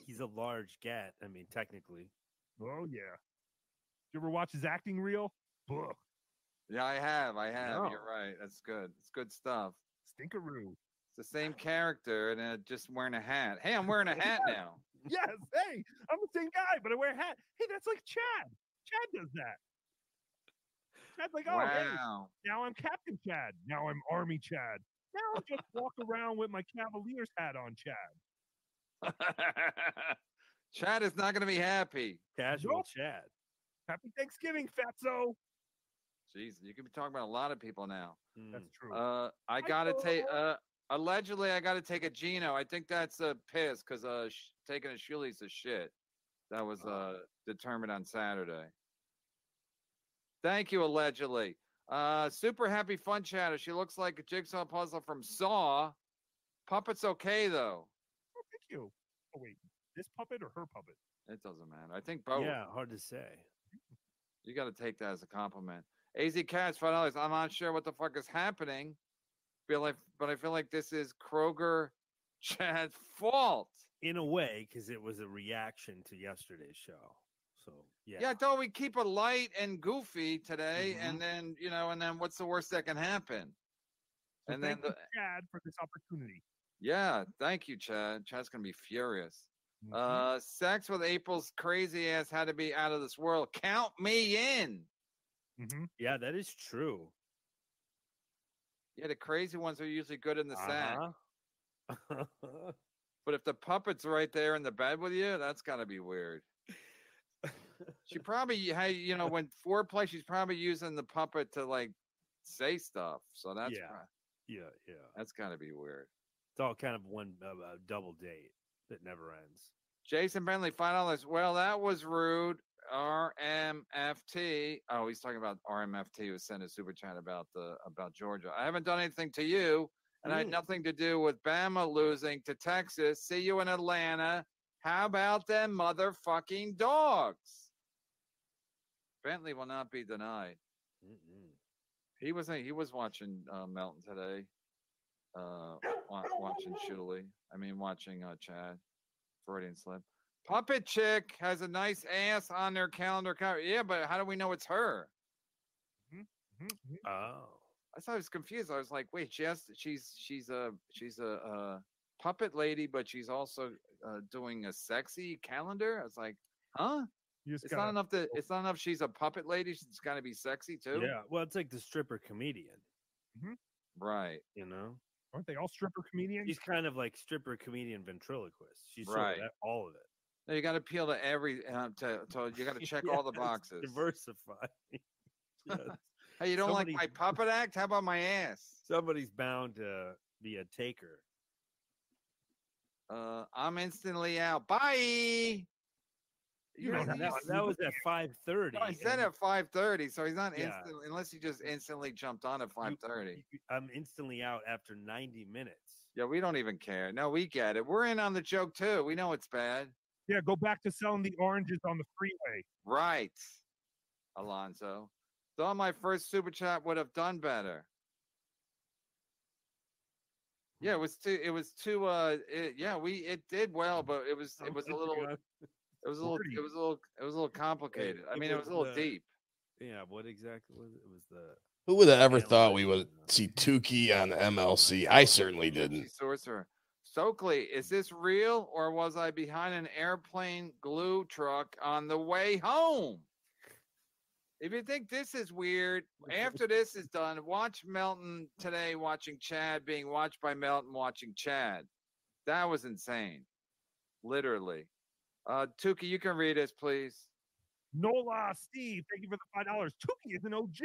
[SPEAKER 13] He's a large gat. I mean, technically.
[SPEAKER 2] Oh yeah. Did you ever watch his acting reel? Ugh.
[SPEAKER 4] Yeah, I have. I have.
[SPEAKER 2] No.
[SPEAKER 4] You're right. That's good. It's good stuff.
[SPEAKER 2] Stinkeroo.
[SPEAKER 4] It's the same character and uh, just wearing a hat. Hey, I'm wearing a (laughs) hat now.
[SPEAKER 2] Yes. Hey, I'm the same guy, but I wear a hat. Hey, that's like Chad. Chad does that. Chad's like, oh, hey, now I'm Captain Chad. Now I'm Army Chad. Now I just (laughs) walk around with my Cavaliers hat on, Chad. (laughs)
[SPEAKER 4] Chad is not going to be happy.
[SPEAKER 13] Casual
[SPEAKER 2] Nope.
[SPEAKER 13] Chad.
[SPEAKER 2] Happy Thanksgiving, Fatso.
[SPEAKER 4] Jeez, you could be talking about a lot of people now.
[SPEAKER 2] That's true.
[SPEAKER 4] Uh, I gotta take. Uh, allegedly, I gotta take a Gino. I think that's a piss because uh, sh- taking a Shuli's a shit. That was uh determined on Saturday. Thank you, allegedly. Uh, super happy fun chatter. She looks like a jigsaw puzzle from Saw. Puppet's okay though.
[SPEAKER 2] Oh, thank you. Oh wait, this puppet or her puppet?
[SPEAKER 4] It doesn't matter. I think both.
[SPEAKER 13] Yeah, hard to say.
[SPEAKER 4] You got to take that as a compliment. AZ Cats, five dollars. I'm not sure what the fuck is happening. Feel like, but I feel like this is Kroger (laughs) Chad's fault.
[SPEAKER 13] In a way, because it was a reaction to yesterday's show. So yeah.
[SPEAKER 4] Yeah, thought we keep it light and goofy today,
[SPEAKER 2] Mm-hmm.
[SPEAKER 4] and then you know, and then what's the worst that can happen?
[SPEAKER 2] So
[SPEAKER 4] and then the,
[SPEAKER 2] Chad for this opportunity.
[SPEAKER 4] yeah, thank you, Chad. Chad's gonna be furious.
[SPEAKER 2] Mm-hmm.
[SPEAKER 4] Uh, sex with April's crazy ass had to be out of this world. Count me in.
[SPEAKER 2] Mm-hmm.
[SPEAKER 13] Yeah, that is true.
[SPEAKER 4] Yeah, the crazy ones are usually good in the sack.
[SPEAKER 13] Uh-huh. (laughs)
[SPEAKER 4] But if the puppet's right there in the bed with you, that's got to be weird. She probably, had, you know, when foreplay, she's probably using the puppet to like say stuff. So that's
[SPEAKER 13] yeah.
[SPEAKER 4] prob-
[SPEAKER 13] Yeah, yeah.
[SPEAKER 4] that's got to be weird.
[SPEAKER 13] It's all kind of one uh, uh, double date that never ends.
[SPEAKER 4] Jason Bentley, five dollars. Well, that was rude. RMFT. Oh, he's talking about RMFT who sent a super chat about the about Georgia. I haven't done anything to you, and I had
[SPEAKER 13] Mm.
[SPEAKER 4] nothing to do with Bama losing to Texas. See you in Atlanta. How about them motherfucking dogs? Bentley will not be denied. He was he was watching uh, Melton today. Uh, wa- watching Shuli. I mean, watching uh, Chad. Freudian slip. Puppet chick has a nice ass on their calendar cover. Yeah, but how do we know it's her?
[SPEAKER 13] Oh.
[SPEAKER 4] I thought I was confused. I was like, wait, she has, she's she's a she's a, uh puppet lady, but she's also uh, doing a sexy calendar. I was like, huh? It's not
[SPEAKER 2] gotta-
[SPEAKER 4] enough that it's not enough. She's a puppet lady. She's got to be sexy too.
[SPEAKER 13] Yeah. Well, it's like the stripper comedian.
[SPEAKER 4] Right.
[SPEAKER 13] You know,
[SPEAKER 2] Aren't they all stripper comedians?
[SPEAKER 13] She's kind of like stripper comedian ventriloquist. She's sort of
[SPEAKER 4] Right.
[SPEAKER 13] that- all of it.
[SPEAKER 4] No, you got to appeal to every. Uh, to, to you got to (laughs) check all the boxes.
[SPEAKER 13] Diversify. (laughs) Yes.
[SPEAKER 4] Hey, you don't
[SPEAKER 13] Somebody-
[SPEAKER 4] like my puppet act? How about my ass?
[SPEAKER 13] Somebody's bound to be a taker.
[SPEAKER 4] Uh, I'm instantly out. Bye.
[SPEAKER 13] You know, that, that was at five thirty.
[SPEAKER 4] No, I said at five thirty, so he's not
[SPEAKER 13] Yeah.
[SPEAKER 4] instant unless he just instantly jumped on at five thirty.
[SPEAKER 13] I'm instantly out after ninety minutes.
[SPEAKER 4] Yeah, we don't even care. No, we get it. We're in on the joke too. We know it's bad.
[SPEAKER 2] Yeah, go back to selling the oranges on the freeway.
[SPEAKER 4] Right, Alonzo. Thought my first super chat would have done better. Yeah, it was too. It was too. Uh, it, yeah, we it did well, but it was it was a little. It was a little. It was a little. It was a little complicated. I mean, it was a little
[SPEAKER 13] the-
[SPEAKER 4] deep.
[SPEAKER 13] Yeah, what exactly was it? It was the
[SPEAKER 5] Who would have ever thought we would see Tookie on the MLC? I certainly didn't.
[SPEAKER 4] Sorcerer. Stokely, is this real or was I behind an airplane glue truck on the way home? If you think this is weird, after (laughs) this is done, watch Melton today watching Chad being watched by Melton watching Chad. That was insane. Literally. Uh Tookie, you can read this, please.
[SPEAKER 2] Nola, Steve, thank you for the five dollars. Tookie is an OG,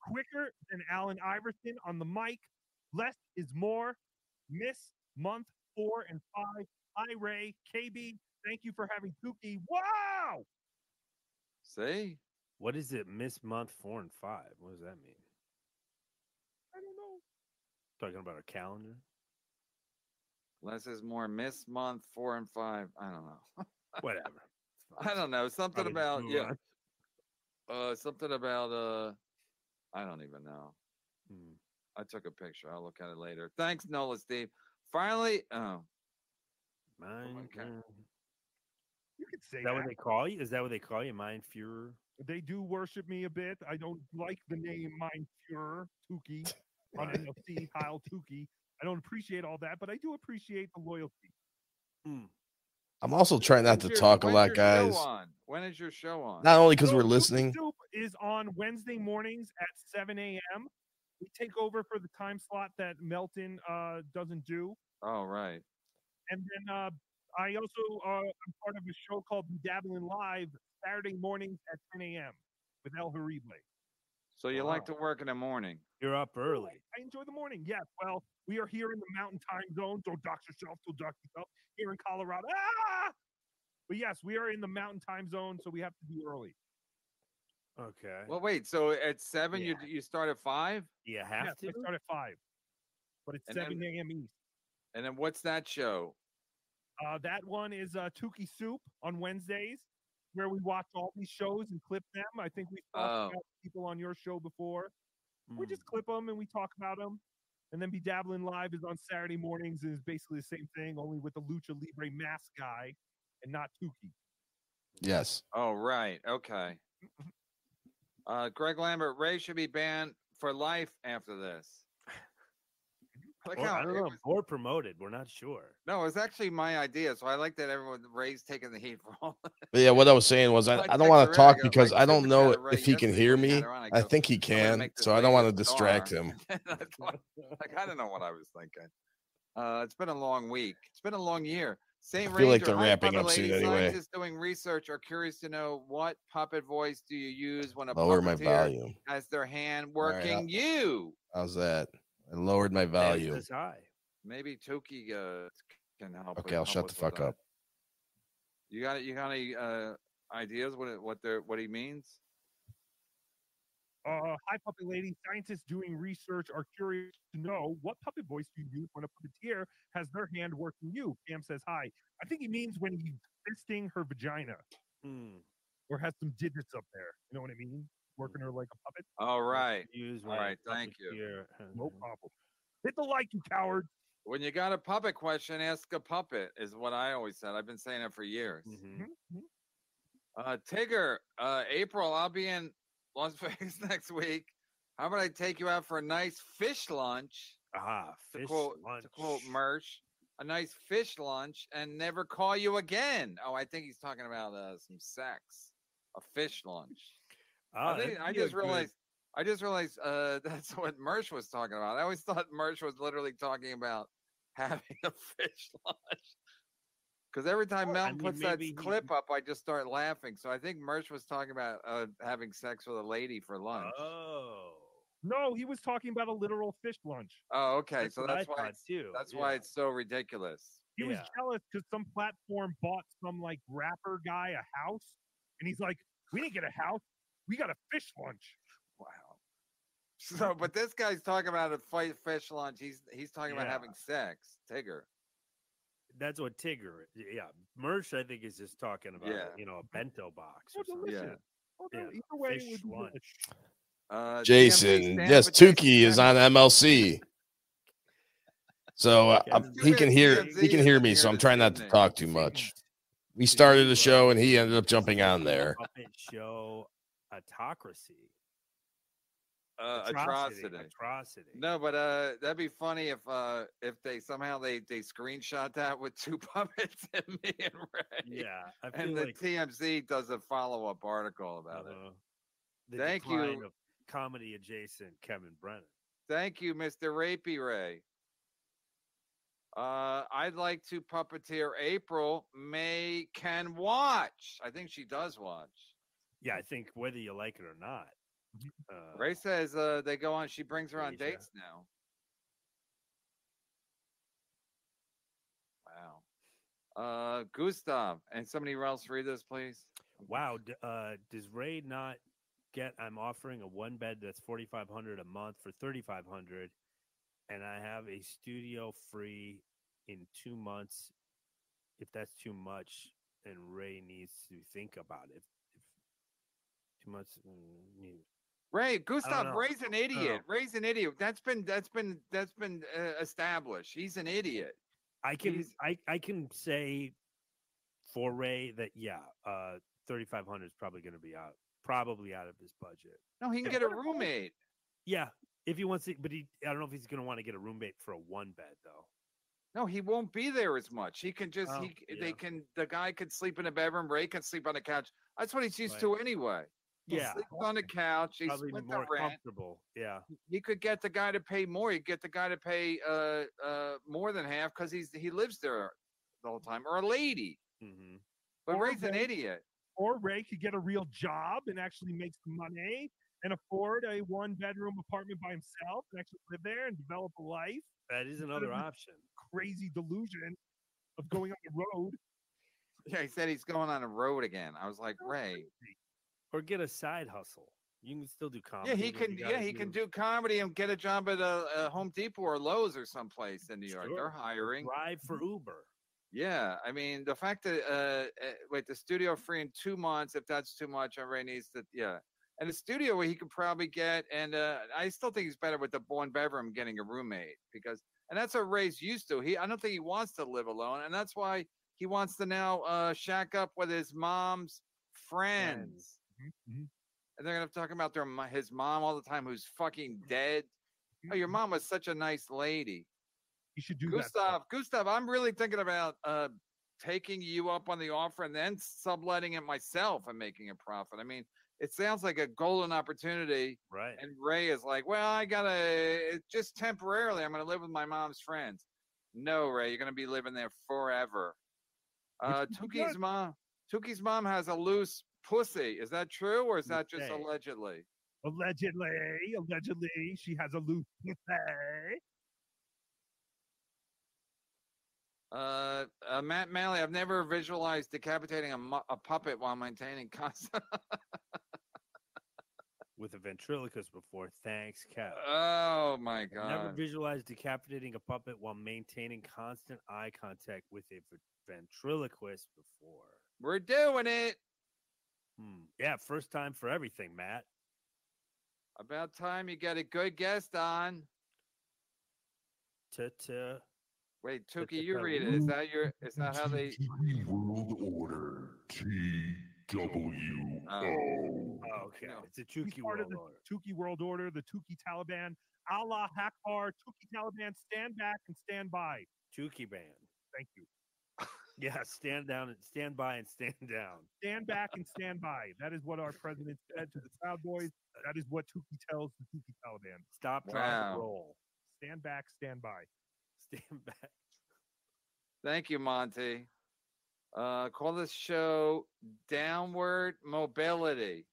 [SPEAKER 2] quicker than Allen Iverson on the mic. Less is more. Miss month four and five. Hi Ray, KB, thank you for having Tookie. Wow.
[SPEAKER 4] See?
[SPEAKER 13] what is it? Miss month four and five. What does that mean?
[SPEAKER 2] I don't know.
[SPEAKER 13] Talking about a calendar.
[SPEAKER 4] Less is more. Miss month four and five. I don't know. (laughs)
[SPEAKER 13] Whatever.
[SPEAKER 4] I don't know. Something
[SPEAKER 13] Probably
[SPEAKER 4] about yeah.
[SPEAKER 13] on.
[SPEAKER 4] Uh, something about uh, I don't even know.
[SPEAKER 13] Hmm.
[SPEAKER 4] I took a picture. I'll look at it later. Thanks, Nola, Steve. Finally, oh,
[SPEAKER 13] Mine.
[SPEAKER 4] okay.
[SPEAKER 13] uh,
[SPEAKER 2] You could say
[SPEAKER 13] Is that what they call you? Is that what they call you? Mind Fuhrer?
[SPEAKER 2] They do worship me a bit. I don't like the name Mein Fuhrer, Tookie, (laughs) on NFC, Heil Tookie. I don't appreciate all that, but I do appreciate the loyalty.
[SPEAKER 5] I'm also trying not
[SPEAKER 4] When's
[SPEAKER 5] to
[SPEAKER 4] your-
[SPEAKER 5] talk a lot, guys.
[SPEAKER 4] When is your show on?
[SPEAKER 5] Not only because
[SPEAKER 2] So
[SPEAKER 5] we're listening.
[SPEAKER 2] Soup is on Wednesday mornings at 7 a.m. We take over for the time slot that Melton uh, doesn't do.
[SPEAKER 4] Oh, right.
[SPEAKER 2] And then uh, I also uh, I'm part of a show called Dabbling Live Saturday mornings at 10 a.m. with El Horrible.
[SPEAKER 4] So you like to work in the morning?
[SPEAKER 13] You're up early.
[SPEAKER 2] I enjoy the morning. Yes. Well, we are here in the mountain time zone. Don't dox yourself. Don't dox yourself. Here in Colorado. Ah! But yes, we are in the mountain time zone, so we have to be early.
[SPEAKER 13] Okay.
[SPEAKER 4] Well, wait. So at seven, you you start at five,
[SPEAKER 13] You have
[SPEAKER 2] Yes,
[SPEAKER 13] to.
[SPEAKER 2] I start at five, but it's
[SPEAKER 4] And
[SPEAKER 2] seven a.m. East.
[SPEAKER 4] and then what's that show?
[SPEAKER 2] Uh, that one is uh, TookieSoup on Wednesdays, where we watch all these shows and clip them. I think we've talked
[SPEAKER 4] Oh.
[SPEAKER 2] about people on your show before. We
[SPEAKER 13] Mm.
[SPEAKER 2] just clip them and we talk about them. And then Be Dabbling Live is on Saturday mornings and is basically the same thing, only with the Lucha Libre mask guy and not Tookie.
[SPEAKER 5] Yes.
[SPEAKER 4] Oh, right. Okay. (laughs) Uh, Greg Lambert, Ray should be banned for life after this. Like
[SPEAKER 13] Or,
[SPEAKER 4] how
[SPEAKER 13] I don't know.
[SPEAKER 4] was-
[SPEAKER 13] Or promoted. We're not sure.
[SPEAKER 4] no, it was actually my idea, so I like that everyone Ray's taking the heat for all.
[SPEAKER 5] But yeah, what I was saying was I,
[SPEAKER 4] I
[SPEAKER 5] I don't want to talk
[SPEAKER 4] go,
[SPEAKER 5] because
[SPEAKER 4] like,
[SPEAKER 5] I don't know
[SPEAKER 4] Chat Ray
[SPEAKER 5] if he can hear me.
[SPEAKER 4] had her on, I
[SPEAKER 5] I think he can, so I don't want to distract him. (laughs)
[SPEAKER 4] I thought- like I don't know what I was thinking. Uh, it's been a long week. It's been a long year. Same
[SPEAKER 5] I feel like they're
[SPEAKER 4] hi,
[SPEAKER 5] wrapping up soon
[SPEAKER 4] Lady.
[SPEAKER 5] anyway.
[SPEAKER 4] Scientists doing research are curious to know what puppet voice do you use when a
[SPEAKER 5] Lower my volume.
[SPEAKER 4] has their hand working
[SPEAKER 5] I'll-
[SPEAKER 4] you.
[SPEAKER 5] How's that? I lowered my volume.
[SPEAKER 13] This high.
[SPEAKER 4] Maybe Tookie uh, can help.
[SPEAKER 5] Okay, I'll
[SPEAKER 4] help
[SPEAKER 5] shut the
[SPEAKER 4] us with
[SPEAKER 5] fuck
[SPEAKER 4] that.
[SPEAKER 5] up.
[SPEAKER 4] You got you got any uh, ideas what it, what they're what he means?
[SPEAKER 2] Uh, hi, Puppet Lady. Scientists doing research are curious to know what puppet voice you use when a puppeteer has their hand working you. Cam says hi. I think he means when he's fisting her vagina
[SPEAKER 13] Hmm.
[SPEAKER 2] or has some digits up there. You know what I mean? Working her like a puppet.
[SPEAKER 4] All right.
[SPEAKER 13] Use
[SPEAKER 4] All
[SPEAKER 13] when
[SPEAKER 4] right.
[SPEAKER 13] a
[SPEAKER 4] Thank you.
[SPEAKER 13] puppeteer- (laughs)
[SPEAKER 2] No problem. Hit the like, you coward.
[SPEAKER 4] When you got a puppet question, ask a puppet is what I always said. I've been saying it for years.
[SPEAKER 13] Mhm.
[SPEAKER 4] Uh, Tigger, uh, April, I'll be in Las (laughs) Vegas next week. How about I take you out for a nice fish lunch?
[SPEAKER 13] Ah,
[SPEAKER 4] To quote,
[SPEAKER 13] lunch.
[SPEAKER 4] to quote Merch, a nice fish lunch and never call you again. Oh, I think he's talking about uh, some sex, a fish lunch.
[SPEAKER 13] Ah,
[SPEAKER 4] I, think, I
[SPEAKER 13] be a
[SPEAKER 4] just
[SPEAKER 13] good-
[SPEAKER 4] realized. I just realized uh, (laughs) that's what Merch was talking about. I always thought Merch was literally talking about (laughs) having a fish (laughs) lunch. Because every time
[SPEAKER 13] I mean,
[SPEAKER 4] puts that
[SPEAKER 13] he-
[SPEAKER 4] clip up, I just start laughing. So I think Merch was talking about uh, having sex with a lady for lunch.
[SPEAKER 13] Oh.
[SPEAKER 2] No, he was talking about a literal fish lunch.
[SPEAKER 4] Oh, okay.
[SPEAKER 13] That's
[SPEAKER 4] so
[SPEAKER 13] what I
[SPEAKER 4] that's why it's,
[SPEAKER 13] too,
[SPEAKER 4] that's why it's so ridiculous.
[SPEAKER 2] He was jealous because some platform bought some like rapper guy a house, and he's like, "We didn't get a house, we got a fish lunch."
[SPEAKER 4] Wow. So, but this guy's talking about a fight fish lunch. He's he's talking about having sex. Tigger.
[SPEAKER 13] That's what Tigger. Yeah, Mersh, I think is just talking about
[SPEAKER 4] Yeah.
[SPEAKER 13] you know a bento box or
[SPEAKER 2] Oh, delicious.
[SPEAKER 4] Yeah.
[SPEAKER 2] Oh,
[SPEAKER 13] Yeah,
[SPEAKER 2] no, either way, it
[SPEAKER 13] fish
[SPEAKER 2] would
[SPEAKER 13] lunch.
[SPEAKER 4] Uh,
[SPEAKER 5] Jason, yes,
[SPEAKER 4] for
[SPEAKER 5] Tookie is on MLC. So uh, I'm- he can hear he can hear me, so I'm trying not to talk too much. We started the show and he ended up jumping on there.
[SPEAKER 13] Puppet show autocracy.
[SPEAKER 4] uh,
[SPEAKER 13] Atrocity.
[SPEAKER 4] atrocity.
[SPEAKER 13] Atrocity.
[SPEAKER 4] No, but uh, that'd be funny if uh, if they somehow they they screenshot that with two (laughs) puppets and me and Ray.
[SPEAKER 13] Yeah,
[SPEAKER 4] and the
[SPEAKER 13] like
[SPEAKER 4] TMZ does a follow up article about it.
[SPEAKER 13] uh, the
[SPEAKER 4] Thank you.
[SPEAKER 13] of comedy adjacent Kevin Brennan.
[SPEAKER 4] Thank you, Mr. Rapey Ray. Uh, I'd like to puppeteer April. May can watch. I think she does watch.
[SPEAKER 13] Yeah, I think whether you like it or not. Uh,
[SPEAKER 4] Ray says uh, they go on. She brings her on
[SPEAKER 13] Asia.
[SPEAKER 4] dates now. Wow. Uh, Gustav and somebody else read this, please.
[SPEAKER 13] Wow. d- Uh, does Ray not get? I'm offering a one bed that's forty five hundred a month for thirty five hundred, and I have a studio free in two months. If that's too much, and Ray needs to think about it. Two months, mm, need-
[SPEAKER 4] Ray, Gustav. Ray's an idiot. Ray's an idiot. That's been that's been that's been uh, established. He's an idiot.
[SPEAKER 13] I can
[SPEAKER 4] He's-
[SPEAKER 13] I I can say for Ray that yeah, uh, thirty five hundred is probably going to be out, probably out of his budget.
[SPEAKER 4] No, he can get a roommate.
[SPEAKER 13] Yeah, if he wants to, but he I don't know if he's going to want to get a roommate for a one bed though.
[SPEAKER 4] No, he won't be there as much. He can just
[SPEAKER 13] Oh,
[SPEAKER 4] he
[SPEAKER 13] yeah.
[SPEAKER 4] they can the guy could sleep in a bedroom. Ray can sleep on the couch. That's what he's used
[SPEAKER 13] Right.
[SPEAKER 4] to anyway. He
[SPEAKER 13] Yeah,
[SPEAKER 4] sleeps on the couch. He
[SPEAKER 13] probably
[SPEAKER 4] the
[SPEAKER 13] more comfortable. Yeah,
[SPEAKER 4] He could get the guy to pay more. He'd get the guy to pay uh uh more than half because he's he lives there the whole time, or a lady.
[SPEAKER 13] hmm
[SPEAKER 4] But
[SPEAKER 2] Or
[SPEAKER 4] Ray's an idiot.
[SPEAKER 2] Or Ray could get a real job and actually make some money and afford a one bedroom apartment by himself and actually live there and develop a life.
[SPEAKER 13] that is another option.
[SPEAKER 2] Crazy delusion of going on the road.
[SPEAKER 4] Yeah, he said he's going on a road again. I was like, Ray,
[SPEAKER 13] or get a side hustle. You can still do comedy.
[SPEAKER 4] Yeah, he can. Yeah, he can do comedy and get a job at a, a (laughs) Home Depot or Lowe's or someplace in New York.
[SPEAKER 13] Sure.
[SPEAKER 4] They're hiring.
[SPEAKER 13] drive for Uber.
[SPEAKER 4] Yeah, I mean the fact that uh, uh wait the studio free in two months, if that's too much, everybody needs to yeah. And a studio where he could probably get, and uh, I still think he's better with the Born Beverum getting a roommate because, and that's what Ray's used to. He, I don't think he wants to live alone, and that's why he wants to now uh, shack up with his mom's friends.
[SPEAKER 2] Mm-hmm.
[SPEAKER 4] And they're gonna talk about their his mom all the time, who's fucking dead. Oh, your mom was such a nice lady.
[SPEAKER 2] You should do that.
[SPEAKER 4] Gustav, Gustav, I'm really thinking about uh taking you up on the offer and then subletting it myself and making a profit. I mean, it sounds like a golden opportunity.
[SPEAKER 13] Right.
[SPEAKER 4] And Ray is like, well, I gotta just temporarily. I'm gonna live with my mom's friends. No, Ray, you're gonna be living there forever. Uh,
[SPEAKER 2] Tookie's
[SPEAKER 4] mom, Tookie's mom has a loose pussy. Is that true, or is that just allegedly?
[SPEAKER 2] Allegedly, allegedly, she has a loose (laughs) pussy.
[SPEAKER 4] Uh, uh, Matt Malley, I've never visualized decapitating a, mu- a puppet while maintaining constant. (laughs)
[SPEAKER 13] with a ventriloquist before. Thanks, Kev.
[SPEAKER 4] oh my god,
[SPEAKER 13] I've Never visualized decapitating a puppet while maintaining constant eye contact with a v- ventriloquist before.
[SPEAKER 4] We're doing it.
[SPEAKER 13] Hmm. Yeah, first time for everything, Matt.
[SPEAKER 4] About time you get a good guest on.
[SPEAKER 13] Ta-ta.
[SPEAKER 4] Wait, Tookie, you read it. Is that your? Is that how they?
[SPEAKER 11] Tiki World Order. T W O.
[SPEAKER 13] Oh, okay. It's a
[SPEAKER 2] He's
[SPEAKER 13] Chuki
[SPEAKER 2] part
[SPEAKER 13] world
[SPEAKER 2] of the
[SPEAKER 13] order.
[SPEAKER 2] Tookie World Order, the Tookie Taliban. Allah Akbar, Tookie Taliban, stand back and stand by.
[SPEAKER 13] Chuki band.
[SPEAKER 2] Thank you.
[SPEAKER 13] Yeah, stand down and stand by and stand (laughs) down.
[SPEAKER 2] Stand back and stand by. That is what our president said to the Proud Boys. That is what Tookie tells the Tookie Taliban.
[SPEAKER 13] Stop, drop,
[SPEAKER 4] Wow.
[SPEAKER 13] roll.
[SPEAKER 2] Stand back, stand by.
[SPEAKER 13] Stand (laughs) back.
[SPEAKER 4] Thank you, Monty. Uh, call this show "Downward Mobility."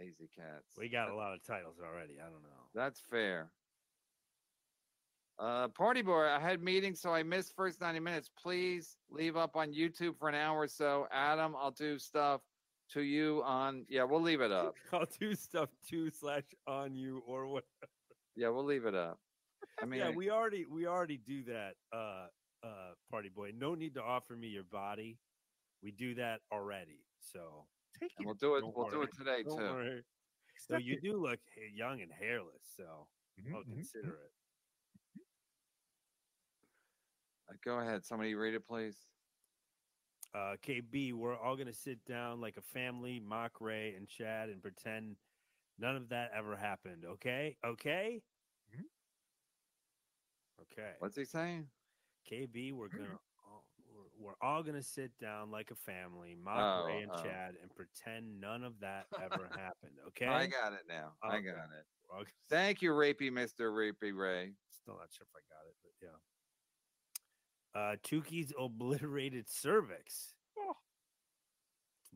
[SPEAKER 4] Easy cats.
[SPEAKER 13] We got a lot of titles already. I don't know.
[SPEAKER 4] That's fair. Uh, party boy, I had meetings, so I missed first 90 minutes. Please leave up on YouTube for an hour or so. Adam, I'll do stuff to you on. Yeah, we'll leave it up. (laughs)
[SPEAKER 13] I'll do stuff to slash on you or what.
[SPEAKER 4] Yeah, we'll leave it up. I (laughs) mean,
[SPEAKER 13] yeah, we already we already do that. Uh, uh, party boy. No need to offer me your body. We do that already. So
[SPEAKER 2] take
[SPEAKER 4] and we'll do it.
[SPEAKER 13] Don't
[SPEAKER 4] We'll do it today
[SPEAKER 13] Don't
[SPEAKER 4] too.
[SPEAKER 13] worry. So you do look young and hairless. So
[SPEAKER 2] Mhm,
[SPEAKER 13] I'll
[SPEAKER 2] mhm,
[SPEAKER 13] consider it.
[SPEAKER 4] Uh, Uh, go ahead. Somebody read it, please.
[SPEAKER 13] uh, KB, we're all gonna sit down like a family, mock Ray and Chad, and pretend none of that ever happened. Okay, okay, mm-hmm. okay.
[SPEAKER 4] What's he saying?
[SPEAKER 13] KB, we're gonna we're, we're all gonna sit down like a family, mock
[SPEAKER 4] Oh,
[SPEAKER 13] Ray and
[SPEAKER 4] oh.
[SPEAKER 13] Chad, and pretend none of that (laughs) ever happened. Okay,
[SPEAKER 4] I got it now. I got it.
[SPEAKER 13] We're all gonna-
[SPEAKER 4] Thank you, rapey Mister Rapey Ray.
[SPEAKER 13] Still not sure if I got it, but yeah. Uh, Tookie's obliterated cervix.
[SPEAKER 2] Oh.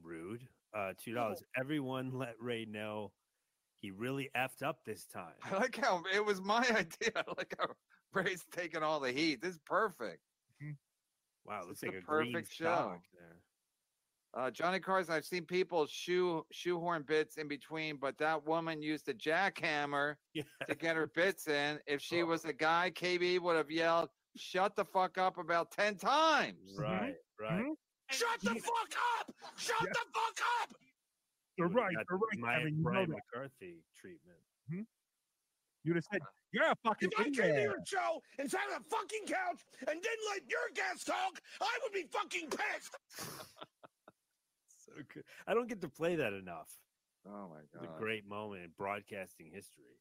[SPEAKER 13] Rude. Uh, two dollars. Everyone let Ray know he really effed up this time. (laughs)
[SPEAKER 4] I like how it was my (laughs) idea. I like how Ray's taking all the heat. This is perfect.
[SPEAKER 13] Wow, it looks
[SPEAKER 4] is
[SPEAKER 13] like a
[SPEAKER 4] perfect show.
[SPEAKER 13] there.
[SPEAKER 4] Uh, Johnny Carson, I've seen people shoe shoehorn bits in between, but that woman used a jackhammer (laughs)
[SPEAKER 13] Yeah.
[SPEAKER 4] to get her bits in. If she
[SPEAKER 13] Oh.
[SPEAKER 4] was a guy, KB would have yelled, "Shut the fuck up!" about ten times.
[SPEAKER 13] Right, right.
[SPEAKER 2] Mhm.
[SPEAKER 8] Shut the fuck up! Shut
[SPEAKER 2] Yeah.
[SPEAKER 8] the fuck up!
[SPEAKER 2] You're right.
[SPEAKER 13] got
[SPEAKER 2] You're right,
[SPEAKER 13] My
[SPEAKER 2] Kevin. You know
[SPEAKER 13] Brian
[SPEAKER 2] that.
[SPEAKER 13] McCarthy treatment.
[SPEAKER 2] You'd have said, (laughs) "You're a fucking
[SPEAKER 8] If I came to your show and sat on a fucking couch and didn't let your guests talk, I would be fucking pissed. (laughs)
[SPEAKER 13] So good. I don't get to play that enough.
[SPEAKER 4] Oh my god.
[SPEAKER 13] It's a great moment in broadcasting history.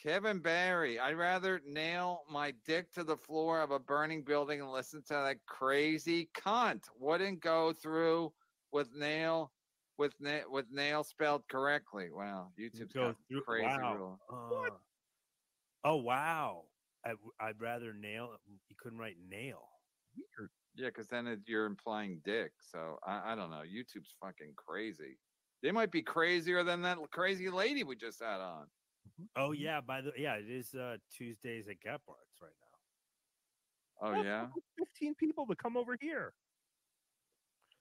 [SPEAKER 4] Kevin Barry, I'd rather nail my dick to the floor of a burning building and listen to that crazy cunt. Wouldn't go through with nail with na- with nail spelled correctly. Wow, YouTube's
[SPEAKER 13] Go
[SPEAKER 4] got
[SPEAKER 13] through-
[SPEAKER 4] crazy
[SPEAKER 13] wow.
[SPEAKER 4] rule.
[SPEAKER 13] Uh, oh wow! I, would rather nail. You couldn't write nail.
[SPEAKER 2] Weird.
[SPEAKER 4] Yeah, because then it, you're implying dick. So I, I don't know. YouTube's fucking crazy. They might be crazier than that crazy lady we just had on.
[SPEAKER 13] Oh yeah. By the yeah, it is uh, Tuesdays at Gephart's right now.
[SPEAKER 4] Oh
[SPEAKER 2] Well,
[SPEAKER 4] yeah.
[SPEAKER 2] Fifteen people to come over here.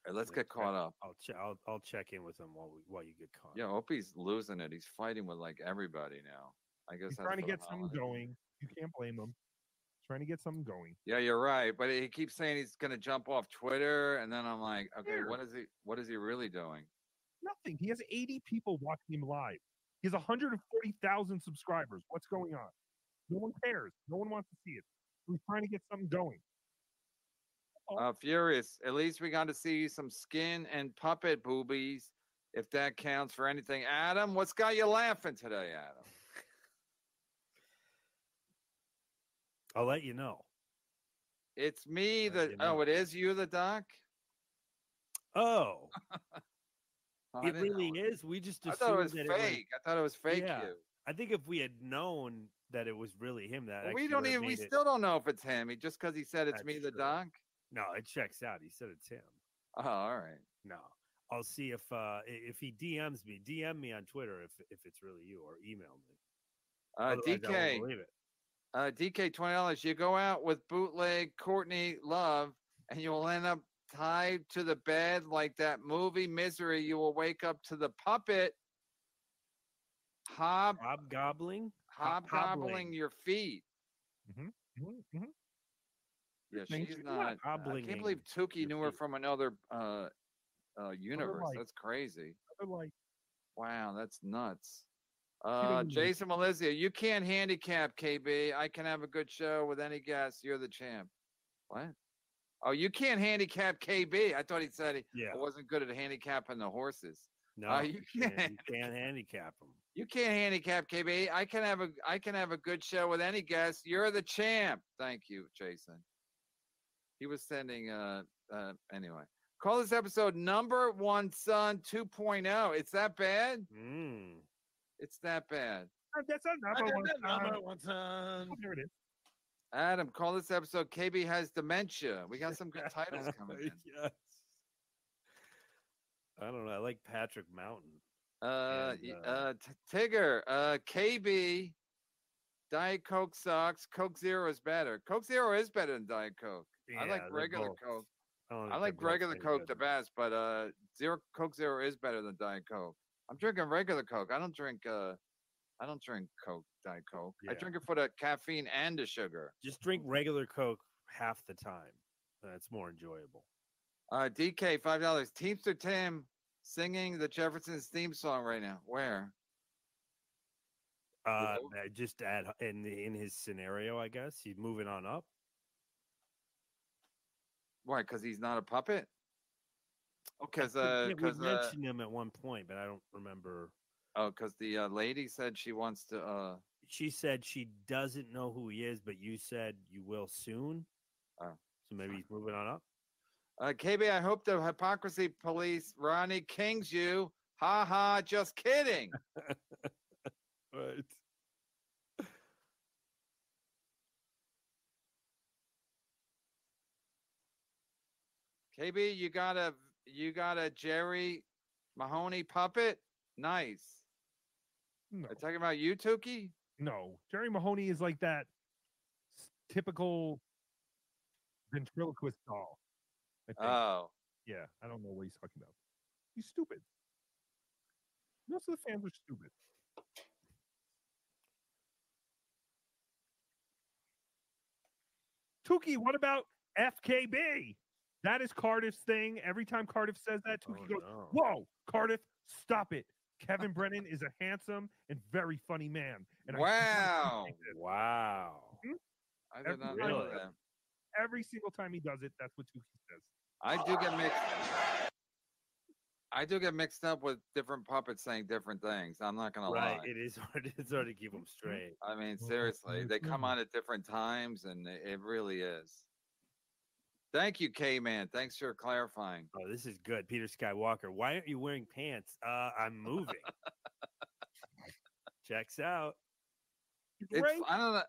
[SPEAKER 4] right, let's get caught up.
[SPEAKER 13] I'll check. I'll, I'll check in with him while we, while you get caught.
[SPEAKER 4] Yeah, Opie's losing it. He's fighting with like everybody now. I guess
[SPEAKER 2] He's
[SPEAKER 4] that's
[SPEAKER 2] trying to get something going. You can't blame him. Trying to get something going.
[SPEAKER 4] Yeah, you're right. But he keeps saying he's gonna jump off Twitter, and then I'm like, okay, what is he? What is he really doing?
[SPEAKER 2] Nothing. He has 80 people watching him live. He has 140,000 subscribers. What's going on? No one cares. No one wants to see it. He's trying to get something going.
[SPEAKER 4] Uh, Furious. At least we got to see some skin and puppet boobies, if that counts for anything. Adam, what's got you laughing today, Adam? (laughs)
[SPEAKER 13] I'll let you know.
[SPEAKER 4] It's me. That
[SPEAKER 13] you know.
[SPEAKER 4] oh, it is you, the doc.
[SPEAKER 13] Oh, (laughs)
[SPEAKER 4] I
[SPEAKER 13] it really
[SPEAKER 4] know.
[SPEAKER 13] is. We just
[SPEAKER 4] I
[SPEAKER 13] assumed
[SPEAKER 4] thought it was fake. I thought it was fake
[SPEAKER 13] Yeah.
[SPEAKER 4] you.
[SPEAKER 13] I think if we had known that it was really him, that
[SPEAKER 4] Well, we don't even. We
[SPEAKER 13] it-
[SPEAKER 4] still don't know if it's him. He just because he said it's
[SPEAKER 13] That's
[SPEAKER 4] me, the
[SPEAKER 13] true.
[SPEAKER 4] doc.
[SPEAKER 13] No, it checks out. He said it's him.
[SPEAKER 4] Oh, all right.
[SPEAKER 13] No, I'll see if uh if he DMs me. DM me on Twitter if if it's really you, or email me.
[SPEAKER 4] Uh,
[SPEAKER 13] Otherwise, I won't
[SPEAKER 4] DK.
[SPEAKER 13] believe it.
[SPEAKER 4] Uh, DK, twenty dollars. You go out with bootleg Courtney Love, and you will end up tied to the bed like that movie Misery. You will wake up to the puppet hob
[SPEAKER 13] Hobgobbling.
[SPEAKER 4] hobgobbling your feet.
[SPEAKER 2] Mm-hmm.
[SPEAKER 4] Yeah, she's not. I can't believe
[SPEAKER 13] Tookie
[SPEAKER 4] knew her from another uh, uh, universe. That's crazy. Wow, that's nuts. Uh. Jason Melizia, you can't handicap KB. I can have a good show with any guest. You're the champ. What? Oh, you can't handicap KB. I thought he said he
[SPEAKER 13] Yeah.
[SPEAKER 4] Wasn't good at handicapping the horses.
[SPEAKER 13] No,
[SPEAKER 4] Uh, you
[SPEAKER 13] you can't,
[SPEAKER 4] can't.
[SPEAKER 13] you can't handicap him.
[SPEAKER 4] You can't handicap KB. I can have a I can have a good show with any guest. You're the champ. Thank you, Jason. He was sending uh uh anyway. Call this episode number one son 2.0. It's that bad?
[SPEAKER 13] Mm.
[SPEAKER 4] It's that bad.
[SPEAKER 2] That's a
[SPEAKER 1] I
[SPEAKER 2] number one.
[SPEAKER 1] that
[SPEAKER 2] time.
[SPEAKER 1] number one time.
[SPEAKER 2] Oh, there it is.
[SPEAKER 4] Adam, call this episode KB has dementia. We got some good titles (laughs) coming in.
[SPEAKER 13] yes. I don't know. I like Patrick Mountain.
[SPEAKER 4] Uh,
[SPEAKER 13] And, uh,
[SPEAKER 4] uh, T- Tigger, uh, KB, Diet Coke sucks. Coke Zero is better. Coke Zero is better than Diet Coke. I like regular
[SPEAKER 13] both-
[SPEAKER 4] Coke.
[SPEAKER 13] I,
[SPEAKER 4] I like regular Coke the best, but uh, Zero Coke Zero is better than Diet Coke. I'm drinking regular Coke. I don't drink uh, I don't drink Coke, Diet Coke. I drink it for the caffeine and the sugar.
[SPEAKER 13] Just drink regular Coke half the time. That's more enjoyable.
[SPEAKER 4] Uh, DK five dollars. Teamster Tim singing the Jeffersons theme song right now. Where?
[SPEAKER 13] Uh,
[SPEAKER 4] Hello?
[SPEAKER 13] uh, just at in in his scenario, I guess he's moving on up.
[SPEAKER 4] Why? Because he's not a puppet. Because
[SPEAKER 13] I
[SPEAKER 4] uh,
[SPEAKER 13] forget, we
[SPEAKER 4] uh,
[SPEAKER 13] mentioned him at one point, but I don't remember.
[SPEAKER 4] Oh, because the uh, lady said she wants to. uh
[SPEAKER 13] She said she doesn't know who he is, but you said you will soon.
[SPEAKER 4] Oh.
[SPEAKER 13] So maybe he's moving on up.
[SPEAKER 4] Uh, KB, I hope the hypocrisy police Ronnie Kings you. Ha ha, just kidding. (laughs)
[SPEAKER 13] Right.
[SPEAKER 4] KB, you got a you got a Jerry Mahoney puppet? Nice.
[SPEAKER 2] No,
[SPEAKER 4] Are talking about you, Tookie?
[SPEAKER 2] no. Jerry Mahoney is like that typical ventriloquist doll.
[SPEAKER 4] Oh.
[SPEAKER 2] yeah, I don't know what he's talking about. He's stupid. Most of the fans are stupid. Tookie, what about FKB? That is Cardiff's thing. Every time Cardiff says that, Tookie
[SPEAKER 13] Oh,
[SPEAKER 2] goes,
[SPEAKER 13] no.
[SPEAKER 2] Whoa, Cardiff, stop it. Kevin Brennan is a handsome and very funny man. And I
[SPEAKER 4] Wow.
[SPEAKER 13] Wow. Hmm?
[SPEAKER 4] I did not know
[SPEAKER 2] Really?
[SPEAKER 4] that.
[SPEAKER 2] every single time he does it, that's what Tookie says.
[SPEAKER 4] I do get mixed. I do get mixed up with different puppets saying different things. I'm not gonna
[SPEAKER 13] Right.
[SPEAKER 4] lie.
[SPEAKER 13] It is (laughs) hard. It's hard to keep them (laughs) straight.
[SPEAKER 4] I mean, seriously, they come mm-hmm. on at different times, and it it really is. Thank you, K Man. Thanks for clarifying.
[SPEAKER 13] Oh, this is good. Peter Skywalker. Why aren't you wearing pants? Uh, I'm moving. Checks out.
[SPEAKER 4] It's I don't know.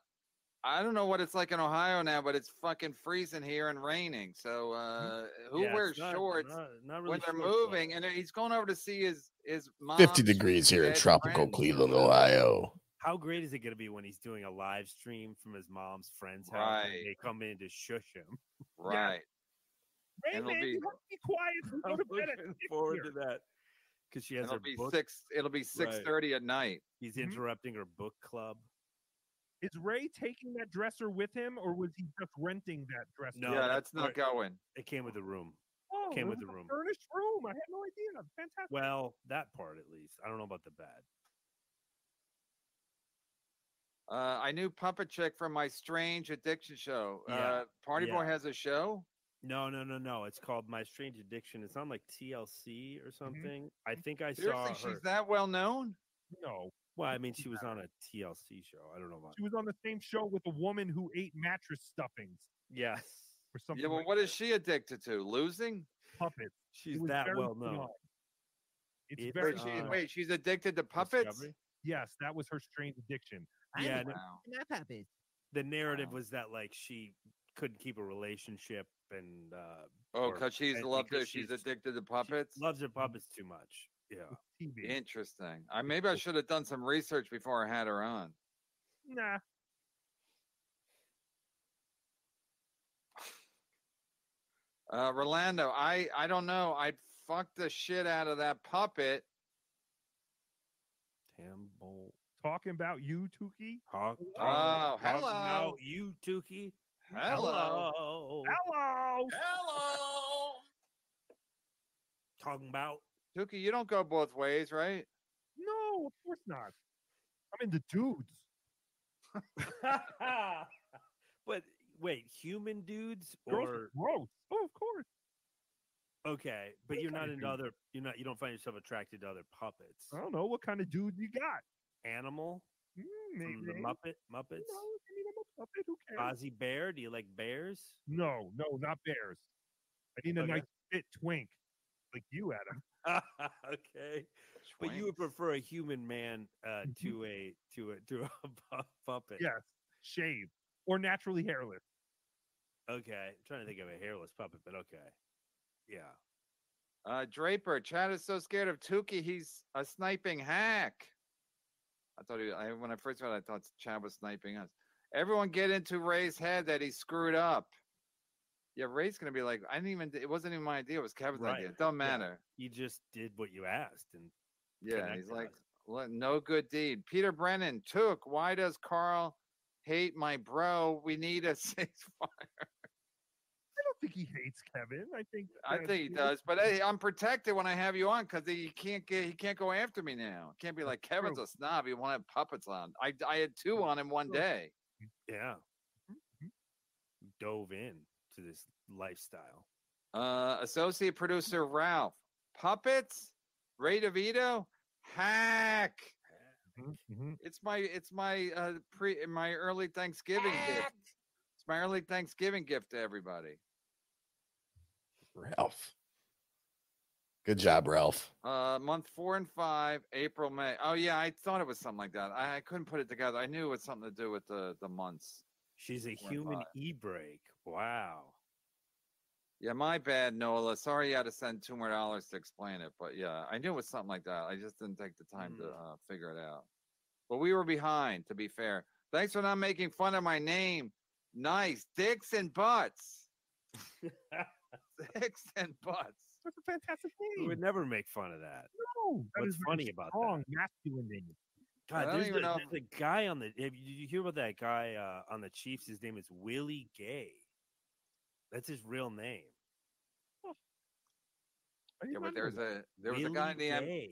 [SPEAKER 4] I don't know what it's like in Ohio now, but it's fucking freezing here and raining. So uh, who
[SPEAKER 13] Yeah,
[SPEAKER 4] wears
[SPEAKER 13] not-
[SPEAKER 4] shorts
[SPEAKER 13] not- not
[SPEAKER 4] when they're
[SPEAKER 13] shorts, though.
[SPEAKER 4] moving? And he's going over to see his his mom.
[SPEAKER 5] 50 degrees here in tropical Cleveland, Ohio.
[SPEAKER 13] How great is it going to be when he's doing a live stream from his mom's friend's house
[SPEAKER 4] Right.
[SPEAKER 13] and they come in to shush him? (laughs)
[SPEAKER 4] Right.
[SPEAKER 2] Hey,
[SPEAKER 4] And it'll
[SPEAKER 2] man,
[SPEAKER 4] be-
[SPEAKER 2] you have to be quiet. We go (laughs)
[SPEAKER 13] I'm
[SPEAKER 2] to bed at
[SPEAKER 13] looking forward
[SPEAKER 2] here.
[SPEAKER 13] to that because she has
[SPEAKER 4] It'll
[SPEAKER 13] her
[SPEAKER 4] be
[SPEAKER 13] book.
[SPEAKER 4] six. It'll be six thirty at night.
[SPEAKER 13] He's
[SPEAKER 2] Mhm.
[SPEAKER 13] interrupting her book club.
[SPEAKER 2] Is Ray taking that dresser with him, or was he just renting that dresser?
[SPEAKER 13] No,
[SPEAKER 4] yeah, that's not
[SPEAKER 13] right.
[SPEAKER 4] going.
[SPEAKER 13] It came with the room.
[SPEAKER 2] Oh,
[SPEAKER 13] came with the room.
[SPEAKER 2] Furnished room. I had no idea. Fantastic.
[SPEAKER 13] Well, that part at least. I don't know about the bed.
[SPEAKER 4] Uh, I knew Puppet Chick from my Strange Addiction show.
[SPEAKER 13] Yeah,
[SPEAKER 4] Uh, Party Boy has a show.
[SPEAKER 13] No, no, no, no. It's called My Strange Addiction. It's on like TLC or something. I think I
[SPEAKER 4] Mm-hmm. Seriously,
[SPEAKER 13] saw her.
[SPEAKER 4] she's that well known.
[SPEAKER 2] No,
[SPEAKER 13] Well, I mean, she was on a TLC show. I don't know about.
[SPEAKER 2] she was on the same show with a woman who ate mattress stuffings
[SPEAKER 13] Yes,
[SPEAKER 2] or something.
[SPEAKER 4] Yeah, well,
[SPEAKER 2] like
[SPEAKER 4] what is she addicted to? Losing?
[SPEAKER 2] puppets?
[SPEAKER 13] she's
[SPEAKER 2] It was
[SPEAKER 13] that well
[SPEAKER 2] full
[SPEAKER 13] known.
[SPEAKER 2] It's
[SPEAKER 13] It's,
[SPEAKER 2] very
[SPEAKER 4] Wait, she,
[SPEAKER 13] uh,
[SPEAKER 2] on.
[SPEAKER 4] wait, she's addicted to puppets.
[SPEAKER 13] Discovery?
[SPEAKER 2] Yes, that was her strange addiction.
[SPEAKER 13] Yeah, and
[SPEAKER 4] Wow.
[SPEAKER 13] the narrative
[SPEAKER 4] Wow.
[SPEAKER 13] was that like she couldn't keep a relationship and uh
[SPEAKER 4] Oh, because she's
[SPEAKER 13] and
[SPEAKER 4] loved
[SPEAKER 13] because
[SPEAKER 4] it. She's,
[SPEAKER 13] she's-
[SPEAKER 4] addicted to
[SPEAKER 13] she
[SPEAKER 4] puppets.
[SPEAKER 13] loves her puppets too much. Yeah.
[SPEAKER 4] Interesting. I maybe I should have done some research before I had her on.
[SPEAKER 2] Nah. (sighs)
[SPEAKER 4] Uh, Rolando, I I don't know. I'd fuck the shit out of that puppet.
[SPEAKER 13] Tambo.
[SPEAKER 2] Talking about you, Tookie.
[SPEAKER 13] Talk,
[SPEAKER 4] Oh,
[SPEAKER 13] talk
[SPEAKER 4] hello.
[SPEAKER 13] about you, Tookie.
[SPEAKER 4] Hello.
[SPEAKER 13] Hello.
[SPEAKER 2] Hello.
[SPEAKER 4] Hello.
[SPEAKER 13] Talking about
[SPEAKER 4] Tookie, you don't go both ways, right?
[SPEAKER 2] No, of course not. I'm into dudes. (laughs)
[SPEAKER 13] but wait, human dudes
[SPEAKER 2] Girls
[SPEAKER 13] or
[SPEAKER 2] gross. Oh, of course.
[SPEAKER 13] okay, but
[SPEAKER 2] What
[SPEAKER 13] you're not
[SPEAKER 2] kind
[SPEAKER 13] into other. You're not. You don't find yourself attracted to other puppets.
[SPEAKER 2] I don't know what kind of dude you got.
[SPEAKER 13] Animal
[SPEAKER 2] Mm,
[SPEAKER 13] from the. Muppet Muppets.
[SPEAKER 2] No, I mean, I'm a puppet. Who cares?
[SPEAKER 13] Ozzy Bear. Do you like bears?
[SPEAKER 2] No, no, not bears. I need a
[SPEAKER 13] Okay.
[SPEAKER 2] nice fit twink like you, Adam. (laughs)
[SPEAKER 13] okay, but you would prefer a human man uh, to a to a to a (laughs) pu- puppet.
[SPEAKER 2] Yes, shaved or naturally hairless.
[SPEAKER 13] Okay, I'm trying to think of a hairless puppet, but okay. Yeah.
[SPEAKER 4] Uh, Draper, Chad is so scared of Tookie, he's a sniping hack. I thought he. I, when I first read, it, I thought Chad was sniping us. Everyone get into Ray's head that he screwed up. Yeah, Ray's gonna be like, I didn't even. It wasn't even my idea. It was Kevin's
[SPEAKER 13] Right.
[SPEAKER 4] idea. It don't
[SPEAKER 13] Yeah.
[SPEAKER 4] matter.
[SPEAKER 13] You just did what you asked, and
[SPEAKER 4] Yeah, he's like,
[SPEAKER 13] us.
[SPEAKER 4] No good deed. Peter Brennan took. Why does Carl hate my bro? We need a (laughs) ceasefire.
[SPEAKER 2] I think he hates Kevin. I think
[SPEAKER 4] I think he does, but hey, I'm protected when I have you on because he can't get he can't go after me now. Can't be like Kevin's
[SPEAKER 2] true.
[SPEAKER 4] a snob. He won't have puppets on. I I had two on him one day.
[SPEAKER 13] yeah,
[SPEAKER 2] Mm-hmm.
[SPEAKER 13] dove in to this lifestyle.
[SPEAKER 4] Uh, associate producer Ralph. Puppets. Ray DeVito. Hack.
[SPEAKER 2] Mhm, mhm.
[SPEAKER 4] It's my it's my uh pre my early Thanksgiving gift. It's my early Thanksgiving gift to everybody.
[SPEAKER 5] Ralph. Good job, Ralph.
[SPEAKER 4] Uh, month four and five, April, May. Oh yeah, I thought it was something like that. I, I couldn't put it together. I knew it was something to do with the the months.
[SPEAKER 13] She's a
[SPEAKER 4] Four
[SPEAKER 13] human e-brake. Wow.
[SPEAKER 4] Yeah, my bad, Nola. Sorry you had to send two more dollars to explain it, but yeah, I knew it was something like that. I just didn't take the time to
[SPEAKER 13] Mm.
[SPEAKER 4] uh, figure it out. But we were behind, to be fair. Thanks for not making fun of my name. Nice, dicks and butts. (laughs) dicks (laughs) and butts.
[SPEAKER 2] That's a fantastic
[SPEAKER 13] We
[SPEAKER 2] name.
[SPEAKER 13] would never make fun of that.
[SPEAKER 2] No, that
[SPEAKER 13] What's
[SPEAKER 2] is very
[SPEAKER 13] funny about that?
[SPEAKER 2] strong, masculine name.
[SPEAKER 13] God,
[SPEAKER 4] I don't
[SPEAKER 13] there's,
[SPEAKER 4] even
[SPEAKER 13] a,
[SPEAKER 4] know
[SPEAKER 13] there's a guy on the. Have you, did you hear about that guy uh, on the Chiefs? His name is Willie Gay. That's his real name.
[SPEAKER 2] I didn't
[SPEAKER 4] Yeah, but there's a there was a guy in the M-
[SPEAKER 13] Gay.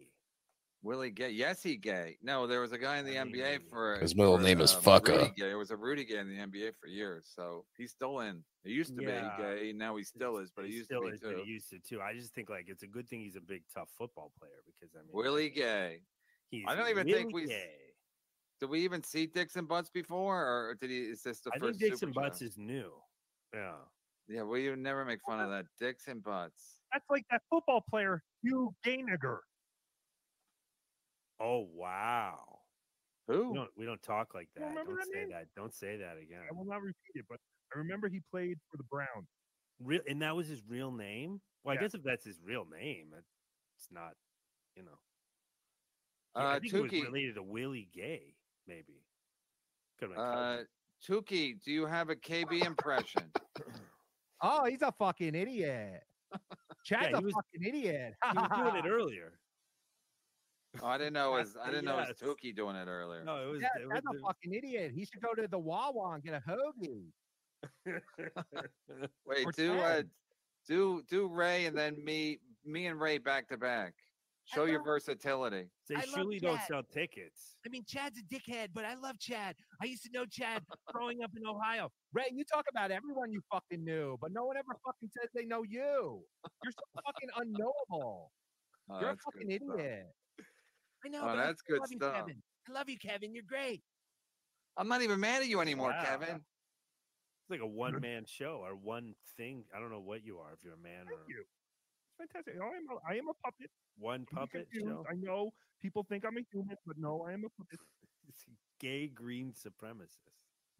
[SPEAKER 4] Willie Gay. Yes, he gay. No, there was a guy in the NBA for
[SPEAKER 5] His middle
[SPEAKER 4] for,
[SPEAKER 5] name is
[SPEAKER 4] um,
[SPEAKER 5] Fucka.
[SPEAKER 4] Rudy Gay. It was a Rudy Gay in the NBA for years, so he's still in. He used to
[SPEAKER 13] Yeah.
[SPEAKER 4] be gay, now he still is, but he,
[SPEAKER 13] He
[SPEAKER 4] used
[SPEAKER 13] still
[SPEAKER 4] to be
[SPEAKER 13] is, but
[SPEAKER 4] too.
[SPEAKER 13] he used to too. I just think like it's a good thing he's a big tough football player because I mean
[SPEAKER 4] Willie Gay.
[SPEAKER 13] He's
[SPEAKER 4] I don't even
[SPEAKER 13] Willie
[SPEAKER 4] think we s-
[SPEAKER 13] Gay.
[SPEAKER 4] Did we even see Dixon Butts before, or did he? Is this the
[SPEAKER 13] I think
[SPEAKER 4] first?
[SPEAKER 13] Dixon
[SPEAKER 4] Super
[SPEAKER 13] Butts
[SPEAKER 4] Show?
[SPEAKER 13] is new. Yeah.
[SPEAKER 4] Yeah, we would never make fun of that Dixon Butts.
[SPEAKER 2] That's like that football player, Hugh Gainiger.
[SPEAKER 13] Oh wow.
[SPEAKER 4] Who?
[SPEAKER 13] We don't we don't talk like
[SPEAKER 2] You don't
[SPEAKER 13] that. Don't say
[SPEAKER 2] name?
[SPEAKER 13] that. Don't say that again.
[SPEAKER 2] I will not repeat it, but I remember he played for the Browns.
[SPEAKER 13] Real and that was his real name. Well, I guess if that's his real name, it's not. You know.
[SPEAKER 4] Uh,
[SPEAKER 13] I think it was related to Willie Gay, maybe. Could have been
[SPEAKER 4] Uh,
[SPEAKER 13] cousin.
[SPEAKER 4] Tookie, do you have a KB impression?
[SPEAKER 14] Oh, he's a fucking idiot. Chad's
[SPEAKER 13] he
[SPEAKER 14] a
[SPEAKER 13] was-
[SPEAKER 14] fucking idiot.
[SPEAKER 13] He was doing it (laughs) earlier.
[SPEAKER 4] Oh, I didn't know it was. I didn't know it was
[SPEAKER 13] Yes.
[SPEAKER 4] Tookie doing it earlier.
[SPEAKER 13] No, it was.
[SPEAKER 14] Yeah,
[SPEAKER 13] it
[SPEAKER 14] that's
[SPEAKER 13] was
[SPEAKER 14] a fucking idiot. He should go to the Wawa and get a hoagie. (laughs)
[SPEAKER 4] Wait,
[SPEAKER 14] Or
[SPEAKER 4] do uh, do do Ray and then me, me and Ray back to back. Show your versatility.
[SPEAKER 13] They
[SPEAKER 14] I
[SPEAKER 13] surely don't sell tickets.
[SPEAKER 14] I mean, Chad's a dickhead, but I love Chad. I used to know Chad growing up in Ohio. Ray, you talk about everyone you fucking knew, but no one ever fucking says they know you. You're so fucking unknowable.
[SPEAKER 4] Oh,
[SPEAKER 14] You're a
[SPEAKER 4] that's good
[SPEAKER 14] fucking
[SPEAKER 4] stuff.
[SPEAKER 14] Idiot. I know.
[SPEAKER 4] Oh,
[SPEAKER 14] but I
[SPEAKER 4] good
[SPEAKER 14] love you. Kevin. I love you, Kevin. You're great.
[SPEAKER 4] I'm not even mad at you anymore,
[SPEAKER 13] Wow.
[SPEAKER 4] Kevin.
[SPEAKER 13] It's like a one man show or one thing. I don't know what you are. If you're a man or
[SPEAKER 2] you. It's fantastic. I am a, I am a puppet.
[SPEAKER 13] one puppet show.
[SPEAKER 2] I know people think I'm a human, but no, I am a puppet. (laughs)
[SPEAKER 13] Gay green supremacist.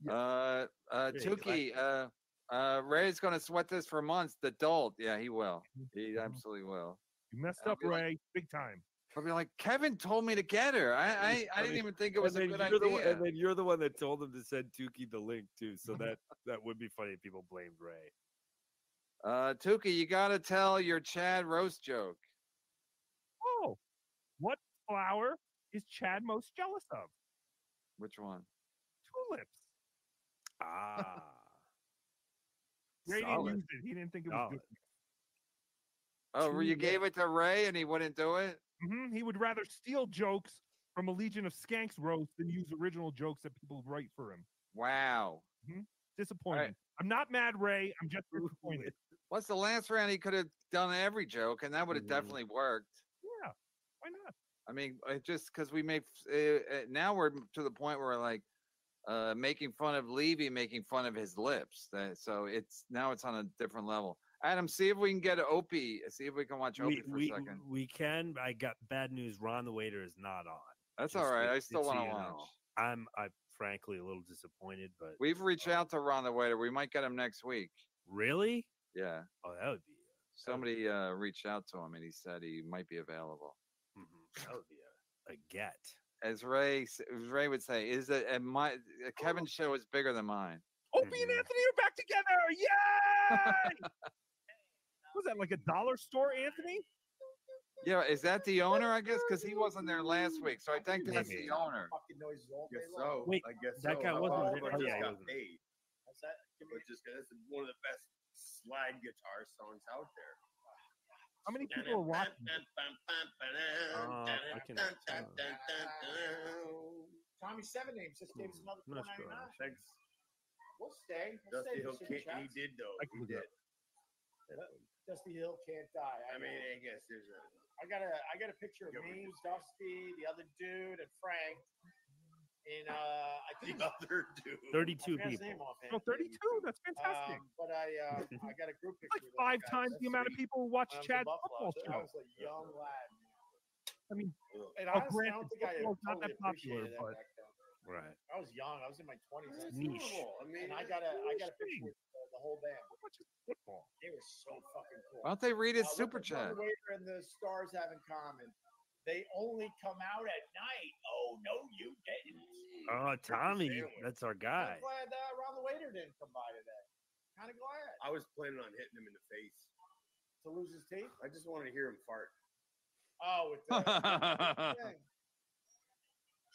[SPEAKER 4] Uh, uh,
[SPEAKER 13] Yeah, you like
[SPEAKER 4] Tookie, uh, uh, Ray's gonna sweat this for months. The dolt, yeah, he will. He absolutely will.
[SPEAKER 2] You messed
[SPEAKER 4] I'll
[SPEAKER 2] up,
[SPEAKER 4] be like-
[SPEAKER 2] Ray, big time.
[SPEAKER 4] I'll be like, Kevin told me to get her. I, I, I didn't even think it was a good
[SPEAKER 13] then you're The, one-
[SPEAKER 4] idea.
[SPEAKER 13] and then you're the one that told him to send Tookie the link too. So that (laughs) that would be funny if people blamed Ray.
[SPEAKER 4] Uh, Tookie, you gotta tell your Chad roast joke.
[SPEAKER 2] Oh, what flower is Chad most jealous of?
[SPEAKER 4] Which one?
[SPEAKER 2] Tulips.
[SPEAKER 13] Ah. (laughs)
[SPEAKER 2] Ray didn't use it. He didn't think it was good.
[SPEAKER 4] Oh, you gave it to Ray and he wouldn't do it.
[SPEAKER 2] Hmm He would rather steal jokes from a Legion of Skanks roast than use original jokes that people write for him.
[SPEAKER 4] Wow.
[SPEAKER 2] hmm Disappointing. I'm not mad, Ray. I'm just disappointed.
[SPEAKER 4] What's the last round? He could have done every joke, and that would have
[SPEAKER 2] Mm-hmm.
[SPEAKER 4] definitely worked.
[SPEAKER 2] Yeah, why not?
[SPEAKER 4] I mean, it just because we make uh, uh, now we're to the point where like uh, making fun of Levy, making fun of his lips. That, so it's now it's on a different level. Adam, see if we can get Opie. See if we can watch Opie
[SPEAKER 13] We,
[SPEAKER 4] for
[SPEAKER 13] we,
[SPEAKER 4] a second.
[SPEAKER 13] we can. I got bad news. Ron the waiter is not on.
[SPEAKER 4] That's
[SPEAKER 13] Just
[SPEAKER 4] all right.
[SPEAKER 13] so-
[SPEAKER 4] I still
[SPEAKER 13] so
[SPEAKER 4] want to
[SPEAKER 13] you
[SPEAKER 4] watch.
[SPEAKER 13] know. I'm I frankly a little disappointed, but
[SPEAKER 4] We've reached out to Ron the waiter. We might get him next week.
[SPEAKER 13] really,
[SPEAKER 4] Yeah.
[SPEAKER 13] oh, that would be
[SPEAKER 4] Somebody uh, reached out to him and he said he might be available.
[SPEAKER 13] mhm, that would be a, a get.
[SPEAKER 4] As Ray, as Ray would say, is it and my uh, Kevin's show is bigger than mine.
[SPEAKER 2] Opie and Anthony are back together. Yay! (laughs) was that like a dollar store, Anthony?
[SPEAKER 4] Yeah, is that the owner? I guess because he wasn't there last week, so I think that's the owner.
[SPEAKER 16] Fucking noises all day long.
[SPEAKER 3] so.
[SPEAKER 13] Wait,
[SPEAKER 3] I guess
[SPEAKER 13] that
[SPEAKER 3] so.
[SPEAKER 13] guy wasn't
[SPEAKER 3] about
[SPEAKER 13] there-
[SPEAKER 3] I
[SPEAKER 13] oh,
[SPEAKER 3] just
[SPEAKER 13] yeah, he
[SPEAKER 3] got
[SPEAKER 13] wasn't.
[SPEAKER 3] paid.
[SPEAKER 16] What's that? Give me
[SPEAKER 3] But just that's one of the best slide guitar songs out there.
[SPEAKER 2] How many people are watching?
[SPEAKER 13] Uh, I can.
[SPEAKER 17] Uh, Tommy Seven Names just gave us another
[SPEAKER 13] I'm
[SPEAKER 17] four
[SPEAKER 13] not sure.
[SPEAKER 17] ninety nine.
[SPEAKER 3] Thanks.
[SPEAKER 17] We'll stay. We'll
[SPEAKER 3] Dusty
[SPEAKER 17] stay
[SPEAKER 3] Hill
[SPEAKER 17] for super.
[SPEAKER 3] He did though.
[SPEAKER 2] I can
[SPEAKER 3] He
[SPEAKER 2] do
[SPEAKER 3] did.
[SPEAKER 17] Dusty Hill can't die.
[SPEAKER 3] I mean,
[SPEAKER 17] know.
[SPEAKER 3] I guess there's a.
[SPEAKER 17] I got a I got a picture of me. Dusty, the other dude, and Frank. In uh, I (laughs)
[SPEAKER 3] The
[SPEAKER 17] think
[SPEAKER 3] other dude.
[SPEAKER 13] Thirty-two
[SPEAKER 17] I forget
[SPEAKER 13] people.
[SPEAKER 17] name.
[SPEAKER 2] Oh, 32. That's fantastic.
[SPEAKER 17] Um, but I uh, (laughs) I got a group
[SPEAKER 2] It's
[SPEAKER 17] picture.
[SPEAKER 2] like five
[SPEAKER 17] with those guys.
[SPEAKER 2] times the
[SPEAKER 17] That's
[SPEAKER 2] amount of people who watch
[SPEAKER 17] Chad I was in
[SPEAKER 2] Chad's
[SPEAKER 17] Buffalo,
[SPEAKER 2] football
[SPEAKER 17] I
[SPEAKER 2] show.
[SPEAKER 17] was a young lad.
[SPEAKER 2] I mean,
[SPEAKER 17] And honestly, I don't think I
[SPEAKER 2] football's not
[SPEAKER 17] totally
[SPEAKER 2] that popular,
[SPEAKER 17] appreciated that
[SPEAKER 2] but-
[SPEAKER 17] back then.
[SPEAKER 13] Right.
[SPEAKER 17] I was young. I was in my twenties.
[SPEAKER 3] It's
[SPEAKER 13] Niche.
[SPEAKER 3] I mean,
[SPEAKER 17] And I got a I got a
[SPEAKER 2] thing.
[SPEAKER 17] picture with uh, the whole band.
[SPEAKER 2] how much is football?
[SPEAKER 17] They were so fucking cool.
[SPEAKER 4] Why don't they read his
[SPEAKER 17] Uh,
[SPEAKER 4] super
[SPEAKER 17] does
[SPEAKER 4] chat?
[SPEAKER 17] Brother Waiter and the Stars have in common? They only come out at night. Oh no, you didn't.
[SPEAKER 13] Oh, Tommy, that's our
[SPEAKER 17] I'm
[SPEAKER 13] guy.
[SPEAKER 17] glad uh, Ron the Waiter didn't come by today. Kind of glad
[SPEAKER 3] I was planning on hitting him in the face.
[SPEAKER 17] to lose his teeth.
[SPEAKER 3] I just wanted to hear him fart.
[SPEAKER 17] Oh, with (laughs) the thing.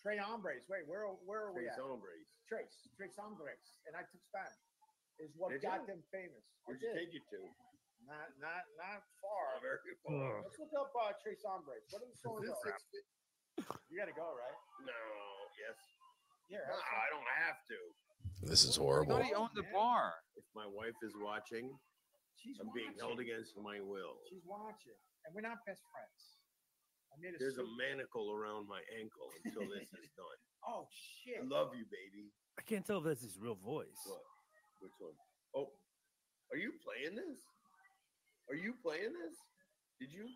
[SPEAKER 17] Tres Hombres. Wait, where are- where are we
[SPEAKER 3] Face
[SPEAKER 17] at?
[SPEAKER 3] hombres.
[SPEAKER 17] Trace, Tres Hombres, and I took Spanish. Is what
[SPEAKER 3] Did
[SPEAKER 17] got
[SPEAKER 3] you?
[SPEAKER 17] them famous. I
[SPEAKER 3] Where'd you take you to?
[SPEAKER 17] Not not not far.
[SPEAKER 3] Very
[SPEAKER 2] Ugh.
[SPEAKER 17] Let's look up uh, Tres Hombres. What are the
[SPEAKER 3] Is
[SPEAKER 17] songs?
[SPEAKER 3] this
[SPEAKER 17] are? You got to go, right?
[SPEAKER 3] No. Yes.
[SPEAKER 17] Here.
[SPEAKER 3] No, I don't have to.
[SPEAKER 5] This is horrible.
[SPEAKER 4] thought he owned the bar.
[SPEAKER 3] If my wife is watching,
[SPEAKER 17] She's
[SPEAKER 3] I'm being held against my will.
[SPEAKER 17] She's watching, and we're not best friends. I made a
[SPEAKER 3] There's a manacle around my ankle until this is (laughs) done.
[SPEAKER 17] Oh shit!
[SPEAKER 3] I love you, baby.
[SPEAKER 13] I can't tell if that's his real voice.
[SPEAKER 3] What? Which one? Oh, are you playing this? Are you playing this? Did you?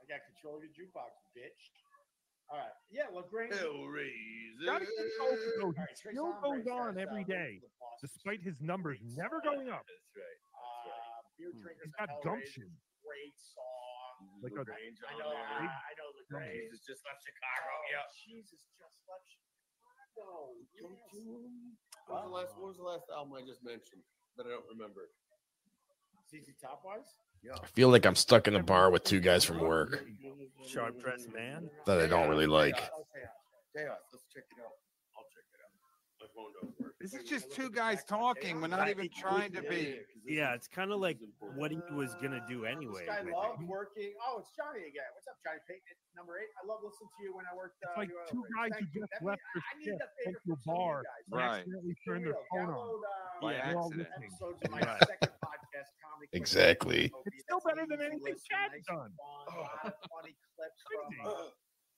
[SPEAKER 17] I got control of your jukebox, bitch. All right. Yeah, La Grange.
[SPEAKER 3] Hellraiser.
[SPEAKER 2] Gotta give it over, though.
[SPEAKER 17] All right,
[SPEAKER 2] He
[SPEAKER 17] Trace
[SPEAKER 2] still
[SPEAKER 17] Hombres
[SPEAKER 2] goes on
[SPEAKER 17] has,
[SPEAKER 2] every
[SPEAKER 17] uh,
[SPEAKER 2] day,
[SPEAKER 17] the Boston
[SPEAKER 2] despite his numbers
[SPEAKER 17] Great
[SPEAKER 2] never
[SPEAKER 17] song.
[SPEAKER 2] going up.
[SPEAKER 3] That's right.
[SPEAKER 17] Uh, beer
[SPEAKER 2] Hmm.
[SPEAKER 17] drinkers.
[SPEAKER 2] He's got
[SPEAKER 17] Hellraiser,
[SPEAKER 2] gumption.
[SPEAKER 17] Great song.
[SPEAKER 2] Like a-
[SPEAKER 3] La
[SPEAKER 17] Grange
[SPEAKER 3] I
[SPEAKER 17] know.
[SPEAKER 3] there.
[SPEAKER 17] I, I know La Grange.
[SPEAKER 3] Jesus just left Chicago.
[SPEAKER 17] Oh,
[SPEAKER 3] Yep.
[SPEAKER 17] Jesus, just left Chicago.
[SPEAKER 3] Don't
[SPEAKER 17] Yes.
[SPEAKER 3] What was the last? What was the last album I just mentioned that I don't remember? ZZ Top wise? Yeah.
[SPEAKER 5] I feel like I'm stuck in a bar with two guys from work
[SPEAKER 13] Sharp dressed man.
[SPEAKER 5] that I don't really like.
[SPEAKER 3] Chaos. Let's check it out. I'll check it out. My phone doesn't work.
[SPEAKER 4] This is just two guys talking. We're not even trying to be.
[SPEAKER 13] Yeah, it's kind of like what he was gonna do anyway.
[SPEAKER 17] This guy
[SPEAKER 13] with
[SPEAKER 17] loved
[SPEAKER 13] it.
[SPEAKER 17] working. Oh, it's Johnny again. What's up, Johnny Payton? Number eight. I love listening to you when I worked. Uh,
[SPEAKER 6] It's like
[SPEAKER 17] New
[SPEAKER 6] two
[SPEAKER 17] Orleans.
[SPEAKER 6] guys who
[SPEAKER 17] Thank you.
[SPEAKER 6] just
[SPEAKER 17] That
[SPEAKER 6] left
[SPEAKER 17] means
[SPEAKER 6] their
[SPEAKER 17] I need
[SPEAKER 6] shift,
[SPEAKER 17] a
[SPEAKER 6] went
[SPEAKER 17] favor
[SPEAKER 6] to a
[SPEAKER 17] from some of you
[SPEAKER 6] bar,
[SPEAKER 17] guys.
[SPEAKER 6] and
[SPEAKER 4] Right.
[SPEAKER 6] accidentally
[SPEAKER 17] Here
[SPEAKER 6] turned
[SPEAKER 17] we
[SPEAKER 6] their
[SPEAKER 17] go.
[SPEAKER 6] phone on.
[SPEAKER 17] Download, uh,
[SPEAKER 4] By
[SPEAKER 6] They're all
[SPEAKER 4] accident.
[SPEAKER 6] listening.
[SPEAKER 17] episodes of my
[SPEAKER 4] Right.
[SPEAKER 17] second podcast, Comedy Clips.
[SPEAKER 5] Exactly.
[SPEAKER 6] It's still better than anything
[SPEAKER 17] Listen,
[SPEAKER 6] Chad's
[SPEAKER 17] nice and
[SPEAKER 6] done.
[SPEAKER 17] fun, A lot of funny clips from uh,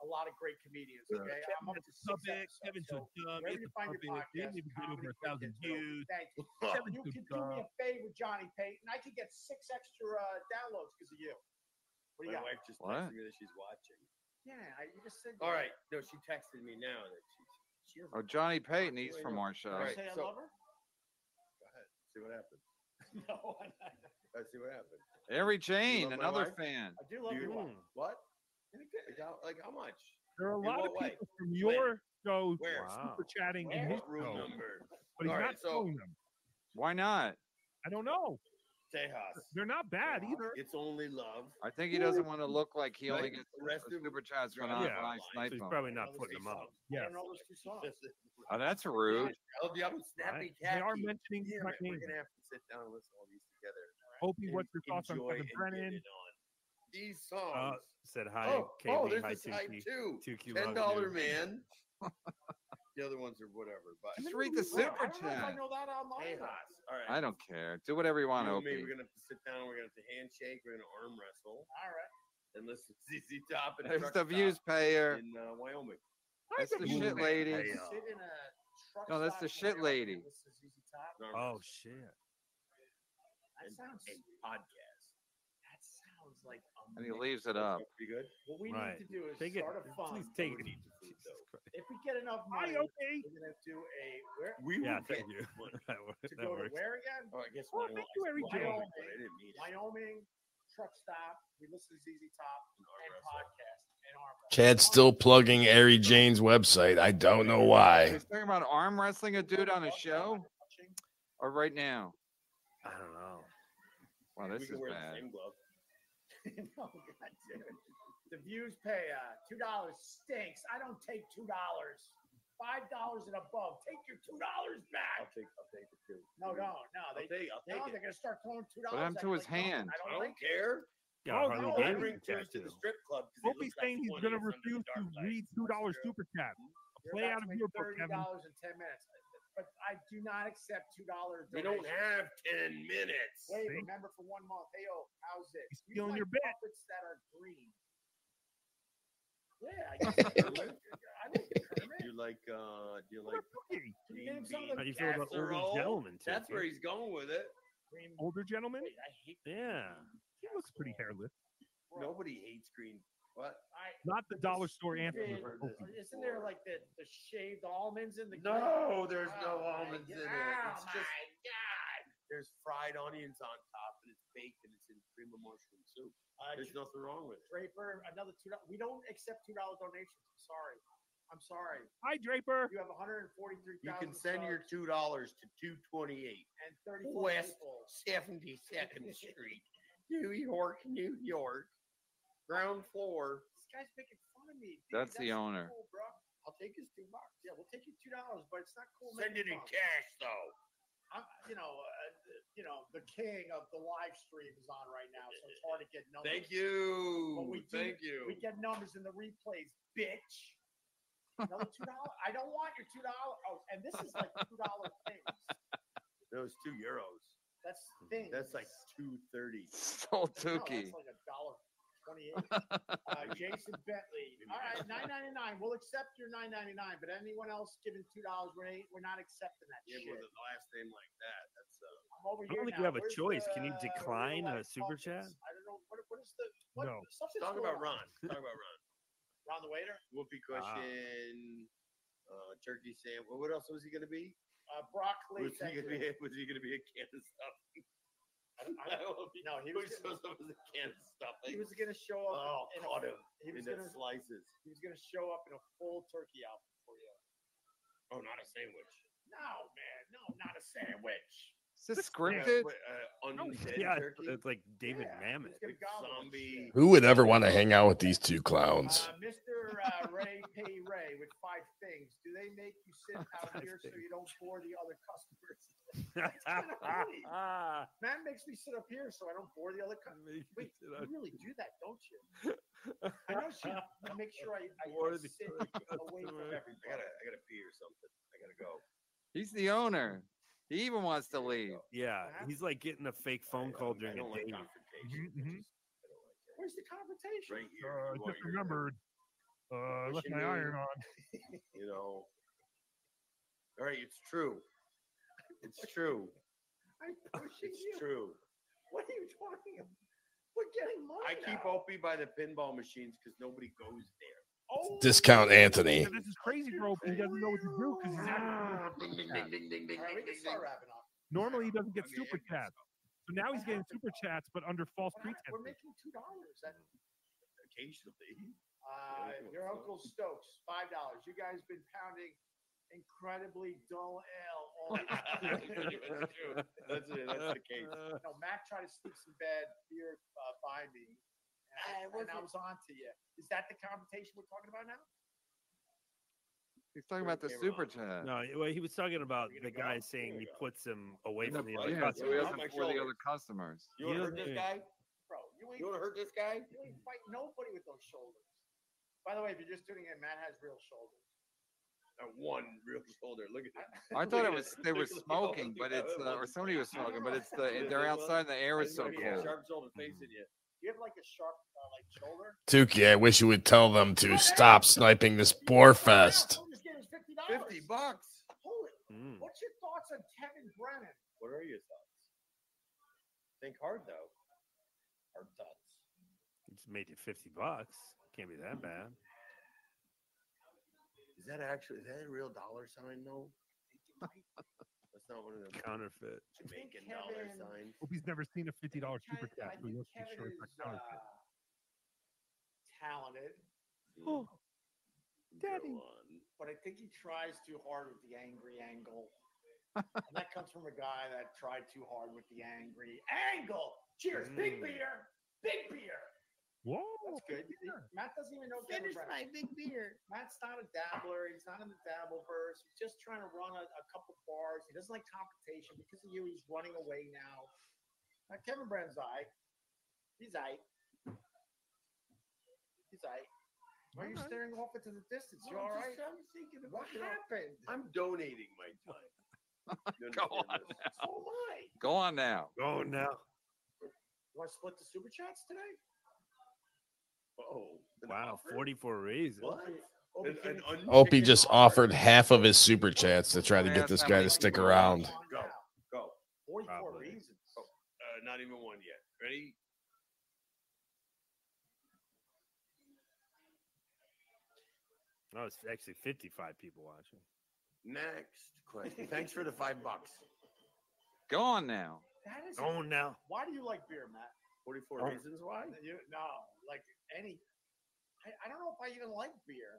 [SPEAKER 17] a lot of great comedians.
[SPEAKER 6] Kevin
[SPEAKER 17] Okay, I'm up to
[SPEAKER 6] a
[SPEAKER 17] six
[SPEAKER 6] puppet,
[SPEAKER 17] episodes.
[SPEAKER 6] Kevin's so
[SPEAKER 17] So
[SPEAKER 6] dumb,
[SPEAKER 17] wherever
[SPEAKER 6] it's
[SPEAKER 17] you find your podcast, Comedy
[SPEAKER 6] over a thousand
[SPEAKER 17] gets
[SPEAKER 6] views.
[SPEAKER 17] Thank you.
[SPEAKER 6] Kevin's
[SPEAKER 17] You
[SPEAKER 6] so
[SPEAKER 17] can do me a favor, Johnny Payton. I could get six extra uh, downloads because of you. What do you
[SPEAKER 3] My
[SPEAKER 17] got?
[SPEAKER 3] wife just
[SPEAKER 4] What?
[SPEAKER 3] texted me that she's watching.
[SPEAKER 17] Yeah, I, you just said.
[SPEAKER 3] All right. No, she texted me now that she's. She
[SPEAKER 4] Oh, Johnny Payton, he's from our show.
[SPEAKER 3] All right,
[SPEAKER 17] Say I
[SPEAKER 3] so-
[SPEAKER 17] love her.
[SPEAKER 3] Go ahead. See what happens. (laughs)
[SPEAKER 17] no, I, (laughs)
[SPEAKER 3] Let's see what happens.
[SPEAKER 4] Harry Jane, another fan.
[SPEAKER 17] I do love
[SPEAKER 3] Do
[SPEAKER 17] your
[SPEAKER 3] you?
[SPEAKER 17] wife.
[SPEAKER 3] What? Like how, like how much?
[SPEAKER 6] There are a
[SPEAKER 3] In
[SPEAKER 6] lot of
[SPEAKER 3] what way?
[SPEAKER 6] people from your show
[SPEAKER 3] Where?
[SPEAKER 6] super chatting in his
[SPEAKER 3] room
[SPEAKER 6] show,
[SPEAKER 3] number?
[SPEAKER 6] but he's
[SPEAKER 3] All
[SPEAKER 6] not
[SPEAKER 3] right, so-
[SPEAKER 6] showing them.
[SPEAKER 4] Why not?
[SPEAKER 6] I don't know.
[SPEAKER 3] Tejas.
[SPEAKER 6] They're not bad either.
[SPEAKER 3] It's only love.
[SPEAKER 4] I think he doesn't want to look like he only gets
[SPEAKER 3] The rest of-
[SPEAKER 4] super chats when
[SPEAKER 3] Yeah.
[SPEAKER 4] I, when
[SPEAKER 6] So he's
[SPEAKER 4] him.
[SPEAKER 6] probably not putting them up.
[SPEAKER 17] I
[SPEAKER 6] Yes.
[SPEAKER 17] don't know those two songs.
[SPEAKER 4] Oh, that's rude.
[SPEAKER 3] Oh, yeah, I'm snappy
[SPEAKER 6] They are mentioning
[SPEAKER 3] Damn
[SPEAKER 6] my
[SPEAKER 3] it, We're gonna have to sit down and listen to all these together.
[SPEAKER 6] Opie, what's your thoughts on
[SPEAKER 3] enjoy
[SPEAKER 6] Kevin Brennan?
[SPEAKER 3] it on. These
[SPEAKER 13] Uh,
[SPEAKER 3] songs.
[SPEAKER 13] Said hi,
[SPEAKER 3] oh,
[SPEAKER 13] KB.
[SPEAKER 3] oh, there's
[SPEAKER 13] hi,
[SPEAKER 3] this hype
[SPEAKER 13] Tookie.
[SPEAKER 3] too.
[SPEAKER 13] Tookie
[SPEAKER 3] Ten
[SPEAKER 13] loves
[SPEAKER 3] dollar
[SPEAKER 13] you.
[SPEAKER 3] man. (laughs) the other ones are whatever, but
[SPEAKER 4] Just read the super
[SPEAKER 17] don't I know that online.
[SPEAKER 3] Hey. Haas. All right.
[SPEAKER 4] I don't care. Do whatever you want,
[SPEAKER 3] You and me,
[SPEAKER 4] Opie.
[SPEAKER 3] we're gonna have to sit down. We're gonna have to handshake. We're gonna arm wrestle
[SPEAKER 17] All right.
[SPEAKER 3] and listen to ZZ Top and
[SPEAKER 4] There's the views payer.
[SPEAKER 3] in uh, Wyoming.
[SPEAKER 4] That's the
[SPEAKER 6] Ooh,
[SPEAKER 4] shit lady.
[SPEAKER 6] Hey,
[SPEAKER 17] Sit in a truck
[SPEAKER 4] No, that's the shit lady.
[SPEAKER 17] and listen to ZZ Top.
[SPEAKER 3] Arm
[SPEAKER 13] Oh shit.
[SPEAKER 17] That sounds.
[SPEAKER 3] and podcast.
[SPEAKER 17] That sounds like.
[SPEAKER 4] And he leaves it up.
[SPEAKER 3] Pretty good.
[SPEAKER 17] What we
[SPEAKER 13] Right.
[SPEAKER 17] need to do is
[SPEAKER 13] Take it.
[SPEAKER 17] start a fund.
[SPEAKER 13] Please take it.
[SPEAKER 3] Food.
[SPEAKER 17] If we get enough
[SPEAKER 6] Hi,
[SPEAKER 17] money,
[SPEAKER 6] Opie.
[SPEAKER 17] we're gonna do a where
[SPEAKER 3] We
[SPEAKER 13] Yeah,
[SPEAKER 3] will
[SPEAKER 13] thank you.
[SPEAKER 3] money. (laughs) (laughs)
[SPEAKER 13] that works.
[SPEAKER 17] to
[SPEAKER 13] That
[SPEAKER 17] go to
[SPEAKER 13] works.
[SPEAKER 17] where again?
[SPEAKER 3] Oh, I guess
[SPEAKER 6] Oh,
[SPEAKER 3] Wyoming.
[SPEAKER 6] thank you, Harry
[SPEAKER 3] Wyoming, I didn't mean.
[SPEAKER 17] Wyoming truck stop. We listen to ZZ Top and podcast and arm wrestle.
[SPEAKER 5] Chad's still plugging Ari Jane's website. I don't know why.
[SPEAKER 4] He's talking about arm wrestling a dude on a show or right now.
[SPEAKER 13] I don't know.
[SPEAKER 4] Wow,
[SPEAKER 3] we
[SPEAKER 4] this
[SPEAKER 3] can
[SPEAKER 4] is
[SPEAKER 3] wear
[SPEAKER 4] bad.
[SPEAKER 3] The same glove.
[SPEAKER 17] no, God (laughs) damn it. The views pay uh, two dollars stinks. I don't take two dollars. Five dollars and above. Take your two dollars back.
[SPEAKER 3] I'll
[SPEAKER 17] back.
[SPEAKER 3] take. I'll take it too.
[SPEAKER 17] No, mm-hmm. no, no.
[SPEAKER 3] I'll
[SPEAKER 17] They,
[SPEAKER 3] take. I'll take
[SPEAKER 17] no,
[SPEAKER 3] it.
[SPEAKER 17] they're gonna start throwing two
[SPEAKER 4] What
[SPEAKER 17] dollars.
[SPEAKER 4] happened to his hand?
[SPEAKER 17] I
[SPEAKER 3] I
[SPEAKER 17] don't
[SPEAKER 3] don't
[SPEAKER 17] like
[SPEAKER 3] care.
[SPEAKER 13] Yeah,
[SPEAKER 6] Oh,
[SPEAKER 13] Harley
[SPEAKER 6] no,
[SPEAKER 3] I
[SPEAKER 13] Davidson
[SPEAKER 3] bring toys to the strip club. 'cause they
[SPEAKER 6] Opie's
[SPEAKER 3] look like
[SPEAKER 6] saying he's going to refuse to read two dollars hmm? super chat.
[SPEAKER 17] Hmm?
[SPEAKER 6] Play out of
[SPEAKER 17] make
[SPEAKER 6] your book,
[SPEAKER 17] thirty
[SPEAKER 6] Kevin.
[SPEAKER 17] dollars in ten minutes. But I do not accept two dollar.
[SPEAKER 3] We don't have ten minutes.
[SPEAKER 17] Wait,
[SPEAKER 6] See?
[SPEAKER 17] remember for one month. Hey, yo, how's it?
[SPEAKER 6] He's
[SPEAKER 17] You
[SPEAKER 6] stealing
[SPEAKER 17] like
[SPEAKER 6] your bit.
[SPEAKER 17] puppets that are green. Yeah, I (laughs) guess I like, I like
[SPEAKER 3] You like? uh Do you like?
[SPEAKER 6] Cookie.
[SPEAKER 17] Can you name some
[SPEAKER 4] uh,
[SPEAKER 17] of
[SPEAKER 13] How do you feel about older
[SPEAKER 3] Casserole?
[SPEAKER 13] gentlemen?
[SPEAKER 3] That's where he's going with it.
[SPEAKER 17] green?
[SPEAKER 6] Older gentlemen.
[SPEAKER 17] Wait, I hate
[SPEAKER 13] Yeah.
[SPEAKER 6] He looks pretty hairless.
[SPEAKER 3] Nobody hates green. What?
[SPEAKER 17] I,
[SPEAKER 6] Not the dollar store
[SPEAKER 17] stupid-
[SPEAKER 6] Anthony.
[SPEAKER 3] heard
[SPEAKER 6] Opie.
[SPEAKER 3] this.
[SPEAKER 17] Isn't there like the, the shaved almonds in the
[SPEAKER 3] No, there's no
[SPEAKER 17] Oh, my
[SPEAKER 3] almonds in it. It's
[SPEAKER 17] Oh,
[SPEAKER 3] just
[SPEAKER 17] my God.
[SPEAKER 3] there's fried onions on top, and it's baked, and it's in cream of mushroom soup.
[SPEAKER 17] Uh,
[SPEAKER 3] There's nothing wrong with it.
[SPEAKER 17] Draper, another two. We don't accept two dollar donations. I'm sorry. I'm sorry.
[SPEAKER 6] Hi, Draper.
[SPEAKER 17] You have 143.
[SPEAKER 3] You can send your two dollars to two twenty eight
[SPEAKER 17] and 34
[SPEAKER 3] West
[SPEAKER 17] people.
[SPEAKER 3] Seventy Second (laughs) Street, New York, New York, ground floor.
[SPEAKER 17] This guy's making fun of me. Dude,
[SPEAKER 4] That's the
[SPEAKER 17] not
[SPEAKER 4] owner.
[SPEAKER 17] Cool, bro.
[SPEAKER 3] I'll take his two bucks.
[SPEAKER 17] Yeah, we'll take you two dollars, but it's not cool.
[SPEAKER 3] Send it in
[SPEAKER 17] fun.
[SPEAKER 3] cash though.
[SPEAKER 17] I'm, you know, uh, you know, the king of the live stream is on right now, so it's hard to get numbers.
[SPEAKER 3] Thank you.
[SPEAKER 17] But we do-
[SPEAKER 3] Thank you.
[SPEAKER 17] We get numbers in the replays, bitch. Another two dollars. I don't want your two dollars. Oh, and this is like two dollar things.
[SPEAKER 3] Those two euros.
[SPEAKER 17] That's things.
[SPEAKER 3] That's like two thirty.
[SPEAKER 4] So
[SPEAKER 17] No, that's like a dollar twenty-eight. uh, Jason Bentley. All right, nine ninety nine. We'll accept your nine ninety nine, but anyone else giving two dollars, we're ain't, we're not accepting that
[SPEAKER 3] Yeah,
[SPEAKER 17] shit.
[SPEAKER 3] with a last name like that, that's uh.
[SPEAKER 17] I'm over
[SPEAKER 13] I don't think
[SPEAKER 17] now.
[SPEAKER 13] you have a
[SPEAKER 17] Where's
[SPEAKER 13] choice.
[SPEAKER 17] the,
[SPEAKER 13] Can you
[SPEAKER 17] uh,
[SPEAKER 13] decline
[SPEAKER 17] real
[SPEAKER 13] a super chat?
[SPEAKER 17] I don't know. What, what is the what?
[SPEAKER 6] No.
[SPEAKER 17] Something's
[SPEAKER 3] Talk about
[SPEAKER 17] on.
[SPEAKER 3] Ron. Talk about Ron. (laughs)
[SPEAKER 17] Ron the waiter.
[SPEAKER 3] Whoopee cushion, uh, turkey sandwich. What else was he gonna be?
[SPEAKER 17] Uh, broccoli.
[SPEAKER 3] Was he gonna be? (laughs) Was he gonna be a can of stuffing?
[SPEAKER 17] I, I, no, he
[SPEAKER 3] Who
[SPEAKER 17] was.
[SPEAKER 3] shows up as a can of stuffing?
[SPEAKER 17] He was gonna show up.
[SPEAKER 3] Oh,
[SPEAKER 17] in
[SPEAKER 3] caught
[SPEAKER 17] a,
[SPEAKER 3] him
[SPEAKER 17] He was
[SPEAKER 3] in
[SPEAKER 17] gonna.
[SPEAKER 3] the slices.
[SPEAKER 17] He was gonna show up in a full turkey outfit for you.
[SPEAKER 3] Oh, not a sandwich.
[SPEAKER 17] No, man. No, not a sandwich.
[SPEAKER 4] Is this
[SPEAKER 3] Yeah,
[SPEAKER 4] scripted?
[SPEAKER 3] wait, uh,
[SPEAKER 13] yeah,
[SPEAKER 3] turkey.
[SPEAKER 13] it's like David Mamet.
[SPEAKER 3] Zombie.
[SPEAKER 5] Who would ever want to hang out with these two clowns?
[SPEAKER 17] Uh, Mr. Uh, Ray Pay Ray with five things. Do they make you sit (laughs) out here so you don't bore the other customers? That's kinda funny. (laughs) Man makes me sit up here so I don't bore the other customers. Wait, you really do that, don't you? I know she (laughs) makes sure I, I, I sit away from everybody.
[SPEAKER 3] I gotta, I gotta pee or something. I gotta go.
[SPEAKER 4] He's the owner. He even wants to leave.
[SPEAKER 13] Yeah, he's like getting a fake phone call during a date.
[SPEAKER 17] Where's the confrontation?
[SPEAKER 3] Right here.
[SPEAKER 2] Uh,
[SPEAKER 3] while
[SPEAKER 2] just remembered. Uh, left my iron on.
[SPEAKER 3] You know. All right, it's true. It's true.
[SPEAKER 17] I'm pushing
[SPEAKER 3] It's
[SPEAKER 17] you.
[SPEAKER 3] true.
[SPEAKER 17] What are you talking about? We're getting money.
[SPEAKER 3] I keep
[SPEAKER 17] now.
[SPEAKER 3] Opie by the pinball machines because nobody goes there.
[SPEAKER 17] Oh,
[SPEAKER 5] Discount Anthony.
[SPEAKER 2] This is crazy for Opie. He doesn't know what to do because he's acting.
[SPEAKER 3] Ding ding ding ding ding ding
[SPEAKER 17] All right, we
[SPEAKER 3] ding
[SPEAKER 17] can
[SPEAKER 3] ding.
[SPEAKER 17] start wrapping up.
[SPEAKER 2] Normally, he doesn't get super chats. So now he's getting super chats, but under false pretense.
[SPEAKER 17] We're
[SPEAKER 2] pretenses.
[SPEAKER 17] making two dollars.
[SPEAKER 3] Occasionally.
[SPEAKER 17] Uh, your Uncle Stokes, five dollars. You guys been pounding incredibly dull ale (laughs) all
[SPEAKER 3] That's it. That's the case.
[SPEAKER 17] No, Matt tried to sneak some bad beer uh, by me, and, I, and I was on to you. Is that the confrontation we're talking about now?
[SPEAKER 4] He's talking about the super chat.
[SPEAKER 13] No, well, he was talking about the guy saying he puts him away
[SPEAKER 4] In
[SPEAKER 13] from the
[SPEAKER 4] the-
[SPEAKER 13] other
[SPEAKER 4] yeah, so he
[SPEAKER 13] customers.
[SPEAKER 4] doesn't fool the other customers.
[SPEAKER 3] You wanna hurt this guy?
[SPEAKER 17] Bro, you ain't,
[SPEAKER 3] You wanna hurt this guy?
[SPEAKER 17] you ain't fight nobody with those shoulders. By the way, if you're just tuning in, Matt has real shoulders.
[SPEAKER 3] That one real shoulder. Look at that.
[SPEAKER 4] I thought it was (laughs) they were
[SPEAKER 3] Look at all
[SPEAKER 4] smoking, but it's uh, or somebody was smoking, but it's the (laughs) they're outside and the air is so
[SPEAKER 3] Look at that
[SPEAKER 4] cold.
[SPEAKER 3] Sharp shoulder facing you.
[SPEAKER 17] You have like a sharp uh, like shoulder?
[SPEAKER 5] Tookie, I wish you would tell them to stop sniping this boar fest.
[SPEAKER 17] This game is fifty dollars.
[SPEAKER 3] Fifty bucks.
[SPEAKER 17] Holy!
[SPEAKER 13] Mm.
[SPEAKER 17] What's your thoughts on Kevin Brennan?
[SPEAKER 3] What are your thoughts? Think hard though. Hard thoughts.
[SPEAKER 13] It's made you fifty bucks. Can't be that bad.
[SPEAKER 3] Is that actually is that a real dollar sign? No. That's not one of them
[SPEAKER 13] Counterfeit.
[SPEAKER 3] Jamaican dollar
[SPEAKER 17] Kevin-
[SPEAKER 3] signs.
[SPEAKER 2] Opie's never seen a fifty dollar super
[SPEAKER 17] Ken- I
[SPEAKER 2] chat, so he
[SPEAKER 17] think
[SPEAKER 2] has to be
[SPEAKER 17] Kevin
[SPEAKER 2] it's
[SPEAKER 17] is
[SPEAKER 2] not counterfeit.
[SPEAKER 17] uh, talented,
[SPEAKER 2] Oh,
[SPEAKER 3] Daddy.
[SPEAKER 17] but I think he tries too hard with the angry angle. and that comes from a guy that tried too hard with the angry angle. Cheers, big
[SPEAKER 13] Mm.
[SPEAKER 17] beer, big beer.
[SPEAKER 2] Whoa!
[SPEAKER 17] That's good. Matt doesn't even know Kevin Brennan.
[SPEAKER 3] big beer.
[SPEAKER 17] Matt's not a dabbler. He's not in the dabble verse. He's just trying to run a, a couple bars. He doesn't like competition Because of you, he's running away now. Now, Kevin Brand's eye. He's eye. He's eye. Why are you
[SPEAKER 3] Alright.
[SPEAKER 17] staring off into the distance? You
[SPEAKER 3] No,
[SPEAKER 17] all
[SPEAKER 3] I'm
[SPEAKER 17] right?
[SPEAKER 3] just- I'm thinking
[SPEAKER 17] What
[SPEAKER 3] about, you
[SPEAKER 17] happened?
[SPEAKER 3] I'm donating my time. (laughs)
[SPEAKER 4] Go on
[SPEAKER 3] this?
[SPEAKER 4] now.
[SPEAKER 17] So am I.
[SPEAKER 4] Go on now.
[SPEAKER 13] Go now.
[SPEAKER 17] You want to split the super chats today?
[SPEAKER 3] Oh,
[SPEAKER 13] Wow,
[SPEAKER 3] offer?
[SPEAKER 13] forty-four raises.
[SPEAKER 3] What?
[SPEAKER 17] Opie,
[SPEAKER 3] An- an
[SPEAKER 5] Opie just
[SPEAKER 3] offer?
[SPEAKER 5] offered half of his super chats to try to get this guy to stick around.
[SPEAKER 3] Go, go.
[SPEAKER 17] 44
[SPEAKER 13] Probably.
[SPEAKER 17] reasons.
[SPEAKER 3] Uh, not even one yet. Ready?
[SPEAKER 13] No, it's actually fifty-five people watching.
[SPEAKER 3] Next question. Thanks for the five bucks. (laughs)
[SPEAKER 4] Go on now.
[SPEAKER 17] That is.
[SPEAKER 13] Go on now.
[SPEAKER 17] Why do you like beer, Matt?
[SPEAKER 3] 44
[SPEAKER 13] Oh.
[SPEAKER 3] reasons why?
[SPEAKER 17] You, no, like any. I, I don't know if I even like beer.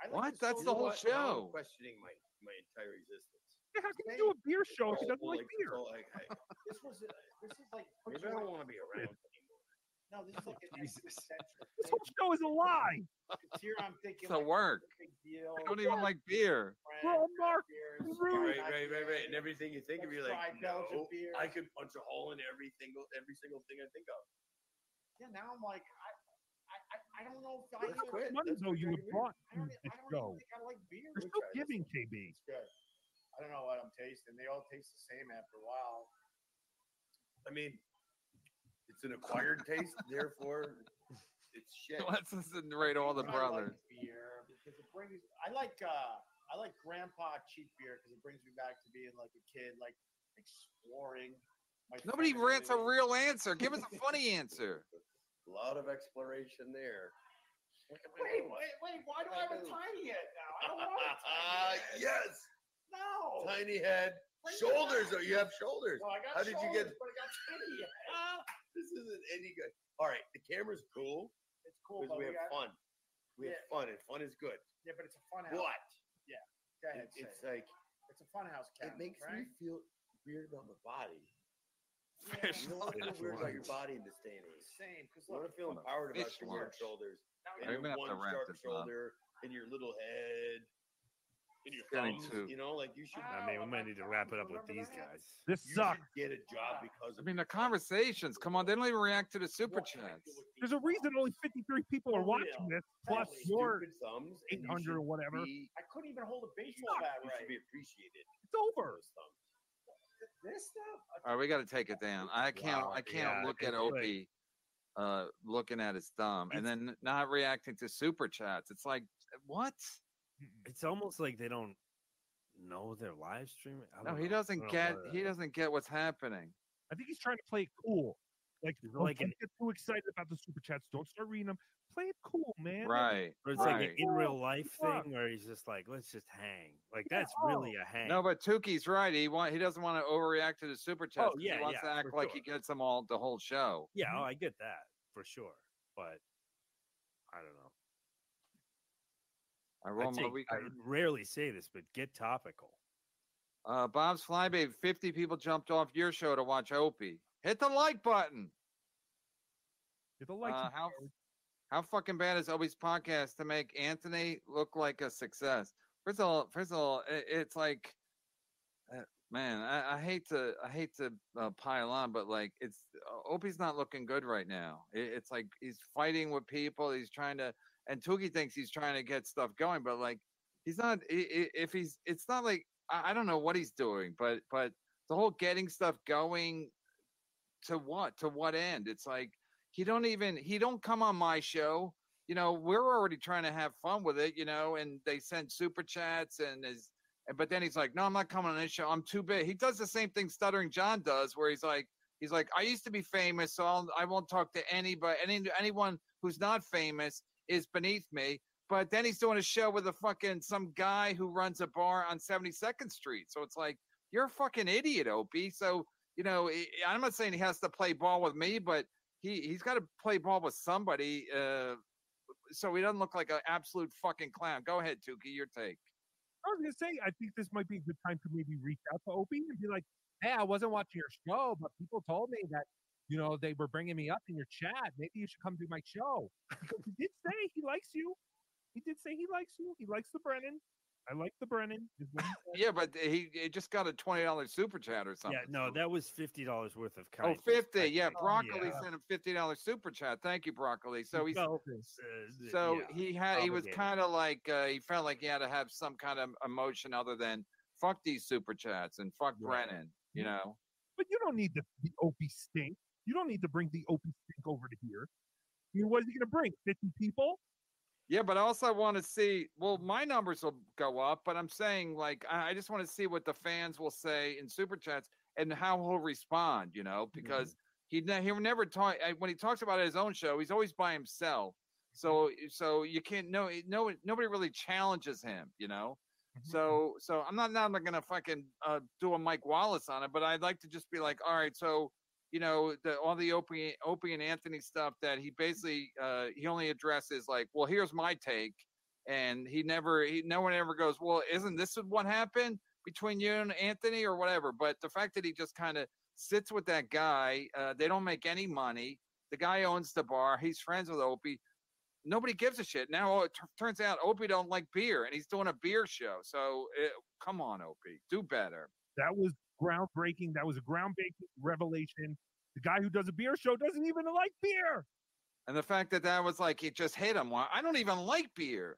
[SPEAKER 17] I like
[SPEAKER 4] What?
[SPEAKER 17] the
[SPEAKER 4] That's
[SPEAKER 17] social-
[SPEAKER 4] the whole
[SPEAKER 3] What? Now I'm
[SPEAKER 4] show.
[SPEAKER 3] questioning my, my entire existence.
[SPEAKER 2] Yeah, how can you do a beer show if he doesn't
[SPEAKER 3] Oh,
[SPEAKER 2] like beer?
[SPEAKER 3] so, like, I,
[SPEAKER 17] This was. uh, This is like.
[SPEAKER 3] maybe I don't want to be around anymore.
[SPEAKER 17] No, this is like an (laughs) existential.
[SPEAKER 2] This whole show is a lie.
[SPEAKER 17] Because here I'm thinking.
[SPEAKER 4] It's a
[SPEAKER 17] like,
[SPEAKER 4] work.
[SPEAKER 17] Big deal.
[SPEAKER 4] I don't even like beer.
[SPEAKER 2] Well, Mark,
[SPEAKER 17] beer,
[SPEAKER 2] rude.
[SPEAKER 3] Right, right, right, right. And everything you think of, you're like,
[SPEAKER 17] Fried Belgian
[SPEAKER 3] no,
[SPEAKER 17] beer.
[SPEAKER 3] I could punch a hole in every single every single thing I think of.
[SPEAKER 17] Yeah, now I'm like, I, I, I, I don't know if I
[SPEAKER 3] Let's
[SPEAKER 17] even.
[SPEAKER 3] quit.
[SPEAKER 2] Money
[SPEAKER 3] Let's
[SPEAKER 2] though you would
[SPEAKER 3] drinking beer.
[SPEAKER 2] brought
[SPEAKER 17] I don't,
[SPEAKER 2] to this
[SPEAKER 17] I don't
[SPEAKER 2] show.
[SPEAKER 17] even think I like beer.
[SPEAKER 2] You're still giving KB.
[SPEAKER 17] It's good. I don't know what I'm tasting. They all taste the same after a while.
[SPEAKER 3] I mean, it's an acquired taste, therefore it's shit. (laughs)
[SPEAKER 4] Let's listen to rate all the
[SPEAKER 17] I
[SPEAKER 4] brothers.
[SPEAKER 17] like beer because it brings. I like uh I like grandpa cheap beer because it brings me back to being like a kid, like exploring. My
[SPEAKER 4] Nobody
[SPEAKER 17] family.
[SPEAKER 4] rants a real answer. Give us a funny answer. (laughs)
[SPEAKER 3] A lot of exploration there.
[SPEAKER 17] Wait, wait, wait! Why do I have a tiny head now? I don't want a
[SPEAKER 3] Ah, (laughs)
[SPEAKER 17] tiny head.
[SPEAKER 3] yes,
[SPEAKER 17] No.
[SPEAKER 3] tiny head,
[SPEAKER 17] Bring
[SPEAKER 3] shoulders. Oh, you have shoulders.
[SPEAKER 17] Well, I got
[SPEAKER 3] How did you get?
[SPEAKER 17] But I got tiny head.
[SPEAKER 3] This isn't any good. All right, the camera's cool
[SPEAKER 17] It's cool,
[SPEAKER 3] because we
[SPEAKER 17] we
[SPEAKER 3] have fun. We have fun, and fun is good.
[SPEAKER 17] Yeah, but it's a fun house.
[SPEAKER 3] What?
[SPEAKER 17] Yeah. Go ahead.
[SPEAKER 3] It- it's
[SPEAKER 17] say
[SPEAKER 3] like
[SPEAKER 17] It's a fun house cat.
[SPEAKER 3] it makes
[SPEAKER 17] right?
[SPEAKER 3] me feel weird about my body.
[SPEAKER 8] Fish
[SPEAKER 3] You don't want to feel weird about your body in this day and age.
[SPEAKER 17] Same, because
[SPEAKER 3] You want to feel empowered about
[SPEAKER 4] Fish
[SPEAKER 3] your weird
[SPEAKER 4] lunch.
[SPEAKER 3] shoulders. And
[SPEAKER 4] I'm gonna have to
[SPEAKER 3] one
[SPEAKER 4] wrap
[SPEAKER 3] sharp
[SPEAKER 4] this up.
[SPEAKER 3] shoulder and your little head. And your
[SPEAKER 4] getting
[SPEAKER 3] thumbs,
[SPEAKER 4] too-
[SPEAKER 3] you know, like you should.
[SPEAKER 13] I mean, we might need to wrap it up with these guys.
[SPEAKER 2] This
[SPEAKER 3] you
[SPEAKER 2] sucks.
[SPEAKER 3] should get a job because
[SPEAKER 4] I
[SPEAKER 3] of
[SPEAKER 4] mean, the conversations. Come on, they don't even react to the super chats.
[SPEAKER 2] There's a reason only 53 people are watching this, plus
[SPEAKER 3] Stupid
[SPEAKER 2] your
[SPEAKER 3] thumbs. and you
[SPEAKER 2] 800 or
[SPEAKER 3] should
[SPEAKER 2] whatever.
[SPEAKER 3] be-
[SPEAKER 17] I couldn't even hold a baseball bat
[SPEAKER 3] You
[SPEAKER 17] right.
[SPEAKER 3] should be appreciated.
[SPEAKER 2] It's over.
[SPEAKER 3] Those thumbs.
[SPEAKER 17] This stuff.
[SPEAKER 4] All right, we got to take it down. I can't.
[SPEAKER 13] Wow,
[SPEAKER 4] I can't
[SPEAKER 13] yeah,
[SPEAKER 4] look at
[SPEAKER 13] it's like-
[SPEAKER 4] Opie, uh, looking at his thumb, and then not reacting to super chats. It's like, what?
[SPEAKER 13] It's almost like they don't know they're live streaming. I
[SPEAKER 4] No,
[SPEAKER 13] don't
[SPEAKER 4] he
[SPEAKER 13] know. I
[SPEAKER 4] doesn't
[SPEAKER 13] don't
[SPEAKER 4] get. He doesn't get what's happening.
[SPEAKER 2] I think he's trying to play cool. Like,
[SPEAKER 13] Is it
[SPEAKER 2] don't
[SPEAKER 13] like an-
[SPEAKER 2] get too excited about the super chats. Don't start reading them. Play it cool, man.
[SPEAKER 4] Right.
[SPEAKER 13] Or it's like an in real life
[SPEAKER 2] Fuck.
[SPEAKER 13] thing where he's just like, let's just hang. Like that's really a hang.
[SPEAKER 4] No, but Tookie's right. He want. He doesn't want to overreact to the super chats. 'cause
[SPEAKER 13] yeah,
[SPEAKER 4] he wants
[SPEAKER 13] yeah,
[SPEAKER 4] to act like
[SPEAKER 13] sure.
[SPEAKER 4] he gets them all the whole show.
[SPEAKER 13] yeah, oh, I get that for sure. But I don't know.
[SPEAKER 4] I
[SPEAKER 13] I,
[SPEAKER 4] roll my
[SPEAKER 13] take- I rarely say this, but get topical.
[SPEAKER 4] Uh, Bob's Flybabe. Fifty people jumped off your show to watch Opie. Hit the like button.
[SPEAKER 2] Get the likes
[SPEAKER 4] Uh, how how fucking bad is Opie's podcast to make Anthony look like a success? First of all, first of all, i- it's like, uh, man, I, I hate to I hate to uh, pile on, but like, it's uh, Opie's not looking good right now. It, it's like he's fighting with people. He's trying to, and Tookie thinks he's trying to get stuff going, but like, he's not. If he's, it's not like I, I don't know what he's doing, but but the whole getting stuff going to what to what end? It's like he don't even he don't come on my show. You know, we're already trying to have fun with it, you know, and they send super chats and is but then he's like, No, I'm not coming on this show. I'm too big. He does the same thing Stuttering John does, where he's like, he's like, I used to be famous, so I'll, I won't talk to anybody any anyone who's not famous is beneath me. But then he's doing a show with a fucking some guy who runs a bar on 72nd Street. So it's like, you're a fucking idiot, Opie. So, you know, I'm not saying he has to play ball with me, but he, he's got to play ball with somebody. Uh, so he doesn't look like an absolute fucking clown. Go ahead, Tookie, your take.
[SPEAKER 2] I was gonna say, I think this might be a good time to maybe reach out to Opie and be like, "Hey, I wasn't watching your show, but people told me that, you know, they were bringing me up in your chat. Maybe you should come to my show." (laughs) He did say he likes you. He did say he likes you. He likes the Brennan. I like the Brennan. is what he (laughs) said.
[SPEAKER 4] Yeah, but he, he just got a $20 super chat or something.
[SPEAKER 13] Yeah, no, that was fifty dollars worth of
[SPEAKER 4] Oh, 50.
[SPEAKER 13] I
[SPEAKER 4] Yeah. Broccoli
[SPEAKER 13] Yeah.
[SPEAKER 4] sent him $50 super chat. Thank you, Broccoli. So he's
[SPEAKER 13] felt, uh,
[SPEAKER 4] so
[SPEAKER 13] yeah,
[SPEAKER 4] he had he was kind of like uh, he felt like he had to have some kind of emotion other than fuck these super chats and fuck
[SPEAKER 2] Right.
[SPEAKER 4] Brennan, you know.
[SPEAKER 2] But you don't need the, the Opie stink. You don't need to bring the Opie stink over to here. I mean, what is he gonna bring? Fifty people?
[SPEAKER 4] Yeah, but I also want to see. Well, my numbers will go up, but I'm saying like I I just want to see what the fans will say in super chats and how he'll respond. You know, mm-hmm. because he ne- he'll never talk when he talks about his own show. He's always by himself. So mm-hmm. so you can't no no nobody really challenges him. You know. Mm-hmm. So so I'm not now I'm not gonna fucking uh, do a Mike Wallace on it, but I'd like to just be like, all right, so you know the all the Opie Opie and Anthony stuff that he basically uh, he only addresses like, well, here's my take, and he never he no one ever goes, well, isn't this what happened between you and Anthony or whatever? But the fact that he just kind of sits with that guy, uh, they don't make any money. The guy owns the bar. He's friends with Opie nobody gives a shit. Now it t- turns out Opie don't like beer, and he's doing a beer show. So eh, come on, Opie, do better.
[SPEAKER 2] That was groundbreaking. That was a groundbreaking revelation. The guy who does a beer show doesn't even like beer.
[SPEAKER 4] And the fact that that was like it just hit him. Well, I don't even like beer.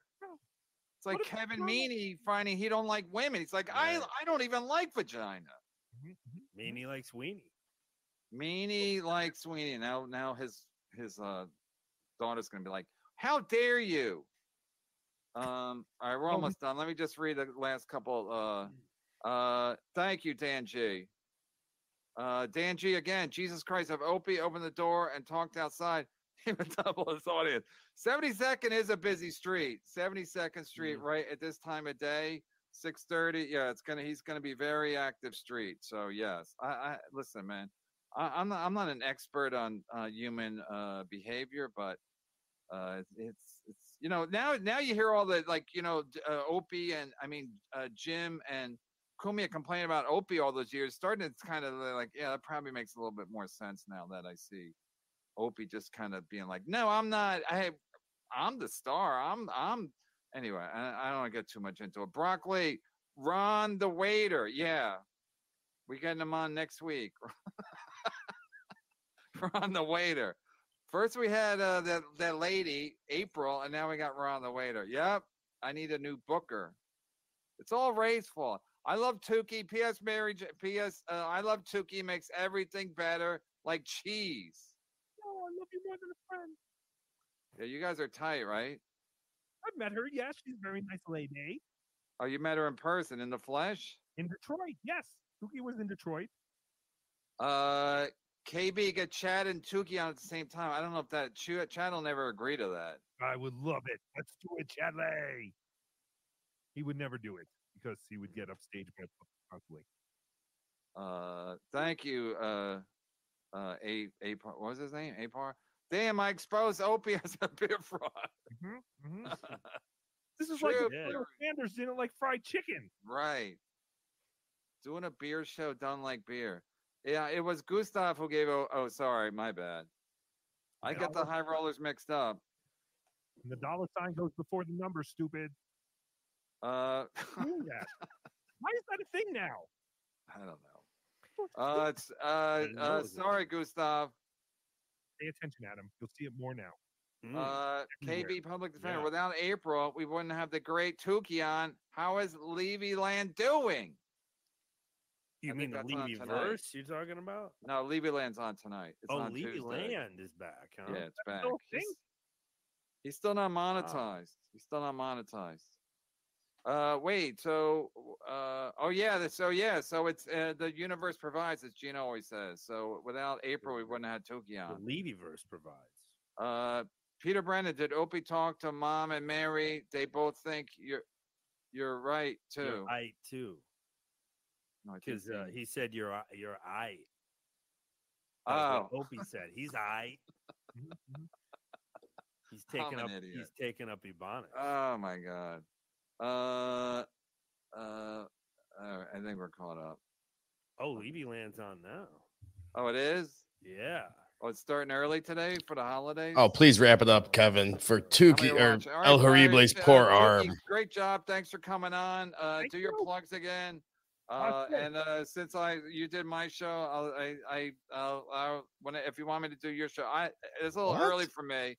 [SPEAKER 4] It's like Kevin Meaney finding he don't like women. He's like, I I don't even like vagina.
[SPEAKER 13] Meanie likes weenie.
[SPEAKER 4] Meanie likes Sweeney. Now now his his uh daughter's gonna be like, How dare you? Um, all right, we're almost done. Let me just read the last couple. Uh, uh, thank you, Dan G. Uh, Dan G again. Jesus Christ, if Opie opened the door and talked outside, (laughs) would double his audience. 72nd is a busy street. 72nd Street, right at this time of day, 6:30. Yeah, it's gonna. He's gonna be very active street. So yes, I, I listen, man. I, I'm not. I'm not an expert on uh, human uh, behavior, but uh, it's, it's it's you know now now you hear all the like you know uh, Opie and I mean uh, Jim and Cumia complained about Opie all those years, starting to kind of like, yeah, that probably makes a little bit more sense now that I see Opie just kind of being like, no, I'm not. I, I'm the star. I'm, I'm. Anyway, I, I don't want to get too much into it. Broccoli, Ron the waiter. Yeah, we getting him on next week. (laughs) Ron the waiter. First we had uh, that that lady April, and now we got Ron the waiter. Yep, I need a new booker. It's all Ray's fault. I love Tookie. P.S. Mary. J- P.S. Uh, I love Tookie. Makes everything better, like cheese.
[SPEAKER 2] No, I love you more than a friend.
[SPEAKER 4] Yeah, you guys are tight, right?
[SPEAKER 2] I've met her. Yes, she's a very nice lady.
[SPEAKER 4] Oh, you met her in person, in the flesh.
[SPEAKER 2] In Detroit, yes. Tookie was in Detroit.
[SPEAKER 4] Uh, KB got Chad and Tookie on at the same time. I don't know if that Ch- Chad will never agree to that.
[SPEAKER 2] I would love it. Let's do it, Chadley. He would never do it because he would get upstage by constantly.
[SPEAKER 4] Uh, thank you, uh, uh, A Apar. What was his name? Apar. Damn, I exposed Opie as (laughs) a beer fraud.
[SPEAKER 2] Mm-hmm, (laughs) This is like
[SPEAKER 4] True.
[SPEAKER 2] if Colonel Sanders didn't like fried chicken.
[SPEAKER 4] Right. Doing a beer show done like beer. Yeah, it was Gustav who gave. Oh, oh sorry, my bad. I got the high rollers mixed up.
[SPEAKER 2] And the dollar sign goes before the number, stupid.
[SPEAKER 4] Uh, (laughs)
[SPEAKER 2] Why is that a thing now?
[SPEAKER 4] I don't know. Uh, it's uh, uh sorry, Gustav.
[SPEAKER 2] Pay attention, Adam. You'll see it more now.
[SPEAKER 4] Uh,
[SPEAKER 2] everywhere.
[SPEAKER 4] KB Public Defender.
[SPEAKER 2] Yeah.
[SPEAKER 4] Without April, we wouldn't have the great Tookie on. How is Levy Land doing?
[SPEAKER 13] You
[SPEAKER 4] I
[SPEAKER 13] mean
[SPEAKER 4] think
[SPEAKER 13] the
[SPEAKER 4] that's on
[SPEAKER 13] Levy
[SPEAKER 4] tonight.
[SPEAKER 13] verse you're talking about?
[SPEAKER 4] No, Levy Land's on tonight. It's
[SPEAKER 13] oh,
[SPEAKER 4] on
[SPEAKER 13] Levy
[SPEAKER 4] Tuesday.
[SPEAKER 13] Land is back, huh?
[SPEAKER 4] Yeah, it's back. He's, he's still not monetized. He's still not monetized. Uh, wait. So, uh, oh yeah. So yeah. So it's uh, the universe provides, as Gina always says. So without April, we wouldn't have had Tookie
[SPEAKER 13] The
[SPEAKER 4] on.
[SPEAKER 13] Levy verse provides.
[SPEAKER 4] Uh, Peter Brennan, did Opie talk to Mom and Mary? They both think you're you're right too.
[SPEAKER 13] You're I too.
[SPEAKER 4] No,
[SPEAKER 13] Because uh,
[SPEAKER 4] he-
[SPEAKER 13] he said you're I- you're I.
[SPEAKER 4] Oh.
[SPEAKER 13] Opie said he's I. He's taking up.
[SPEAKER 4] idiot.
[SPEAKER 13] He's taking up Ebonics.
[SPEAKER 4] Oh my god. Uh, uh, all right, I think we're caught up.
[SPEAKER 13] oh, Levy Land's on now.
[SPEAKER 4] Oh, it is.
[SPEAKER 13] Yeah.
[SPEAKER 4] Oh, it's starting early today for the holidays.
[SPEAKER 5] Oh, please wrap it up, Kevin, for two
[SPEAKER 4] How many
[SPEAKER 5] or
[SPEAKER 4] watch- all right,
[SPEAKER 5] El
[SPEAKER 4] Brian,
[SPEAKER 5] Horrible's
[SPEAKER 4] uh,
[SPEAKER 5] poor
[SPEAKER 4] Tookie,
[SPEAKER 5] arm.
[SPEAKER 4] Great job. Thanks for coming on. Uh, do your plugs again. Uh, and uh, since I you did my show, I'll, I I I'll, I'll when I- if you want me to do your show, I it's a little
[SPEAKER 5] What?
[SPEAKER 4] early for me,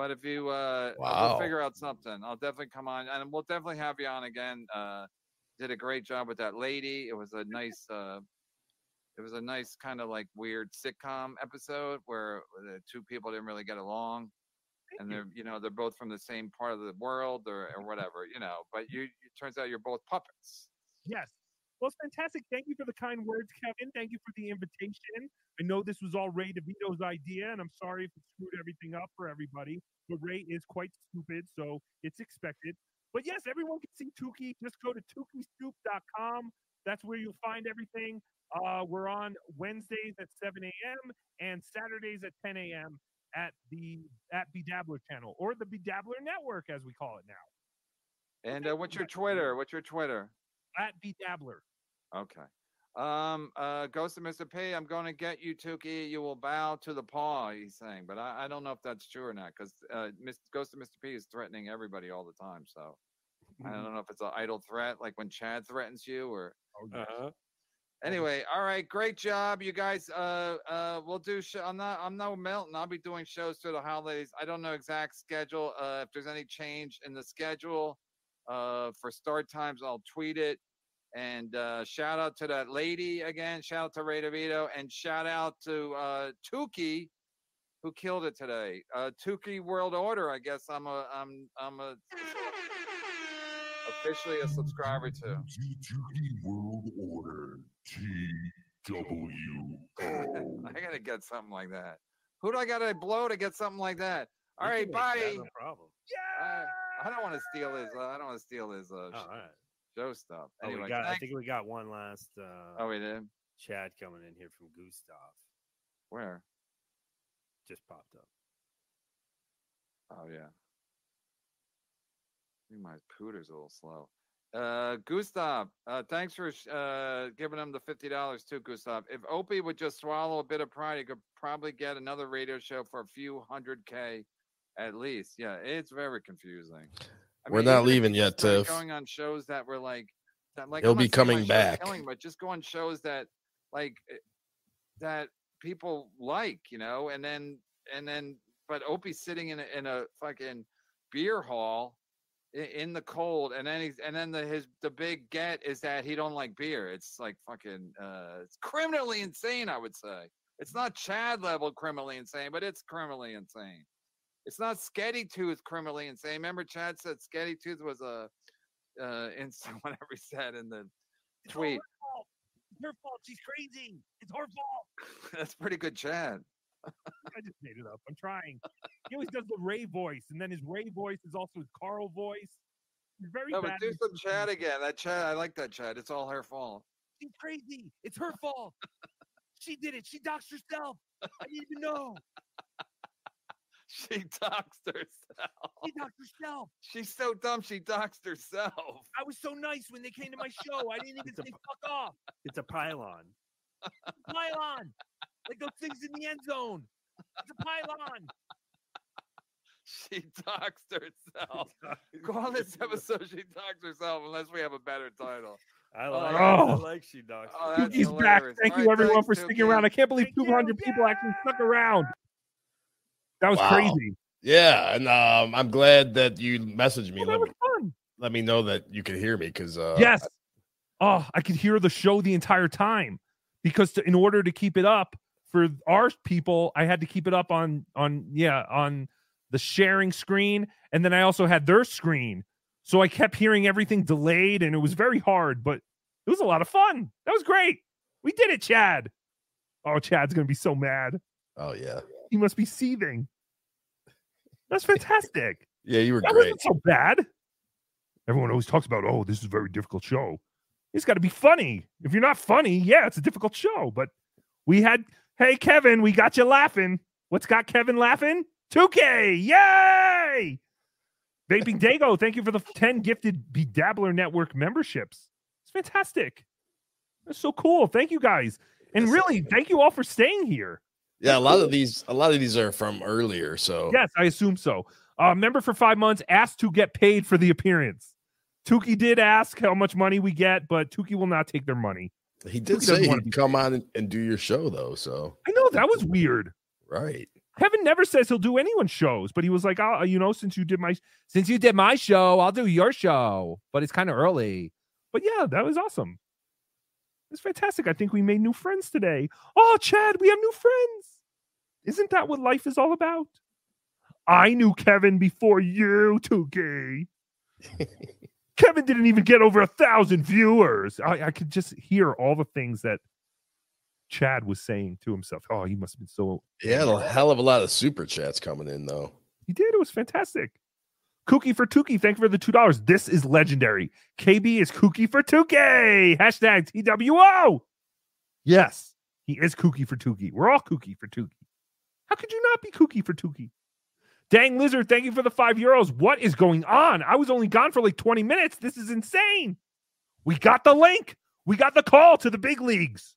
[SPEAKER 4] but if you uh
[SPEAKER 5] Wow.
[SPEAKER 4] we'll figure out something, I'll definitely come on and we'll definitely have you on again. Uh, did a great job with that lady. It was a nice uh, it was a nice kind of like weird sitcom episode where the two people didn't really get along and they're you know they're both from the same part of the world or, or whatever you know but you it turns out you're both puppets
[SPEAKER 2] Yes. Well, it's fantastic. Thank you for the kind words, Kevin. Thank you for the invitation. I know this was all Ray DeVito's idea, and I'm sorry if it screwed everything up for everybody. But Ray is quite stupid, so it's expected. But yes, everyone can see Tookie. Just go to tookiesoup.com. That's where you'll find everything. Uh, we're on Wednesdays at 7 a.m. and Saturdays at 10 a.m. at the at BeDabbler channel or the BeDabbler Network, as we call it now.
[SPEAKER 4] and uh, what's your twitter what's your twitter
[SPEAKER 2] At BeDabbler.
[SPEAKER 4] Okay um uh ghost of mr p i'm going to get you Tookie. you will bow to the paw he's saying but i, I don't know if that's true or not because uh Mr. ghost of mr p is threatening everybody all the time so i don't know if it's an idle threat like when chad threatens you or
[SPEAKER 13] Uh-huh.
[SPEAKER 4] Anyway, all right, great job, you guys. Uh, uh, we'll do. Show, I'm not. I'm no Melton. I'll be doing shows through the holidays. I don't know exact schedule. Uh, if there's any change in the schedule, uh, for start times, I'll tweet it. And uh, shout out to that lady again. Shout out to Ray DeVito, and shout out to uh, Tookie, who killed it today. Uh, Tookie World Order. I guess I'm a. I'm. I'm a. Officially a subscriber to.
[SPEAKER 11] G2E World Order. TWO. (laughs)
[SPEAKER 4] I gotta get something like that. Who do I gotta blow to get something like that? All right,
[SPEAKER 13] We
[SPEAKER 4] right,
[SPEAKER 13] can make that,
[SPEAKER 4] bye.
[SPEAKER 13] No problem.
[SPEAKER 4] Uh, I don't want to steal his. Uh, I don't want to steal his uh,
[SPEAKER 13] Oh, all right.
[SPEAKER 4] Show stuff.
[SPEAKER 13] Oh,
[SPEAKER 4] Anyway,
[SPEAKER 13] we got, I think we got one last. Uh,
[SPEAKER 4] oh, we did.
[SPEAKER 13] Chad coming in here from Gustav.
[SPEAKER 4] Where?
[SPEAKER 13] Just popped up.
[SPEAKER 4] Oh yeah. I think my pooter's a little slow. Uh, Gustav, uh, thanks for uh, giving him the fifty dollars too, Gustav. If Opie would just swallow a bit of pride, he could probably get another radio show for a few hundred k, at least. Yeah, it's very confusing. I
[SPEAKER 5] We're
[SPEAKER 4] mean,
[SPEAKER 5] not leaving yet, Tiff.
[SPEAKER 4] Going on shows that were like, that like
[SPEAKER 5] He'll be
[SPEAKER 4] not saying my
[SPEAKER 5] coming back.
[SPEAKER 4] killing, but just go on shows that like eh, that people like, you know, and then and then but Opie's sitting in a, in a fucking beer hall in the cold and then he's and then the his the big get is that he don't like beer it's like fucking uh it's criminally insane i would say it's not chad level criminally insane but it's criminally insane it's not sketty tooth criminally insane remember chad said sketty tooth was a uh (laughs) in whatever he said in the tweet
[SPEAKER 18] It's her fault. She's crazy. It's her fault. (laughs)
[SPEAKER 4] that's pretty good chad
[SPEAKER 2] I just made it up. I'm trying. He always does the Ray voice, and then his Ray voice is also his Carl voice. He's very
[SPEAKER 4] no, but do some chad again that chad i like that chad it's all her fault
[SPEAKER 18] She's crazy. It's her fault. (laughs) she did it. She doxed herself. I didn't even know.
[SPEAKER 4] She doxed herself
[SPEAKER 18] She doxed herself.
[SPEAKER 4] she's so dumb she doxed herself
[SPEAKER 18] I was so nice when they came to my show. I didn't even say fuck off.
[SPEAKER 13] It's a pylon.
[SPEAKER 18] Pylon. Like those things in the end zone. It's a pylon.
[SPEAKER 4] She doxed herself. Call this episode "She Doxed Herself" unless we have a better title.
[SPEAKER 13] I
[SPEAKER 4] Oh,
[SPEAKER 13] like,
[SPEAKER 4] that's-
[SPEAKER 13] I
[SPEAKER 2] Oh.
[SPEAKER 13] like she dogs.
[SPEAKER 4] Oh, that's
[SPEAKER 2] Tookie's back. Thank
[SPEAKER 4] All
[SPEAKER 2] you,
[SPEAKER 4] right,
[SPEAKER 2] everyone,
[SPEAKER 4] thanks,
[SPEAKER 2] for sticking
[SPEAKER 4] Tookie.
[SPEAKER 2] around. I can't believe 200 people actually stuck around. That was
[SPEAKER 5] Wow.
[SPEAKER 2] crazy.
[SPEAKER 5] Yeah, and um, I'm glad that you messaged me.
[SPEAKER 2] Well, that
[SPEAKER 5] let,
[SPEAKER 2] was
[SPEAKER 5] me
[SPEAKER 2] fun.
[SPEAKER 5] let me know that you could hear me because uh,
[SPEAKER 2] yes. Oh, I could hear the show the entire time because to, in order to keep it up for our people, I had to keep it up on on yeah on the sharing screen, and then I also had their screen, so I kept hearing everything delayed, and it was very hard, but it was a lot of fun. That was great. We did it, Chad. Oh, Chad's gonna be so mad.
[SPEAKER 5] Oh yeah,
[SPEAKER 2] He must be seething. That's fantastic. (laughs)
[SPEAKER 5] yeah, you were
[SPEAKER 2] that
[SPEAKER 5] great.
[SPEAKER 2] wasn't so bad. Everyone always talks about, oh, this is a very difficult show. It's got to be funny. If you're not funny, yeah, it's a difficult show. But we had, hey, Kevin, we got you laughing. What's got Kevin laughing? 2K. Yay! Vaping (laughs) Dago, thank you for the 10 gifted BeDabbler Network memberships. It's fantastic. That's so cool. Thank you guys. And really, thank you all for staying here.
[SPEAKER 5] Yeah, a lot of these, a lot of these are from earlier. So
[SPEAKER 2] Yes, I assume so. Uh, member for five months asked to get paid for the appearance. Tookie did ask how much money we get, but Tookie will not take their money.
[SPEAKER 5] he did
[SPEAKER 2] Tookie
[SPEAKER 5] say he'd come on and, and do your show though. So
[SPEAKER 2] I know that was weird.
[SPEAKER 5] right,
[SPEAKER 2] Kevin never says he'll do anyone's shows, but he was like, "Oh, you know, since you did my,
[SPEAKER 18] Since you did my show, I'll do your show, but it's kind of early.
[SPEAKER 2] but yeah, that was awesome. It's fantastic. I think we made new friends today. Oh, Chad, we have new friends. Isn't that what life is all about? I knew Kevin before you, Tookie. (laughs) Kevin didn't even get over a thousand viewers. I, I could just hear all the things that Chad was saying to himself. Oh, he must have been so.
[SPEAKER 5] he had a hell of a lot of super chats coming in though.
[SPEAKER 2] He did. It was fantastic. Kooky for Tookie. Thank you for the two dollars. This is legendary. KB is Kooky for Tookie. Hashtag TWO. Yes, he is kooky for Tookie. We're all kooky for Tookie. How could you not be kooky for Tookie? Dang lizard, thank you for the five euros. What is going on? I was only gone for like 20 minutes. This is insane. We got the link. We got the call to the big leagues.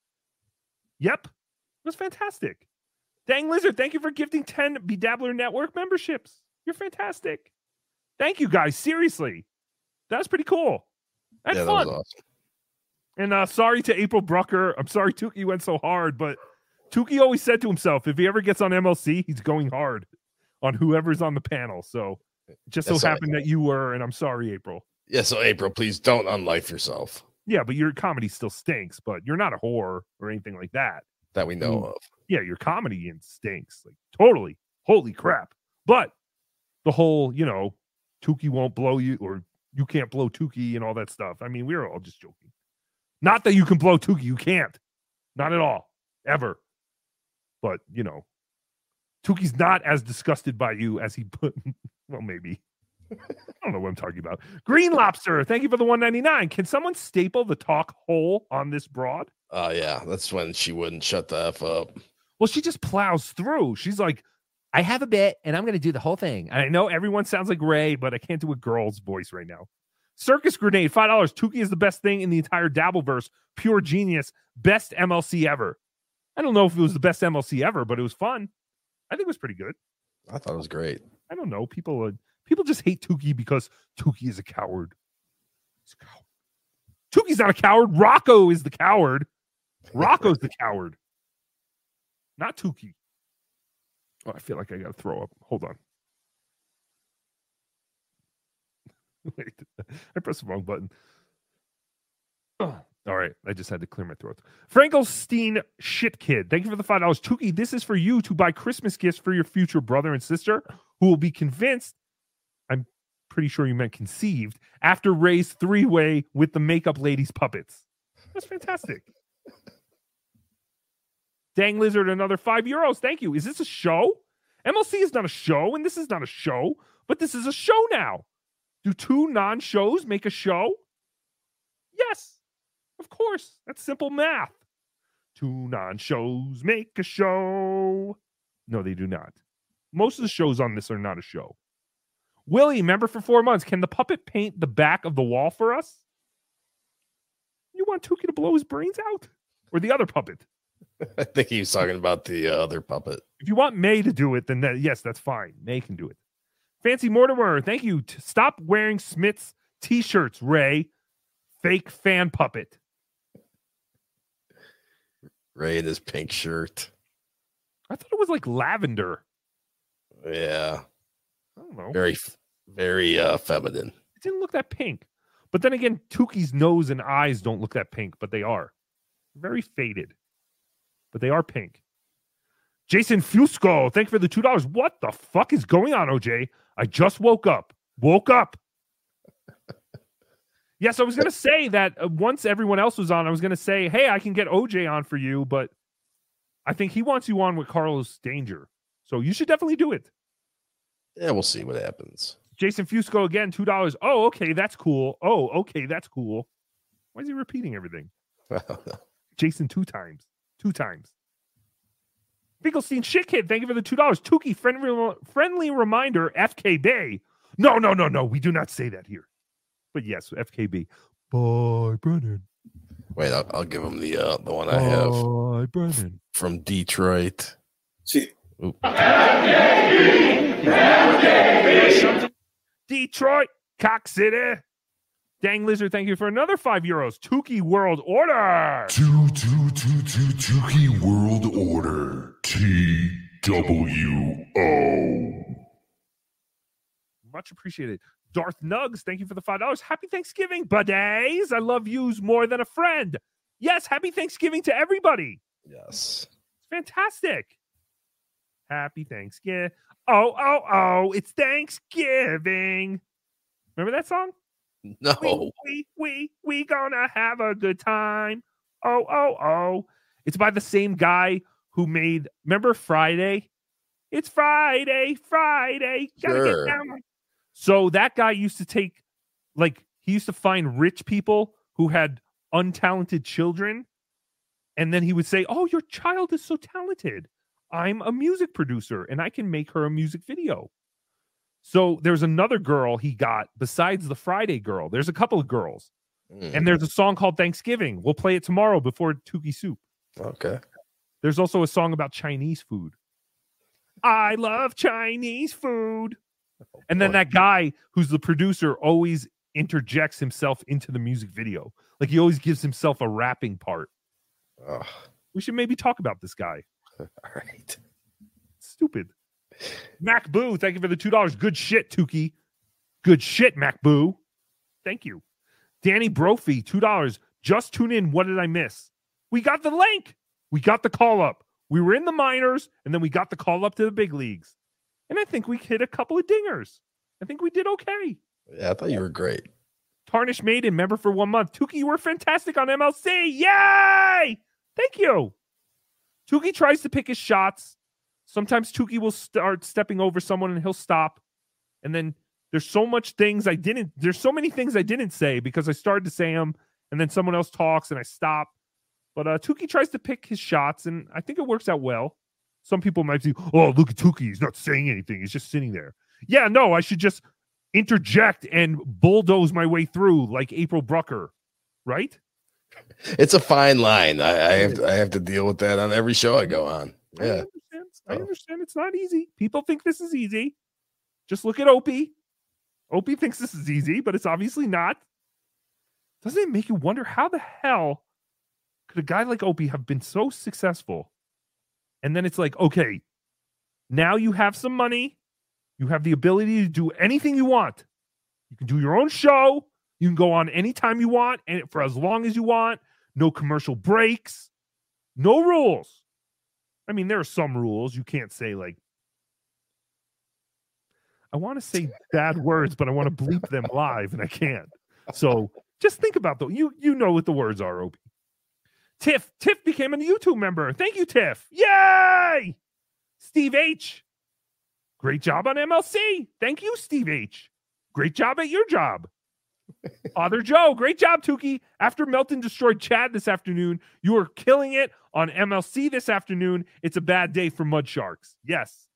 [SPEAKER 2] Yep. It was fantastic. Dang lizard, thank you for gifting 10 BeDabbler Network memberships. You're fantastic. Thank you guys. Seriously. That was pretty cool. And
[SPEAKER 5] yeah,
[SPEAKER 2] fun.
[SPEAKER 5] that was awesome.
[SPEAKER 2] And uh, sorry to April Brucker. I'm sorry Tookie went so hard, but Tookie always said to himself, if he ever gets on MLC, he's going hard on whoever's on the panel. So just so
[SPEAKER 5] That's
[SPEAKER 2] happened that you were, and I'm sorry, April.
[SPEAKER 5] Yeah, so April, please don't unlife yourself
[SPEAKER 2] Yeah, but your comedy still stinks, but you're not a whore or anything like that.
[SPEAKER 5] that we know
[SPEAKER 2] Mm.
[SPEAKER 5] of.
[SPEAKER 2] Yeah, your comedy in stinks. Like totally. Holy crap. But the whole, you know, Tookie won't blow you or you can't blow Tookie and all that stuff. I mean, we were all just joking. Not that you can blow Tookie, you can't. Not at all. Ever. But, you know, Tookie's not as disgusted by you as he put (laughs) well, maybe. I don't know what I'm talking about. Green Lobster, thank you for the 199. Can someone staple the talk hole on this broad?
[SPEAKER 5] Oh yeah, that's when she wouldn't shut the f up.
[SPEAKER 2] Well, she just plows through. She's like, I have a bit and I'm going to do the whole thing. I know everyone sounds like Ray, but I can't do a girl's voice right now. Circus Grenade, five dollars. Tookie is the best thing in the entire Dabbleverse. Pure genius. Best MLC ever. I don't know if it was the best MLC ever, but it was fun. I think it was pretty good.
[SPEAKER 5] I thought it was great.
[SPEAKER 2] I don't know. People uh, people just hate Tookie because Tookie is a coward. He's a coward. Tookie's not a coward. Rocco is the coward. Rocco's the coward. Not Tookie. Oh, I feel like I gotta throw up. Hold on. (laughs) Wait, I pressed the wrong button. Oh, all right, I just had to clear my throat. Frankelstein shit kid, thank you for the five dollars. Tookie, this is for you to buy Christmas gifts for your future brother and sister who will be convinced. I'm pretty sure you meant conceived after Ray's three way with the makeup ladies puppets. That's fantastic. Dang Lizard, another five euros. Thank you. Is this a show? MLC is not a show, and this is not a show, but this is a show now. Do two non shows make a show? Yes, of course. That's simple math. Two non shows make a show. No, they do not. Most of the shows on this are not a show. Willie, member for four months. Can the puppet paint the back of the wall for us? You want Tookie to blow his brains out? Or the other puppet? (laughs)
[SPEAKER 5] I think he was talking about the uh, other puppet.
[SPEAKER 2] If you want May to do it, then that, yes, that's fine. May can do it. Fancy Mortimer, thank you. T- Stop wearing Smith's t-shirts, Ray. Fake fan puppet.
[SPEAKER 5] Ray in his pink shirt.
[SPEAKER 2] I thought it was like lavender.
[SPEAKER 5] Yeah.
[SPEAKER 2] I don't know.
[SPEAKER 5] Very, very uh, feminine.
[SPEAKER 2] It didn't look that pink. But then again, Tookie's nose and eyes don't look that pink, but they are. Very faded. But they are pink. Jason Fusco, thank you for the two dollars. What the fuck is going on, OJ? I just woke up. Woke up. (laughs) yes, I was gonna say that uh, once everyone else was on, I was gonna say, hey, I can get OJ on for you, but I think he wants you on with Carlos Danger. So you should definitely do it.
[SPEAKER 5] Yeah, we'll see what happens.
[SPEAKER 2] Jason Fusco again, two dollars. Oh, okay, that's cool. Oh, okay, that's cool. Why is he repeating everything? (laughs) Jason two times. Two times. Finkelstein shit kid, thank you for the two dollars. Tookie, friendly friendly reminder, FKB. No, no, no, no. We do not say that here. But yes, FKB. Bye, Brennan.
[SPEAKER 5] Wait, I'll, I'll give him the uh, the one I have
[SPEAKER 2] Bye, Brennan.
[SPEAKER 5] from Detroit.
[SPEAKER 3] See,
[SPEAKER 5] Oop.
[SPEAKER 2] Detroit, Cock City. Dang Lizard, thank you for another five euros. Tookie World Order.
[SPEAKER 11] Two, two, two, two, Tookie World Order. T W O.
[SPEAKER 2] Much appreciated. Darth Nugs, thank you for the five dollars. Happy Thanksgiving, buddies. I love yous more than a friend. Yes, happy Thanksgiving to everybody.
[SPEAKER 5] Yes.
[SPEAKER 2] Fantastic. Happy Thanksgiving. Oh, oh, oh, it's Thanksgiving. Remember that song? (laughs)
[SPEAKER 5] No.
[SPEAKER 2] We, we, we, we gonna have a good time. Oh, oh, oh. It's by the same guy who made, remember Friday? It's Friday, Friday. Gotta
[SPEAKER 5] Sure.
[SPEAKER 2] get down. So that guy used to take, like, he used to find rich people who had untalented children. And then he would say, Oh, your child is so talented. I'm a music producer and I can make her a music video. So there's another girl he got besides the Friday girl. There's a couple of girls.
[SPEAKER 5] Mm,
[SPEAKER 2] And there's a song called Thanksgiving. We'll play it tomorrow before Tookie Soup.
[SPEAKER 5] okay.
[SPEAKER 2] There's also a song about Chinese food. I love Chinese food. And then
[SPEAKER 5] boy.
[SPEAKER 2] that guy who's the producer always interjects himself into the music video. Like he always gives himself a rapping part. We should maybe talk about this guy. (laughs)
[SPEAKER 5] all right.
[SPEAKER 2] Stupid. Mac Boo, thank you for the two dollars. Good shit, Tookie. Good shit, Mac Boo. Thank you. Danny Brophy, two dollars. Just tune in. What did I miss? We got the link. We got the call up. We were in the minors, and then we got the call up to the big leagues. And I think we hit a couple of dingers. I think we did okay.
[SPEAKER 5] Yeah, I thought you were great.
[SPEAKER 2] Tarnished Maiden, member for one month. Tookie, you were fantastic on MLC. Yay! Thank you. Tookie tries to pick his shots. Sometimes Tookie will start stepping over someone and he'll stop. And then there's so much things I didn't, there's so many things I didn't say because I started to say them and then someone else talks and I stop. But uh, Tookie tries to pick his shots and I think it works out well. Some people might say, oh, look at Tookie. He's not saying anything. He's just sitting there. Yeah, no, I should just interject and bulldoze my way through like April Brucker, right?
[SPEAKER 5] It's a fine line. I, I have to, I have to deal with that on every show I go on.
[SPEAKER 2] I
[SPEAKER 5] Yeah.
[SPEAKER 2] understand. I uh-huh. understand it's not easy. People think this is easy. Just look at Opie. Opie thinks this is easy, but it's obviously not. Doesn't it make you wonder how the hell could a guy like Opie have been so successful? And then it's like, okay, now you have some money. You have the ability to do anything you want. You can do your own show. You can go on anytime you want and for as long as you want. No commercial breaks. No rules. I mean, there are some rules. You can't say like I want to say (laughs) bad words, but I want to bleep them live and I can't. So just think about the you you know what the words are, Opie. Tiff, Tiff became a YouTube member. Thank you, Tiff. Yay! Steve H. Great job on MLC. Thank you, Steve H. Great job at your job. Father Joe, great job, Tookie. After Melton destroyed Chad this afternoon, you are killing it on MLC this afternoon. It's a bad day for Mud Sharks. Yes.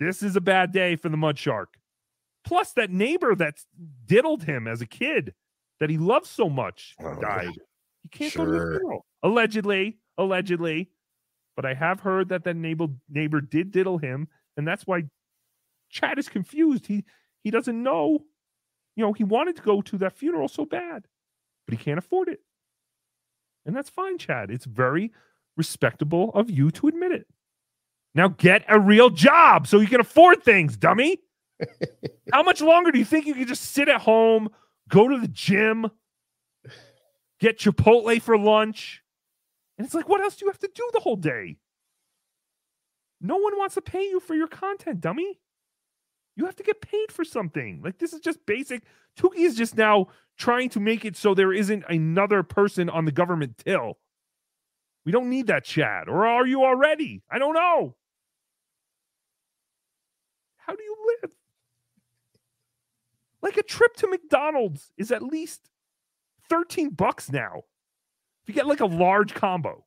[SPEAKER 2] This is a bad day for the Mud Shark. Plus, that neighbor that diddled him as a kid that he loved so much oh, died. He can't go to the funeral. Allegedly, allegedly. But I have heard that that neighbor neighbor did diddle him, and that's why Chad is confused. He he doesn't know. You know, he wanted to go to that funeral so bad, but he can't afford it. And that's fine, Chad. It's very respectable of you to admit it. Now get a real job so you can afford things, dummy. (laughs) How much longer do you think you can just sit at home, go to the gym, get Chipotle for lunch? And it's like, what else do you have to do the whole day? No one wants to pay you for your content, dummy. You have to get paid for something. Like this is just basic. Tookie is just now trying to make it so there isn't another person on the government till. We don't need that, Chad. Or are you already? I don't know. How do you live? Like a trip to McDonald's is at least 13 bucks now. If you get like a large combo.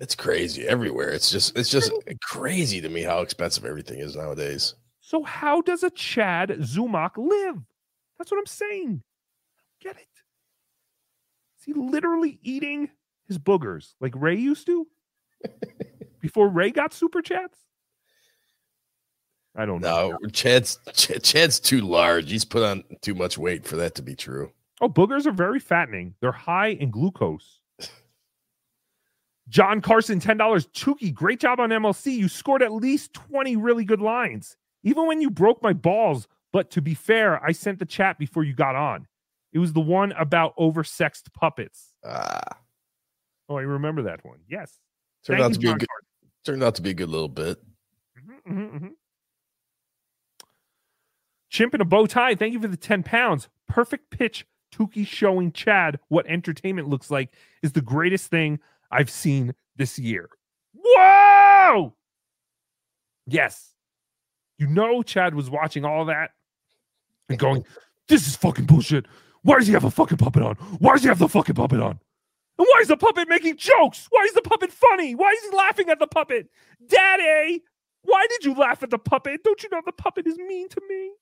[SPEAKER 5] It's crazy everywhere. It's just it's just crazy to me how expensive everything is nowadays.
[SPEAKER 2] So how does a Chad Zumock live? That's what I'm saying. Get it? Is he literally eating his boogers like Ray used to? (laughs) Before Ray got super chats? I don't know.
[SPEAKER 5] No, Chad's Ch- Chad's too large. He's put on too much weight for that to be true.
[SPEAKER 2] Oh, boogers are very fattening. They're high in glucose. John Carson, $10. Tookie, great job on MLC. You scored at least 20 really good lines. Even when you broke my balls. But to be fair, I sent the chat before you got on. It was the one about oversexed puppets.
[SPEAKER 5] Ah.
[SPEAKER 2] Oh, I remember that one. Yes.
[SPEAKER 5] Turned
[SPEAKER 2] Thank
[SPEAKER 5] out to be a good turned out to be a good little bit.
[SPEAKER 2] Mhm, mhm. Chimp in a bow tie. Thank you for the 10 pounds. Perfect pitch. Tookie showing Chad what entertainment looks like is the greatest thing I've seen this year. Whoa! Yes. You know, Chad was watching all that and going, This is fucking bullshit. Why does he have a fucking puppet on? Why does he have the fucking puppet on? And why is the puppet making jokes? Why is the puppet funny? Why is he laughing at the puppet? Daddy, why did you laugh at the puppet? Don't you know the puppet is mean to me?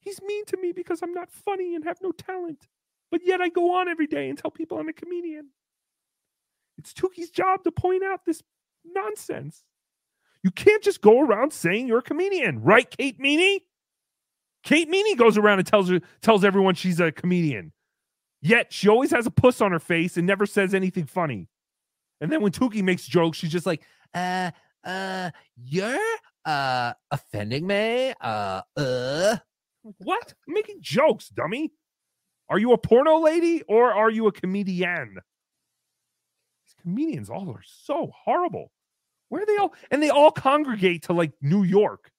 [SPEAKER 2] He's mean to me because I'm not funny and have no talent. But yet I go on every day and tell people I'm a comedian. It's Tookie's job to point out this nonsense. You can't just go around saying you're a comedian, right, Kate Meany? Kate Meany goes around and tells her tells everyone she's a comedian. Yet she always has a puss on her face and never says anything funny. And then when Tookie makes jokes, she's just like,
[SPEAKER 14] Uh, uh, you're uh offending me. Uh, uh.
[SPEAKER 2] What? I'm making jokes, dummy. Are you a porno lady or are you a comedian? These comedians all are so horrible. Where are they all? And they all congregate to like New York.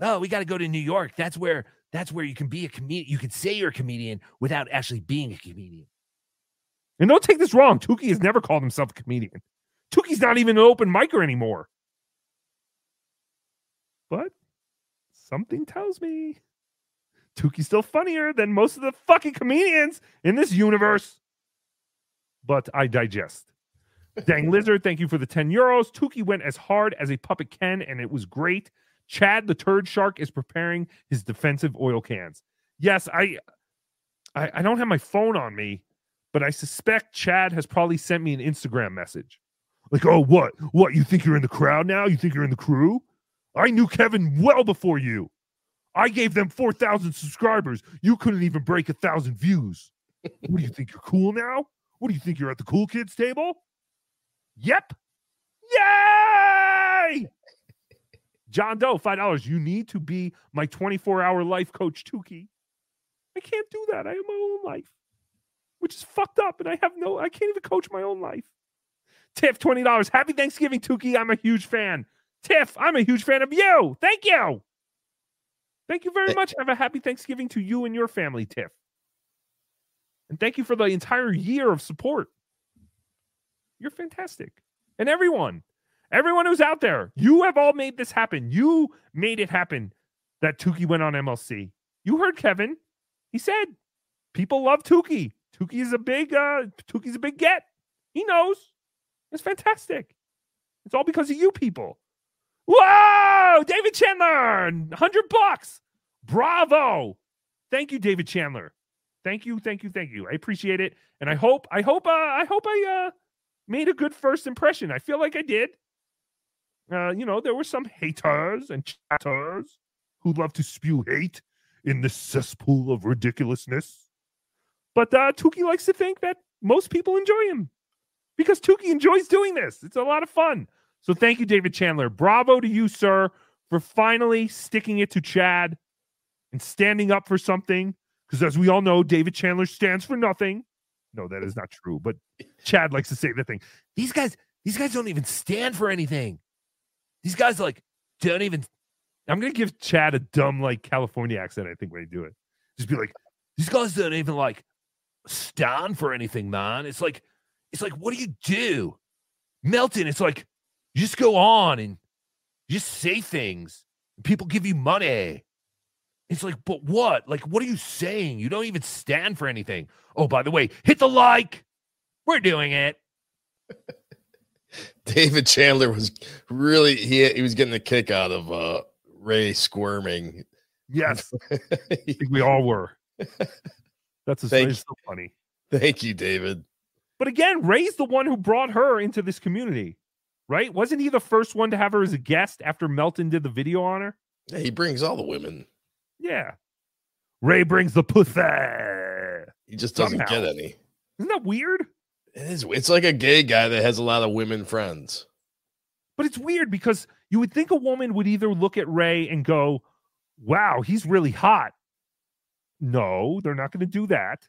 [SPEAKER 14] Oh, we got to go to New York. That's where that's where you can be a comedian. You can say you're a comedian without actually being a comedian.
[SPEAKER 2] And don't take this wrong. Tookie has never called himself a comedian. Tookie's not even an open micer anymore. But something tells me Tookie's still funnier than most of the fucking comedians in this universe. But I digest. Dang Lizard, thank you for the 10 euros. Tookie went as hard as a puppet can, and it was great. Chad the turd shark is preparing his defensive oil cans. Yes, I, I I don't have my phone on me, but I suspect Chad has probably sent me an Instagram message. Like, oh, what? What? You think you're in the crowd now? You think you're in the crew? I knew Kevin well before you. I gave them 4,000 subscribers. You couldn't even break a thousand views. What do you think? You're cool now? What do you think? You're at the cool kids table? Yep. Yay! John Doe, $5. You need to be my 24 hour life coach, Tookie. I can't do that. I have my own life, which is fucked up. And I have no, I can't even coach my own life. Tiff, $20. Happy Thanksgiving, Tookie. I'm a huge fan. Tiff, I'm a huge fan of you. Thank you. Thank you very much. Have a happy Thanksgiving to you and your family, Tiff. And thank you for the entire year of support. You're fantastic. And everyone, everyone who's out there, you have all made this happen. You made it happen that Tookie went on MLC. You heard Kevin. He said people love Tookie. Tookie is a big uh Tookie's a big get. He knows. It's fantastic. It's all because of you people. Whoa! David Chandler, 100 bucks. Bravo. Thank you, David Chandler. Thank you, thank you, thank you. I appreciate it. And I hope, I hope, uh, I hope I uh made a good first impression. I feel like I did. Uh, you know, there were some haters and chatters who love to spew hate in this cesspool of ridiculousness. But uh Tookie likes to think that most people enjoy him because Tookie enjoys doing this. It's a lot of fun. So thank you, David Chandler. Bravo to you, sir, for finally sticking it to Chad and standing up for something. Because as we all know, David Chandler stands for nothing. No, that is not true. But Chad likes to say the thing.
[SPEAKER 14] These guys, these guys don't even stand for anything. These guys like don't even.
[SPEAKER 2] I'm gonna give Chad a dumb like California accent. I think when I do it, just be like,
[SPEAKER 14] These guys don't even like stand for anything, man. It's like, it's like, what do you do, Melton? It's like you just go on and you just say things. People give you money. It's like, but what? Like, what are you saying? You don't even stand for anything. Oh, by the way, hit the like. We're doing it. (laughs)
[SPEAKER 5] David Chandler was really he he was getting a kick out of uh Ray squirming.
[SPEAKER 2] Yes, (laughs) I think we all were. (laughs) That's a, so funny.
[SPEAKER 5] Thank you, David.
[SPEAKER 2] But again, Ray's the one who brought her into this community, right? Wasn't he the first one to have her as a guest after Melton did the video on her?
[SPEAKER 5] Yeah, he brings all the women.
[SPEAKER 2] Yeah. Ray brings the pussy.
[SPEAKER 5] He just doesn't
[SPEAKER 2] Somehow.
[SPEAKER 5] get any.
[SPEAKER 2] Isn't that weird?
[SPEAKER 5] It is. It's like a gay guy that has a lot of women friends.
[SPEAKER 2] But it's weird because you would think a woman would either look at Ray and go, wow, he's really hot. No, they're not going to do that.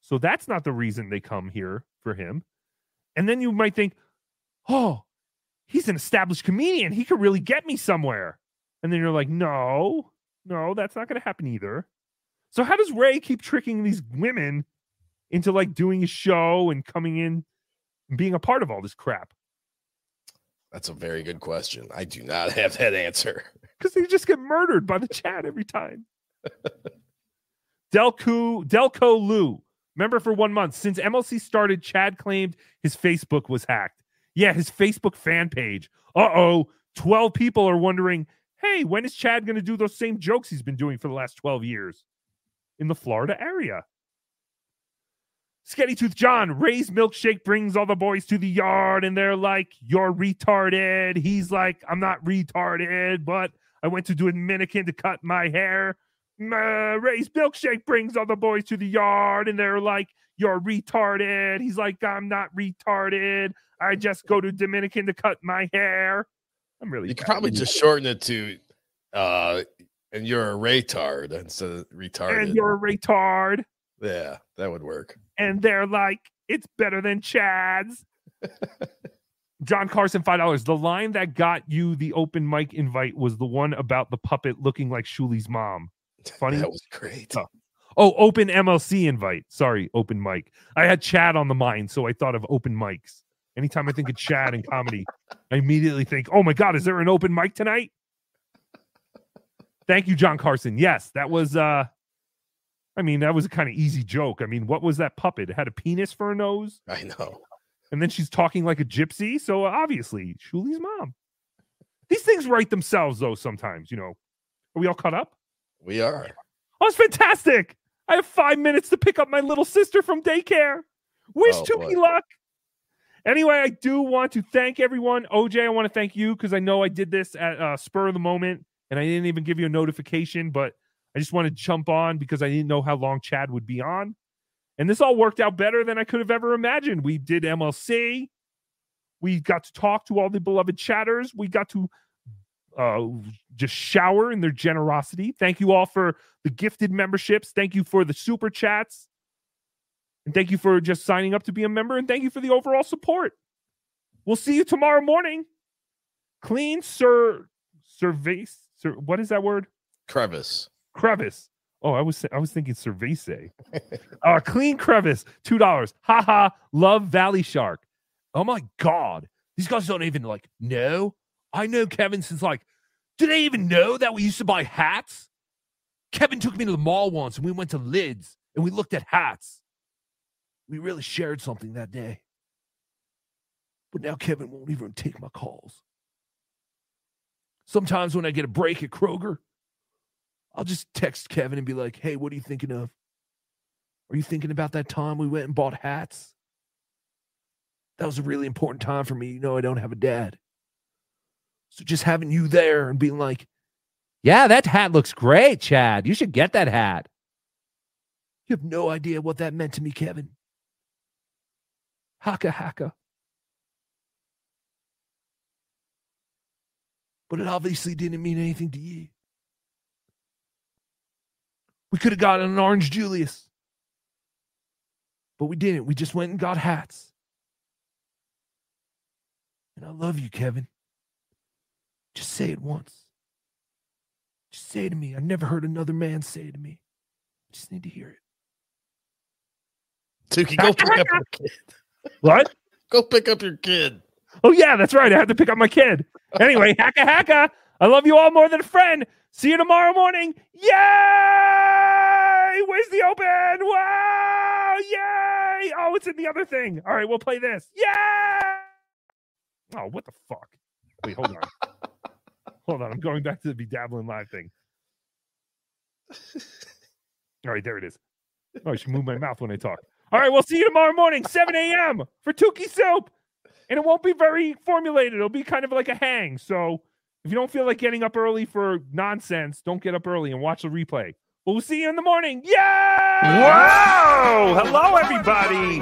[SPEAKER 2] So that's not the reason they come here for him. And then you might think, oh, he's an established comedian. He could really get me somewhere. And then you're like, no, no, that's not going to happen either. So how does Ray keep tricking these women into like doing a show and coming in and being a part of all this crap?
[SPEAKER 5] That's a very good question. I do not (laughs) have that answer.
[SPEAKER 2] because they just get murdered by the chat every time. (laughs) Delco Delco Lou, member for one month since MLC started. Chad claimed his Facebook was hacked. Yeah, his Facebook fan page. Uh oh, twelve people are wondering. Hey, when is Chad going to do those same jokes he's been doing for the last twelve years in the Florida area? Skinny Tooth John, Ray's milkshake brings all the boys to the yard, and they're like, You're retarded. He's like, I'm not retarded, but I went to Dominican to cut my hair. Uh, Ray's milkshake brings all the boys to the yard, and they're like, You're retarded. He's like, I'm not retarded. I just go to Dominican to cut my hair. I'm really
[SPEAKER 5] You could probably just shorten it to uh and you're a retard instead of retarded.
[SPEAKER 2] and you're a retard.
[SPEAKER 5] yeah, that would work.
[SPEAKER 2] and they're like, it's better than Chad's. John Carson, five dollars. The line that got you the open mic invite was the one about the puppet looking like Shuli's mom. (laughs) Funny.
[SPEAKER 5] That was great.
[SPEAKER 2] Oh. Oh, open MLC invite. Sorry, open mic. I had Chad on the mind, so I thought of open mics. Anytime I think of Chad and comedy, I immediately think, oh my God, is there an open mic tonight? Thank you, John Carson. Yes, that was uh I mean, that was a kind of easy joke. I mean, what was that puppet? It had a penis for a nose.
[SPEAKER 5] I know.
[SPEAKER 2] And then she's talking like a gypsy. So obviously, Shuli's mom. These things write themselves, though. Sometimes, you know. Are we all caught up?
[SPEAKER 5] We are.
[SPEAKER 2] Oh, it's fantastic. I have five minutes to pick up my little sister from daycare. Wish
[SPEAKER 5] Oh, boy.
[SPEAKER 2] luck. Anyway, I do want to thank everyone. OJ, I want to thank you because I know I did this at uh, spur of the moment and I didn't even give you a notification, but I just want to jump on because I didn't know how long Chad would be on. And this all worked out better than I could have ever imagined. We did MLC. We got to talk to all the beloved chatters. We got to uh, just shower in their generosity. Thank you all for the gifted memberships. Thank you for the super chats. And thank you for just signing up to be a member. And thank you for the overall support. We'll see you tomorrow morning. Clean Sir Cervace. Sir, what is that word?
[SPEAKER 5] Crevice.
[SPEAKER 2] Crevice. Oh, I was I was thinking Cervese. (laughs) uh, clean crevice, two dollars. Haha, love Valley Shark. Oh my god. These guys don't even like know. I know Kevin since like, do they even know that we used to buy hats? Kevin took me to the mall once and we went to Lids and we looked at hats. We really shared something that day. But now Kevin won't even take my calls. Sometimes when I get a break at Kroger, I'll just text Kevin and be like, hey, what are you thinking of? Are you thinking about that time we went and bought hats? That was a really important time for me. You know, I don't have a dad. So just having you there and being like, yeah, that hat looks great, Chad. You should get that hat. You have no idea what that meant to me, Kevin. Haka haka. But it obviously didn't mean anything to you. We could have gotten an orange Julius. But we didn't. We just went and got hats. And I love you, Kevin. Just say it once. Just say to me. I never heard another man say to me. I just need to hear it.
[SPEAKER 5] Tookie, go pick up your kid.
[SPEAKER 2] What?
[SPEAKER 5] Go pick up your kid.
[SPEAKER 2] Oh, yeah, that's right. I have to pick up my kid. Anyway, (laughs) hacka hacka. I love you all more than a friend. See you tomorrow morning. Yay! Where's the open? Wow! Yay! Oh, it's in the other thing. All right, we'll play this. Yay! Oh, what the fuck? Wait, hold on. (laughs) hold on. I'm going back to the BeDabblin LIVE thing. All right, there it is. Oh, I should move my mouth when I talk. All right, we'll see you tomorrow morning, 7 a.m. for TookieSoup. And it won't be very formulated. It'll be kind of like a hang. So if you don't feel like getting up early for nonsense, don't get up early and watch the replay. But we'll see you in the morning. Yeah!
[SPEAKER 6] Wow! Hello, everybody.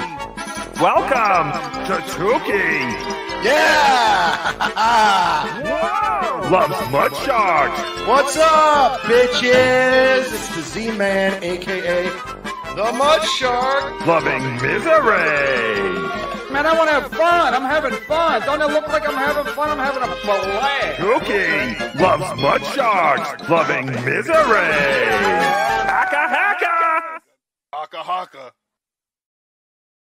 [SPEAKER 6] Welcome to Tookie.
[SPEAKER 3] Yeah! (laughs)
[SPEAKER 6] Loves Mud Sharks.
[SPEAKER 3] What's up, bitches? It's the Z Man, aka the Mud Shark.
[SPEAKER 6] Loving misery.
[SPEAKER 19] Man, I want to have fun. I'm having fun. Don't it look like I'm having fun? I'm having a blast.
[SPEAKER 6] Tookie loves Mud Sharks. Loving misery. Haka haka.
[SPEAKER 3] Haka haka.